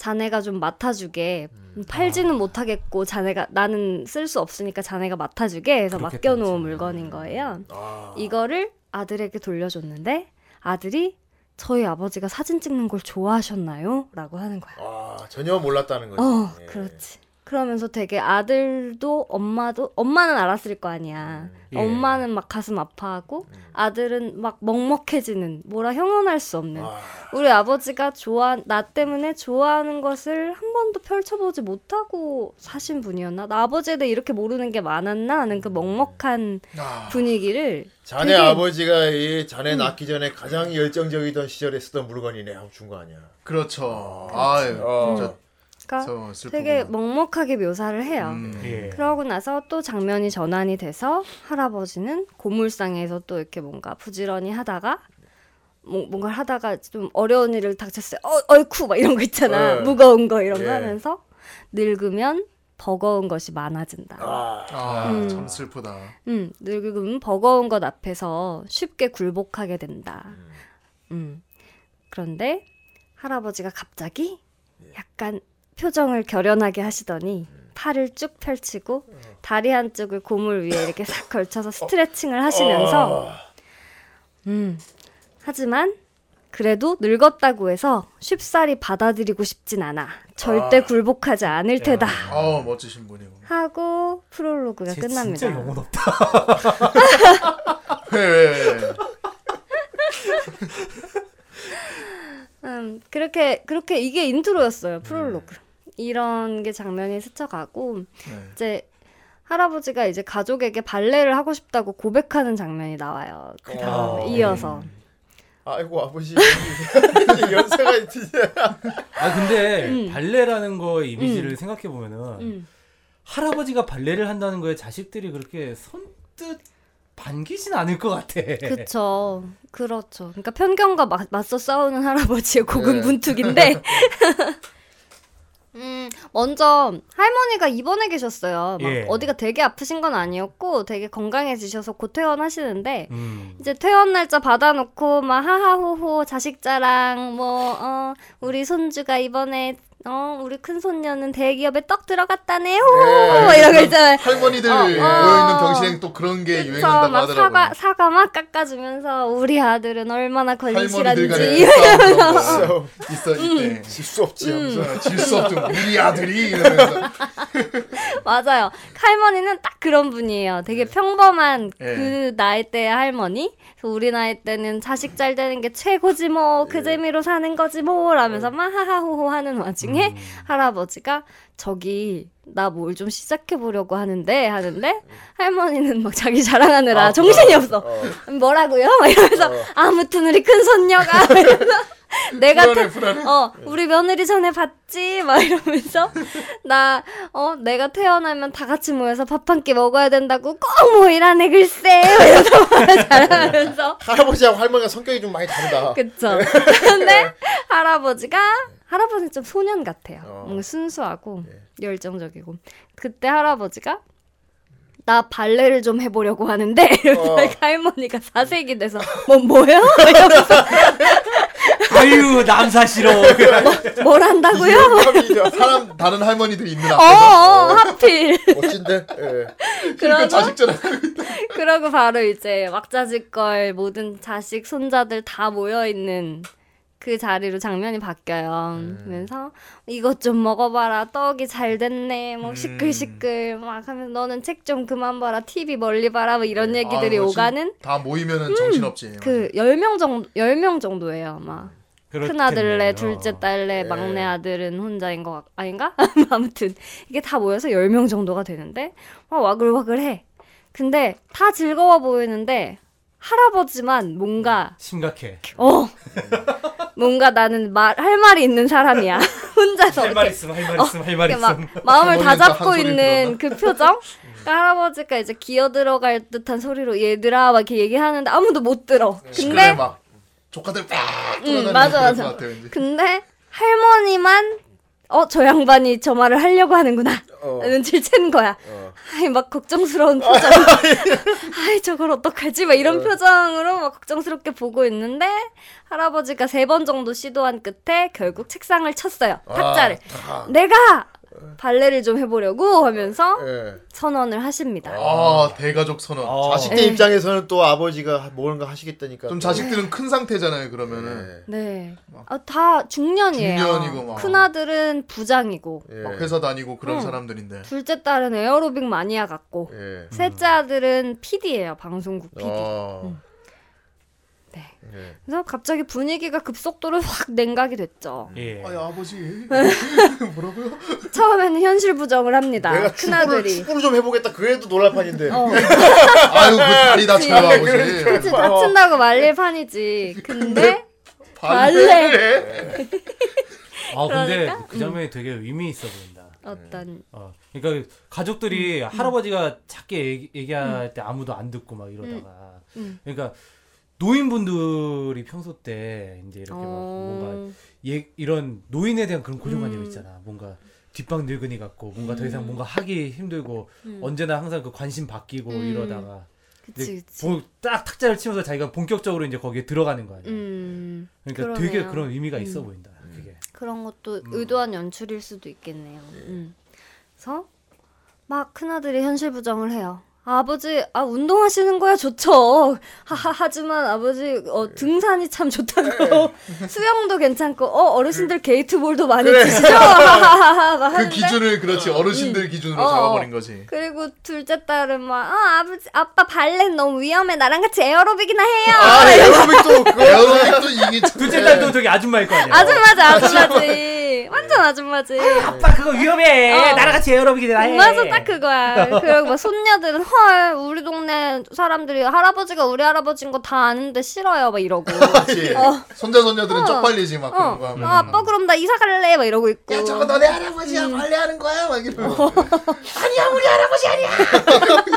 [SPEAKER 4] 자네가 좀 맡아주게 팔지는 못하겠고 자네가 나는 쓸 수 없으니까 자네가 맡아주게 해서 맡겨놓은. 물건인 거예요.
[SPEAKER 2] 아,
[SPEAKER 4] 이거를 아들에게 돌려줬는데 아들이 저희 아버지가 사진 찍는 걸 좋아하셨나요? 라고 하는 거야.
[SPEAKER 2] 아 전혀 몰랐다는 거지.
[SPEAKER 4] 어,
[SPEAKER 2] 예.
[SPEAKER 4] 그렇지. 그러면서 되게 아들도 엄마도 엄마는 알았을 거 아니야.
[SPEAKER 1] 예.
[SPEAKER 4] 엄마는 막 가슴 아파하고 아들은 막 먹먹해지는 뭐라 형언할 수 없는
[SPEAKER 2] 아,
[SPEAKER 4] 우리 아버지가 좋아 나 때문에 좋아하는 것을 한 번도 펼쳐보지 못하고 사신 분이었나? 나 아버지에 대해 이렇게 모르는 게 많았나 하는 그 먹먹한
[SPEAKER 3] 아,
[SPEAKER 4] 분위기를
[SPEAKER 2] 자네
[SPEAKER 4] 되게-
[SPEAKER 2] 아버지가 이 자네 낳기 전에 가장 열정적이던 시절에 쓰던 물건이네 하고 준거 아니야.
[SPEAKER 3] 그렇죠. 아유,
[SPEAKER 2] 어.
[SPEAKER 3] 진짜
[SPEAKER 4] 그러니까. 되게 먹먹하게 묘사를 해요.
[SPEAKER 3] 음.
[SPEAKER 1] 예.
[SPEAKER 4] 그러고 나서 또 장면이 전환이 돼서 할아버지는 고물상에서 또 이렇게 뭔가 부지런히 하다가 뭐, 뭔가를 하다가 좀 어려운 일을 닥쳤어요. 어, 얼쿠 막 이런 거 있잖아.
[SPEAKER 2] 네.
[SPEAKER 4] 무거운 거 이런
[SPEAKER 2] 예.
[SPEAKER 4] 거 하면서 늙으면 버거운 것이 많아진다.
[SPEAKER 2] 아,
[SPEAKER 3] 아,
[SPEAKER 4] 음.
[SPEAKER 3] 참 슬프다.
[SPEAKER 4] 음, 늙으면 버거운 것 앞에서 쉽게 굴복하게 된다. 음. 그런데 할아버지가 갑자기 약간 표정을 결연하게 하시더니 팔을 쭉 펼치고 다리 한쪽을 고물 위에 이렇게 싹 걸쳐서 스트레칭을 하시면서 음. 하지만 그래도 늙었다고 해서 쉽사리 받아들이고 싶진 않아. 절대 굴복하지 않을 테다.
[SPEAKER 3] 아, 멋지신 분이고.
[SPEAKER 4] 하고 프롤로그가
[SPEAKER 1] 이제
[SPEAKER 4] 끝납니다.
[SPEAKER 1] 진짜 영혼 없다.
[SPEAKER 4] 음, 그렇게 그렇게 이게 인트로였어요. 프롤로그. 이런 게 장면이 스쳐가고
[SPEAKER 3] 네.
[SPEAKER 4] 이제 할아버지가 이제 가족에게 발레를 하고 싶다고 고백하는 장면이 나와요. 그 다음에
[SPEAKER 2] 어.
[SPEAKER 4] 이어서.
[SPEAKER 2] 아이고 아버지 연세가 진짜.
[SPEAKER 1] 아 근데
[SPEAKER 4] 음.
[SPEAKER 1] 발레라는 거의 이미지를 생각해 보면은
[SPEAKER 4] 음.
[SPEAKER 1] 할아버지가 발레를 한다는 거에 자식들이 그렇게 선뜻 반기진 않을 것 같아.
[SPEAKER 4] 그쵸. 그렇죠. 그러니까 편견과 맞, 맞서 싸우는 할아버지의
[SPEAKER 2] 네.
[SPEAKER 4] 고군분투기인데. 음, 먼저 할머니가 입원해 계셨어요. 막
[SPEAKER 1] 예.
[SPEAKER 4] 어디가 되게 아프신 건 아니었고 되게 건강해지셔서 곧 퇴원하시는데
[SPEAKER 1] 음.
[SPEAKER 4] 이제 퇴원 날짜 받아놓고 막 하하호호 자식 자랑 뭐 어 우리 손주가 이번에 어 우리 큰 손녀는 대기업에 떡 들어갔다네 호호 뭐거 있잖아요.
[SPEAKER 3] 할머니들
[SPEAKER 4] 어, 어.
[SPEAKER 3] 모여있는 병실엔 또 그런 게 유행한다고
[SPEAKER 4] 막
[SPEAKER 3] 하더라고요.
[SPEAKER 4] 사과 사과 막 깎아주면서 우리 아들은 얼마나
[SPEAKER 3] 거 있어
[SPEAKER 4] 음.
[SPEAKER 3] 이때.
[SPEAKER 2] 질수 없지 하면서.
[SPEAKER 3] 질수 없죠. 우리 아들이 이러면서.
[SPEAKER 4] 맞아요. 할머니는 딱 그런 분이에요. 되게 평범한
[SPEAKER 3] 예.
[SPEAKER 4] 그 나이 때의 할머니. 우리 나이 때는 자식 잘 되는 게 최고지 뭐, 그 재미로 사는 거지 뭐, 라면서 막 하하호호 하는 와중에 할아버지가 저기 나 뭘 좀 시작해 보려고 하는데 하는데 할머니는 막 자기 자랑하느라 정신이 없어. 뭐라고요? 막 이러면서 아무튼 우리 큰 손녀가 내가
[SPEAKER 3] 불안해,
[SPEAKER 4] 태-
[SPEAKER 3] 불안해.
[SPEAKER 4] 어 우리 며느리 전에 봤지 막 이러면서 나 어 내가 태어나면 다 같이 모여서 밥 한 끼 먹어야 된다고 꼭 모이라네 글쎄 막 이러면서 말 자랑하면서
[SPEAKER 2] 할아버지하고 할머니가 성격이 좀 많이 다르다.
[SPEAKER 4] 그쵸. 근데 할아버지가 할아버지는 좀 소년 같아요.
[SPEAKER 2] 어.
[SPEAKER 4] 뭔가 순수하고 열정적이고. 그때 할아버지가 나 발레를 좀 해보려고 하는데
[SPEAKER 2] 어.
[SPEAKER 4] 할머니가 사색이 돼서 뭐 뭐요?
[SPEAKER 1] 아유 남사 싫어.
[SPEAKER 4] 뭘 한다고요?
[SPEAKER 3] 사람 다른 할머니들이 있는
[SPEAKER 4] 어,
[SPEAKER 3] 앞에서
[SPEAKER 4] 어 하필
[SPEAKER 2] 멋진데. 예.
[SPEAKER 4] 그러고
[SPEAKER 3] 자식
[SPEAKER 4] 그러고 바로 이제 왁자지껄 모든 자식 손자들 다 모여 있는 그 자리로 장면이 바뀌어요. 그래서 이것 좀 먹어봐라 떡이 잘 됐네. 뭐 시끌시끌 막 하면서 너는 책 좀 그만 봐라. TV 멀리 봐라. 뭐 이런 얘기들이
[SPEAKER 3] 아,
[SPEAKER 4] 오가는
[SPEAKER 3] 다 모이면은 정신없지.
[SPEAKER 4] 그 10명 정도 10명 정도예요, 아마. 큰 아들래, 둘째 딸래,
[SPEAKER 2] 네.
[SPEAKER 4] 막내 아들은 혼자인 것 같, 아닌가? 아무튼 이게 다 모여서 10명 정도가 되는데 막 와글와글해. 근데 다 즐거워 보이는데 할아버지만 뭔가
[SPEAKER 1] 심각해.
[SPEAKER 4] 어 뭔가 나는 말 할 말이 있는 사람이야. 혼자서
[SPEAKER 1] 할 말 있음 할 말 있음 할말
[SPEAKER 4] 이렇게 막
[SPEAKER 1] 있음.
[SPEAKER 4] 마음을 다 잡고 있는 그 표정. 그러니까 할아버지가 이제 기어 들어갈 듯한 소리로 얘들아 막 이렇게 얘기하는데 아무도 못 들어.
[SPEAKER 3] 시끄러
[SPEAKER 4] 근데
[SPEAKER 3] 막 조카들 빡
[SPEAKER 4] 응,
[SPEAKER 3] 돌아다니는
[SPEAKER 4] 맞아, 맞아.
[SPEAKER 3] 것 같아.
[SPEAKER 4] 근데 할머니만 어 저 양반이 저 말을 하려고 하는구나
[SPEAKER 2] 어.
[SPEAKER 4] 눈치를 챈 거야.
[SPEAKER 2] 어.
[SPEAKER 4] 아이 막 걱정스러운 표정. 아이 저걸 어떡하지? 막 이런 표정으로 막 걱정스럽게 보고 있는데 할아버지가 세 번 정도 시도한 끝에 결국 책상을 쳤어요. 탁자를.
[SPEAKER 2] 아,
[SPEAKER 4] 내가 발레를 좀 해보려고 하면서
[SPEAKER 2] 예.
[SPEAKER 4] 선언을 하십니다.
[SPEAKER 3] 아 대가족 선언.
[SPEAKER 1] 어.
[SPEAKER 2] 자식들 입장에서는 또 아버지가 뭔가 하시겠다니까.
[SPEAKER 3] 좀 자식들은 큰 상태잖아요. 그러면은
[SPEAKER 2] 예.
[SPEAKER 4] 네. 아, 다 중년이에요.
[SPEAKER 3] 중년이고 막.
[SPEAKER 4] 큰 아들은 부장이고
[SPEAKER 2] 예.
[SPEAKER 3] 막 회사 다니고 그런
[SPEAKER 4] 응.
[SPEAKER 3] 사람들인데.
[SPEAKER 4] 둘째 딸은 에어로빅 마니아 같고
[SPEAKER 2] 예.
[SPEAKER 4] 셋째 아들은 PD예요. 방송국 PD.
[SPEAKER 2] 어.
[SPEAKER 4] 네.
[SPEAKER 2] 예.
[SPEAKER 4] 그래서 갑자기 분위기가 급속도로 확 냉각이 됐죠.
[SPEAKER 1] 예.
[SPEAKER 3] 아이 아버지 뭐라고요?
[SPEAKER 4] 처음에는 현실 부정을 합니다.
[SPEAKER 2] 내가
[SPEAKER 4] 큰
[SPEAKER 2] 축구를
[SPEAKER 4] 아들이.
[SPEAKER 2] 축구를 좀 해보겠다. 그래도 놀랄 판인데.
[SPEAKER 4] 어,
[SPEAKER 3] 아유 그 다리 다쳐요 아버지.
[SPEAKER 4] 그치 다친다고 말릴 판이지. 근데
[SPEAKER 3] 발레.
[SPEAKER 1] 아 근데
[SPEAKER 4] 그러니까?
[SPEAKER 1] 그 장면이 되게 의미 있어 보인다.
[SPEAKER 4] 어떤
[SPEAKER 1] 어, 그러니까 가족들이 할아버지가 작게 얘기, 얘기 할 때 아무도 안 듣고 막 이러다가,
[SPEAKER 4] 음.
[SPEAKER 1] 그러니까 노인분들이 평소 때 이제 이렇게 막
[SPEAKER 4] 어...
[SPEAKER 1] 뭔가 예, 이런 노인에 대한 그런 고정관념
[SPEAKER 4] 음.
[SPEAKER 1] 있잖아. 뭔가 뒷방 늙은이 같고 뭔가 더 이상 뭔가 하기 힘들고 언제나 항상 그 관심 바뀌고
[SPEAKER 4] 음.
[SPEAKER 1] 이러다가
[SPEAKER 4] 그치 그치.
[SPEAKER 1] 보- 딱 탁자를 치면서 자기가 본격적으로 이제 거기에 들어가는 거 아니야.
[SPEAKER 4] 음
[SPEAKER 1] 그러니까
[SPEAKER 4] 그러네요.
[SPEAKER 1] 되게 그런 의미가 있어
[SPEAKER 4] 음.
[SPEAKER 1] 보인다. 그게.
[SPEAKER 4] 그런 것도 의도한 연출일 수도 있겠네요. 음. 그래서 막 큰아들이 현실 부정을 해요. 아버지, 아 운동하시는 거야 좋죠. 하하 하지만 아버지 어, 등산이 참 좋다고 수영도 괜찮고 어 어르신들 게이트볼도 많이 치시죠. 하하하하 막
[SPEAKER 3] 그
[SPEAKER 4] 하는데
[SPEAKER 3] 기준을 그렇지 어르신들 기준으로
[SPEAKER 4] 어.
[SPEAKER 3] 잡아버린 거지.
[SPEAKER 4] 그리고 둘째 딸은 막 아, 아버지 아빠 발레 너무 위험해 나랑 같이 에어로빅이나 해요.
[SPEAKER 2] 아, 에어로빅도 그거.
[SPEAKER 3] 에어로빅도 이미 참-
[SPEAKER 1] 둘째 딸도 저기 아줌마일 거 아니야.
[SPEAKER 4] 아줌마지 아줌마지 완전 아줌마지.
[SPEAKER 1] 아빠 그거 위험해.
[SPEAKER 4] 어.
[SPEAKER 1] 나랑 같이 에어로빅이나 해.
[SPEAKER 4] 맞아 딱 그거야. 그리고 막 손녀들은 헐 우리 동네 사람들이 할아버지가 우리 할아버지인 거 다 아는데 싫어요 막 이러고.
[SPEAKER 3] 그렇지. 손자 손녀들은
[SPEAKER 4] 어.
[SPEAKER 3] 쪽팔리지 막 그런
[SPEAKER 4] 어,
[SPEAKER 3] 거 하면.
[SPEAKER 4] 아, 아빠 그럼 나 이사 갈래 막 이러고 있고.
[SPEAKER 5] 야 저거 너네 할아버지야 발레하는 거야 막 이러고
[SPEAKER 4] 아니야 우리 할아버지 아니야.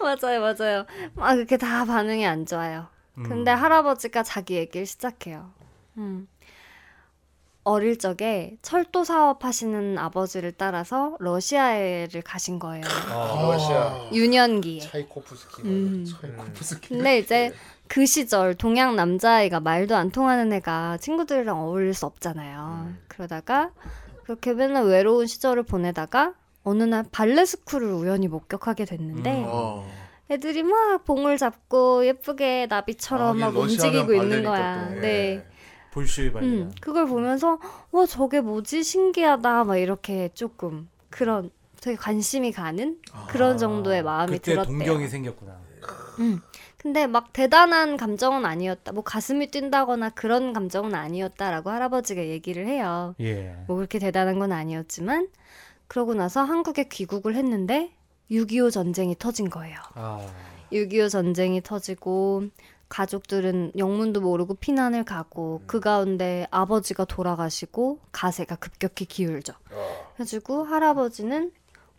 [SPEAKER 4] 맞아요 맞아요. 막 그렇게 다 반응이 안 좋아요. 근데 할아버지가 자기 얘기를 시작해요. 음. 어릴 적에 철도 사업 하시는 아버지를 따라서 러시아에를 가신 거예요.
[SPEAKER 1] 어.
[SPEAKER 2] 러시아
[SPEAKER 4] 유년기에.
[SPEAKER 2] 차이코프스키.
[SPEAKER 4] 음.
[SPEAKER 3] 코프스키.
[SPEAKER 4] 근데 이제 그 시절 동양 남자아이가 말도 안 통하는 애가 친구들이랑 어울릴 수 없잖아요. 그러다가 그렇게 맨날 외로운 시절을 보내다가 어느 날 발레 스쿨을 우연히 목격하게 됐는데
[SPEAKER 3] 어.
[SPEAKER 4] 애들이 막 봉을 잡고 예쁘게 나비처럼
[SPEAKER 3] 아,
[SPEAKER 4] 막 움직이고 있는 거야.
[SPEAKER 3] 또. 예.
[SPEAKER 4] 네.
[SPEAKER 1] 볼쇼이 발레.
[SPEAKER 4] 음, 그걸 보면서 와 저게 뭐지 신기하다 막 이렇게 조금 그런 되게 관심이 가는 그런 정도의 마음이
[SPEAKER 1] 아, 그때
[SPEAKER 4] 들었대요.
[SPEAKER 1] 동경이 생겼구나.
[SPEAKER 4] 근데 막 대단한 감정은 아니었다. 뭐 가슴이 뛴다거나 그런 감정은 아니었다라고 할아버지가 얘기를 해요.
[SPEAKER 1] 예.
[SPEAKER 4] 뭐 그렇게 대단한 건 아니었지만 그러고 나서 한국에 귀국을 했는데 6.25 전쟁이 터진 거예요.
[SPEAKER 1] 아.
[SPEAKER 4] 6.25 전쟁이 터지고 가족들은 영문도 모르고 피난을 가고 그 가운데 아버지가 돌아가시고 가세가 급격히 기울죠. 그래가지고 할아버지는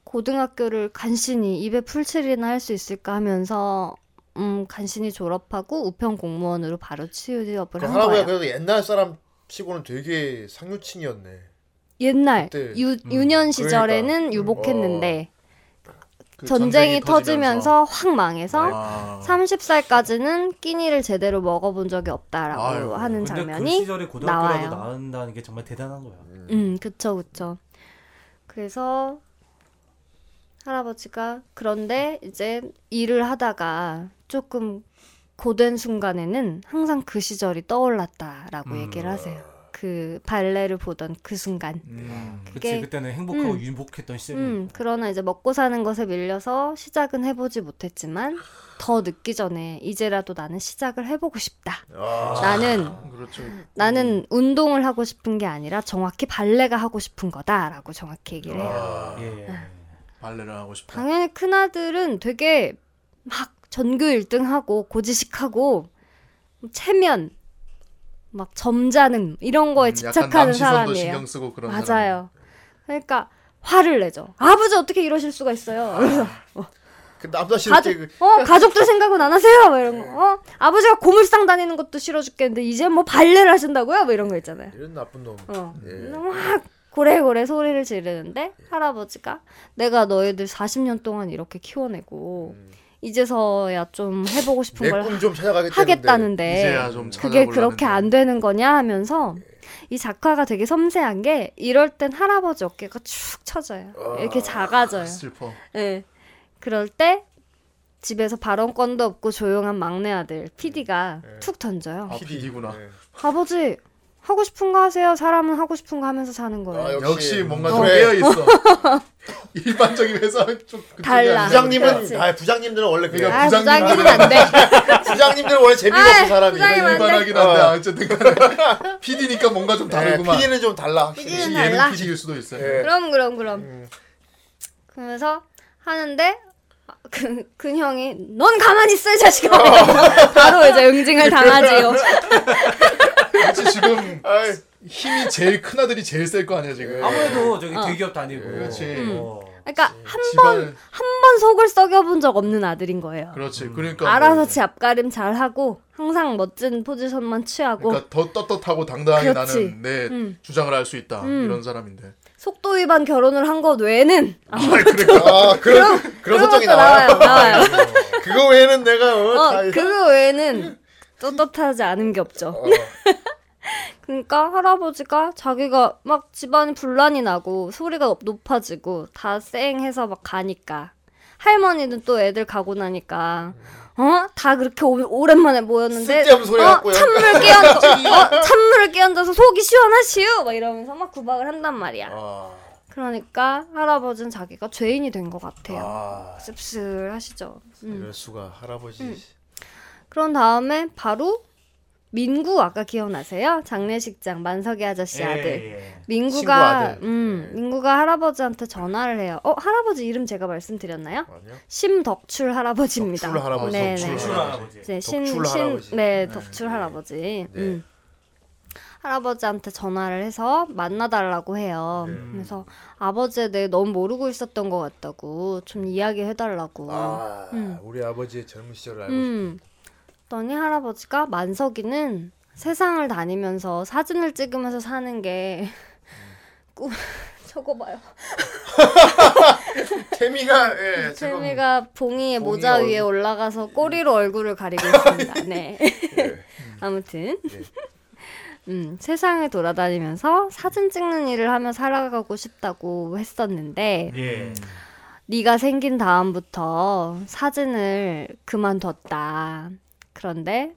[SPEAKER 4] 고등학교를 간신히 입에 풀칠이나 할 수 있을까 하면서 음 간신히 졸업하고 우편 공무원으로 바로 취업을
[SPEAKER 2] 그
[SPEAKER 4] 한 거예요.
[SPEAKER 2] 그래도 옛날 사람 치고는 되게 상류층이었네.
[SPEAKER 4] 옛날 유, 유년 시절에는
[SPEAKER 2] 그러니까.
[SPEAKER 4] 유복했는데
[SPEAKER 3] 그
[SPEAKER 4] 전쟁이 터지면서 확 망해서
[SPEAKER 3] 아.
[SPEAKER 4] 30살까지는 끼니를 제대로 먹어본 적이 없다라고
[SPEAKER 3] 아유,
[SPEAKER 4] 하는
[SPEAKER 1] 근데 그
[SPEAKER 4] 장면이
[SPEAKER 1] 시절에 고등학교라도
[SPEAKER 4] 나와요.
[SPEAKER 1] 나온다는 게 정말 대단한 거야.
[SPEAKER 4] 음, 그쵸, 그쵸. 그래서 할아버지가 그런데 이제 일을 하다가 조금 고된 순간에는 항상 그 시절이 떠올랐다라고
[SPEAKER 1] 음.
[SPEAKER 4] 얘기를 하세요. 그 발레를 보던 그 순간.
[SPEAKER 1] 음, 그치
[SPEAKER 4] 그게-
[SPEAKER 1] 그때는 행복하고
[SPEAKER 4] 음.
[SPEAKER 1] 유복했던 시절이.
[SPEAKER 4] 음, 그러나 이제 먹고 사는 것에 밀려서 시작은 해보지 못했지만 더 늦기 전에 이제라도 나는 시작을 해보고 싶다.
[SPEAKER 2] 아,
[SPEAKER 4] 나는
[SPEAKER 3] 그렇죠.
[SPEAKER 4] 나는 운동을 하고 싶은 게 아니라 정확히 발레가 하고 싶은 거다라고 정확히 얘기를 해요.
[SPEAKER 1] 예.
[SPEAKER 3] 발레를 하고 싶다.
[SPEAKER 4] 당연히 큰 아들은 되게 막 전교 1등하고 고지식하고 체면 막 점잖음 이런 거에
[SPEAKER 3] 음,
[SPEAKER 4] 집착하는 사람이에요.
[SPEAKER 3] 신경 쓰고 그런
[SPEAKER 4] 맞아요. 그러니까 화를 내죠. 아버지 어떻게 이러실 수가 있어요. 그래서
[SPEAKER 2] 그 남자씨
[SPEAKER 4] 가족,
[SPEAKER 2] 그-
[SPEAKER 4] 어 가족들 생각은 안 하세요. 막 이런 거. 어 아버지가 고물상 다니는 것도 싫어 죽겠는데 이제 뭐 발레를 하신다고요? 뭐 이런 거 있잖아요.
[SPEAKER 2] 이런 나쁜 놈.
[SPEAKER 4] 어.
[SPEAKER 2] 예.
[SPEAKER 4] 막 고래고래 소리를 지르는데 할아버지가 내가 너희들 40년 동안 이렇게 키워내고 이제서야 좀 해보고 싶은 걸
[SPEAKER 2] 찾아가겠다는데.
[SPEAKER 4] 하겠다는데
[SPEAKER 3] 이제야 좀
[SPEAKER 4] 그게. 그렇게 안 되는 거냐 하면서 이 작화가 되게 섬세한 게 이럴 땐 할아버지 어깨가 축 처져요. 이렇게 작아져요.
[SPEAKER 3] 슬퍼.
[SPEAKER 4] 예. 그럴 때 집에서 발언권도 없고 조용한 막내 아들 PD가 툭 던져요.
[SPEAKER 3] 아, PD구나.
[SPEAKER 2] 예.
[SPEAKER 4] 아버지 하고 싶은 거 하세요. 사람은 하고 싶은 거 하면서 사는 거예요.
[SPEAKER 2] 아,
[SPEAKER 3] 역시 뭔가
[SPEAKER 2] 어.
[SPEAKER 3] 좀
[SPEAKER 2] 그래.
[SPEAKER 3] 깨어 있어. 일반적인 회사 좀
[SPEAKER 4] 달라.
[SPEAKER 2] 부장님은
[SPEAKER 4] 그렇지.
[SPEAKER 2] 아 부장님들은 원래 그래.
[SPEAKER 3] 그러니까
[SPEAKER 4] 아,
[SPEAKER 3] 부장님들은-
[SPEAKER 4] 부장님은 안 돼.
[SPEAKER 2] 부장님들은 원래 재미가 없어
[SPEAKER 4] 아,
[SPEAKER 2] 사람이.
[SPEAKER 4] 부장님.
[SPEAKER 3] 일반하긴 한데
[SPEAKER 2] 어.
[SPEAKER 3] 어쨌든 간에 PD니까 뭔가 좀 다르구만.
[SPEAKER 2] PD는 좀 달라. 확실히.
[SPEAKER 4] PD 는
[SPEAKER 3] 예능
[SPEAKER 4] 달라.
[SPEAKER 3] PD일 수도 있어요.
[SPEAKER 2] 예.
[SPEAKER 4] 그럼 그럼 그럼.
[SPEAKER 2] 음.
[SPEAKER 4] 그러면서 하는데 그, 그 형이 넌 가만히 있어 이 자식아.
[SPEAKER 2] 어.
[SPEAKER 4] 바로 이제 응징을 당하지요.
[SPEAKER 3] 그렇지 지금
[SPEAKER 2] 아이,
[SPEAKER 3] 힘이 제일 큰 아들이 제일 셀 거 아니야 지금.
[SPEAKER 1] 아무래도 저기
[SPEAKER 4] 어.
[SPEAKER 1] 대기업 다니고.
[SPEAKER 3] 그렇지.
[SPEAKER 1] 어.
[SPEAKER 4] 그러니까 한 번 한 번 속을 썩여본 적 없는 아들인 거예요.
[SPEAKER 3] 그렇지. 그러니까
[SPEAKER 4] 알아서
[SPEAKER 3] 뭐,
[SPEAKER 4] 지 앞가림 잘 하고 항상 멋진 포지션만 취하고
[SPEAKER 3] 그러니까 더 떳떳하고 당당하게
[SPEAKER 4] 그렇지.
[SPEAKER 3] 나는 내
[SPEAKER 4] 음.
[SPEAKER 3] 주장을 할 수 있다
[SPEAKER 4] 음.
[SPEAKER 3] 이런 사람인데.
[SPEAKER 4] 속도 위반 결혼을 한 것 외에는
[SPEAKER 3] 아, 그러니까
[SPEAKER 2] 아 그런 그런
[SPEAKER 4] 그런
[SPEAKER 2] 설정이
[SPEAKER 4] 것도
[SPEAKER 2] 나와요.
[SPEAKER 4] 나와요. 나와요.
[SPEAKER 2] 그거 외에는 내가 어,
[SPEAKER 4] 어,
[SPEAKER 2] 다
[SPEAKER 4] 그거 외에는 떳떳하지 않은 게 없죠.
[SPEAKER 2] 어.
[SPEAKER 4] 그러니까 할아버지가 자기가 막 집안이 분란이 나고 소리가 높아지고 다 쌩해서 막 가니까 할머니는 또 애들 가고 나니까 어? 다 그렇게 오, 오랜만에 모였는데 어,
[SPEAKER 2] 갖고
[SPEAKER 4] 찬물을 끼얹어 어, 찬물을 끼얹어서 속이 시원하시오 막 이러면서 막 구박을 한단 말이야.
[SPEAKER 2] 아,
[SPEAKER 4] 그러니까 할아버지는 자기가 죄인이 된 것 같아요.
[SPEAKER 2] 아,
[SPEAKER 4] 씁쓸하시죠. 음.
[SPEAKER 2] 이럴 수가 할아버지.
[SPEAKER 4] 그런 다음에 바로 민구 아까 기억나세요? 장례식장 만석이 아저씨
[SPEAKER 1] 예,
[SPEAKER 4] 아들.
[SPEAKER 1] 예.
[SPEAKER 2] 친구
[SPEAKER 4] 민구가
[SPEAKER 2] 아들.
[SPEAKER 4] 음
[SPEAKER 2] 네.
[SPEAKER 4] 민구가 할아버지한테 전화를 해요. 어 할아버지 이름 제가 말씀드렸나요?
[SPEAKER 2] 아니요?
[SPEAKER 4] 심덕출 할아버지입니다.
[SPEAKER 2] 덕출 할아버지,
[SPEAKER 4] 네네.
[SPEAKER 2] 덕출
[SPEAKER 1] 출 할아버지.
[SPEAKER 4] 이제 신,
[SPEAKER 2] 덕출
[SPEAKER 4] 신,
[SPEAKER 2] 할아버지.
[SPEAKER 4] 네, 덕출 할아버지. 음. 할아버지한테 전화를 해서 만나달라고 해요.
[SPEAKER 2] 네.
[SPEAKER 4] 그래서 아버지에 대해 너무 모르고 있었던 것 같다고 좀 이야기해달라고.
[SPEAKER 2] 아,
[SPEAKER 4] 음.
[SPEAKER 2] 우리 아버지의 젊은 시절을 알고
[SPEAKER 4] 음. 그랬더니 할아버지가 만석이는 세상을 다니면서 사진을 찍으면서 사는 게 꿈. 저거 봐요.
[SPEAKER 2] 싶 태미가 예,
[SPEAKER 4] 채미가 봉이의
[SPEAKER 2] 봉이
[SPEAKER 4] 모자
[SPEAKER 2] 얼굴.
[SPEAKER 4] 위에 올라가서 꼬리로 얼굴을 가리고 있습니다. 네.
[SPEAKER 2] 예.
[SPEAKER 4] 아무튼
[SPEAKER 2] 네.
[SPEAKER 4] 음, 세상을 돌아다니면서 사진 찍는 일을 하며 살아가고 싶다고 했었는데
[SPEAKER 1] 예.
[SPEAKER 4] 네가 생긴 다음부터 사진을 그만뒀다. 그런데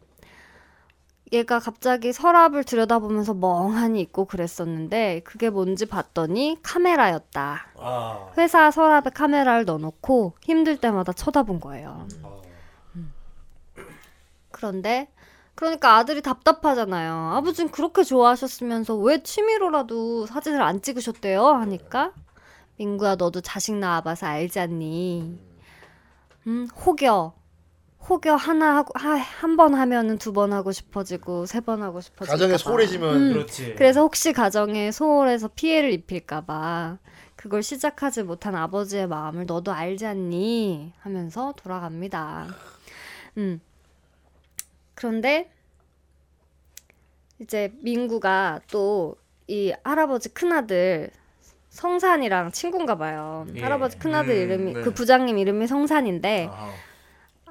[SPEAKER 4] 얘가 갑자기 서랍을 들여다보면서 멍하니 있고 그랬었는데 그게 뭔지 봤더니 카메라였다.
[SPEAKER 1] 아.
[SPEAKER 4] 회사 서랍에 카메라를 넣어놓고 힘들 때마다 쳐다본 거예요. 음. 그런데 그러니까 아들이 답답하잖아요. 아버지는 그렇게 좋아하셨으면서 왜 취미로라도 사진을 안 찍으셨대요? 하니까 민구야 너도 자식 낳아봐서 알지 않니? 음 혹여 혹여 하나 하고 한 번 하면은 두 번 하고 싶어지고 세 번 하고 싶어지고
[SPEAKER 2] 가정에 소홀해지면
[SPEAKER 4] 음.
[SPEAKER 1] 그렇지.
[SPEAKER 4] 그래서 혹시 가정에 소홀해서 피해를 입힐까봐 그걸 시작하지 못한 아버지의 마음을 너도 알지 않니? 하면서 돌아갑니다. 음. 그런데 이제 민구가 또 이 할아버지 큰아들 성산이랑 친구인가 봐요.
[SPEAKER 1] 예.
[SPEAKER 4] 할아버지 큰아들
[SPEAKER 3] 음,
[SPEAKER 4] 이름이
[SPEAKER 3] 네.
[SPEAKER 4] 그 부장님 이름이 성산인데
[SPEAKER 3] 아,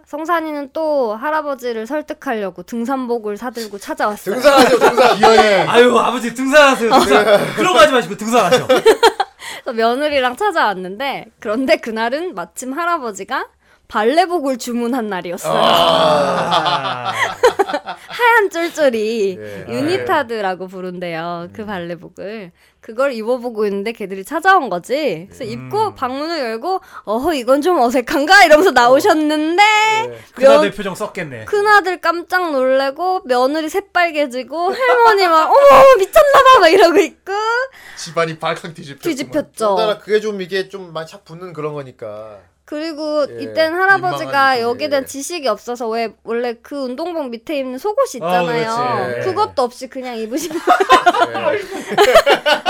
[SPEAKER 4] 성산이는 또 할아버지를 설득하려고 등산복을 사들고 찾아왔어요.
[SPEAKER 2] 등산하죠 등산.
[SPEAKER 3] 기어에
[SPEAKER 1] 아유 아버지 등산하세요. 등산. 들어가지 마시고 등산하셔.
[SPEAKER 4] 그래서 며느리랑 찾아왔는데 그런데 그날은 마침 할아버지가 발레복을 주문한 날이었어요.
[SPEAKER 1] 아.
[SPEAKER 4] 하얀 쫄쫄이
[SPEAKER 2] 예.
[SPEAKER 4] 유니타드라고 부른대요. 그 발레복을 그걸 입어보고 있는데 걔들이 찾아온 거지. 그래서 입고 방문을 열고 어허 이건 좀 어색한가 이러면서 나오셨는데
[SPEAKER 1] 그나들
[SPEAKER 4] 면-
[SPEAKER 1] 표정 썼겠네.
[SPEAKER 4] 큰아들 깜짝 놀래고 며느리 새빨개지고 할머니 막 어머 미쳤나봐 막 이러고 있고
[SPEAKER 3] 집안이 발칵 뒤집혔.
[SPEAKER 4] 뒤집혔죠.
[SPEAKER 2] 따라 그게 좀 이게 좀 많이 착 붙는 그런 거니까.
[SPEAKER 4] 그리고
[SPEAKER 2] 예,
[SPEAKER 4] 이땐 할아버지가 여기에 대한
[SPEAKER 2] 예.
[SPEAKER 4] 지식이 없어서 왜 원래 그 운동복 밑에 입는 속옷이
[SPEAKER 1] 아,
[SPEAKER 4] 있잖아요.
[SPEAKER 2] 예.
[SPEAKER 4] 그것도 없이 그냥 입으시면
[SPEAKER 2] 예.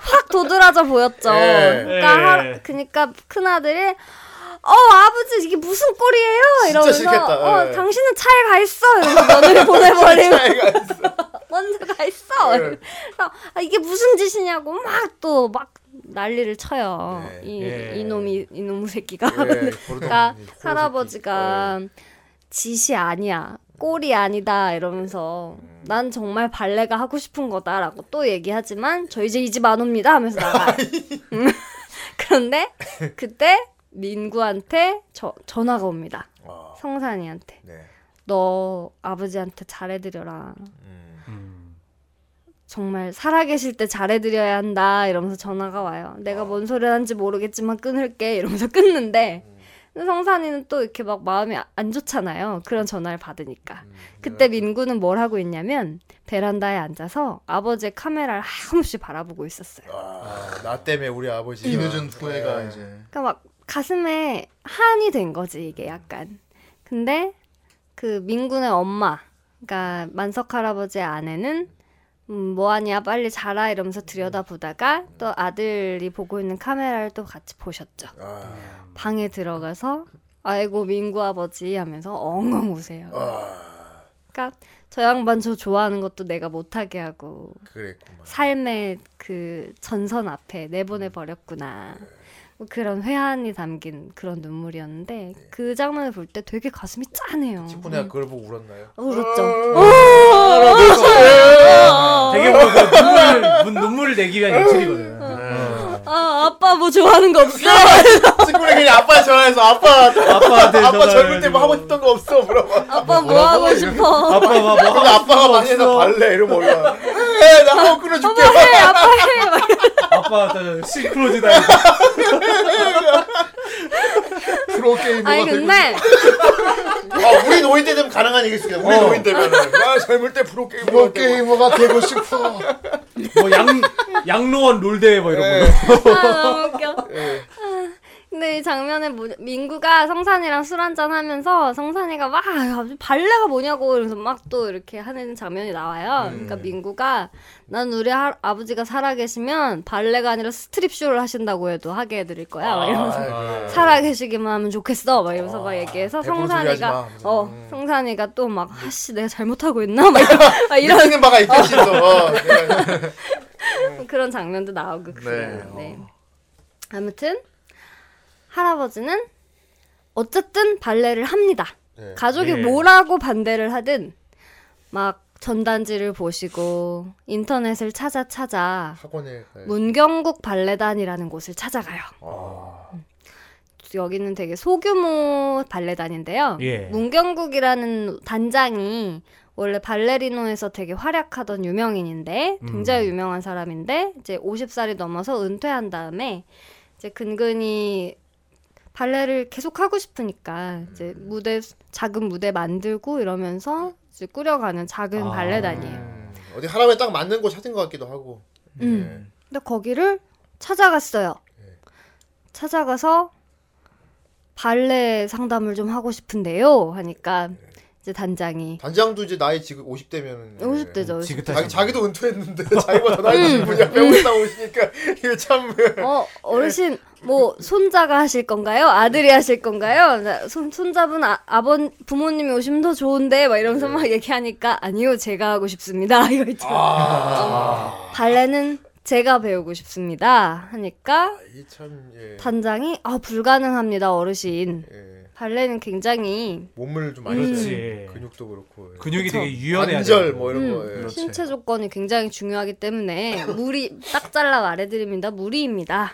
[SPEAKER 4] 확 도드라져 보였죠.
[SPEAKER 2] 예.
[SPEAKER 4] 그러니까,
[SPEAKER 1] 예.
[SPEAKER 4] 할- 그러니까 큰 아들이 어 아버지 이게 무슨 꼴이에요? 이러면서
[SPEAKER 2] 싫겠다.
[SPEAKER 4] 어
[SPEAKER 2] 예.
[SPEAKER 4] 당신은 차에 가 있어. 이러면서 며느리 보내버리고 먼저 가 있어.
[SPEAKER 2] 예.
[SPEAKER 4] 그래서 아, 이게 무슨 짓이냐고 막 또막 난리를 쳐요.
[SPEAKER 2] 예.
[SPEAKER 4] 이
[SPEAKER 1] 예.
[SPEAKER 4] 이놈이 이놈 새끼가.
[SPEAKER 2] 예,
[SPEAKER 4] 그러니까. 할아버지가 짓이 아니야. 꼴이 아니다 이러면서 난 정말 발레가 하고 싶은 거다라고 또 얘기하지만 저 이제 이 집 안 옵니다 하면서 나가. 음. 그런데 그때 민구한테 저, 전화가 옵니다.
[SPEAKER 2] 아,
[SPEAKER 4] 성산이한테
[SPEAKER 2] 네.
[SPEAKER 4] 너 아버지한테 잘해드려라.
[SPEAKER 2] 음.
[SPEAKER 1] 음.
[SPEAKER 4] 정말 살아계실 때 잘해드려야 한다 이러면서 전화가 와요. 내가 뭔 소리 하는지 모르겠지만 끊을게 이러면서 끊는데 성산이는 또 이렇게 막 마음이 아- 안 좋잖아요. 그런 전화를 받으니까. 그때 민구는 뭘 하고 있냐면 베란다에 앉아서 아버지의 카메라를 하염없이 바라보고 있었어요.
[SPEAKER 2] 아, 나 때문에 우리 아버지가
[SPEAKER 3] 이 늦은 후회가
[SPEAKER 2] 예.
[SPEAKER 3] 이제
[SPEAKER 4] 그러니까 막 가슴에 한이 된 거지 이게 약간. 근데 그 민군의 엄마, 그러니까 만석 할아버지의 아내는 음, 뭐하냐 빨리 자라 이러면서 들여다보다가 또 아들이 보고 있는 카메라를 또 같이 보셨죠.
[SPEAKER 2] 아,
[SPEAKER 4] 방에 들어가서 아이고 민구 아버지 하면서 엉엉 우세요.
[SPEAKER 2] 아,
[SPEAKER 4] 그러니까 저 양반 저 좋아하는 것도 내가 못하게 하고
[SPEAKER 2] 그랬구만.
[SPEAKER 4] 삶의 그 전선 앞에 내보내 버렸구나. 뭐 그런 회한이 담긴 그런 눈물이었는데 그 장면을 볼 때 되게 가슴이 짠해요.
[SPEAKER 2] 친구네가 그걸 보고 울었나요?
[SPEAKER 4] 어, 울었죠.
[SPEAKER 1] 되게 뭐, 그 눈물 문- 눈물을 내기 위한 연출이거든. 어.
[SPEAKER 4] 아 아빠 뭐 좋아하는 거 없어?
[SPEAKER 2] 친구네 그냥 아빠 전화해서 아빠
[SPEAKER 1] 아빠한테
[SPEAKER 2] 아빠
[SPEAKER 1] 전화를
[SPEAKER 2] 젊을 때 뭐. 하고 싶던 거 없어 물어봐.
[SPEAKER 4] 아빠 뭐 하고 싶어?
[SPEAKER 1] 아빠 뭐, 뭐
[SPEAKER 2] 근데 아빠가 많이 해서 발레 이러면 올라. 에나 하고 끊어줄게.
[SPEAKER 4] 해 아빠 해. 막
[SPEAKER 1] 아빠 저 싱크로즈 다니
[SPEAKER 3] 프로 게이머가
[SPEAKER 4] 아니
[SPEAKER 3] 되고
[SPEAKER 4] 근데
[SPEAKER 2] 아, 우리 노인 때 되면 가능한 얘기겠습니다. 우리
[SPEAKER 1] 어.
[SPEAKER 2] 노인 때면은 나 젊을 때 프로 게이머.
[SPEAKER 3] 프로 게이머가 되고 싶어.
[SPEAKER 1] 뭐양 양로원 롤대회 뭐 이런
[SPEAKER 2] 예.
[SPEAKER 1] 거.
[SPEAKER 4] 아 너무 웃겨.
[SPEAKER 2] 예.
[SPEAKER 4] 근데 이 장면에 뭐, 민구가 성산이랑 술 한잔 하면서 성산이가 막 아, 발레가 뭐냐고 이러면서 막 또 이렇게 하는 장면이 나와요.
[SPEAKER 2] 음.
[SPEAKER 4] 그러니까 민구가 난 우리 하, 아버지가 살아계시면 발레가 아니라 스트립 쇼를 하신다고 해도 하게 해드릴 거야. 막 이러면서
[SPEAKER 2] 아,
[SPEAKER 4] 살아계시기만 하면 좋겠어. 막 이러면서 막 얘기해서. 성산이가. 어
[SPEAKER 2] 음.
[SPEAKER 4] 성산이가 또 막 아씨 내가 잘못하고 있나 막 이런, 막 이런
[SPEAKER 2] 바가 있겠지 또. 어, 네.
[SPEAKER 4] 그런 장면도 나오고 그래요.
[SPEAKER 2] 네.
[SPEAKER 4] 네. 아무튼 할아버지는 어쨌든 발레를 합니다.
[SPEAKER 2] 네.
[SPEAKER 4] 가족이
[SPEAKER 1] 예.
[SPEAKER 4] 뭐라고 반대를 하든 막 전단지를 보시고 인터넷을 찾아 찾아
[SPEAKER 2] 학원에 가야지.
[SPEAKER 4] 문경국 발레단이라는 곳을 찾아가요.
[SPEAKER 2] 아,
[SPEAKER 4] 여기는 되게 소규모 발레단인데요.
[SPEAKER 1] 예.
[SPEAKER 4] 문경국이라는 단장이 원래 발레리노에서 되게 활약하던 유명인인데 굉장히 유명한 사람인데 이제 50살이 넘어서 은퇴한 다음에 이제 근근히 발레를 계속 하고 싶으니까 이제 무대 작은 무대 만들고 이러면서 이제 꾸려가는 작은
[SPEAKER 1] 아.
[SPEAKER 4] 발레단이에요.
[SPEAKER 2] 음, 어디 하나에 딱 맞는 곳 찾은 것 같기도 하고.
[SPEAKER 4] 음. 근데 거기를 찾아갔어요. 찾아가서 발레 상담을 좀 하고 싶은데요. 하니까 이제 단장이
[SPEAKER 2] 단장도 이제 나이 지금 50대면
[SPEAKER 4] 50대죠.
[SPEAKER 2] 자기 자기도 은퇴했는데 자기보다 나이 드신 분이 배우다 오시니까 이게
[SPEAKER 4] 참어 어르신 뭐 손자가 하실 건가요? 아들이 하실 건가요? 나손 손잡은 아, 아버 부모님이 오시면 더 좋은데 막 이러면서 막 얘기하니까 아니요 제가 하고 싶습니다. 이거 있죠. 어, 발레는 제가 배우고 싶습니다. 하니까
[SPEAKER 2] 이참 예.
[SPEAKER 4] 단장이 아 불가능합니다 어르신.
[SPEAKER 2] 예.
[SPEAKER 4] 발레는 굉장히
[SPEAKER 2] 몸을 좀 많이
[SPEAKER 1] 그렇지.
[SPEAKER 2] 써야 근육도 그렇고 예.
[SPEAKER 1] 근육이 되게 유연해야
[SPEAKER 2] 관절. 뭐 이런 거
[SPEAKER 4] 음,
[SPEAKER 2] 예.
[SPEAKER 4] 신체 조건이 굉장히 중요하기 때문에 무리 딱 잘라 말해드립니다. 무리입니다.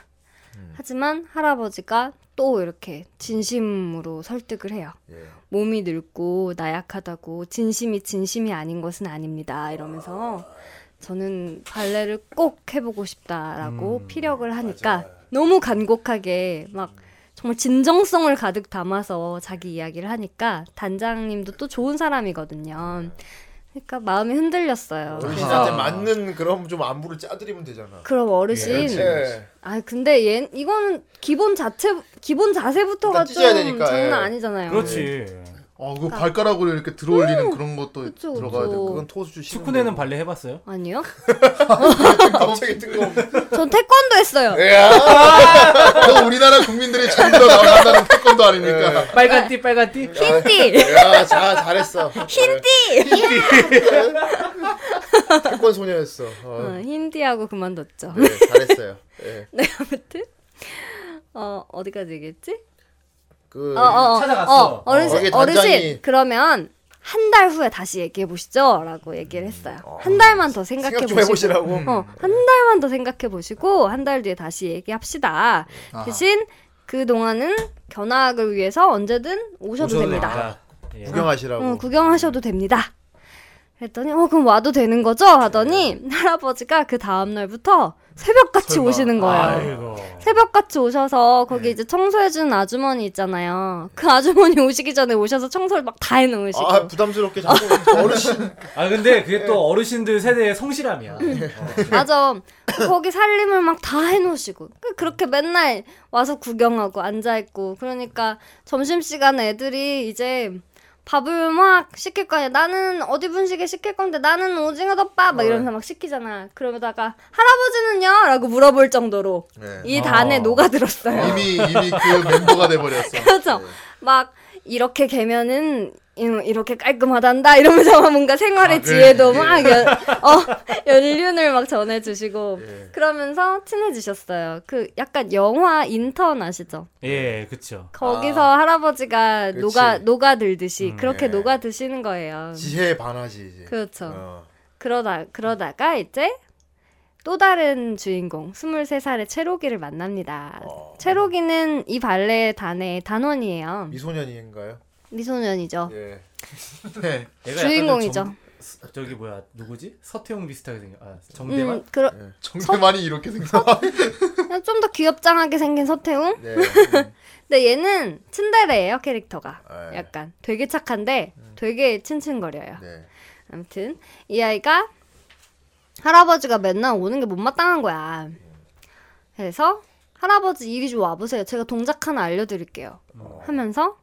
[SPEAKER 4] 하지만 할아버지가 또 이렇게 진심으로 설득을 해요.
[SPEAKER 2] 예.
[SPEAKER 4] 몸이 늙고 나약하다고 진심이 진심이 아닌 것은 아닙니다. 이러면서 저는 발레를 꼭 해보고 싶다라고
[SPEAKER 1] 음,
[SPEAKER 4] 피력을 하니까 너무 간곡하게 막 정말 진정성을 가득 담아서 자기 이야기를 하니까 단장님도 또 좋은 사람이거든요. 그러니까 마음이 흔들렸어요.
[SPEAKER 2] 어르신한테
[SPEAKER 4] 그래서
[SPEAKER 2] 맞는 그럼 좀 안부를 짜드리면 되잖아.
[SPEAKER 4] 그럼 어르신,
[SPEAKER 2] 예.
[SPEAKER 4] 아 근데 얘 이거는 기본 자체 기본 자세부터가
[SPEAKER 2] 일단
[SPEAKER 4] 좀
[SPEAKER 2] 되니까,
[SPEAKER 4] 장난
[SPEAKER 2] 예.
[SPEAKER 4] 아니잖아요.
[SPEAKER 1] 그렇지.
[SPEAKER 3] 어, 그 발가락으로 이렇게 들어올리는 그런 것도
[SPEAKER 4] 그쵸,
[SPEAKER 3] 들어가야
[SPEAKER 4] 그쵸.
[SPEAKER 3] 되고.
[SPEAKER 2] 그건 토수주 씨.
[SPEAKER 1] 축구네는 발레 해봤어요?
[SPEAKER 4] 아니요?
[SPEAKER 2] 갑자기 뜬금없는.
[SPEAKER 4] 전 태권도 했어요.
[SPEAKER 3] 그 우리나라 국민들이 전부 다 나간다는 태권도 아닙니까?
[SPEAKER 1] 빨간 띠 빨간 띠.
[SPEAKER 4] 흰띠.
[SPEAKER 2] 야, 자, 잘했어. 흰띠. 태권 소녀였어. 어.
[SPEAKER 4] 어, 흰띠하고 그만뒀죠.
[SPEAKER 2] 네, 잘했어요. 예.
[SPEAKER 4] 네 아무튼 어 어디까지 얘기했지?
[SPEAKER 2] 그
[SPEAKER 4] 어, 어, 어,
[SPEAKER 1] 찾아갔어.
[SPEAKER 4] 어, 어르신,
[SPEAKER 2] 거기
[SPEAKER 4] 어르신, 그러면 한 달 후에 다시 얘기해 보시죠. 라고 얘기를 했어요. 한 달만 더 생각해
[SPEAKER 2] 생각 좀
[SPEAKER 4] 보시고.
[SPEAKER 2] 해보시라고.
[SPEAKER 4] 어, 한 달만 더 생각해 보시고, 한 달 뒤에 다시 얘기합시다. 대신 그 동안은 견학을 위해서 언제든 오셔도, 됩니다.
[SPEAKER 1] 예.
[SPEAKER 2] 구경하시라고.
[SPEAKER 4] 어, 구경하셔도 됩니다. 그랬더니, 어, 그럼 와도 되는 거죠? 하더니, 할아버지가 그 다음 날부터 새벽같이
[SPEAKER 2] 설마.
[SPEAKER 4] 오시는 거예요.
[SPEAKER 1] 아이고.
[SPEAKER 4] 새벽같이 오셔서 거기
[SPEAKER 2] 네.
[SPEAKER 4] 이제 청소해주는 아주머니 있잖아요. 그 아주머니 오시기 전에 오셔서 청소를 막 다 해놓으시고.
[SPEAKER 2] 아, 부담스럽게 자꾸 어르신.
[SPEAKER 1] 아 근데 그게 또 어르신들 세대의 성실함이야.
[SPEAKER 4] 음.
[SPEAKER 1] 어.
[SPEAKER 4] 맞아. 거기 살림을 막 다 해놓으시고. 그- 그렇게 맨날 와서 구경하고 앉아있고. 그러니까 점심시간에 애들이 이제 밥을 막 시킬 거 아니야. 나는 어디 분식에 시킬 건데 나는 오징어 덮밥 막 이러면서 막 시키잖아. 그러다가 할아버지는요? 라고 물어볼 정도로
[SPEAKER 2] 네.
[SPEAKER 4] 이 단에
[SPEAKER 1] 어.
[SPEAKER 4] 녹아들었어요.
[SPEAKER 3] 이미 이미 그 멤버가 돼 버렸어.
[SPEAKER 4] 그렇죠. 막 이렇게 개면은 이- 이렇게 깔끔하단다 이러면서 막 뭔가 생활의
[SPEAKER 3] 아, 그래.
[SPEAKER 4] 지혜도 막 연, 어, 연륜을 막 전해주시고
[SPEAKER 2] 예.
[SPEAKER 4] 그러면서 친해지셨어요. 그 약간 영화 인턴 아시죠?
[SPEAKER 1] 예, 그쵸.
[SPEAKER 4] 거기서
[SPEAKER 2] 아.
[SPEAKER 4] 할아버지가
[SPEAKER 2] 그치.
[SPEAKER 4] 녹아 녹아들듯이
[SPEAKER 1] 음,
[SPEAKER 4] 그렇게
[SPEAKER 2] 예.
[SPEAKER 4] 녹아 드시는 거예요.
[SPEAKER 2] 지혜에 반하지 이제.
[SPEAKER 4] 그렇죠.
[SPEAKER 2] 어.
[SPEAKER 4] 그러다 그러다가 이제 또 다른 주인공 23살의 채록이를 만납니다.
[SPEAKER 2] 어.
[SPEAKER 4] 채록이는 이 발레 단의 단원이에요.
[SPEAKER 2] 미소년인가요?
[SPEAKER 4] 미소년이죠.
[SPEAKER 2] 예.
[SPEAKER 3] 네.
[SPEAKER 4] 주인공이죠.
[SPEAKER 1] 좀- 저기 뭐야 누구지? 서태웅 비슷하게 생겨. 아 정대만.
[SPEAKER 4] 음, 그러,
[SPEAKER 3] 정대만이 이렇게 생겨.
[SPEAKER 4] 좀 더 귀엽장하게 생긴 서태웅?
[SPEAKER 2] 네.
[SPEAKER 4] 근데 얘는 츤데레예요 캐릭터가.
[SPEAKER 2] 네.
[SPEAKER 4] 약간 되게 착한데 되게 츤츤거려요.
[SPEAKER 2] 네.
[SPEAKER 4] 아무튼 이 아이가 할아버지가 맨날 오는 게 못마땅한 거야. 그래서 할아버지 이리 좀 와보세요. 제가 동작 하나 알려드릴게요. 하면서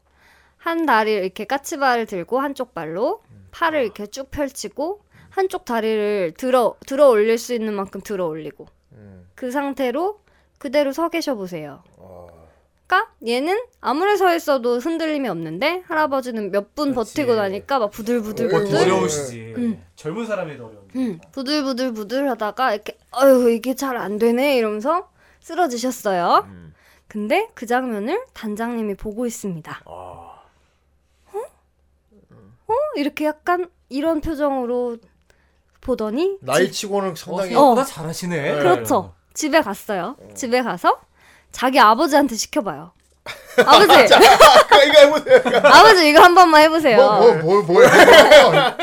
[SPEAKER 4] 한 다리를 이렇게 까치발을 들고 한쪽 발로 팔을 이렇게 쭉 펼치고 한쪽 다리를 들어 들어 올릴 수 있는 만큼 들어 올리고
[SPEAKER 2] 음.
[SPEAKER 4] 그 상태로 그대로 서 계셔 보세요.
[SPEAKER 2] 어.
[SPEAKER 4] 그러니까 얘는 아무리 서 있어도 흔들림이 없는데 할아버지는 몇 분. 버티고 나니까 막 부들부들 부들
[SPEAKER 2] 네.
[SPEAKER 1] 어려우시지.
[SPEAKER 4] 음.
[SPEAKER 1] 젊은 사람에도 어려운.
[SPEAKER 4] 음, 부들부들 부들 하다가 이렇게 어휴 이게 잘 안 되네 이러면서 쓰러지셨어요.
[SPEAKER 2] 음.
[SPEAKER 4] 근데 그 장면을 단장님이 보고 있습니다.
[SPEAKER 2] 아.
[SPEAKER 4] 어? 이렇게 약간 이런 표정으로 보더니
[SPEAKER 2] 나이 치고는 상당히
[SPEAKER 4] 어.
[SPEAKER 1] 생각보다 잘하시네.
[SPEAKER 4] 그렇죠. 집에 갔어요. 집에 가서 자기 아버지한테 시켜봐요. 아버지,
[SPEAKER 2] 이거 이거 해보세요.
[SPEAKER 4] 아버지 이거 한 번만 해보세요.
[SPEAKER 3] 뭐뭐뭐 뭐 야?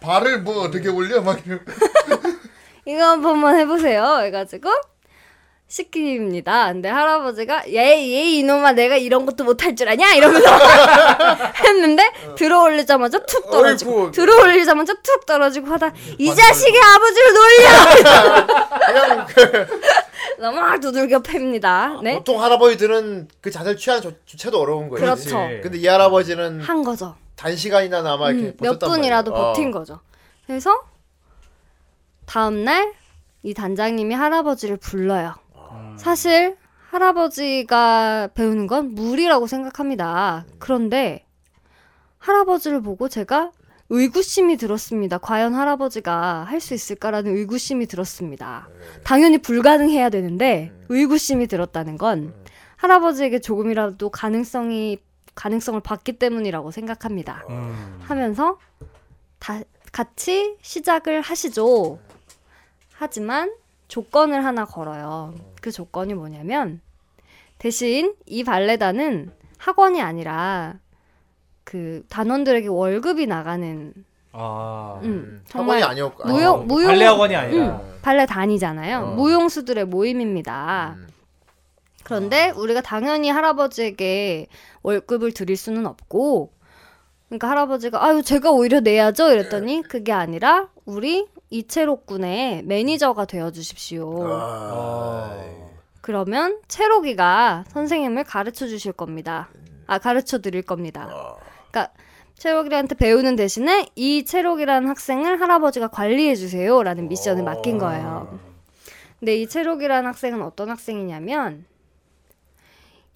[SPEAKER 3] 발을 뭐 어떻게 올려 막
[SPEAKER 4] 이거 한 번만 해보세요. 해가지고 시킵니다. 근데 할아버지가 얘얘 이놈아 내가 이런 것도 못할 줄 아냐 이러면서 했는데 들어올리자마자 툭 떨어지고
[SPEAKER 2] 어이구.
[SPEAKER 4] 들어올리자마자 툭 떨어지고 하다 이 자식이 아버지를 놀려
[SPEAKER 2] 그,
[SPEAKER 4] 너무 막 두들겨 팹니다. 네
[SPEAKER 2] 보통 할아버지들은 그 자세를 취하는 조, 조차도 어려운 거예요.
[SPEAKER 4] 그렇죠.
[SPEAKER 2] 근데 이 할아버지는
[SPEAKER 4] 한 거죠.
[SPEAKER 2] 단시간이나 남아 이렇게
[SPEAKER 4] 음, 몇 분이라도
[SPEAKER 2] 말이에요.
[SPEAKER 4] 버틴
[SPEAKER 2] 어.
[SPEAKER 4] 거죠. 그래서 다음 날 이 단장님이 할아버지를 불러요. 사실 할아버지가 배우는 건 물이라고 생각합니다. 그런데 할아버지를 보고 제가 의구심이 들었습니다. 과연 할아버지가 할 수 있을까라는 의구심이 들었습니다. 당연히 불가능해야 되는데 의구심이 들었다는 건 할아버지에게 조금이라도 가능성이 가능성을 봤기 때문이라고 생각합니다.
[SPEAKER 1] 음.
[SPEAKER 4] 하면서 다 같이 시작을 하시죠. 하지만 조건을 하나 걸어요. 그 조건이 뭐냐면 대신 이 발레단은 학원이 아니라 그 단원들에게 월급이 나가는
[SPEAKER 1] 아.
[SPEAKER 4] 음,
[SPEAKER 2] 학원이
[SPEAKER 4] 정말
[SPEAKER 2] 아니었고
[SPEAKER 4] 무용 무용
[SPEAKER 1] 발레 학원이 아니라.
[SPEAKER 4] 음, 발레 단이잖아요.
[SPEAKER 2] 어.
[SPEAKER 4] 무용수들의 모임입니다.
[SPEAKER 2] 음.
[SPEAKER 4] 그런데 우리가 당연히 할아버지에게 월급을 드릴 수는 없고, 그러니까 할아버지가 아유 제가 오히려 내야죠 이랬더니 그게 아니라 우리 이채록 군의 매니저가 되어 주십시오.
[SPEAKER 2] 아.
[SPEAKER 4] 그러면 채록이가 선생님을 가르쳐 주실 겁니다. 아 가르쳐 드릴 겁니다. 그러니까 채록이한테 배우는 대신에 이 채록이라는 학생을 할아버지가 관리해 주세요라는 미션을 맡긴 거예요. 근데 이 채록이라는 학생은 어떤 학생이냐면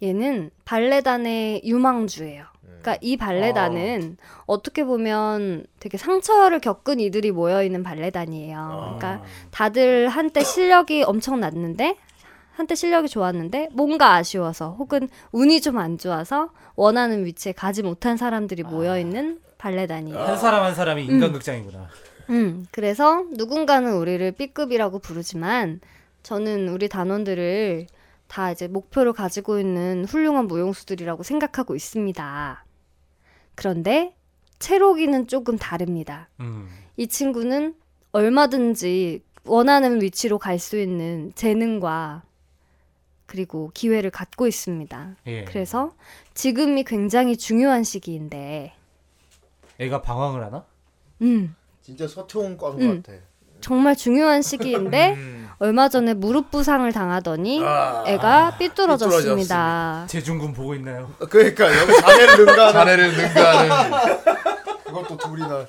[SPEAKER 4] 얘는 발레단의 유망주예요. 그러니까 이 발레단은 어떻게 보면 되게 상처를 겪은 이들이 모여 있는 발레단이에요. 그러니까 다들 한때 실력이 엄청 났는데 한때 실력이 좋았는데 뭔가 아쉬워서 혹은 운이 좀 안 좋아서 원하는 위치에 가지 못한 사람들이 모여 있는 발레단이에요.
[SPEAKER 1] 한 사람 한 사람이 인간극장이구나.
[SPEAKER 4] 음, 그래서 누군가는 우리를 B급이라고 부르지만 저는 우리 단원들을 다 이제 목표를 가지고 있는 훌륭한 무용수들이라고 생각하고 있습니다. 그런데 채록이는 조금 다릅니다.
[SPEAKER 1] 음.
[SPEAKER 4] 이 친구는 얼마든지 원하는 위치로 갈 수 있는 재능과 그리고 기회를 갖고 있습니다.
[SPEAKER 1] 예.
[SPEAKER 4] 그래서 지금이 굉장히 중요한 시기인데,
[SPEAKER 1] 애가 방황을 하나?
[SPEAKER 4] 음,
[SPEAKER 2] 진짜 서태웅 꽝것
[SPEAKER 4] 음.
[SPEAKER 2] 같아.
[SPEAKER 4] 정말 중요한 시기인데
[SPEAKER 2] 음.
[SPEAKER 4] 얼마 전에 무릎 부상을 당하더니
[SPEAKER 2] 아,
[SPEAKER 4] 애가 삐뚤어졌습니다.
[SPEAKER 2] 삐뚤어졌습니다.
[SPEAKER 1] 재중군 보고 있나요?
[SPEAKER 2] 그러니까 여기 자네를 능가하는
[SPEAKER 3] 자네를 능가하는
[SPEAKER 2] 그것도 둘이나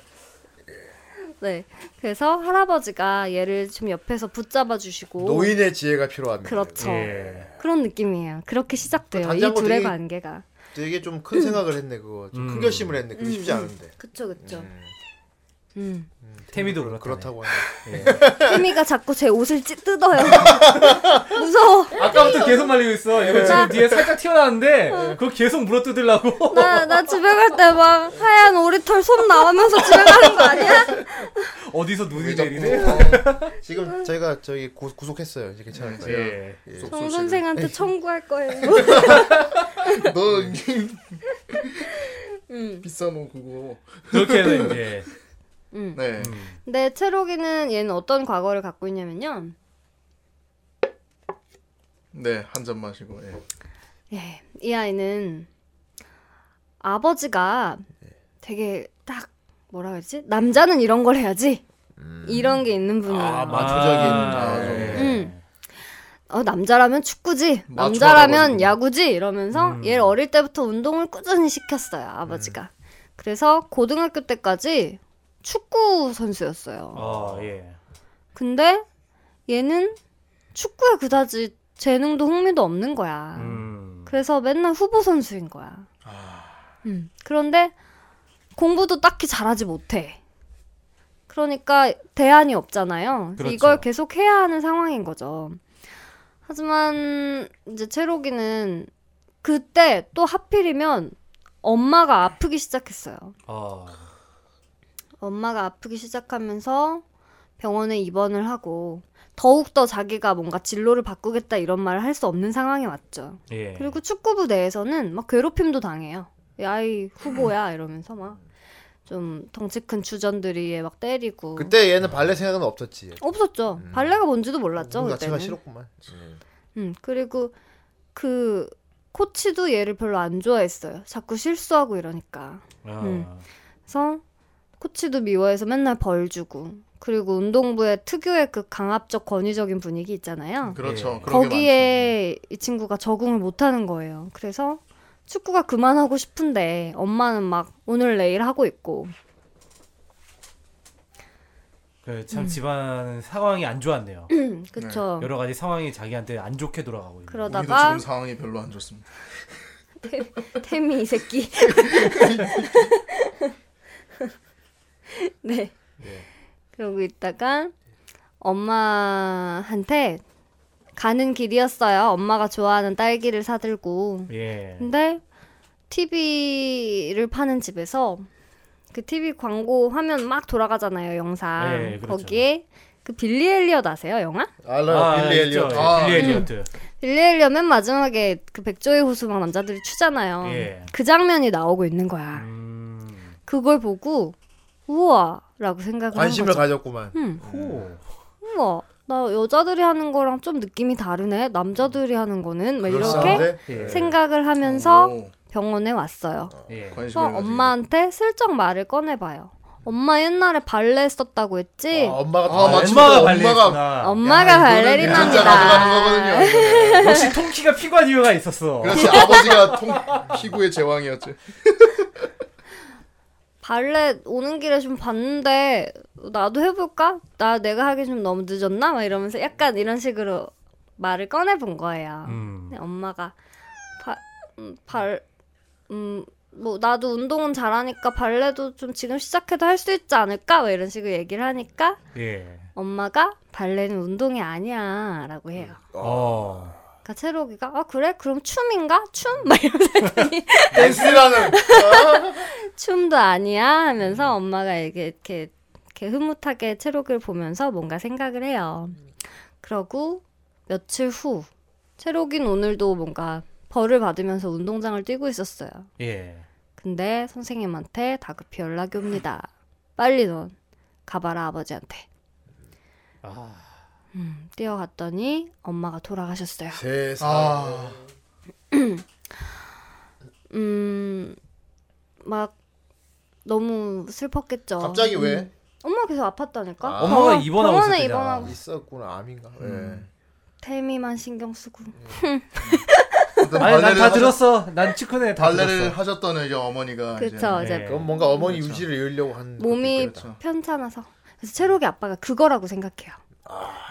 [SPEAKER 4] 네, 그래서 할아버지가 얘를 좀 옆에서 붙잡아 주시고
[SPEAKER 2] 노인의 지혜가 필요합니다.
[SPEAKER 4] 그렇죠.
[SPEAKER 1] 예.
[SPEAKER 4] 그런 느낌이에요. 그렇게 시작돼요. 이 둘의
[SPEAKER 2] 되게-
[SPEAKER 4] 관계가.
[SPEAKER 2] 되게 좀 큰 생각을 했네 그거. 좀큰
[SPEAKER 1] 음.
[SPEAKER 2] 결심을 했네. 그게 쉽지
[SPEAKER 4] 음,
[SPEAKER 2] 않은데.
[SPEAKER 4] 그쵸, 그쵸. 음.
[SPEAKER 1] 태미도 그렇다.
[SPEAKER 2] 그렇다고 하네.
[SPEAKER 4] 혜미가 자꾸 제 옷을 찌 뜯어요. 무서워.
[SPEAKER 1] 아까부터 계속 말리고 있어. 이거 지금 뒤에 살짝 튀어나왔는데 그거 계속 물어뜯으려고.
[SPEAKER 4] 나, 나 집에 갈 때 막 하얀 오리털 손 나오면서 집에 가는 거 아니야?
[SPEAKER 1] 어디서 눈이 내리네?
[SPEAKER 2] 어, 지금 저희가 저기 구, 구속했어요. 이제 괜찮을 거예요.
[SPEAKER 1] 예.
[SPEAKER 2] 예.
[SPEAKER 4] 정 선생한테 청구할 거예요.
[SPEAKER 3] 너
[SPEAKER 4] 음.
[SPEAKER 3] 비싼 옷 그거.
[SPEAKER 1] 그렇게 해서 이제
[SPEAKER 4] 음.
[SPEAKER 3] 네.
[SPEAKER 4] 근데 채록이는 얘는 어떤 과거를 갖고 있냐면요.
[SPEAKER 3] 네, 한 잔 마시고. 예.
[SPEAKER 4] 예, 이 아이는 아버지가 되게 딱 뭐라 그러지? 남자는 이런 걸 해야지. 이런 게 있는 분이에요.
[SPEAKER 2] 아, 마초적인.
[SPEAKER 1] 아,
[SPEAKER 2] 아, 좀.
[SPEAKER 1] 예.
[SPEAKER 4] 음. 어, 남자라면 축구지. 남자라면. 야구지. 이러면서
[SPEAKER 1] 음.
[SPEAKER 4] 얘를 어릴 때부터 운동을 꾸준히 시켰어요. 아버지가. 그래서 고등학교 때까지 축구 선수였어요.
[SPEAKER 1] 아, 예.
[SPEAKER 4] 근데 얘는 축구에 그다지 재능도 흥미도 없는 거야.
[SPEAKER 1] 음.
[SPEAKER 4] 그래서 맨날 후보 선수인 거야. 음. 그런데 공부도 딱히 잘하지 못해. 그러니까 대안이 없잖아요.
[SPEAKER 1] 그렇죠.
[SPEAKER 4] 이걸 계속 해야 하는 상황인 거죠. 하지만 이제 채록이는 그때 또 하필이면 엄마가 아프기 시작했어요.
[SPEAKER 1] 아.
[SPEAKER 4] 엄마가 아프기 시작하면서 병원에 입원을 하고 더욱더 자기가 뭔가 진로를 바꾸겠다 이런 말을 할 수 없는 상황이 왔죠.
[SPEAKER 1] 예.
[SPEAKER 4] 그리고 축구부 내에서는 막 괴롭힘도 당해요. 야, 이 후보야 이러면서 막 좀 덩치 큰 주전들이 얘막 때리고
[SPEAKER 2] 그때 얘는 발레 생각은 없었지.
[SPEAKER 4] 없었죠. 발레가 뭔지도 몰랐죠.
[SPEAKER 2] 운동 자체가
[SPEAKER 4] 그때는.
[SPEAKER 2] 싫었구만. 음.
[SPEAKER 4] 음, 그리고 그 코치도 얘를 별로 안 좋아했어요. 자꾸 실수하고 이러니까.
[SPEAKER 1] 아,
[SPEAKER 4] 음. 그래서 코치도 미워해서 맨날 벌 주고. 그리고 운동부의 특유의 그 강압적 권위적인 분위기 있잖아요.
[SPEAKER 3] 그렇죠.
[SPEAKER 1] 예.
[SPEAKER 4] 거기에 이 친구가 적응을 못 하는 거예요. 그래서 축구가 그만하고 싶은데 엄마는 막 오늘 내일 하고 있고.
[SPEAKER 1] 그참 집안 상황이 안 좋았네요.
[SPEAKER 4] 그쵸.
[SPEAKER 1] 여러 가지 상황이 자기한테 안 좋게 돌아가고 있는.
[SPEAKER 4] 그러다가
[SPEAKER 3] 지금 상황이 별로 안 좋습니다.
[SPEAKER 4] 태미 이 새끼. 네. 그러고 있다가 엄마한테 가는 길이었어요. 엄마가 좋아하는 딸기를 사들고.
[SPEAKER 1] 예.
[SPEAKER 4] 근데 TV를 파는 집에서 그 TV 광고 화면 막 돌아가잖아요, 영상.
[SPEAKER 1] 네, 그렇죠.
[SPEAKER 4] 거기에 그 빌리 엘리엇 아세요, 영화?
[SPEAKER 2] 알아요. 빌리
[SPEAKER 1] 있죠.
[SPEAKER 2] 엘리엇.
[SPEAKER 1] 예,
[SPEAKER 3] 아,
[SPEAKER 1] 빌리
[SPEAKER 3] 음.
[SPEAKER 1] 엘리어트.
[SPEAKER 4] 빌리 엘리엇 맨 마지막에 그 백조의 호수 막 남자들이 추잖아요.
[SPEAKER 1] 예.
[SPEAKER 4] 그 장면이 나오고 있는 거야.
[SPEAKER 1] 음.
[SPEAKER 4] 그걸 보고 우와라고 생각을
[SPEAKER 2] 관심을
[SPEAKER 4] 한 거죠.
[SPEAKER 2] 가졌구만.
[SPEAKER 4] 음,
[SPEAKER 1] 호.
[SPEAKER 4] 우와. 나 여자들이 하는 거랑 좀 느낌이 다르네. 남자들이 하는 거는 막 이렇게?
[SPEAKER 1] 예.
[SPEAKER 4] 생각을 하면서
[SPEAKER 3] 오,
[SPEAKER 4] 병원에 왔어요.
[SPEAKER 1] 예.
[SPEAKER 3] 관심을
[SPEAKER 4] 그래서. 엄마한테 슬쩍 말을 꺼내봐요. 엄마 옛날에 발레 했었다고 했지.
[SPEAKER 2] 아, 엄마가
[SPEAKER 3] 아,
[SPEAKER 2] 또
[SPEAKER 3] 맞지.
[SPEAKER 1] 엄마가 발레했구나.
[SPEAKER 4] 엄마가 발레리나입니다.
[SPEAKER 1] 역시 통키가 피관 이유가 있었어.
[SPEAKER 3] 그렇지 아버지가 통 피구의 제왕이었지.
[SPEAKER 4] 발레 오는 길에 좀 봤는데 나도 해볼까? 나 내가 하기 좀 너무 늦었나? 막 이러면서 약간 이런 식으로 말을 꺼내본 거예요.
[SPEAKER 1] 음.
[SPEAKER 4] 엄마가 바, 음, 발, 음, 뭐 나도 운동은 잘하니까 발레도 좀 지금 시작해도 할 수 있지 않을까? 뭐 이런 식으로 얘기를 하니까
[SPEAKER 1] 예.
[SPEAKER 4] 엄마가 발레는 운동이 아니야라고 해요.
[SPEAKER 1] 어.
[SPEAKER 4] 그러니까 채록이가 아 그래? 그럼 춤인가? 춤? 막 이러면서 했더니
[SPEAKER 2] 댄스라는
[SPEAKER 4] 춤도 아니야 하면서 엄마가 이렇게 이렇게, 이렇게 흐뭇하게 채록이를 보면서 뭔가 생각을 해요. 그러고 며칠 후 채록이는 오늘도 뭔가 벌을 받으면서 운동장을 뛰고 있었어요.
[SPEAKER 1] 예.
[SPEAKER 4] 근데 선생님한테 다급히 연락이 옵니다. 빨리 넌 가봐라 아버지한테.
[SPEAKER 1] 아.
[SPEAKER 4] 음, 뛰어갔더니 엄마가 돌아가셨어요.
[SPEAKER 2] 세상.
[SPEAKER 3] 아,
[SPEAKER 4] 음, 막 너무 슬펐겠죠.
[SPEAKER 2] 갑자기 왜?
[SPEAKER 4] 음. 엄마 계속 아팠다니까.
[SPEAKER 2] 아.
[SPEAKER 1] 엄마가 입원하고
[SPEAKER 4] 병원에. 입원하고
[SPEAKER 2] 있었구나 암인가.
[SPEAKER 1] 음.
[SPEAKER 4] 태미만 신경 쓰고.
[SPEAKER 3] 일단
[SPEAKER 1] 아니 난 다 들었어. 난다
[SPEAKER 3] 발레를
[SPEAKER 1] 들었어.
[SPEAKER 3] 하셨던 이제 어머니가
[SPEAKER 4] 그쵸 이제
[SPEAKER 1] 네.
[SPEAKER 2] 그건 뭔가 어머니
[SPEAKER 3] 그렇죠.
[SPEAKER 2] 유지를 이으려고 한.
[SPEAKER 4] 몸이
[SPEAKER 2] 있겠다.
[SPEAKER 4] 편찮아서. 그래서 채록이 아빠가 그거라고 생각해요.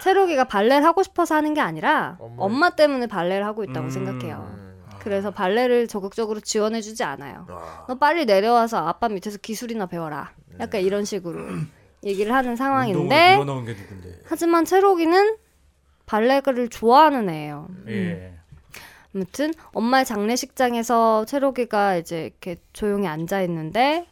[SPEAKER 4] 채록이가 발레를 하고 싶어서 하는 게 아니라
[SPEAKER 2] 어머니.
[SPEAKER 4] 엄마 때문에 발레를 하고 있다고
[SPEAKER 1] 음.
[SPEAKER 4] 생각해요.
[SPEAKER 2] 음.
[SPEAKER 4] 그래서 발레를 적극적으로 지원해주지 않아요.
[SPEAKER 2] 아.
[SPEAKER 4] 너 빨리 내려와서 아빠 밑에서 기술이나 배워라. 약간 이런 식으로 얘기를 하는 상황인데
[SPEAKER 1] 밀어넣은 게 누군데.
[SPEAKER 4] 하지만 채록이는 발레를 좋아하는 애예요.
[SPEAKER 1] 예.
[SPEAKER 4] 아무튼 엄마의 장례식장에서 채록이가 이제 이렇게 조용히 앉아 있는데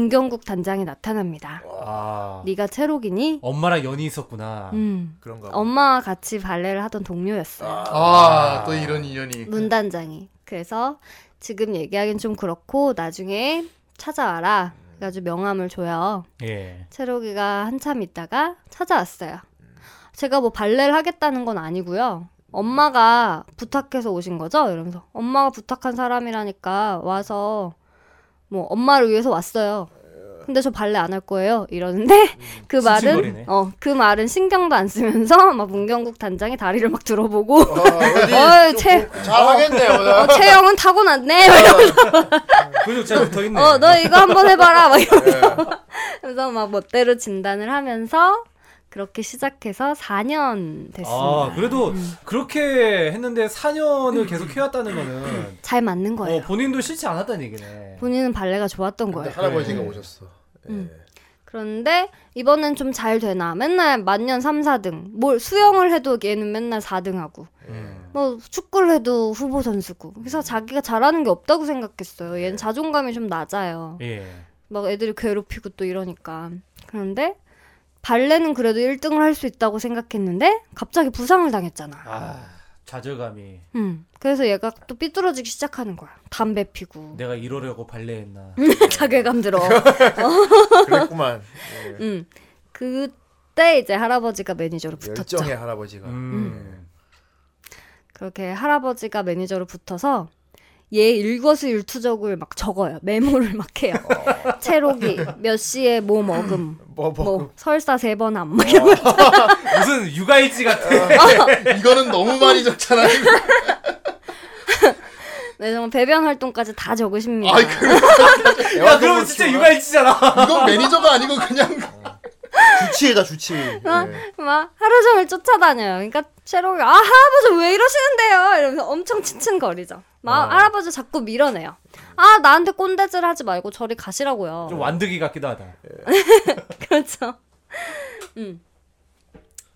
[SPEAKER 4] 문경국 단장이 나타납니다.
[SPEAKER 1] 아.
[SPEAKER 4] 네가 채록이니?
[SPEAKER 1] 엄마랑 연이 있었구나.
[SPEAKER 4] 음.
[SPEAKER 2] 그런가. 봐.
[SPEAKER 4] 엄마와 같이 발레를 하던 동료였어요.
[SPEAKER 3] 아, 또 이런 인연이.
[SPEAKER 4] 문 단장이. 그래서 지금 얘기하긴 좀 그렇고 나중에 찾아와라. 그래가지고 명함을 줘요.
[SPEAKER 1] 예.
[SPEAKER 4] 채록이가 한참 있다가 찾아왔어요. 제가 뭐 발레를 하겠다는 건 아니고요. 엄마가 부탁해서 오신 거죠? 이러면서 엄마가 부탁한 사람이라니까 와서 뭐 엄마를 위해서 왔어요. 근데 저 발레 안 할 거예요. 이러는데 그 말은
[SPEAKER 1] 찡찡거리네.
[SPEAKER 4] 어그 말은 신경도 안 쓰면서 막 문경국 단장이 다리를 막 들어보고
[SPEAKER 2] 어, 좀
[SPEAKER 4] 채-
[SPEAKER 2] 보- 잘하겠네 오늘.
[SPEAKER 4] 어, 체형은 타고났네.
[SPEAKER 1] 근육 잘 붙어 있네.
[SPEAKER 4] 어, 너 이거 한번 해봐라. 막 이러면서. 그래서 막 멋대로 진단을 하면서 그렇게 시작해서 4년 됐습니다.
[SPEAKER 1] 아, 그래도 그렇게 했는데 4년을 계속 해왔다는 거는
[SPEAKER 4] 잘 맞는 거예요.
[SPEAKER 1] 어, 본인도 싫지 않았다는 얘기네.
[SPEAKER 4] 본인은 발레가 좋았던 거예요.
[SPEAKER 2] 할아버지가
[SPEAKER 1] 네.
[SPEAKER 2] 오셨어.
[SPEAKER 4] 음. 그런데 이번엔 좀 잘 되나? 맨날 만년 3, 4등. 뭘 수영을 해도 얘는 맨날 4등 하고.
[SPEAKER 1] 음.
[SPEAKER 4] 뭐 축구를 해도 후보 선수고. 그래서 자기가 잘하는 게 없다고 생각했어요. 얘는 자존감이 좀 낮아요.
[SPEAKER 1] 예.
[SPEAKER 4] 막 애들이 괴롭히고 또 이러니까. 그런데 발레는 그래도 1등을 할 수 있다고 생각했는데 갑자기 부상을 당했잖아.
[SPEAKER 1] 아, 좌절감이
[SPEAKER 4] 음. 그래서 얘가 또 삐뚤어지기 시작하는 거야. 담배 피고.
[SPEAKER 1] 내가 이러려고 발레했나.
[SPEAKER 4] 자괴감 들어.
[SPEAKER 2] 그랬구만. 예.
[SPEAKER 4] 음. 그때 이제 할아버지가 매니저로 붙었죠.
[SPEAKER 2] 열정의 할아버지가.
[SPEAKER 1] 음.
[SPEAKER 4] 그렇게 할아버지가 매니저로 붙어서 얘 일거수일투족을 막 적어요. 메모를 막 해요. 채록이 몇 시에 뭐 먹음.
[SPEAKER 2] 뭐, 뭐.
[SPEAKER 4] 뭐 설사 세 번 안 먹. 거.
[SPEAKER 1] 무슨 육아일지 같아.
[SPEAKER 3] 이거는 너무 많이 적잖아. 이거.
[SPEAKER 4] 네, 정말 배변 활동까지 다 적으십니다.
[SPEAKER 3] 아이
[SPEAKER 1] 그야 그러면 진짜 육아일지잖아.
[SPEAKER 3] 이건 매니저가 아니고 그냥
[SPEAKER 2] 주치의다 주치의. 예.
[SPEAKER 4] 막 하루 종일 쫓아다녀요. 그러니까 채록이 아 할아버지 왜 이러시는데요? 이러면서 엄청 찡찡거리죠. 막 할아버지 자꾸 밀어내요. 아 나한테 꼰대질 하지 말고 저리 가시라고요.
[SPEAKER 1] 좀 완득이 같기도 하다.
[SPEAKER 4] 그렇죠. 음.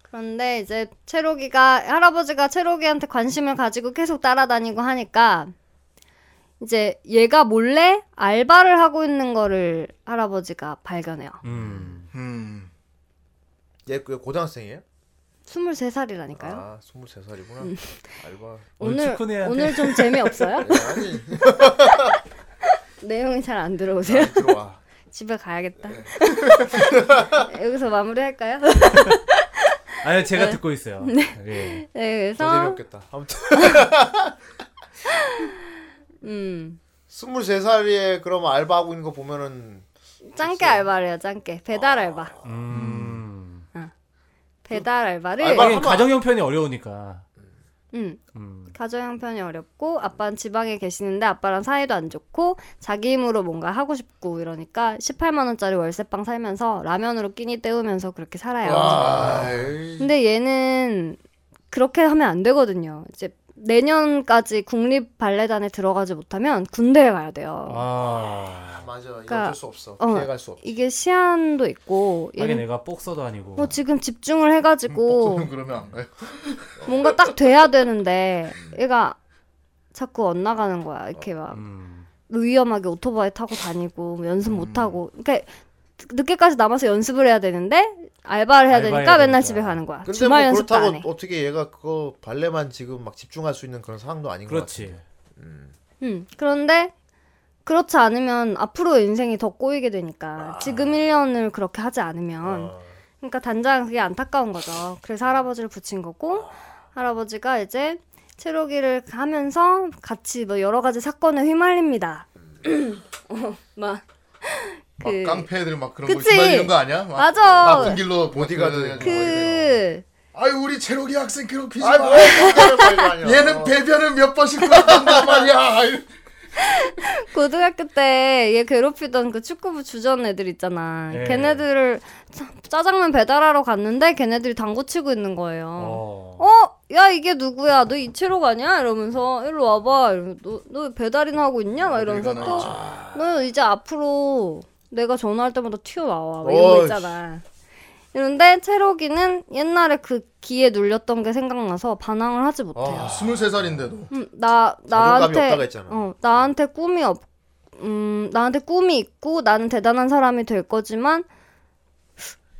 [SPEAKER 4] 그런데 이제 체록이가 할아버지가 체록이한테 관심을 가지고 계속 따라다니고 하니까 이제 얘가 몰래 알바를 하고 있는 거를 할아버지가 발견해요.
[SPEAKER 1] 음.
[SPEAKER 3] 음.
[SPEAKER 2] 얘그 고등학생이에요?
[SPEAKER 4] 23살이라니까요.
[SPEAKER 2] 아, 23살이구나.
[SPEAKER 4] 음.
[SPEAKER 2] 알바.
[SPEAKER 4] 오늘. 오늘 좀 재미없어요?
[SPEAKER 2] 아니,
[SPEAKER 4] 내용이 잘 안 들어오세요?
[SPEAKER 2] 안 들어와.
[SPEAKER 4] 집에 가야겠다. 여기서 마무리할까요?
[SPEAKER 1] 아니 제가 듣고 있어요. 예.
[SPEAKER 4] 네,
[SPEAKER 2] 더
[SPEAKER 4] 그래서
[SPEAKER 2] 재미없겠다. 아무튼
[SPEAKER 4] 음
[SPEAKER 2] 23살에 그럼 알바하고 있는 거 보면은
[SPEAKER 4] 짱깨 알바를 해요. 짱깨 배달 알바.
[SPEAKER 1] 음.
[SPEAKER 4] 배달 알바를
[SPEAKER 2] 알바-
[SPEAKER 1] 가정 형편이 어려우니까.
[SPEAKER 4] 음
[SPEAKER 1] 음.
[SPEAKER 4] 가정 형편이 어렵고 아빠는 지방에 계시는데 아빠랑 사이도 안 좋고 자기 힘으로 뭔가 하고 싶고 이러니까 18만 원짜리 월세방 살면서 라면으로 끼니 때우면서 그렇게 살아요. 근데 얘는 그렇게 하면 안 되거든요. 이제 내년까지 국립 발레단에 들어가지 못하면 군대에 가야 돼요.
[SPEAKER 1] 아.
[SPEAKER 2] 맞아.
[SPEAKER 4] 그러니까-
[SPEAKER 2] 어쩔 수 없어.
[SPEAKER 4] 어,
[SPEAKER 2] 피해갈 수 없어.
[SPEAKER 4] 이게 시한도 있고
[SPEAKER 1] 하긴
[SPEAKER 4] 얘는
[SPEAKER 1] 내가 복서도 아니고.
[SPEAKER 4] 뭐 지금 집중을 해가지고
[SPEAKER 3] 복수는 그러면 안 가요.
[SPEAKER 4] 뭔가 딱 돼야 되는데 얘가 자꾸 엇나가는 거야. 이렇게 막
[SPEAKER 1] 음.
[SPEAKER 4] 위험하게 오토바이 타고 다니고 뭐 연습 못 하고. 그러니까 늦게까지 남아서 연습을 해야 되는데 알바를 해야 되니까 맨날
[SPEAKER 1] 되니까.
[SPEAKER 4] 집에 가는 거야.
[SPEAKER 2] 근데 뭐
[SPEAKER 4] 주말 연습도
[SPEAKER 2] 그렇다고
[SPEAKER 4] 안 해.
[SPEAKER 2] 어떻게 얘가 그거 발레만 지금 막 집중할 수 있는 그런 상황도 아닌 것
[SPEAKER 1] 그렇지.
[SPEAKER 2] 같은데.
[SPEAKER 4] 음. 그런데 그렇지 않으면 앞으로 인생이 더 꼬이게 되니까 지금 1년을 그렇게 하지 않으면
[SPEAKER 2] 어.
[SPEAKER 4] 그러니까 단장 그게 안타까운 거죠. 그래서 할아버지를 붙인 거고 할아버지가 이제 체로기를 하면서 같이 뭐 여러 가지 사건에 휘말립니다. 어,
[SPEAKER 3] 막막
[SPEAKER 4] 그-
[SPEAKER 3] 깡패들 막 그런 거
[SPEAKER 4] 그치.
[SPEAKER 3] 휘말리는 거 아니야? 막
[SPEAKER 4] 맞아.
[SPEAKER 3] 나쁜 길로
[SPEAKER 2] 보디가드.
[SPEAKER 3] 보디가드.
[SPEAKER 4] 그
[SPEAKER 3] 아유 우리 체록이 학생 괴롭히지 마.
[SPEAKER 2] 뭐.
[SPEAKER 3] 얘는 배변을 몇 번씩 한단 말이야. 아유.
[SPEAKER 4] 고등학교 때 얘 괴롭히던 그 축구부 주전 애들 있잖아.
[SPEAKER 1] 예.
[SPEAKER 4] 걔네들을 짜- 짜장면 배달하러 갔는데 걔네들이 당구 치고 있는 거예요.
[SPEAKER 1] 어.
[SPEAKER 4] 어? 야 이게 누구야? 너 이채로 가냐? 이러면서 일로 와봐. 이러면 너, 너 배달이나 하고 있냐? 막 이러면서 또 너 이제 앞으로 내가 전화할 때마다 튀어나와. 막 이런 거. 있잖아. 이런데 체로기는 옛날에 그 기에 눌렸던 게 생각나서 반항을 하지 못해요.
[SPEAKER 2] 아,
[SPEAKER 3] 23살인데도
[SPEAKER 4] 음, 나 나한테
[SPEAKER 2] 없다고 했잖아.
[SPEAKER 4] 어 나한테 꿈이 없 음, 나한테 꿈이 있고 나는 대단한 사람이 될 거지만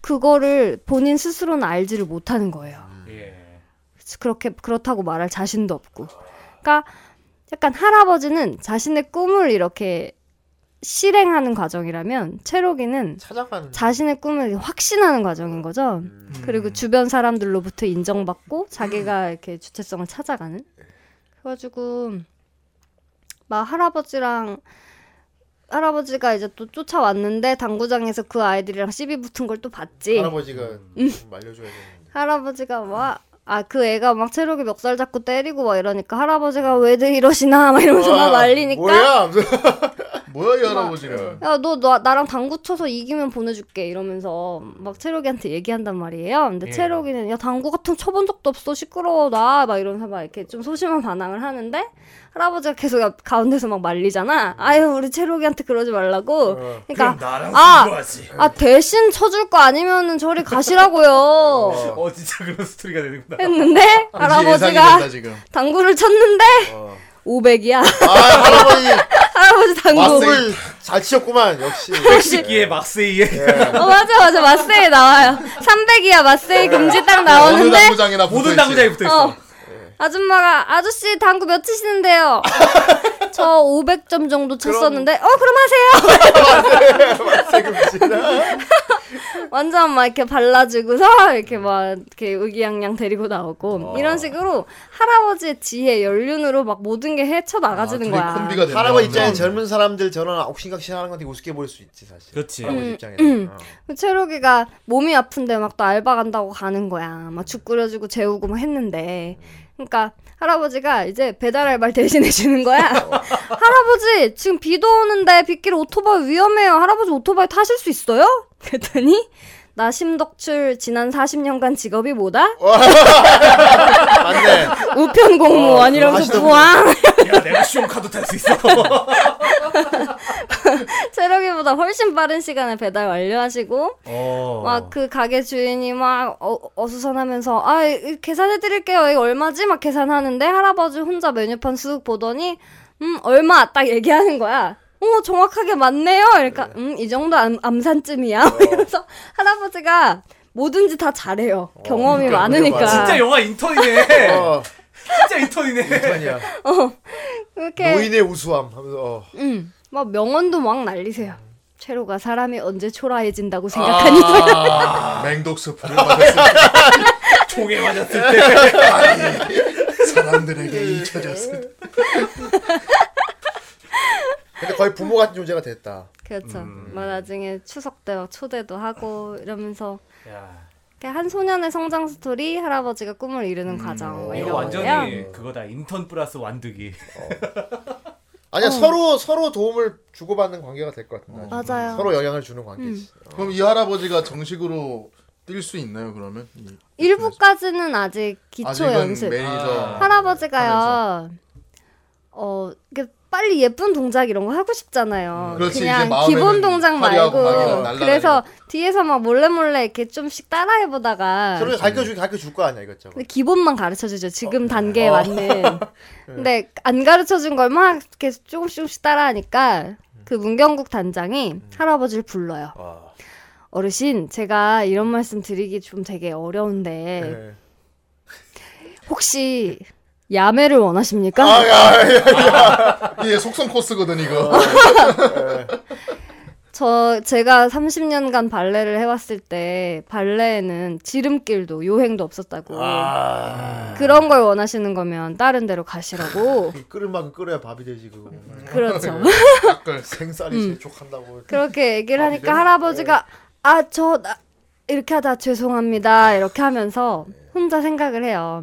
[SPEAKER 4] 그거를 본인 스스로는 알지를 못하는 거예요.
[SPEAKER 1] 예.
[SPEAKER 4] 그렇게 그렇다고 말할 자신도 없고. 그러니까 약간 할아버지는 자신의 꿈을 이렇게 실행하는 과정이라면 체로기는
[SPEAKER 2] 찾아가는.
[SPEAKER 4] 자신의 꿈을 확신하는 과정인 거죠.
[SPEAKER 2] 음.
[SPEAKER 4] 그리고 주변 사람들로부터 인정받고 자기가 이렇게 주체성을 찾아가는. 그래가지고 막 할아버지랑 할아버지가 이제 또 쫓아왔는데 당구장에서 그 아이들이랑 시비 붙은 걸 또 봤지.
[SPEAKER 2] 할아버지가
[SPEAKER 4] 음.
[SPEAKER 2] 좀 말려줘야 되는데.
[SPEAKER 4] 할아버지가 막, 아, 그 애가 막 체력이 멱살 잡고 때리고 막 이러니까 할아버지가 왜들 이러시나 막 이러면서 막
[SPEAKER 2] 아,
[SPEAKER 4] 말리니까.
[SPEAKER 2] 뭐야?
[SPEAKER 3] 뭐야 이 할아버지는.
[SPEAKER 4] 야, 너, 너 나랑 당구 쳐서 이기면 보내줄게. 이러면서 막 체력이한테 얘기한단 말이에요. 근데
[SPEAKER 1] 예.
[SPEAKER 4] 체력이는 야, 당구 같은 거 쳐본 적도 없어. 시끄러워. 나. 막 이러면서 막 이렇게 좀 소심한 반항을 하는데 할아버지가 계속 옆 가운데서 막 말리잖아. 아유, 우리 체력이한테 그러지 말라고. 그러니까,
[SPEAKER 1] 나랑
[SPEAKER 4] 아. 아, 대신 쳐줄 거 아니면은 저리 가시라고요.
[SPEAKER 1] 어 진짜 그런 스토리가 되는구나.
[SPEAKER 4] 했는데 할아버지가. 당구를 쳤는데
[SPEAKER 2] 어.
[SPEAKER 4] 500이야.
[SPEAKER 2] 아 할아버지
[SPEAKER 4] 할아버지 당구.
[SPEAKER 2] 마스를 잘 치셨구만 역시.
[SPEAKER 1] 시기에 막세이에
[SPEAKER 4] 어 맞아 맞아 마세이 나와요. 300이야 마세이 금지 딱
[SPEAKER 3] 어느
[SPEAKER 4] 나오는데
[SPEAKER 3] 당구장이나
[SPEAKER 1] 모든
[SPEAKER 3] 붙어있지.
[SPEAKER 1] 당구장에 붙어 있어.
[SPEAKER 4] 어 아줌마가 아저씨 당구 몇 치시는데요? 저 500점 정도 쳤었는데 어 그럼 하세요. 완전 막 이렇게 발라주고서 이렇게 막 이렇게 의기양양 데리고 나오고
[SPEAKER 2] 어.
[SPEAKER 4] 이런 식으로 할아버지의 지혜 연륜으로 막 모든 게 헤쳐 나가지는
[SPEAKER 3] 둘이
[SPEAKER 4] 거야.
[SPEAKER 2] 할아버지 입장에. 젊은 사람들 저런 옥신각신 하는 건데 우습게 보일 수 있지 사실.
[SPEAKER 1] 그렇지.
[SPEAKER 2] 할아버지
[SPEAKER 4] 음,
[SPEAKER 2] 입장에.
[SPEAKER 4] 음.
[SPEAKER 2] 어.
[SPEAKER 4] 그 채록이가 몸이 아픈데 막 또 알바 간다고 가는 거야. 막 죽 끓여주고 재우고 막 했는데. 그러니까 할아버지가 이제 배달 알바를 대신해 주는 거야. 할아버지 지금 비도 오는데 빗길 오토바이 위험해요. 할아버지 오토바이 타실 수 있어요? 그랬더니 나 심덕출 지난 40년간 직업이 뭐다?
[SPEAKER 2] 맞네.
[SPEAKER 4] 우편 공무원
[SPEAKER 2] 어,
[SPEAKER 4] 이러면서 부왕
[SPEAKER 1] 야 내가 시험 카드 탈 수 있어.
[SPEAKER 4] 채록이보다 훨씬 빠른 시간에 배달 완료하시고
[SPEAKER 1] 어.
[SPEAKER 4] 막그 가게 주인이 막 어, 어수선하면서 아 이- 계산해 드릴게요. 이거 얼마지? 막 계산하는데 할아버지 혼자 메뉴판 쓱 보더니 음 얼마? 딱 얘기하는 거야. 어 정확하게 맞네요. 그러니까 음 이 정도 암, 암산쯤이야. 이러면서 할아버지가 뭐든지 다 잘해요. 경험이
[SPEAKER 2] 그러니까,
[SPEAKER 4] 많으니까.
[SPEAKER 2] 그러니까.
[SPEAKER 1] 진짜 영화 인턴이네.
[SPEAKER 2] 어,
[SPEAKER 1] 진짜 인턴이네.
[SPEAKER 2] 아니야.
[SPEAKER 4] 그렇게
[SPEAKER 2] 노인의 우수함 하면서 어.
[SPEAKER 4] 음, 막 명언도 막 날리세요 채로가 사람이 언제 초라해진다고 생각하니
[SPEAKER 3] 아, 맹독 스프를 맞았을
[SPEAKER 1] 총에 맞았을 때.
[SPEAKER 3] 때 사람들에게 잊혀졌을 때.
[SPEAKER 2] 근데 거의 부모 같은 존재가 됐다.
[SPEAKER 4] 그렇죠
[SPEAKER 1] 음.
[SPEAKER 4] 막 나중에 추석 때 막 초대도 하고 이러면서
[SPEAKER 1] 야,
[SPEAKER 4] 이렇게 한 소년의 성장 스토리 할아버지가 꿈을 이루는 과정 뭐
[SPEAKER 1] 이거
[SPEAKER 4] 이런
[SPEAKER 1] 완전히
[SPEAKER 4] 거예요.
[SPEAKER 1] 그거다. 인턴 플러스 완득이.
[SPEAKER 2] 아니야
[SPEAKER 4] 어.
[SPEAKER 2] 서로 서로 도움을 주고받는 관계가 될 것 같은데.
[SPEAKER 4] 맞아요.
[SPEAKER 2] 서로 영향을 주는 관계지.
[SPEAKER 3] 그럼 이 할아버지가 정식으로 뛸 수 있나요? 그러면 이-
[SPEAKER 4] 일부까지는 아직 기초 연습.
[SPEAKER 3] 매니저
[SPEAKER 4] 할아버지가요. 어, 이게 빨리 예쁜 동작 이런 거 하고 싶잖아요.
[SPEAKER 3] 그렇지, 이제
[SPEAKER 4] 그냥 기본 동작 말고. 그래서 뒤에서 막 몰래 몰래 이렇게 좀씩 따라해 보다가
[SPEAKER 2] 서로 가르쳐 주 가르쳐 줄 거 아니야 이것저것.
[SPEAKER 4] 근데 기본만 가르쳐 주죠. 지금 단계에
[SPEAKER 2] 어.
[SPEAKER 4] 맞는. 근데 안 가르쳐 준 걸 막 이렇게 조금씩 조금씩 따라하니까 그 문경국 단장이 할아버지를 불러요.
[SPEAKER 2] 와.
[SPEAKER 4] 어르신, 제가 이런 말씀 드리기 좀 되게 어려운데
[SPEAKER 2] 네.
[SPEAKER 4] 혹시 야매를 원하십니까?
[SPEAKER 3] 이게 속성 코스거든 이거.
[SPEAKER 4] 저 제가 30년간 발레를 해왔을 때 발레에는 지름길도 요행도 없었다고
[SPEAKER 2] 아.
[SPEAKER 4] 그런 걸 원하시는 거면 다른 데로 가시라고
[SPEAKER 2] 끓을 만큼 끓여야 밥이 되지 그거.
[SPEAKER 4] 그렇죠.
[SPEAKER 3] 약간
[SPEAKER 2] 생쌀이
[SPEAKER 4] 음.
[SPEAKER 2] 재촉한다고.
[SPEAKER 4] 그렇게 얘기를 하니까 할아버지가 아 저 나 이렇게 하다 죄송합니다 이렇게 하면서 혼자 생각을 해요.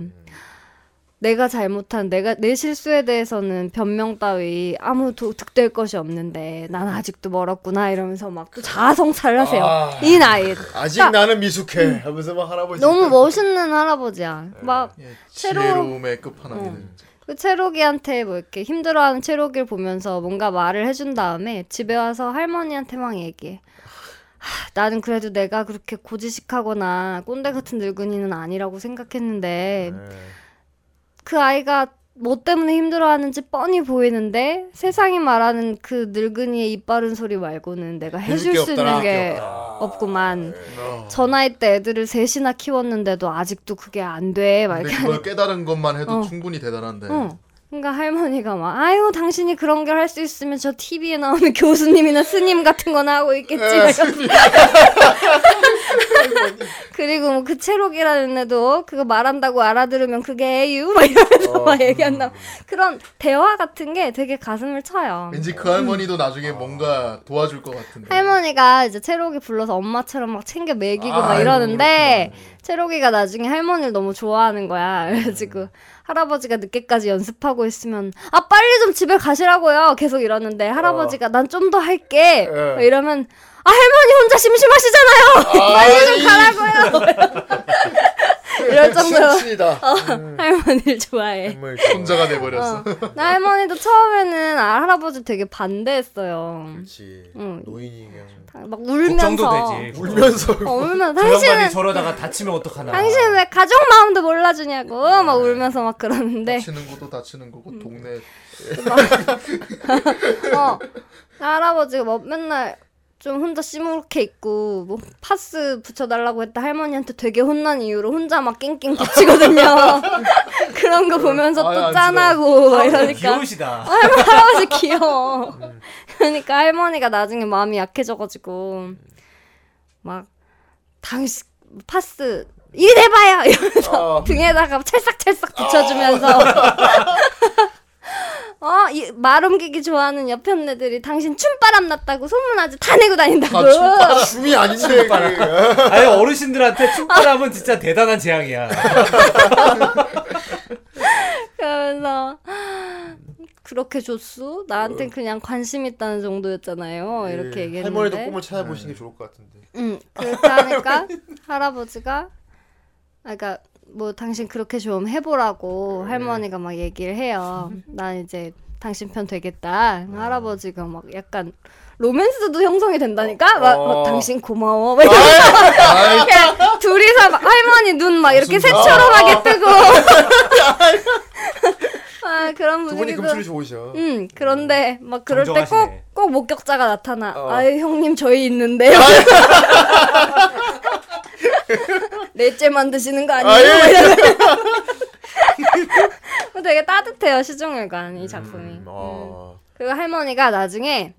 [SPEAKER 4] 내가 잘못한 내가 내 실수에 대해서는 변명 따위 아무 도, 득될 것이 없는데 난 아직도 멀었구나 이러면서 막 또 자아성찰을 하세요.
[SPEAKER 2] 아.
[SPEAKER 4] 이 나이에
[SPEAKER 2] 아직
[SPEAKER 4] 그러니까-
[SPEAKER 2] 나는 미숙해 하면서 막 할아버지.
[SPEAKER 4] 너무 멋있는 할아버지야. 막
[SPEAKER 3] 예,
[SPEAKER 4] 새로-
[SPEAKER 3] 지혜로움의 끝판왕이네.
[SPEAKER 4] 그 채록이한테 뭐 이렇게 힘들어하는 채록이를 보면서 뭔가 말을 해준 다음에 집에 와서 할머니한테 막 얘기해. 하, 나는 그래도 내가 그렇게 고지식하거나 꼰대 같은 늙은이는 아니라고 생각했는데
[SPEAKER 2] 네.
[SPEAKER 4] 그 아이가 뭐 때문에 힘들어하는지 뻔히 보이는데 세상이 말하는 그 늙은이의 입 바른 소리 말고는 내가 해줄 수 있는 게 없구만.
[SPEAKER 2] 어.
[SPEAKER 4] 저 나이 때 애들을 셋이나 키웠는데도 아직도 그게 안 돼. 막 이렇게
[SPEAKER 3] 그걸 깨달은 것만 해도
[SPEAKER 4] 어.
[SPEAKER 3] 충분히 대단한데.
[SPEAKER 4] 어. 그러니까 할머니가 막 아유 당신이 그런 걸 할 수 있으면 저 TV에 나오는 교수님이나 스님 같은 거나 하고 있겠지. 막 이러면서. 그리고 뭐 그 채록이라는 애도 그거 말한다고 알아들으면 그게 에유 막 이러면서
[SPEAKER 2] 어.
[SPEAKER 4] 막 얘기한다. 그런 대화 같은 게 되게 가슴을 쳐요.
[SPEAKER 3] 왠지 그 할머니도 나중에 뭔가 도와줄 것 같은데.
[SPEAKER 4] 할머니가 이제 채록이 불러서 엄마처럼 막 챙겨 먹이고 막
[SPEAKER 3] 아이고,
[SPEAKER 4] 이러는데 채록이가 나중에 할머니를 너무 좋아하는 거야. 그래가지고 할아버지가 늦게까지 연습하고 있으면 아 빨리 좀 집에 가시라고요. 계속 이러는데 할아버지가 난 좀 더 할게.
[SPEAKER 2] 어. 예.
[SPEAKER 4] 막 이러면 아 할머니 혼자 심심하시잖아요. 빨리 좀 가라고요. 이럴 정도로
[SPEAKER 2] 친친이다.
[SPEAKER 4] 할머니를 좋아해.
[SPEAKER 2] 정말
[SPEAKER 3] 혼자가 돼버렸어.
[SPEAKER 4] 어. 나 할머니도 처음에는 아, 할아버지 되게 반대했어요.
[SPEAKER 2] 그렇지.
[SPEAKER 4] 응.
[SPEAKER 2] 노인이 그냥
[SPEAKER 4] 막 울면서
[SPEAKER 1] 되지.
[SPEAKER 2] 울면서
[SPEAKER 4] 어, 울면
[SPEAKER 1] 저 양반이
[SPEAKER 4] 당신은
[SPEAKER 1] 저러다가 다치면 어떡하나.
[SPEAKER 4] 당신 왜 가족 마음도 몰라주냐고 막 울면서 막 그러는데
[SPEAKER 3] 다치는 것도 다치는 거고 동네
[SPEAKER 4] 어 할아버지가 뭐 맨날 좀 혼자 시무룩해 있고 뭐 파스 붙여달라고 했다 할머니한테 되게 혼난 이유로 혼자 막 낑낑 붙이거든요. 그런 거 보면서 또
[SPEAKER 3] 안쓰러워.
[SPEAKER 4] 짠하고 막 이러니까
[SPEAKER 1] 귀여우시다.
[SPEAKER 4] 할아버지 귀여워. 그러니까 할머니가 나중에 마음이 약해져가지고 막 당신 파스 일 해봐요 이러면서
[SPEAKER 2] 어.
[SPEAKER 4] 등에다가 찰싹찰싹 붙여주면서 어, 이 말 옮기기 좋아하는 옆에 언니들이 당신 춤바람 났다고 소문 아주 다 내고 다닌다고.
[SPEAKER 3] 아, 춤바람.
[SPEAKER 2] 춤이 아닌데 그.
[SPEAKER 1] 아니 어르신들한테 춤바람은 진짜 대단한 재앙이야.
[SPEAKER 4] 그러면서 그렇게 줬어? 나한테 그냥 관심 있다는 정도였잖아요. 이렇게
[SPEAKER 2] 예,
[SPEAKER 4] 얘기했는데.
[SPEAKER 2] 할머니도 꿈을 찾아보시는 게 좋을 것 같은데.
[SPEAKER 4] 응, 그렇게 하니까 할아버지가 아 그러니까 뭐 당신 그렇게 좀 해보라고 할머니가 막 얘기를 해요. 난 이제 당신 편 되겠다. 할아버지가 막 약간 로맨스도 형성이 된다니까. 막, 막
[SPEAKER 2] 어.
[SPEAKER 4] 당신 고마워. 막 이러면서 그냥 둘이서 막 할머니 눈 막 이렇게 새처럼하게 뜨고. 아 그런
[SPEAKER 2] 두 분이
[SPEAKER 4] 분위기도.
[SPEAKER 2] 금술이 좋으셔.
[SPEAKER 4] 음 그런데 막 그럴 때 꼭. 꼭 목격자가 나타나.
[SPEAKER 2] 어.
[SPEAKER 4] 아유 형님 저희 있는데요. 넷째 만드시는 거 아니에요?
[SPEAKER 2] 아유.
[SPEAKER 4] 막 이러면서. 되게 따뜻해요 시종일관 이 작품이.
[SPEAKER 2] 음,
[SPEAKER 4] 음.
[SPEAKER 2] 어.
[SPEAKER 4] 그리고 할머니가 나중에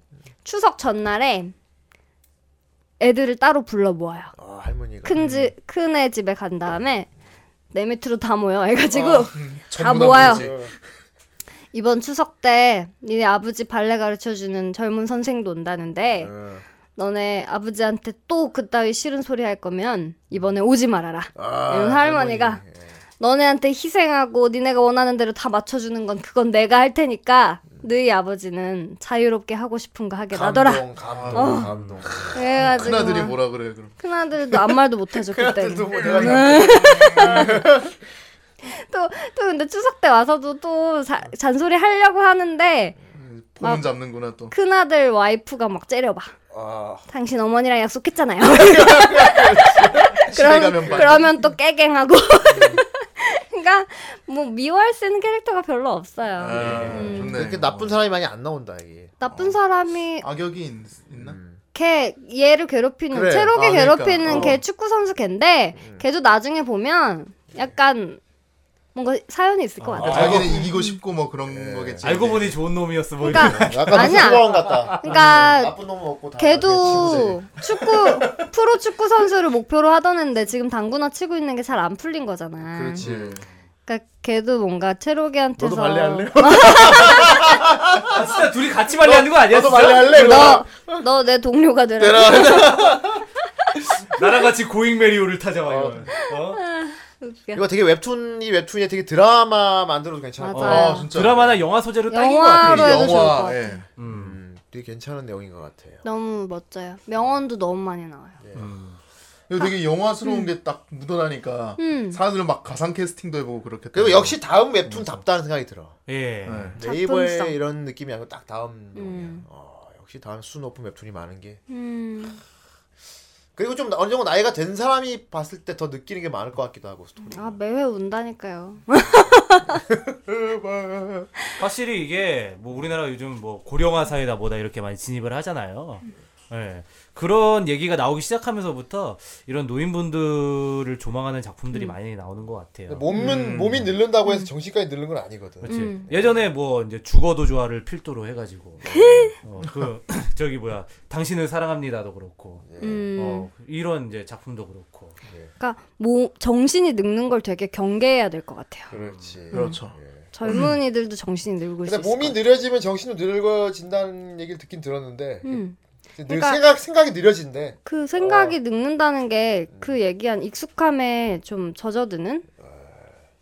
[SPEAKER 4] 추석 전날에 애들을 따로 불러 모아요.
[SPEAKER 2] 아, 할머니가.
[SPEAKER 4] 큰지 큰애 집에 간 다음에 내 밑으로 다 모여 해가지고
[SPEAKER 3] 아,
[SPEAKER 4] 다 모아요. 이번 추석 때 니네 아버지 발레 가르쳐 주는 젊은 선생도 온다는데
[SPEAKER 2] 어.
[SPEAKER 4] 너네 아버지한테 또 그따위 싫은 소리 할 거면 이번에 오지 말아라.
[SPEAKER 2] 아,
[SPEAKER 4] 이런 할머니가
[SPEAKER 2] 할머니. 예.
[SPEAKER 4] 너네한테 희생하고 니네가 원하는 대로 다 맞춰주는 건 그건 내가 할 테니까 너희 아버지는 자유롭게 하고 싶은 거 하게 놔둬라.
[SPEAKER 2] 감동, 감동,
[SPEAKER 4] 어.
[SPEAKER 2] 감동.
[SPEAKER 4] 그래가지고
[SPEAKER 3] 큰아들이
[SPEAKER 4] 막
[SPEAKER 3] 뭐라 그래 그럼.
[SPEAKER 4] 큰아들도 아무 말도 못하죠 그때.
[SPEAKER 2] 큰아들도 뭐 내가
[SPEAKER 4] 또, 또 근데 추석 때 와서도 또 자- 잔소리 하려고 하는데
[SPEAKER 3] 보는
[SPEAKER 4] 막-
[SPEAKER 3] 잡는구나 또.
[SPEAKER 4] 큰아들 와이프가 막 째려봐.
[SPEAKER 2] 아,
[SPEAKER 4] 당신 어머니랑 약속했잖아요. 그럼,
[SPEAKER 3] 반.
[SPEAKER 4] 그러면 또 깨갱하고. 그러니까 뭐 미워할 수 있는 캐릭터가 별로 없어요.
[SPEAKER 3] 아,
[SPEAKER 4] 음.
[SPEAKER 2] 그렇게 나쁜 사람이 많이 안 나온다 이게.
[SPEAKER 4] 나쁜 사람이
[SPEAKER 3] 악역이 있, 있나?
[SPEAKER 2] 음.
[SPEAKER 4] 걔 얘를 괴롭히는
[SPEAKER 2] 그래.
[SPEAKER 4] 체록이
[SPEAKER 3] 아, 그러니까.
[SPEAKER 4] 괴롭히는
[SPEAKER 3] 어.
[SPEAKER 4] 걔 축구 선수 걔인데 걔도 나중에 보면 약간 뭔가 사연이 있을 것 같아.
[SPEAKER 3] 자기는 이기고 싶고 뭐 그런 거겠지.
[SPEAKER 1] 알고 보니 좋은 놈이었어 뭐.
[SPEAKER 4] 그러니까
[SPEAKER 2] 약간
[SPEAKER 4] 아니야.
[SPEAKER 2] 같다.
[SPEAKER 4] 그러니까
[SPEAKER 2] 나쁜 놈은 없고 다
[SPEAKER 4] 걔도 축구 프로 축구 선수를 목표로 하던 애인데 지금 당구나 치고 있는 게 잘 안 풀린 거잖아.
[SPEAKER 2] 그렇지.
[SPEAKER 4] 그러니까 걔도 뭔가 체록이한테서
[SPEAKER 2] 너도 발레할래?
[SPEAKER 1] 아, 진짜 둘이 같이 발레하는 거 아니야?
[SPEAKER 2] 너도
[SPEAKER 1] 진짜?
[SPEAKER 2] 발레 할래?
[SPEAKER 4] 너너 내 동료가 되라.
[SPEAKER 1] 나랑 같이 고잉 메리오를 타자 막 이러면. 어?
[SPEAKER 4] 웃겨.
[SPEAKER 2] 이거 되게 웹툰이 웹툰이 되게 드라마 만들어도 괜찮을 것
[SPEAKER 4] 맞아요.
[SPEAKER 2] 아,
[SPEAKER 3] 진짜.
[SPEAKER 1] 드라마나 영화 소재로 딱인 것
[SPEAKER 4] 영화로
[SPEAKER 1] 같아.
[SPEAKER 4] 해도 좋을 것
[SPEAKER 3] 영화.
[SPEAKER 4] 같아.
[SPEAKER 3] 예.
[SPEAKER 1] 음.
[SPEAKER 2] 음, 되게 괜찮은 내용인 것 같아요.
[SPEAKER 4] 너무 멋져요. 명언도 너무 많이 나와요.
[SPEAKER 3] 이거 되게 영화스러운 게 딱 묻어나니까
[SPEAKER 4] 음.
[SPEAKER 3] 사람들은 막 가상 캐스팅도 해보고 그렇게.
[SPEAKER 2] 그리고 역시 다음 웹툰 답다는 생각이 들어.
[SPEAKER 1] 예.
[SPEAKER 3] 네.
[SPEAKER 2] 네이버의
[SPEAKER 4] 작품성.
[SPEAKER 2] 이런 느낌이 아니고 딱 다음.
[SPEAKER 4] 음.
[SPEAKER 2] 어, 역시 다음 수 높은 웹툰이 많은 게.
[SPEAKER 4] 음.
[SPEAKER 2] 그리고 좀 어느 정도 나이가 된 사람이 봤을 때 더 느끼는 게 많을 것 같기도 하고 스토리.
[SPEAKER 4] 아 매회 운다니까요.
[SPEAKER 1] 확실히 이게 뭐 우리나라 요즘 뭐 고령화 사회다 뭐다 이렇게 많이 진입을 하잖아요. 예. 그런 얘기가 나오기 시작하면서부터 이런 노인분들을 조망하는 작품들이 많이 나오는 것 같아요.
[SPEAKER 2] 몸은 몸이 늘른다고 해서 정신까지 늘는 건 아니거든.
[SPEAKER 1] 그렇지.
[SPEAKER 4] 음.
[SPEAKER 1] 예전에 뭐 이제 죽어도 좋아를 필두로 해가지고 어, 그 저기 뭐야 당신을 사랑합니다도 그렇고
[SPEAKER 4] 음.
[SPEAKER 1] 어, 이런 이제 작품도 그렇고
[SPEAKER 4] 그러니까 뭐 정신이 늙는 걸 되게 경계해야 될 것 같아요.
[SPEAKER 2] 그렇지.
[SPEAKER 3] 그렇죠.
[SPEAKER 4] 젊은이들도 정신이 늙을 수
[SPEAKER 2] 근데
[SPEAKER 4] 있을
[SPEAKER 2] 몸이. 느려지면 정신도 늙어진다는 얘기를 듣긴 들었는데
[SPEAKER 4] 음.
[SPEAKER 2] 늘
[SPEAKER 4] 그러니까-
[SPEAKER 2] 생각 생각이 느려진대.
[SPEAKER 4] 그 생각이
[SPEAKER 2] 어.
[SPEAKER 4] 늙는다는 게 그 얘기한 익숙함에 좀 젖어드는.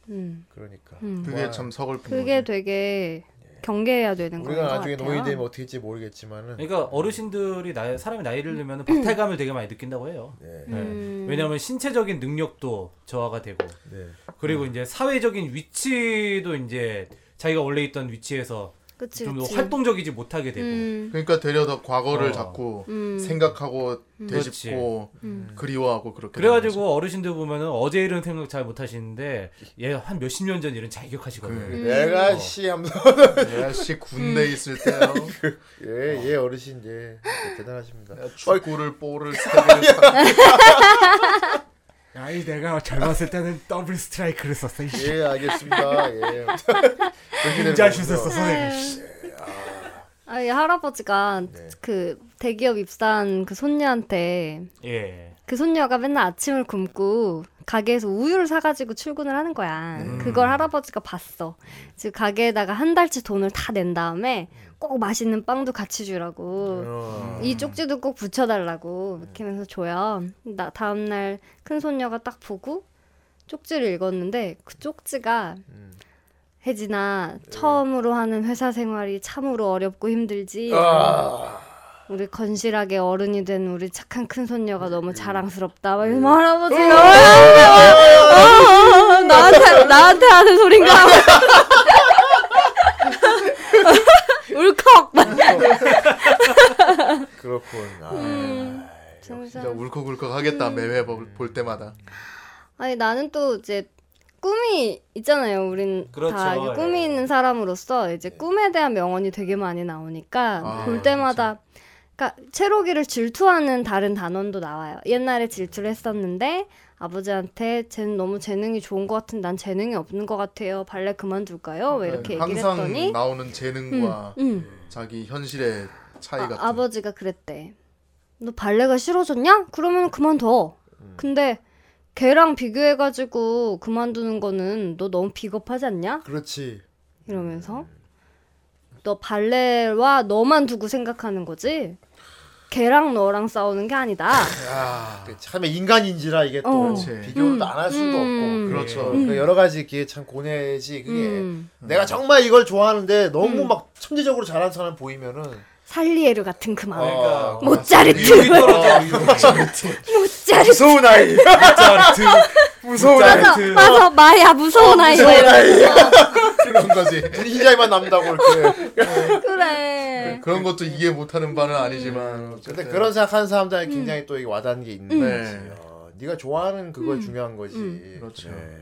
[SPEAKER 4] 음.
[SPEAKER 2] 그러니까.
[SPEAKER 4] 음.
[SPEAKER 3] 그게
[SPEAKER 2] 와.
[SPEAKER 3] 참 서글픈
[SPEAKER 4] 그게
[SPEAKER 3] 거지.
[SPEAKER 4] 되게 경계해야 되는 거인
[SPEAKER 2] 우리가
[SPEAKER 4] 것
[SPEAKER 2] 나중에. 노인 되면 어떻게 될지 모르겠지만은.
[SPEAKER 1] 그러니까 어르신들이 나이, 사람이 나이를 들면 박탈감을 되게 많이 느낀다고 해요.
[SPEAKER 2] 네.
[SPEAKER 1] 네.
[SPEAKER 4] 음.
[SPEAKER 1] 왜냐하면 신체적인 능력도 저하가 되고
[SPEAKER 2] 네.
[SPEAKER 1] 그리고 이제 사회적인 위치도 이제 자기가 원래 있던 위치에서
[SPEAKER 4] 그치
[SPEAKER 1] 좀더
[SPEAKER 4] 그치.
[SPEAKER 1] 활동적이지 못하게 되고.
[SPEAKER 4] 음,
[SPEAKER 3] 그러니까 되려 더 과거를
[SPEAKER 1] 어.
[SPEAKER 3] 자꾸
[SPEAKER 4] 음.
[SPEAKER 3] 생각하고
[SPEAKER 1] 그렇지.
[SPEAKER 3] 되짚고
[SPEAKER 4] 음.
[SPEAKER 3] 그리워하고 그렇게
[SPEAKER 1] 그래가지고 어르신들 보면은 어제 일은 생각 잘 못하시는데 얘 한 몇십 년 전 일은 잘 기억하시거든요.
[SPEAKER 4] 음.
[SPEAKER 2] 내가
[SPEAKER 1] 어.
[SPEAKER 2] 씨 하면서
[SPEAKER 3] 야씨 군대 에 있을 때요
[SPEAKER 2] 예, 예 어르신 예 대단하십니다.
[SPEAKER 3] 축구를 볼을 세 개를 사-
[SPEAKER 1] 아이 내가 젊었을 때는 더블 스트라이크를 썼어.
[SPEAKER 2] 예 알겠습니다. 예.
[SPEAKER 1] 진짜 슛했었어.
[SPEAKER 4] 아, 이 할아버지가
[SPEAKER 2] 네.
[SPEAKER 4] 그 대기업 입사한 그 손녀한테
[SPEAKER 1] 예.
[SPEAKER 4] 그 손녀가 맨날 아침을 굶고 가게에서 우유를 사가지고 출근을 하는 거야.
[SPEAKER 2] 음.
[SPEAKER 4] 그걸 할아버지가 봤어. 즉 가게에다가 한 달치 돈을 다 낸 다음에 꼭 맛있는 빵도 같이 주라고.
[SPEAKER 2] 어.
[SPEAKER 4] 이 쪽지도 꼭 붙여달라고 이렇게 하면서 줘요. 나 다음 날 큰 손녀가 딱 보고 쪽지를 읽었는데 그 쪽지가
[SPEAKER 2] 음.
[SPEAKER 4] 혜진아 처음으로 하는 회사 생활이 참으로 어렵고 힘들지.
[SPEAKER 2] 아.
[SPEAKER 4] 우리 건실하게 어른이 된 우리 착한 큰 손녀가
[SPEAKER 2] 음.
[SPEAKER 4] 너무 자랑스럽다. 막 이러면 할아버지가 어, 나한테 나한테 하는 소린가? 울컥. 막.
[SPEAKER 2] 그렇군. 아.
[SPEAKER 4] 음,
[SPEAKER 3] 진짜
[SPEAKER 4] 진짜.
[SPEAKER 3] 울컥울컥 하겠다 매회 볼, 볼 때마다
[SPEAKER 4] 아니 나는 또 이제 꿈이 있잖아요. 우린
[SPEAKER 1] 그렇죠.
[SPEAKER 4] 다 이게 꿈이
[SPEAKER 1] 예.
[SPEAKER 4] 있는 사람으로서 이제 꿈에 대한 명언이 되게 많이 나오니까
[SPEAKER 3] 아,
[SPEAKER 4] 볼 때마다 그러니까 채록이를 질투하는 다른 단원도 나와요. 옛날에 질투를 했었는데 아버지한테 쟤는 너무 재능이 좋은 것 같은 난 재능이 없는 것 같아요. 발레 그만둘까요? 왜 이렇게 얘기를
[SPEAKER 3] 항상
[SPEAKER 4] 했더니
[SPEAKER 3] 나오는 재능과
[SPEAKER 4] 음,
[SPEAKER 3] 자기 현실의 차이 같은
[SPEAKER 4] 아, 아버지가 그랬대. 너 발레가 싫어졌냐? 그러면 그만둬.
[SPEAKER 3] 음.
[SPEAKER 4] 근데 걔랑 비교해가지고 그만두는 거는 너 너무 비겁하지 않냐?
[SPEAKER 2] 그렇지.
[SPEAKER 4] 이러면서 너 발레와 너만 두고 생각하는 거지. 걔랑 너랑 싸우는 게 아니다.
[SPEAKER 2] 야그참 인간인지라 이게 또
[SPEAKER 4] 어.
[SPEAKER 2] 비교도 안할 수도
[SPEAKER 4] 음.
[SPEAKER 2] 없고
[SPEAKER 3] 그렇죠.
[SPEAKER 2] 그 여러 가지 그게 참 고뇌지 그게
[SPEAKER 4] 음.
[SPEAKER 2] 내가 정말 이걸 좋아하는데 너무
[SPEAKER 4] 음.
[SPEAKER 2] 막 천재적으로 잘하는 사람 보이면은
[SPEAKER 4] 살리에르 같은 그 마음.
[SPEAKER 2] 어,
[SPEAKER 4] 모짜르트.
[SPEAKER 1] 여기 떨어져.
[SPEAKER 4] 모짜르트.
[SPEAKER 2] 무서운 아이
[SPEAKER 1] 모차르트.
[SPEAKER 2] 무서운 아이
[SPEAKER 4] 맞아, 맞아, 마야 무서운 아이.
[SPEAKER 2] 무서운 아이
[SPEAKER 3] 그런 거지
[SPEAKER 2] 흰자이만 남다고 이렇게
[SPEAKER 4] 그래.
[SPEAKER 3] 그런 것도 이해 못하는 바는 아니지만
[SPEAKER 2] 근데
[SPEAKER 3] 어쨌든.
[SPEAKER 2] 그런 생각하는 사람들은 굉장히 또 와닿는 게 있는
[SPEAKER 3] 네.
[SPEAKER 2] 거지 어, 네가 좋아하는 그걸 중요한 거지
[SPEAKER 4] 음.
[SPEAKER 3] 그렇죠.
[SPEAKER 2] 네.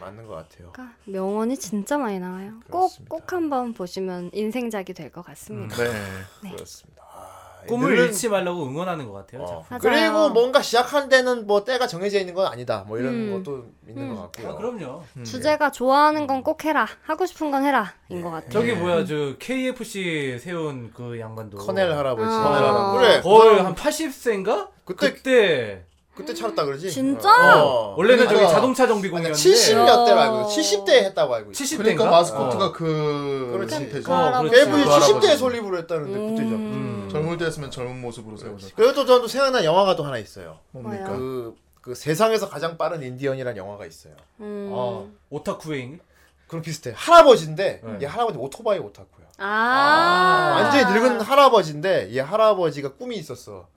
[SPEAKER 2] 맞는 것 같아요
[SPEAKER 4] 그러니까 명언이 진짜 많이 나와요. 꼭
[SPEAKER 2] 그렇습니다.
[SPEAKER 4] 꼭 한번 보시면 인생작이 될 것 같습니다.
[SPEAKER 3] 네.
[SPEAKER 2] 그렇습니다 아,
[SPEAKER 1] 꿈을
[SPEAKER 2] 늘은-
[SPEAKER 1] 잃지 말라고 응원하는 것 같아요.
[SPEAKER 2] 어. 그리고 뭔가 시작한 데는 뭐 때가 정해져 있는 건 아니다. 뭐 이런
[SPEAKER 4] 음.
[SPEAKER 2] 것도 있는
[SPEAKER 4] 음.
[SPEAKER 2] 것 같고요.
[SPEAKER 1] 아, 그럼요.
[SPEAKER 4] 주제가 좋아하는 건 꼭 해라. 하고 싶은 건 해라 인 것 같아요.
[SPEAKER 1] 저기 뭐야 저 KFC 세운 그 양반도
[SPEAKER 2] 커넬 할아버지.
[SPEAKER 4] 아.
[SPEAKER 2] 커넬 할아버지. 그래.
[SPEAKER 1] 거의 한 80세인가?
[SPEAKER 2] 그때-
[SPEAKER 1] 그때
[SPEAKER 2] 그때 차렸다 그러지.
[SPEAKER 4] 진짜?
[SPEAKER 2] 어.
[SPEAKER 1] 원래는 저기
[SPEAKER 3] 그러니까-
[SPEAKER 1] 자동차 정비 공이었는데
[SPEAKER 2] 70몇 대로 알고
[SPEAKER 4] 어.
[SPEAKER 2] 있어. 70대 했다고 알고 있어.
[SPEAKER 1] 70대인가?
[SPEAKER 3] 그러니까 마스코트가
[SPEAKER 1] 어.
[SPEAKER 3] 그
[SPEAKER 2] 그렇지.
[SPEAKER 1] 어, 그
[SPEAKER 3] 할아버지.
[SPEAKER 2] 70대에 설립을 했다는데 그때죠.
[SPEAKER 1] 음.
[SPEAKER 3] 젊을 때였으면 젊은 모습으로 세워서
[SPEAKER 2] 그리고 또 저도 생각난 영화가 또 하나 있어요.
[SPEAKER 3] 뭡니까?
[SPEAKER 2] 그, 그 세상에서 가장 빠른 인디언이라는 영화가 있어요.
[SPEAKER 4] 음.
[SPEAKER 1] 아, 오타쿠행.
[SPEAKER 2] 그럼 비슷해. 할아버지인데
[SPEAKER 1] 네.
[SPEAKER 2] 얘 할아버지 오토바이 오타쿠야.
[SPEAKER 4] 아.
[SPEAKER 2] 완전히 늙은 할아버지인데 얘 할아버지가 꿈이 있었어.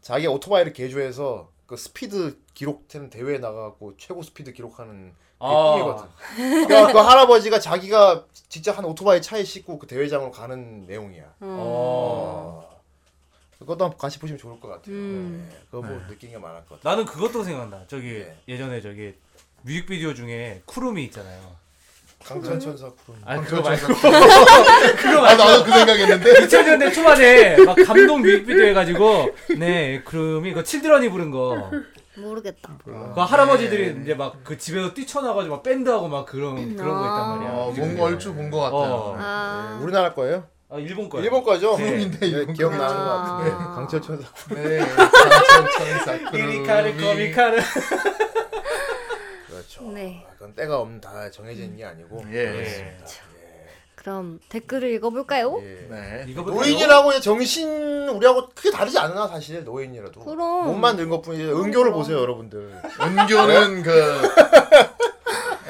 [SPEAKER 2] 자기 오토바이를 개조해서 그 스피드 기록되는 대회에 나가고 최고 스피드 기록하는 게
[SPEAKER 1] 아.
[SPEAKER 2] 꿈이거든. 그러니까 그 할아버지가 자기가 직접 한 오토바이 차에 싣고 그 대회장으로 가는 내용이야.
[SPEAKER 1] 어.
[SPEAKER 2] 어. 그것도 한번 같이 보시면 좋을 것 같아요.
[SPEAKER 4] 음.
[SPEAKER 2] 네. 그거 보고 느낀 게 많을 것 같아요.
[SPEAKER 1] 나는 그것도 생각나. 저기
[SPEAKER 2] 네.
[SPEAKER 1] 예전에 저기 뮤직비디오 중에 쿠루미 있잖아요.
[SPEAKER 2] 강천천사 푸른.
[SPEAKER 1] 아 그거 말고
[SPEAKER 3] 아 나도 그 생각했는데
[SPEAKER 1] 2000년대 초반에 막 감동 뮤직비디오 해가지고 네 쿠루미 그 칠드런이 부른 거.
[SPEAKER 4] 모르겠다.
[SPEAKER 1] 그 할아버지들이 이제 막 그 집에서 뛰쳐나가지고 막 밴드하고 막 그런 그런 거 있단 말이야.
[SPEAKER 3] 어,
[SPEAKER 1] 뮤직비디오에.
[SPEAKER 3] 뭔가 얼추 본것 같아요.
[SPEAKER 1] 어.
[SPEAKER 4] 아.
[SPEAKER 2] 네, 우리나라 거예요?
[SPEAKER 1] 아 일본 거야.
[SPEAKER 2] 일본 거죠?
[SPEAKER 3] 푸른인데
[SPEAKER 2] 네,
[SPEAKER 3] 이건
[SPEAKER 2] 기억나는 것
[SPEAKER 4] 아.
[SPEAKER 2] 같은데. 강철천사
[SPEAKER 3] 네. 강천천사
[SPEAKER 1] 이리카르
[SPEAKER 3] 푸른이.
[SPEAKER 1] 거미카르.
[SPEAKER 2] 그렇죠.
[SPEAKER 4] 네.
[SPEAKER 2] 그건 때가 없는 다 정해져 있는 게 아니고.
[SPEAKER 3] 예.
[SPEAKER 2] 그렇습니다.
[SPEAKER 4] 그럼 댓글을 읽어볼까요?
[SPEAKER 2] 예.
[SPEAKER 3] 네.
[SPEAKER 2] 노인이라고 정신 우리하고 크게 다르지 않나 사실 노인이라도.
[SPEAKER 4] 그럼.
[SPEAKER 2] 몸만 늙은 것뿐이지. 은교를 보세요 여러분들.
[SPEAKER 3] 은교는 그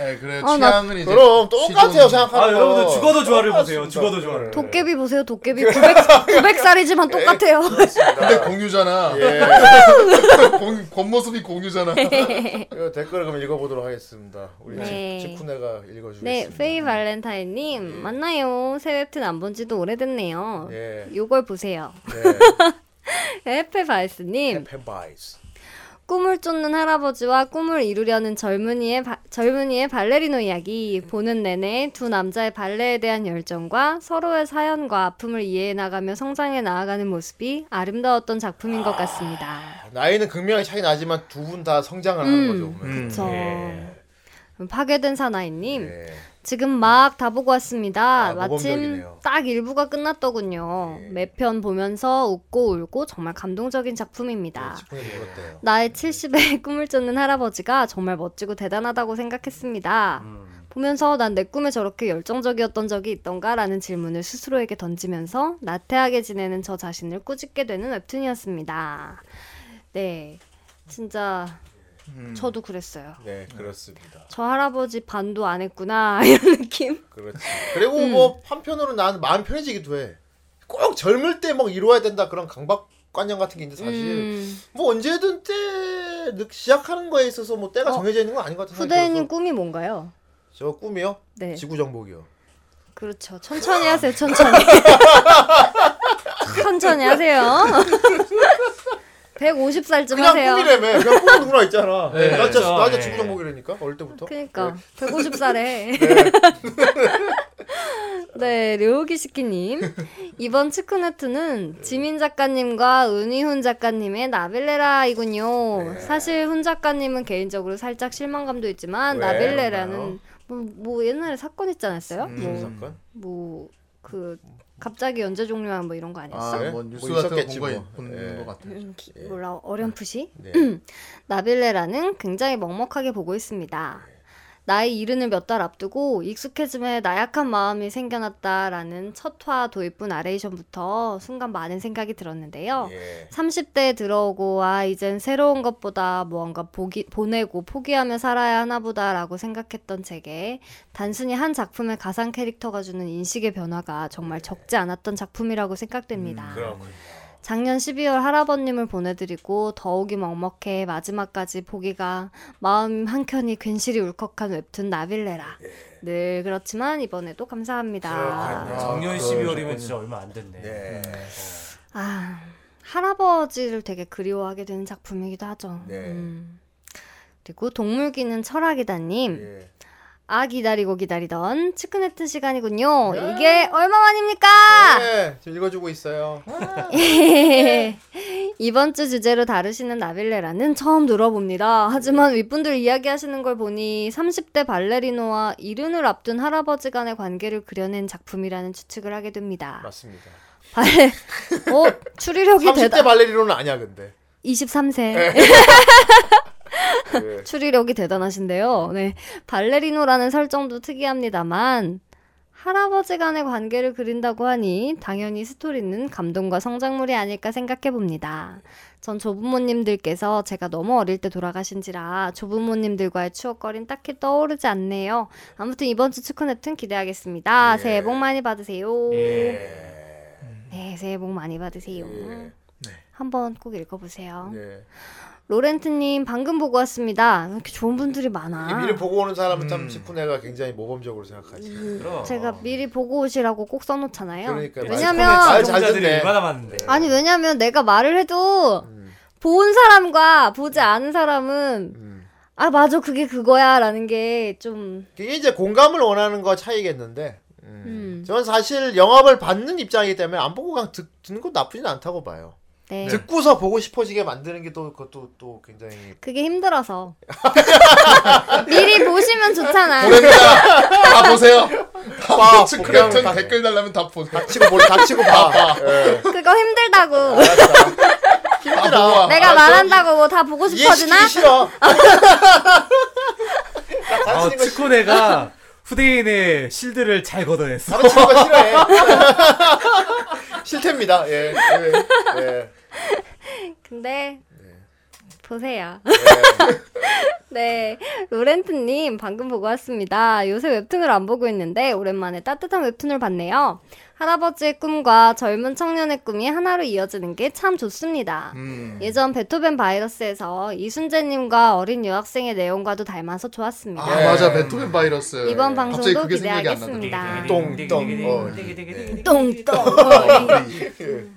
[SPEAKER 3] 예, 그래
[SPEAKER 4] 아, 나-
[SPEAKER 3] 취향은 이제
[SPEAKER 2] 그럼 똑같아요
[SPEAKER 3] 시종-
[SPEAKER 2] 생각하는
[SPEAKER 1] 아,
[SPEAKER 2] 거.
[SPEAKER 1] 여러분들 죽어도 조화를 보세요. 죽어도 조화를.
[SPEAKER 4] 도깨비 보세요, 도깨비. 900, 900살이지만 똑같아요.
[SPEAKER 3] 근데 공유잖아.
[SPEAKER 2] 예.
[SPEAKER 3] 공, 겉모습이 공유잖아.
[SPEAKER 2] 이거 댓글을 그럼 읽어보도록 하겠습니다. 우리
[SPEAKER 4] 네.
[SPEAKER 2] 치- 치쿠네가 읽어주겠습니다.
[SPEAKER 4] 네, 페이 발렌타인님 맞나요? 새 웹툰 안 본 지도 오래됐네요.
[SPEAKER 2] 예.
[SPEAKER 4] 요걸 보세요.
[SPEAKER 2] 네.
[SPEAKER 4] 에페바이스님
[SPEAKER 2] 펜바이스.
[SPEAKER 4] 꿈을 쫓는 할아버지와 꿈을 이루려는 젊은이의 바- 젊은이의 발레리노 이야기 보는 내내 두 남자의 발레에 대한 열정과 서로의 사연과 아픔을 이해해 나가며 성장해 나아가는 모습이 아름다웠던 작품인 것 같습니다.
[SPEAKER 2] 나이는 극명히 차이 나지만 두 분 다 성장을 하는
[SPEAKER 4] 음.
[SPEAKER 2] 거죠. 보면.
[SPEAKER 4] 그쵸.
[SPEAKER 2] 예.
[SPEAKER 4] 파괴된 사나이님
[SPEAKER 2] 예.
[SPEAKER 4] 지금 막 다 보고 왔습니다.
[SPEAKER 2] 아,
[SPEAKER 4] 마침. 딱 일부가 끝났더군요.
[SPEAKER 2] 예.
[SPEAKER 4] 매편 보면서 웃고 울고 정말 감동적인 작품입니다.
[SPEAKER 2] 울었대요.
[SPEAKER 4] 나의 70의 꿈을 쫓는 할아버지가 정말 멋지고 대단하다고 생각했습니다. 보면서 난 내 꿈에 저렇게 열정적이었던 적이 있던가라는 질문을 스스로에게 던지면서 나태하게 지내는 저 자신을 꾸짖게 되는 웹툰이었습니다. 네. 진짜 저도 그랬어요.
[SPEAKER 2] 네, 그렇습니다.
[SPEAKER 4] 저 할아버지 반도 안 했구나 이런 느낌.
[SPEAKER 2] 그렇지. 그리고
[SPEAKER 4] 음.
[SPEAKER 2] 뭐 한편으로는 나는 마음 편해지기도 해. 꼭 젊을 때 막 이루어야 된다 그런 강박관념 같은 게 있는데 사실
[SPEAKER 4] 음,
[SPEAKER 2] 뭐 언제든 때 느- 시작하는 거에 있어서 뭐 때가
[SPEAKER 4] 어,
[SPEAKER 2] 정해져 있는 건 아닌 것 같아요.
[SPEAKER 4] 후대인님 꿈이 뭔가요?
[SPEAKER 2] 저 꿈이요?
[SPEAKER 4] 네.
[SPEAKER 2] 지구 정복이요.
[SPEAKER 4] 그렇죠. 천천히 하세요. 천천히. 천천히 하세요. 150살쯤
[SPEAKER 2] 그냥
[SPEAKER 4] 하세요.
[SPEAKER 2] 꿈이라며. 그냥 꿈이 누구나 있잖아.
[SPEAKER 1] 네,
[SPEAKER 2] 나 진짜
[SPEAKER 1] 그렇죠.
[SPEAKER 2] 나 진짜
[SPEAKER 1] 네.
[SPEAKER 2] 지구 정복이라니까 어릴 때부터.
[SPEAKER 4] 그러니까 150살에 네, 료기시키님 이번 치크네트는 지민 작가님과 은희훈 작가님의 나빌레라이군요. 사실 훈 작가님은 개인적으로 살짝 실망감도 있지만
[SPEAKER 2] 왜?
[SPEAKER 4] 나빌레라는 뭐, 뭐 옛날에 사건 있지 않았어요?
[SPEAKER 2] 무슨
[SPEAKER 4] 뭐
[SPEAKER 2] 사건?
[SPEAKER 4] 뭐 그 갑자기 연재 종료한 뭐 이런 거 아니었어?
[SPEAKER 3] 아,
[SPEAKER 2] 그래?
[SPEAKER 3] 뭐 뉴스
[SPEAKER 2] 뭐
[SPEAKER 3] 같은 거
[SPEAKER 2] 있었겠지,
[SPEAKER 3] 본거
[SPEAKER 2] 뭐.
[SPEAKER 3] 본
[SPEAKER 2] 예.
[SPEAKER 3] 것 같아.
[SPEAKER 4] 음, 기- 몰라 어렴풋이
[SPEAKER 2] 네.
[SPEAKER 4] 나빌레라는 굉장히 먹먹하게 보고 있습니다. 나의 이른을 몇달 앞두고 익숙해짐에 나약한 마음이 생겨났다라는 첫화 도입부 나레이션부터 순간 많은 생각이 들었는데요.
[SPEAKER 2] 예.
[SPEAKER 4] 30대에 들어오고 아 이젠 새로운 것보다 무언가 보기, 보내고 포기하며 살아야 하나보다라고 생각했던 제게 단순히 한 작품의 가상 캐릭터가 주는 인식의 변화가 정말 적지 않았던 작품이라고 생각됩니다.
[SPEAKER 2] 그렇군요.
[SPEAKER 4] 작년 12월 할아버님을 보내드리고 더욱이 먹먹해 마지막까지 보기가 마음 한켠이 괜시리 울컥한 웹툰 나빌레라. 늘 그렇지만 이번에도 감사합니다.
[SPEAKER 1] 작년
[SPEAKER 2] 아,
[SPEAKER 1] 12월이면 진짜 얼마 안 됐네.
[SPEAKER 2] 네.
[SPEAKER 4] 아 할아버지를 되게 그리워하게 되는 작품이기도 하죠.
[SPEAKER 2] 네.
[SPEAKER 4] 음. 그리고 동물기는 철학이다님.
[SPEAKER 2] 예.
[SPEAKER 4] 아 기다리고 기다리던 치크네트 시간이군요.
[SPEAKER 2] 네.
[SPEAKER 4] 이게 얼마만입니까?
[SPEAKER 2] 네, 지금 읽어주고 있어요.
[SPEAKER 4] 이번 주 주제로 다루시는 나빌레라는 처음 들어봅니다. 하지만 윗분들 이야기하시는 걸 보니 30대 발레리노와 이른을 앞둔 할아버지 간의 관계를 그려낸 작품이라는 추측을 하게 됩니다.
[SPEAKER 2] 맞습니다.
[SPEAKER 4] 발레, 어, 추리력이
[SPEAKER 2] 30대
[SPEAKER 4] 대단,
[SPEAKER 2] 발레리노는 아니야 근데.
[SPEAKER 4] 23세.
[SPEAKER 2] 예.
[SPEAKER 4] 추리력이 대단하신데요. 네. 발레리노라는 설정도 특이합니다만, 할아버지 간의 관계를 그린다고 하니 당연히 스토리는 감동과 성장물이 아닐까 생각해 봅니다. 전 조부모님들께서 제가 너무 어릴 때 돌아가신지라 조부모님들과의 추억거린 딱히 떠오르지 않네요. 아무튼 이번 주 축구네튼 기대하겠습니다.
[SPEAKER 2] 예.
[SPEAKER 4] 새해 복 많이 받으세요.
[SPEAKER 2] 예.
[SPEAKER 4] 네, 새해 복 많이 받으세요. 한번 꼭 읽어보세요.
[SPEAKER 2] 예.
[SPEAKER 4] 로렌트님 방금 보고 왔습니다. 이렇게 좋은 분들이 많아.
[SPEAKER 2] 미리 보고 오는 사람은
[SPEAKER 3] 음.
[SPEAKER 2] 참 치쿠네가 굉장히 모범적으로 생각하지.
[SPEAKER 1] 그럼.
[SPEAKER 4] 제가 미리 보고 오시라고 꼭 써놓잖아요.
[SPEAKER 2] 그러니까
[SPEAKER 4] 왜냐면
[SPEAKER 2] 말잘
[SPEAKER 1] 시청자들이
[SPEAKER 2] 듣네.
[SPEAKER 1] 얼마나 많은데.
[SPEAKER 4] 아니 왜냐면 내가 말을 해도
[SPEAKER 2] 음.
[SPEAKER 4] 본 사람과 보지 않은 사람은
[SPEAKER 2] 음.
[SPEAKER 4] 아 맞아 그게 그거야라는 게 좀
[SPEAKER 2] 그게 이제 공감을 원하는 거 차이겠는데. 음.
[SPEAKER 4] 음.
[SPEAKER 2] 저는 사실 영업을 받는 입장이기 때문에 안 보고 그냥 듣, 듣는 건 나쁘진 않다고 봐요.
[SPEAKER 4] 네.
[SPEAKER 2] 듣고서 보고 싶어지게 만드는 게 또 그것도 또 굉장히
[SPEAKER 4] 그게 힘들어서 미리 보시면 좋잖아.
[SPEAKER 3] 보냅니다. 다 보세요.
[SPEAKER 2] 봐,
[SPEAKER 3] 치크레튼
[SPEAKER 2] 그냥 다-
[SPEAKER 3] 댓글 달라면 다 보세요.
[SPEAKER 2] 닥치고 뭘 닥치고 봐. 예.
[SPEAKER 4] 그거 힘들다고.
[SPEAKER 3] 다
[SPEAKER 2] 힘들어.
[SPEAKER 3] 보아.
[SPEAKER 4] 내가
[SPEAKER 2] 알았어?
[SPEAKER 4] 말한다고 뭐 다 보고 싶어지나?
[SPEAKER 2] 이해시키기 싫어. 나
[SPEAKER 1] 아,
[SPEAKER 2] 싫어.
[SPEAKER 1] 치코네가 후대인의 실드를 잘 걷어냈어.
[SPEAKER 2] 가르치는 거 싫어해. 싫답니다. 예. 예. 예.
[SPEAKER 4] 근데 보세요.
[SPEAKER 2] 예.
[SPEAKER 4] 네, 로렌트님 방금 보고 왔습니다. 요새 웹툰을 안 보고 있는데 오랜만에 따뜻한 웹툰을 봤네요. 할아버지의 꿈과 젊은 청년의 꿈이 하나로 이어지는 게 참 좋습니다.
[SPEAKER 3] 음.
[SPEAKER 4] 예전 베토벤 바이러스에서 이순재님과 어린 여학생의 내용과도 닮아서 좋았습니다.
[SPEAKER 3] 아 맞아 베토벤 바이러스.
[SPEAKER 4] 이번
[SPEAKER 3] 갑자기
[SPEAKER 4] 방송도 기대하겠습니다.
[SPEAKER 2] 똥똥. 어,
[SPEAKER 4] 똥똥.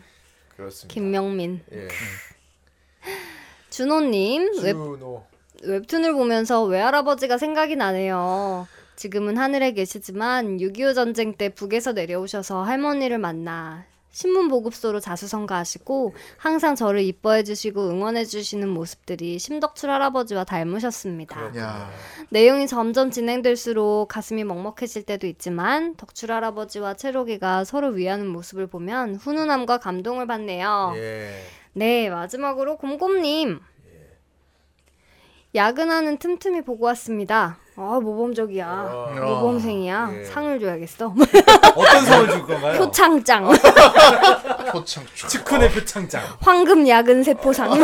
[SPEAKER 2] 그렇습니다.
[SPEAKER 4] 김명민.
[SPEAKER 2] 예.
[SPEAKER 4] 준호님 웹,
[SPEAKER 2] 준호.
[SPEAKER 4] 웹툰을 보면서 외할아버지가 생각이 나네요. 지금은 하늘에 계시지만 6.25 전쟁 때 북에서 내려오셔서 할머니를 만나 신문 보급소로 자수성가하시고 항상 저를 이뻐해 주시고 응원해 주시는 모습들이 심덕출 할아버지와 닮으셨습니다.
[SPEAKER 3] 야.
[SPEAKER 4] 내용이 점점 진행될수록 가슴이 먹먹해질 때도 있지만 덕출 할아버지와 채록이가 서로 위하는 모습을 보면 훈훈함과 감동을 받네요.
[SPEAKER 2] 예.
[SPEAKER 4] 네, 마지막으로 곰곰님. 야근하는 틈틈이 보고 왔습니다. 아, 모범적이야.
[SPEAKER 2] 어.
[SPEAKER 4] 모범생이야.
[SPEAKER 2] 예.
[SPEAKER 4] 상을 줘야겠어.
[SPEAKER 1] 어떤 상을 줄 건가요?
[SPEAKER 4] 표창장.
[SPEAKER 3] 표창.
[SPEAKER 1] 측훈의 표창장.
[SPEAKER 4] 황금 야근 세포상.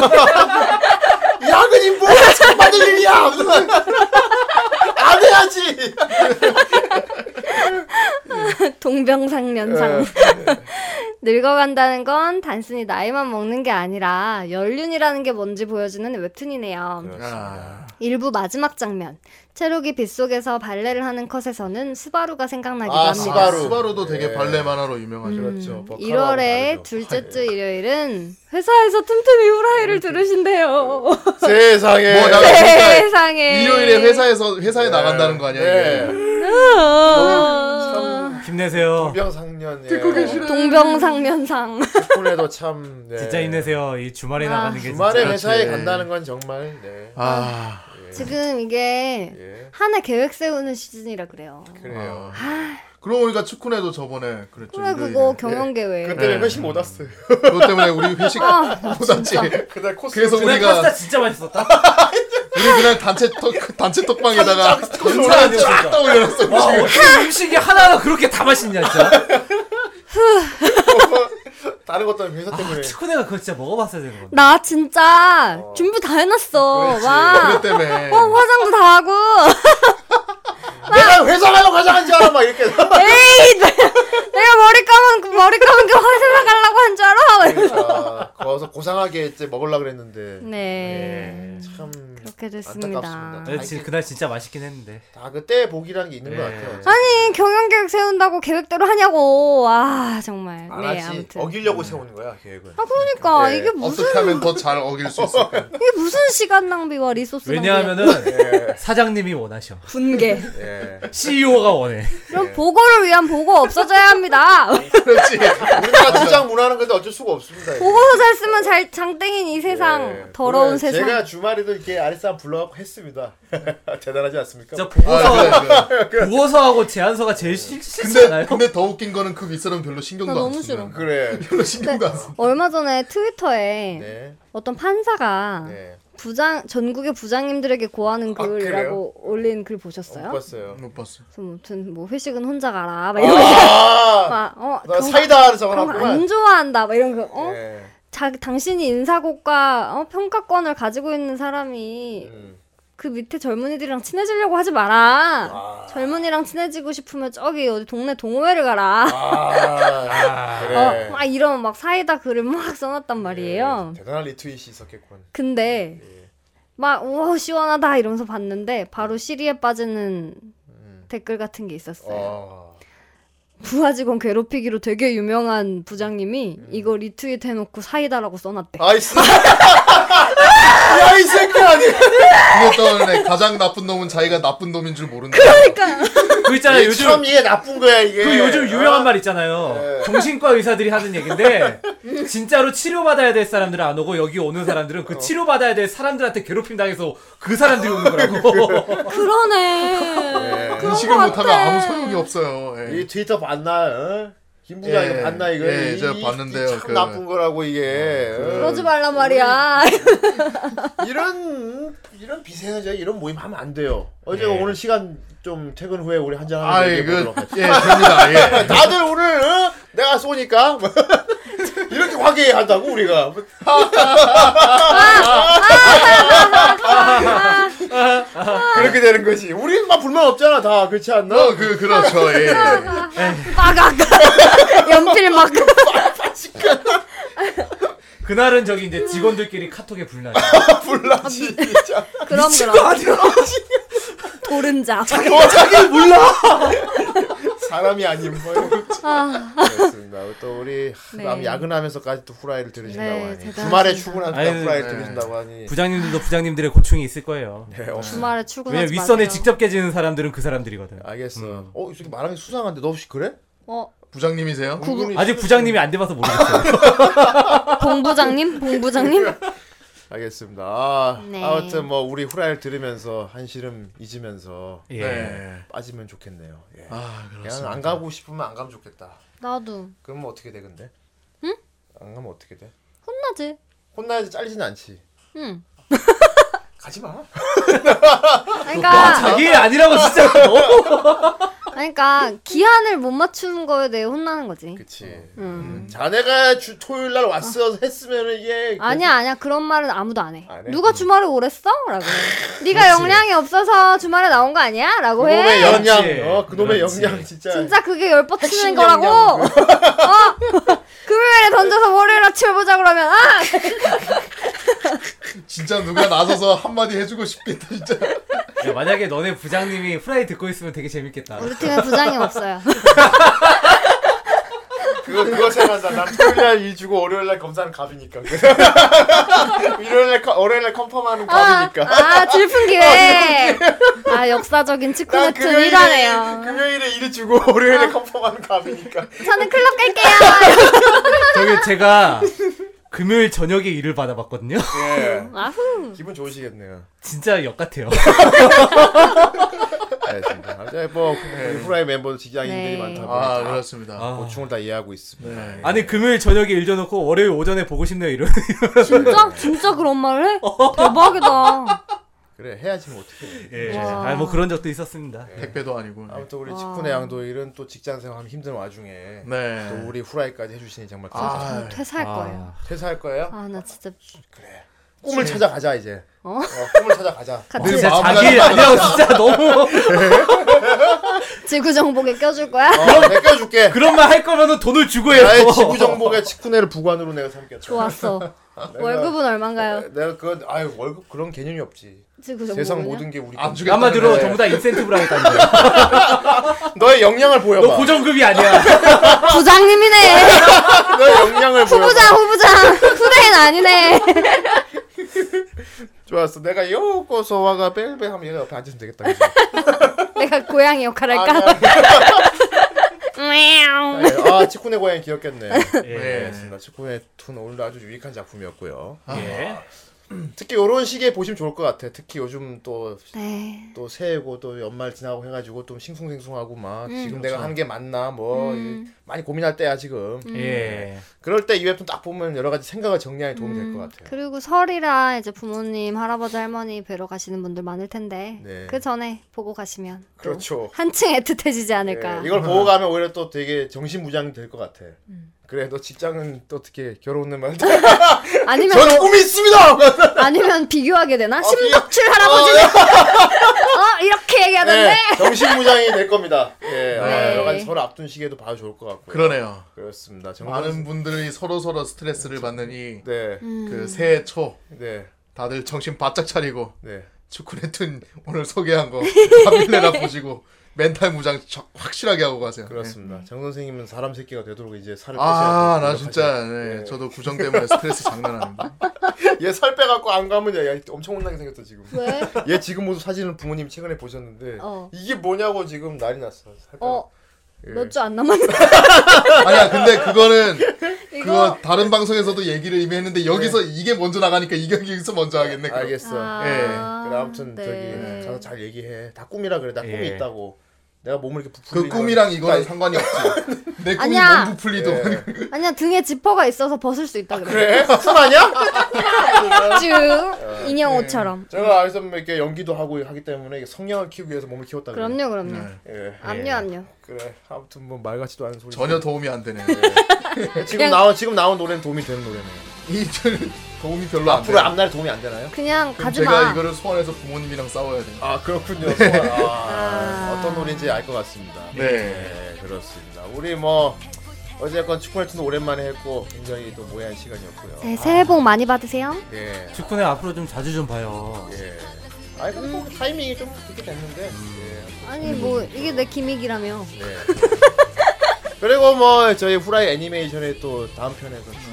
[SPEAKER 2] 야근이 뭐야? 참 받을 일이야. 안 해야지.
[SPEAKER 4] 동병상련상. 늙어간다는 건 단순히 나이만 먹는 게 아니라 연륜이라는 게 뭔지 보여주는 웹툰이네요.
[SPEAKER 3] 아.
[SPEAKER 4] 일부 마지막 장면. 체록이 빗속에서 발레를 하는 컷에서는 스바루가 생각나기도
[SPEAKER 2] 아,
[SPEAKER 4] 합니다.
[SPEAKER 2] 스바루.
[SPEAKER 3] 스바루도 되게
[SPEAKER 2] 예.
[SPEAKER 3] 발레 만화로 유명하죠.
[SPEAKER 2] 그렇죠. 뭐
[SPEAKER 4] 1월에
[SPEAKER 2] 다르죠.
[SPEAKER 4] 둘째 주 일요일은 회사에서 틈틈이 후라이를 들으신대요.
[SPEAKER 2] 세상에.
[SPEAKER 3] 뭐, 나-
[SPEAKER 4] 세상에.
[SPEAKER 3] 일요일에 회사에서 회사에 나간다는 거 아니야
[SPEAKER 2] 네.
[SPEAKER 3] 이게?
[SPEAKER 4] 어.
[SPEAKER 1] 힘내세요.
[SPEAKER 2] 동병상련.
[SPEAKER 3] 듣고 계시네.
[SPEAKER 4] 동병상련상.
[SPEAKER 2] 덕분에도 참. 네.
[SPEAKER 1] 진짜 힘내세요. 이 주말에
[SPEAKER 4] 아.
[SPEAKER 1] 나가는 게
[SPEAKER 2] 주말에
[SPEAKER 1] 진짜.
[SPEAKER 2] 회사에. 간다는 건 정말. 네.
[SPEAKER 3] 아
[SPEAKER 4] 지금 이게
[SPEAKER 2] 예.
[SPEAKER 4] 한해 계획 세우는 시즌이라 그래요.
[SPEAKER 2] 그래요.
[SPEAKER 3] 그러고 보니까 축구네도 저번에 그랬죠.
[SPEAKER 4] 그래. 그거 경영 계획.
[SPEAKER 2] 그때는
[SPEAKER 3] 네.
[SPEAKER 2] 회식 못 왔어요.
[SPEAKER 3] 그것 때문에 우리 회식 못 왔지.
[SPEAKER 2] 그날 코스.
[SPEAKER 3] 그래서
[SPEAKER 1] 그날
[SPEAKER 3] 우리가
[SPEAKER 1] 파스타 진짜 맛있었다.
[SPEAKER 3] 우리 그냥 단체 톡 단체 톡방에다가 올려놨어.
[SPEAKER 1] 와 어떻게 음식이 하나가 그렇게 다 맛있냐 진짜.
[SPEAKER 2] 다른 것도 아니고 회사 때문에.
[SPEAKER 1] 치코네가 그거 진짜 먹어봤어야 되는 건데.
[SPEAKER 4] 나 진짜 준비 다 해놨어.
[SPEAKER 2] 그렇지.
[SPEAKER 4] 와.
[SPEAKER 3] 때문에.
[SPEAKER 4] 어, 화장도 다 하고.
[SPEAKER 2] 내가 회사 가려고 화장한 줄 알아 막 이렇게.
[SPEAKER 4] 에이, 내- 내가 머리 감은 그 머리 감은 게 화장을 가려고 한 줄 알아.
[SPEAKER 2] 아, 거기서 고상하게 이제 먹으려 그랬는데.
[SPEAKER 4] 네.
[SPEAKER 2] 참
[SPEAKER 4] 그렇게 됐습니다.
[SPEAKER 2] 안타깝습니다.
[SPEAKER 1] 네, 진- 그날 진짜 맛있긴 했는데.
[SPEAKER 2] 다 그때 복이라는 게 있는 것
[SPEAKER 1] 네.
[SPEAKER 2] 같아요.
[SPEAKER 4] 아니 경영 계획 세운다고 계획대로 하냐고. 아 정말.
[SPEAKER 2] 안
[SPEAKER 4] 네. 아무튼.
[SPEAKER 2] 어기려고 세우는 거야 계획은.
[SPEAKER 4] 아 그러니까
[SPEAKER 2] 네.
[SPEAKER 4] 이게 무슨
[SPEAKER 3] 어떻게 하면 더 잘 어길 수 있을까?
[SPEAKER 4] 이게 무슨 시간 낭비와 리소스
[SPEAKER 1] 왜냐하면은
[SPEAKER 2] 예.
[SPEAKER 1] 사장님이 원하셔.
[SPEAKER 4] 분개.
[SPEAKER 2] 예.
[SPEAKER 1] CEO가 원해.
[SPEAKER 4] 그럼 보고를 위한 보고 없어져야 합니다.
[SPEAKER 3] 그렇지.
[SPEAKER 2] 우리나라 직장 문화는 근데 어쩔 수가 없습니다.
[SPEAKER 4] 보고서 잘 쓰면 잘 장땡인 이 세상
[SPEAKER 2] 예.
[SPEAKER 4] 더러운 세상.
[SPEAKER 2] 제가 주말에도 이렇게 아리사 불러갖고 했습니다. 대단하지 않습니까?
[SPEAKER 1] 진짜 보고서
[SPEAKER 3] 아, 그래, 그래.
[SPEAKER 1] 보고서하고 제안서가 제일 싫, 싫잖아요.
[SPEAKER 3] 근데 더 웃긴 거는 그 윗사람 별로 신경도 나안
[SPEAKER 4] 너무
[SPEAKER 3] 쓰는.
[SPEAKER 4] 싫어.
[SPEAKER 2] 그래.
[SPEAKER 3] 별로 신경도 안 써.
[SPEAKER 4] 얼마 전에 트위터에
[SPEAKER 2] 네.
[SPEAKER 4] 어떤 판사가
[SPEAKER 2] 네.
[SPEAKER 4] 부장 전국의 부장님들에게 고하는
[SPEAKER 2] 아,
[SPEAKER 4] 글이라고 올린 글 보셨어요?
[SPEAKER 2] 못 봤어요.
[SPEAKER 3] 못 봤어.
[SPEAKER 4] 그래서 무튼 뭐 회식은 혼자 가라 막 이런 거.
[SPEAKER 2] 아,
[SPEAKER 4] 막, 어, 거안
[SPEAKER 2] 적어놨구만.
[SPEAKER 4] 좋아한다 막 이런 거. 어?
[SPEAKER 2] 네.
[SPEAKER 4] 자, 당신이 인사고과 어, 평가권을 가지고 있는 사람이
[SPEAKER 2] 음.
[SPEAKER 4] 그 밑에 젊은이들이랑 친해지려고 하지 마라.
[SPEAKER 2] 아.
[SPEAKER 4] 젊은이랑 친해지고 싶으면 저기 어디 동네 동호회를 가라.
[SPEAKER 2] 아, 그래.
[SPEAKER 4] 어, 막 이런 막 사이다 글을 막 써놨단 말이에요.
[SPEAKER 2] 네, 대단한 리트윗이 있었겠군.
[SPEAKER 4] 근데
[SPEAKER 2] 예.
[SPEAKER 4] 막 우와 시원하다 이러면서 봤는데 바로 시리에 빠지는 댓글 같은 게 있었어요.
[SPEAKER 2] 어.
[SPEAKER 4] 부하 직원 괴롭히기로 되게 유명한 부장님이 이거 리트윗 해놓고 사이다라고 써놨대.
[SPEAKER 2] 아이스. 야, 이 새끼 아니야.
[SPEAKER 3] 그것 때문에 가장 나쁜 놈은 자기가 나쁜 놈인 줄 모른다.
[SPEAKER 1] 그 있잖아요. 요즘
[SPEAKER 2] 참 이게 나쁜 거야, 이게.
[SPEAKER 1] 그 요즘 유명한
[SPEAKER 2] 어?
[SPEAKER 1] 말 있잖아요.
[SPEAKER 2] 네.
[SPEAKER 1] 정신과 의사들이 하는 얘긴데 진짜로 치료받아야 될 사람들은 안 오고 여기 오는 사람들은
[SPEAKER 2] 어.
[SPEAKER 1] 그 치료받아야 될 사람들한테 괴롭힘 당해서 그 사람들이 오는 거라고.
[SPEAKER 4] 그러네.
[SPEAKER 3] 인식을 못하면 아무 소용이 없어요. 예.
[SPEAKER 2] 이 트위터 봤나? 어? 김 부장님
[SPEAKER 3] 예,
[SPEAKER 2] 봤나 이거?
[SPEAKER 3] 예,
[SPEAKER 2] 이-
[SPEAKER 3] 제가
[SPEAKER 2] 이-
[SPEAKER 3] 봤는데요,
[SPEAKER 2] 이참
[SPEAKER 3] 그-
[SPEAKER 2] 나쁜 거라고 이게. 어.
[SPEAKER 4] 그러지 말란 말이야.
[SPEAKER 2] 이런 이런 비세하자 이런 모임 하면 안 돼요. 어제
[SPEAKER 1] 네.
[SPEAKER 2] 오늘 시간 좀 퇴근 후에 우리 한잔 하는
[SPEAKER 3] 아,
[SPEAKER 2] 얘기해
[SPEAKER 3] 예, 그,
[SPEAKER 2] 보도록 하죠.
[SPEAKER 3] 예, 됩니다. 예.
[SPEAKER 2] 다들 오늘 어? 내가 쏘니까 이렇게 화기애애한다고 우리가 그렇게 되는 거지. 우리는 막 불만 없잖아, 다. 그렇지 않나?
[SPEAKER 3] 어, 그 그렇죠. 예.
[SPEAKER 4] 빠각 연필 막
[SPEAKER 1] 그날은 저기 이제 직원들끼리 카톡에 불나죠.
[SPEAKER 2] 불나지, 진짜.
[SPEAKER 4] 그럼
[SPEAKER 1] 미친
[SPEAKER 4] 그럼
[SPEAKER 1] 거 아니야?
[SPEAKER 4] 도른자
[SPEAKER 2] 어, 자기 몰라! 사람이 아닌 거예요.
[SPEAKER 4] 아,
[SPEAKER 2] 그렇습니다. 또 우리
[SPEAKER 4] 네.
[SPEAKER 2] 남 야근하면서까지 또 후라이를 들으신다고
[SPEAKER 4] 네,
[SPEAKER 2] 하니
[SPEAKER 4] 대단하십니다.
[SPEAKER 2] 주말에
[SPEAKER 1] 아유,
[SPEAKER 2] 후라이를
[SPEAKER 3] 네.
[SPEAKER 2] 들으신다고 하니
[SPEAKER 1] 부장님들도 부장님들의 고충이 있을 거예요.
[SPEAKER 2] 네, 어,
[SPEAKER 4] 주말에 출근하지
[SPEAKER 1] 왜냐 윗선에
[SPEAKER 4] 마세요.
[SPEAKER 1] 직접 깨지는 사람들은 그 사람들이거든.
[SPEAKER 2] 알겠어.
[SPEAKER 1] 음.
[SPEAKER 2] 어, 이 새끼 말하는 게 수상한데 너 혹시 그래?
[SPEAKER 4] 어
[SPEAKER 3] 부장님이세요?
[SPEAKER 2] 은근히
[SPEAKER 1] 아직
[SPEAKER 2] 수-
[SPEAKER 1] 부장님이 안 돼봐서 모르겠어요.
[SPEAKER 4] 봉부장님 봉부장님
[SPEAKER 2] 알겠습니다. 아,
[SPEAKER 4] 네.
[SPEAKER 2] 아무튼 뭐 우리 후라이를 들으면서 한 시름 잊으면서
[SPEAKER 1] 예.
[SPEAKER 3] 네.
[SPEAKER 2] 빠지면 좋겠네요. 예.
[SPEAKER 3] 아,
[SPEAKER 2] 그냥
[SPEAKER 3] 그렇습니다.
[SPEAKER 2] 안 가고 싶으면 안 가면 좋겠다.
[SPEAKER 4] 나도
[SPEAKER 2] 그러면 어떻게 돼 근데?
[SPEAKER 4] 응?
[SPEAKER 2] 안 가면 어떻게 돼?
[SPEAKER 4] 혼나지
[SPEAKER 2] 혼나야지 잘리진 않지.
[SPEAKER 4] 응
[SPEAKER 2] 가지 마.
[SPEAKER 4] 그러니까
[SPEAKER 1] 자기 일 아니라고 진짜 너무.
[SPEAKER 4] 그러니까 기한을 못 맞추는 거에 대해 혼나는 거지
[SPEAKER 2] 그치.
[SPEAKER 4] 음.
[SPEAKER 2] 자네가 주, 토요일 날 왔어 했으면 이게
[SPEAKER 4] 아니야 아니야 그런 말은 아무도 안 해.
[SPEAKER 2] 안 해?
[SPEAKER 4] 누가 주말에 오랬어? 라고. 해. 네가 역량이 없어서 주말에 나온 거 아니야? 라고
[SPEAKER 2] 그놈의
[SPEAKER 4] 해.
[SPEAKER 2] 영양,
[SPEAKER 1] 그렇지.
[SPEAKER 2] 어 그놈의. 영양 진짜.
[SPEAKER 4] 진짜 그게 열 뻗 치는
[SPEAKER 2] 핵심
[SPEAKER 4] 거라고.
[SPEAKER 2] 역량.
[SPEAKER 4] 어? 금요일에 던져서 월요일 아침에 보자 그러면 아
[SPEAKER 3] 진짜 누가 나서서 한마디 해주고 싶겠다 진짜.
[SPEAKER 1] 야, 만약에 너네 부장님이 프라이 듣고 있으면 되게 재밌겠다.
[SPEAKER 4] 우리 팀에 부장이 없어요.
[SPEAKER 2] 그거 그거 생각난다. 난 토요일 날 일 주고 월요일 날 검사는 갑이니까. 일요일 날 컨- 월요일 날 컨펌하는
[SPEAKER 4] 아,
[SPEAKER 2] 갑이니까.
[SPEAKER 4] 아 질풍 기회. 아 역사적인
[SPEAKER 2] 난
[SPEAKER 4] 치쿠네튼
[SPEAKER 2] 금요일에
[SPEAKER 4] 일하네요.
[SPEAKER 2] 금요일에 일 주고 월요일에 컨펌하는 갑이니까.
[SPEAKER 4] 저는 클럽 갈게요.
[SPEAKER 1] 저기 제가 금요일 저녁에 일을 받아봤거든요.
[SPEAKER 2] 예.
[SPEAKER 4] 아후.
[SPEAKER 2] 기분 좋으시겠네요.
[SPEAKER 1] 진짜 역 같아요.
[SPEAKER 2] 알겠습니다. 아무튼 뭐 우리 후라이 멤버 직장인들이
[SPEAKER 4] 네.
[SPEAKER 2] 많다 보니 아다
[SPEAKER 3] 그렇습니다.
[SPEAKER 1] 아.
[SPEAKER 2] 고충을 다 이해하고 있습니다.
[SPEAKER 3] 네.
[SPEAKER 1] 아니 금요일 저녁에 일 줘놓고 월요일 오전에 보고 싶네요 이러.
[SPEAKER 4] 진짜 진짜 그런 말을 해? 대박이다.
[SPEAKER 2] 그래 해야지 뭐 어떻게. 해.
[SPEAKER 1] 예.
[SPEAKER 4] 와.
[SPEAKER 1] 아뭐 그런 적도 있었습니다.
[SPEAKER 3] 택배도 아니고. 네.
[SPEAKER 2] 아무튼 우리
[SPEAKER 4] 와.
[SPEAKER 2] 직분의 양도일은 또 직장 생활하면 힘든 와중에
[SPEAKER 3] 네.
[SPEAKER 2] 또 우리 후라이까지 해주시니 정말
[SPEAKER 3] 아.
[SPEAKER 4] 퇴사할
[SPEAKER 1] 아.
[SPEAKER 4] 거예요.
[SPEAKER 2] 퇴사할 거예요?
[SPEAKER 4] 아 나 진짜
[SPEAKER 2] 그래. 꿈을 찾아가자 이제.
[SPEAKER 4] 어?
[SPEAKER 2] 꿈을 찾아가자.
[SPEAKER 4] 같이
[SPEAKER 1] 진짜
[SPEAKER 3] 마음
[SPEAKER 1] 자기 일 아니라고 진짜 너무
[SPEAKER 4] 지구 정복에 껴줄 거야?
[SPEAKER 2] 어, 내가 껴줄게.
[SPEAKER 1] 그런 말 할 거면은 돈을 주고 해요.
[SPEAKER 2] 나의 지구 정복의 직분회를 부관으로 내가 삼겠다.
[SPEAKER 4] 좋았어. 월급은 얼마인가요?
[SPEAKER 2] 내가 그 아유 월급 그런 개념이 없지. 세상 모든 게 우리
[SPEAKER 3] 안
[SPEAKER 2] 건.
[SPEAKER 3] 주겠다.
[SPEAKER 1] 한마디로
[SPEAKER 2] 네.
[SPEAKER 1] 전부 다 인센티브로 하겠다는 거야.
[SPEAKER 2] 너의 역량을 보여봐.
[SPEAKER 1] 너 고정급이 아니야.
[SPEAKER 4] 부장님이네.
[SPEAKER 2] 너의 역량을 보여봐.
[SPEAKER 4] 후부장 후부장 후대인 아니네.
[SPEAKER 2] 좋았어. 내가 요코소 와가 벨벨 하면 얘가 옆에 앉으면 되겠다.
[SPEAKER 4] 내가 고양이 역할 할까?
[SPEAKER 2] 아 치쿠네 고양이 귀엽겠네.
[SPEAKER 1] 예.
[SPEAKER 2] 네, 알겠습니다. 치쿠네 2는 오늘도 아주 유익한 작품이었고요.
[SPEAKER 1] 예.
[SPEAKER 2] 특히 이런 시기에 보시면 좋을 것 같아. 특히 요즘 또
[SPEAKER 4] 네.
[SPEAKER 2] 또 새해고 또 연말 지나고 해가지고 좀 싱숭생숭하고 막
[SPEAKER 4] 음.
[SPEAKER 2] 지금 내가 하는 게 맞나 뭐
[SPEAKER 4] 음.
[SPEAKER 2] 이- 많이 고민할 때야 지금.
[SPEAKER 1] 예.
[SPEAKER 2] 그럴 때 이 웹툰 딱 보면 여러 가지 생각을 정리하는 데 도움이 될 것 같아요.
[SPEAKER 4] 그리고 설이라 이제 부모님, 할아버지, 할머니 뵈러 가시는 분들 많을 텐데
[SPEAKER 2] 네.
[SPEAKER 4] 그 전에 보고 가시면 또
[SPEAKER 2] 그렇죠.
[SPEAKER 4] 한층 애틋해지지 않을까.
[SPEAKER 2] 예, 이걸 보고 가면 오히려 또 되게 정신 무장이 될것 같아. 그래 너 직장은 또 어떻게 결혼은 말
[SPEAKER 4] 아니면
[SPEAKER 2] 저는
[SPEAKER 4] 또-
[SPEAKER 2] 꿈이 있습니다.
[SPEAKER 4] 아니면 비교하게 되나?
[SPEAKER 2] 비-
[SPEAKER 4] 심덕출 할아버지는 어 이렇게 얘기하던데.
[SPEAKER 2] 네, 정신무장이 될 겁니다. 예, 아,
[SPEAKER 4] 네.
[SPEAKER 2] 여러 가지 서로 앞둔 시기에도 봐도 좋을 것 같고요.
[SPEAKER 3] 그러네요.
[SPEAKER 2] 그렇습니다. 정말
[SPEAKER 3] 많은 분들이 서로 서로 스트레스를 받는 이그
[SPEAKER 2] 네,
[SPEAKER 4] 음.
[SPEAKER 3] 새해 초
[SPEAKER 2] 네,
[SPEAKER 3] 다들 정신 바짝 차리고
[SPEAKER 2] 네.
[SPEAKER 3] 축구네툰 오늘 소개한 거 파빌레나 보시고 멘탈 무장 저- 확실하게 하고 가세요.
[SPEAKER 2] 그렇습니다. 정 선생님은 사람 새끼가 되도록 이제 살을
[SPEAKER 3] 네. 아,
[SPEAKER 2] 빼셔야
[SPEAKER 3] 나 진짜 네,
[SPEAKER 2] 네.
[SPEAKER 3] 저도 구정 때문에 스트레스 장난 아닙니다.
[SPEAKER 2] 얘 살 빼갖고 안 가면 얘 엄청 혼나게 생겼어 지금.
[SPEAKER 4] 왜?
[SPEAKER 2] 얘 지금 모습 사진을 부모님 최근에 보셨는데
[SPEAKER 4] 어.
[SPEAKER 2] 이게 뭐냐고 지금 난리 났어. 살 빼.
[SPEAKER 4] 어.
[SPEAKER 2] 예.
[SPEAKER 4] 몇주 안 남았네.
[SPEAKER 3] 아니야, 근데 그거는
[SPEAKER 4] 이거
[SPEAKER 3] 그거 다른 방송에서도 얘기를 이미 했는데 여기서 이게 먼저 나가니까 이게 여기서 먼저 하겠네. 그럼.
[SPEAKER 2] 알겠어.
[SPEAKER 4] 아,
[SPEAKER 2] 예. 그래 아무튼
[SPEAKER 4] 네.
[SPEAKER 2] 저기 가서 잘 얘기해. 다 꿈이라 그래. 나 꿈이
[SPEAKER 1] 예.
[SPEAKER 2] 있다고. 내가 몸을 이렇게
[SPEAKER 3] 그
[SPEAKER 2] 부풀리는
[SPEAKER 3] 꿈이랑
[SPEAKER 2] 건-
[SPEAKER 3] 이거는 상관이 없지. 내 꿈이
[SPEAKER 4] 아니야.
[SPEAKER 3] 몸 부풀리도
[SPEAKER 2] 예.
[SPEAKER 4] 아니야 등에 지퍼가 있어서 벗을 수 있다 그래.
[SPEAKER 2] 그래? 꿈 아니야?
[SPEAKER 4] 쭉 인형 옷처럼.
[SPEAKER 2] 제가 알서 이렇게 연기도 하고 하기 때문에 성량을 키우기 위해서 몸을 키웠다.
[SPEAKER 4] 그럼요, 그럼요.
[SPEAKER 3] 네.
[SPEAKER 2] 예.
[SPEAKER 4] 압류, 압류.
[SPEAKER 2] 그래. 아무튼 뭐 말 같지도 않은 소리.
[SPEAKER 3] 전혀 도움이 안 되네.
[SPEAKER 2] 지금 나온 지금 나온 노래는 도움이 되는 노래네.
[SPEAKER 3] 이 도움이 별로 안
[SPEAKER 2] 앞으로
[SPEAKER 3] 돼요.
[SPEAKER 2] 앞날에 도움이 안 되나요?
[SPEAKER 4] 그냥
[SPEAKER 3] 그럼
[SPEAKER 4] 가지
[SPEAKER 3] 제가
[SPEAKER 4] 마.
[SPEAKER 3] 이거를 소환해서 부모님이랑 싸워야 돼요.
[SPEAKER 2] 아 그렇군요. 소환. 아,
[SPEAKER 4] 아.
[SPEAKER 2] 어떤 노래인지 알 것 같습니다.
[SPEAKER 3] 네.
[SPEAKER 2] 그렇습니다. 우리 뭐 어쨌건 축구네트도 오랜만에 했고 굉장히 또 모야한 시간이었고요.
[SPEAKER 4] 네, 새해 복 많이 받으세요.
[SPEAKER 2] 예.
[SPEAKER 1] 축구네 앞으로 좀 자주 좀 봐요.
[SPEAKER 2] 예. 아이 근데 뭐 타이밍이 좀 그렇게 됐는데.
[SPEAKER 4] 아니 뭐 이게 내 기믹이라며.
[SPEAKER 2] 예. 네. 그리고 뭐 저희 후라이 애니메이션의 또 다음 편에서 축구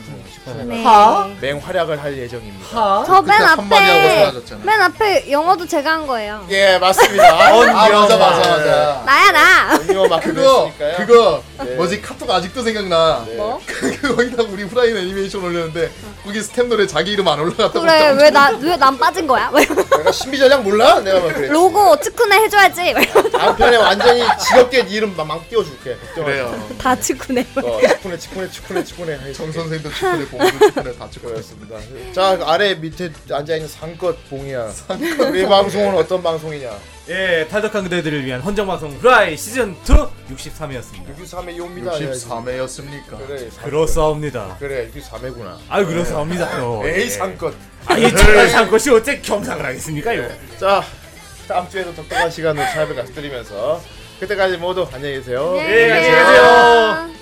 [SPEAKER 2] 네. 맹활약을 할 예정입니다.
[SPEAKER 4] 저맨
[SPEAKER 3] 그때 한마디 하고
[SPEAKER 4] 앞에
[SPEAKER 3] 사라졌잖아.
[SPEAKER 4] 맨 앞에 영어도 제가 한 거예요.
[SPEAKER 2] 예 맞습니다.
[SPEAKER 3] 아 맞아 맞아 맞아.
[SPEAKER 4] 나야 나.
[SPEAKER 2] 언니와 마크
[SPEAKER 3] 그거
[SPEAKER 2] 됐으니까요.
[SPEAKER 3] 그거
[SPEAKER 2] 네.
[SPEAKER 3] 뭐지 카톡 아직도 생각나.
[SPEAKER 2] 네.
[SPEAKER 4] 뭐?
[SPEAKER 3] 그 거기다 우리 후라이는 애니메이션 올렸는데 거기 스텝 노래 자기 이름 안 올라갔다고.
[SPEAKER 4] 그래 왜 나 왜 난 빠진 거야? 왜
[SPEAKER 2] 내가 신비전략 몰라? 내가 막 그래.
[SPEAKER 4] 로고 축구네 해줘야지.
[SPEAKER 2] 다음 편에 완전히 지겹게 네 이름 막, 막 띄워줄게. 걱정하지 마.
[SPEAKER 3] 그래요.
[SPEAKER 4] 다.
[SPEAKER 2] 어, 치쿠네 치쿠네 치쿠네 치쿠네
[SPEAKER 3] 정 선생도 축구 네 봉도 축구네 다 축구네.
[SPEAKER 2] 그렇습니다. 자 아래 밑에 앉아 있는 상껏 봉이야. 우리 방송은 어떤 방송이냐?
[SPEAKER 1] 예, 탈덕한 그대들을 위한 헌정 방송 후라이 시즌 2 63회였습니다.
[SPEAKER 2] 63회 요입니다.
[SPEAKER 3] 63회였습니까?
[SPEAKER 2] 그래.
[SPEAKER 1] 그렇사옵니다.
[SPEAKER 2] 그래 63회구나.
[SPEAKER 1] 아유 그렇사옵니다. 또.
[SPEAKER 2] 에이
[SPEAKER 1] 예.
[SPEAKER 2] 상껏.
[SPEAKER 1] 아이 저런 것이 어째 겸상을 하겠습니까 이거?
[SPEAKER 2] 자 다음 주에도 독특한 시간으로 찾아뵙겠습니다. 그때까지 모두 안녕히 계세요.
[SPEAKER 4] 네,
[SPEAKER 1] 안녕히 계세요.